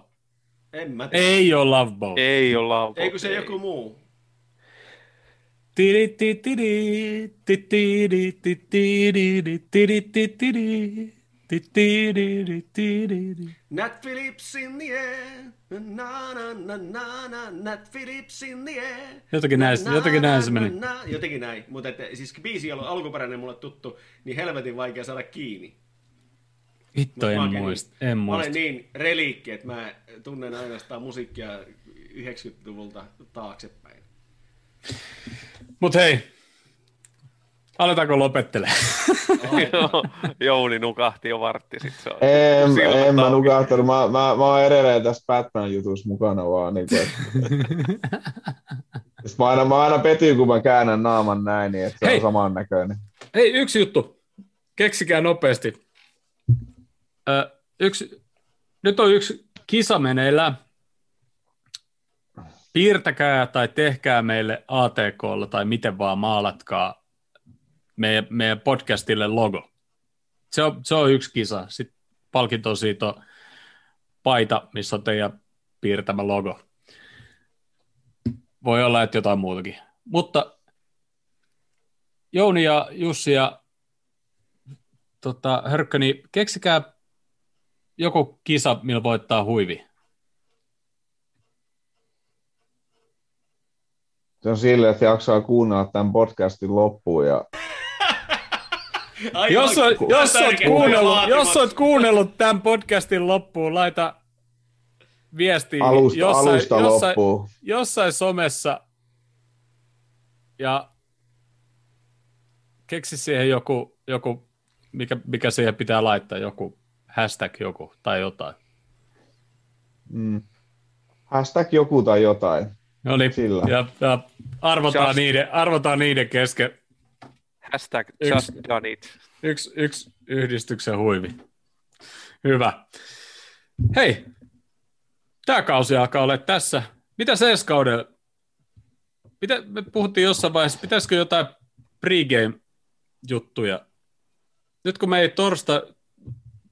En mä tiedä. Ei ole Love Boat. Ei olla. Eikö se joku muu? Tidi, tidi, tidi, tidi, tidi, tidi, tidi, tidi, tidi, tidi. Nat Phillips in the air. Na na na na na. Nat Phillips in the air. Jotenkin näin, Na, jotenkin na, näin se meni. na. Jotenkin näin. Mutta että, siis biisi on alkuperäinen mulle tuttu, niin helvetin vaikea saada kiinni. Vittu, Mut en muista. En Mä olen muista. niin reliikki, että mä tunnen ainoastaan musiikkia 90-luvulta taaksepäin. Mut hei, aletaanko lopettelee? [LAUGHS] Joo, Jouni nukahti jo vartti sit se on. En, silmät en mä nukahtanut. Mä, mä, mä oon edelleen tässä Batman-jutussa mukana vaan. Niin kuin, että... [LAUGHS] mä, aina, mä aina petyn, kun mä käännän naaman näin, niin että se Hei. on samannäköinen. Hei, yksi juttu. Keksikää nopeasti. Ö, yksi, nyt on yksi kisa meneillään. Piirtäkää tai tehkää meille ATKlla tai miten vaan maalatkaa meidän, meidän podcastille logo. Se on, se on yksi kisa. Sitten palkinto siitä paita, missä on teidän piirtämä logo. Voi olla, että jotain muutakin. Mutta Jouni ja Jussi ja tota, Hörkköni, keksikää joku kisa, millä voittaa huivi. Se on silleen, että jaksaa kuunnella tämän podcastin loppuun. Ja Jos, on, jos, oot kuunnellut, jos oot kuunnellut tämän podcastin loppuun, laita viestiä alusta, jossain, alusta jossain, loppuun. jossain somessa ja keksi siihen joku, joku mikä, mikä siihen pitää laittaa, joku hashtag joku tai jotain. Mm. Hashtag joku tai jotain. No niin, Sillä. ja, ja arvotaan, Just- niiden, arvotaan niiden kesken Hashtag Yksi. just done it. yksi, yksi yhdistyksen huivi. Hyvä. Hei, tämä kausi alkaa olla tässä. Mitä se ensi kaudella? Mitä, me puhuttiin jossain vaiheessa, pitäisikö jotain pregame-juttuja? Nyt kun me ei torsta,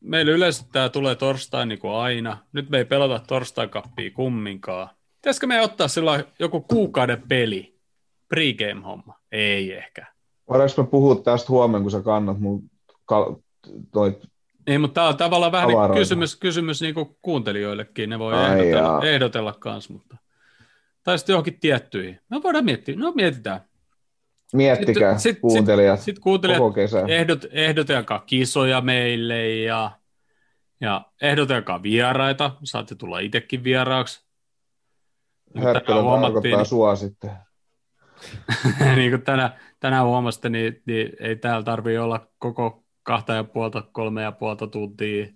meillä yleensä tämä tulee torstain niin kuin aina. Nyt me ei pelata torstain kappia kumminkaan. Pitäisikö me ottaa sillä joku kuukauden peli? Pregame-homma? Ei ehkä. Voidaanko me puhua tästä huomenna, kun sä kannat mun kal- toi Ei, mutta tämä on tavallaan vähän niin kysymys, kysymys niin kuin kuuntelijoillekin. Ne voi Ai ehdotella, jaa. ehdotella kanssa, mutta... Tai sitten johonkin tiettyihin. Me voidaan miettiä. No mietitään. Miettikää, Sit- sit- kuuntelijat, Sitten kuuntelijat, koko kesä. ehdot, ehdotelkaa kisoja meille ja, ja ehdotelkaa vieraita. Saatte tulla itsekin vieraaksi. Niin huomattiin, tarkoittaa sua sitten. [LAUGHS] niin, kuin tänä, tänään huomasitte, niin, niin ei täällä tarvitse olla koko kahta ja puolta, kolme ja puolta tuntia,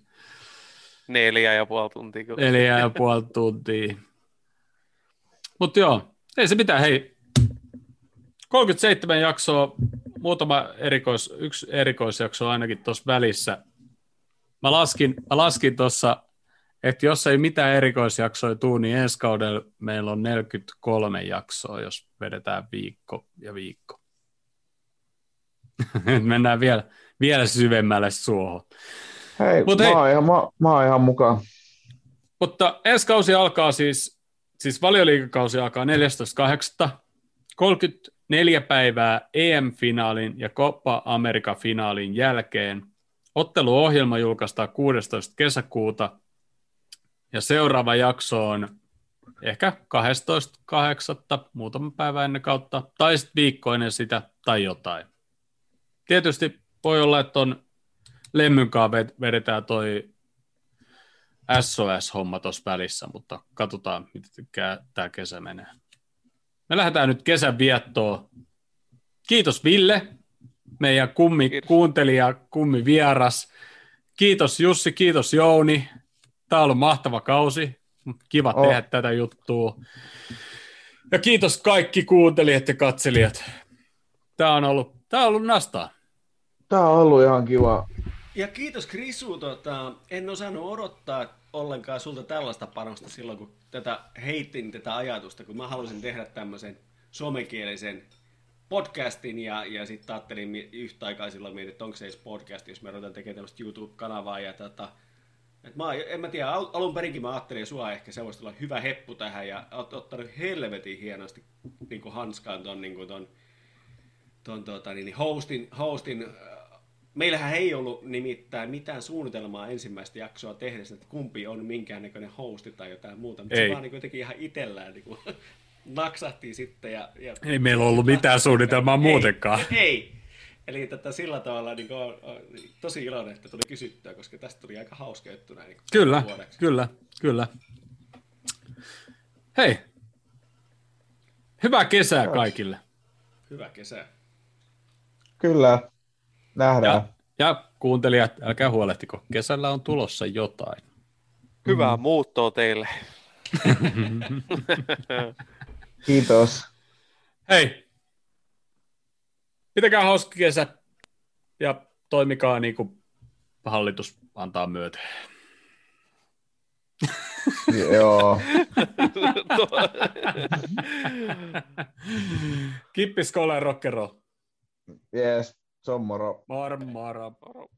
Neljä ja puoli tuntia kyllä. neljä ja [LAUGHS] puoli tuntia. Mutta joo, ei se mitään. Hei, 37 jaksoa, muutama erikois, yksi erikoisjakso ainakin tuossa välissä. Mä laskin, mä laskin tuossa, että jos ei mitään erikoisjaksoja tuu, niin ensi kaudella meillä on 43 jaksoa, jos vedetään viikko ja viikko. [LAUGHS] Mennään vielä, vielä syvemmälle suohon. Hei, Mut mä, hei. Oon ihan, mä, mä oon ihan mukaan. Mutta ensi kausi alkaa siis, siis valioliikakausi alkaa 14.8. 34 päivää EM-finaalin ja Copa America-finaalin jälkeen. Otteluohjelma julkaistaan 16. kesäkuuta ja seuraava jakso on ehkä 12.8. muutama päivä ennen kautta, tai sitten viikko ennen sitä, tai jotain. Tietysti voi olla, että on Lemmynkaan ved- vedetään toi SOS-homma tuossa välissä, mutta katsotaan, miten tämä kesä menee. Me lähdetään nyt kesän viettoon. Kiitos Ville, meidän kummi Kiitos. kuuntelija, kummi vieras. Kiitos Jussi, kiitos Jouni. Tämä on ollut mahtava kausi. Kiva Oh. tehdä tätä juttua. Ja kiitos kaikki kuuntelijat ja katselijat. Tämä on ollut, tämä on ollut nastaa. Tää on ollut ihan kiva. Ja kiitos Krisu, tota, en osannut odottaa ollenkaan sulta tällaista panosta silloin, kun tätä heitin tätä ajatusta, kun mä halusin tehdä tämmöisen suomenkielisen podcastin ja, ja sitten ajattelin yhtä aikaa silloin mietin, että onko se edes podcast, jos me ruvetaan tekemään tämmöistä YouTube-kanavaa ja tota, et mä, en mä tiedä, al- alun perinkin mä ajattelin sua ehkä se voisi olla hyvä heppu tähän ja oot ottanut helvetin hienosti niin kuin hanskaan ton, niin kuin ton, ton tota, niin, hostin, hostin äh, Meillähän ei ollut nimittäin mitään suunnitelmaa ensimmäistä jaksoa tehdessä, että kumpi on minkäännäköinen hosti tai jotain muuta, mutta Ei. se vaan niin jotenkin ihan itsellään [LAUGHS] niin kuin, naksahtiin sitten. Ja, ja, Ei meillä ollut mitään suunnitelmaa ei, muutenkaan. Ei. Eli tätä sillä tavalla niin kuin, on, on, tosi iloinen, että tuli kysyttyä, koska tästä tuli aika hauska juttu näin. Niin Kyllä, vuodeksi. kyllä, kyllä. Hei, hyvää kesää kaikille. Hyvä kesä. Kyllä, nähdään. Ja, ja kuuntelijat, älkää huolehtiko, kesällä on tulossa jotain. Hyvää muuttoa teille. [LAUGHS] Kiitos. Hei, pitäkää hauska kesä ja toimikaa niin kuin hallitus antaa myöten. [LAUGHS] Joo. Kippis, kole, rockero. Yes, se on moro. Moro, moro. Moro.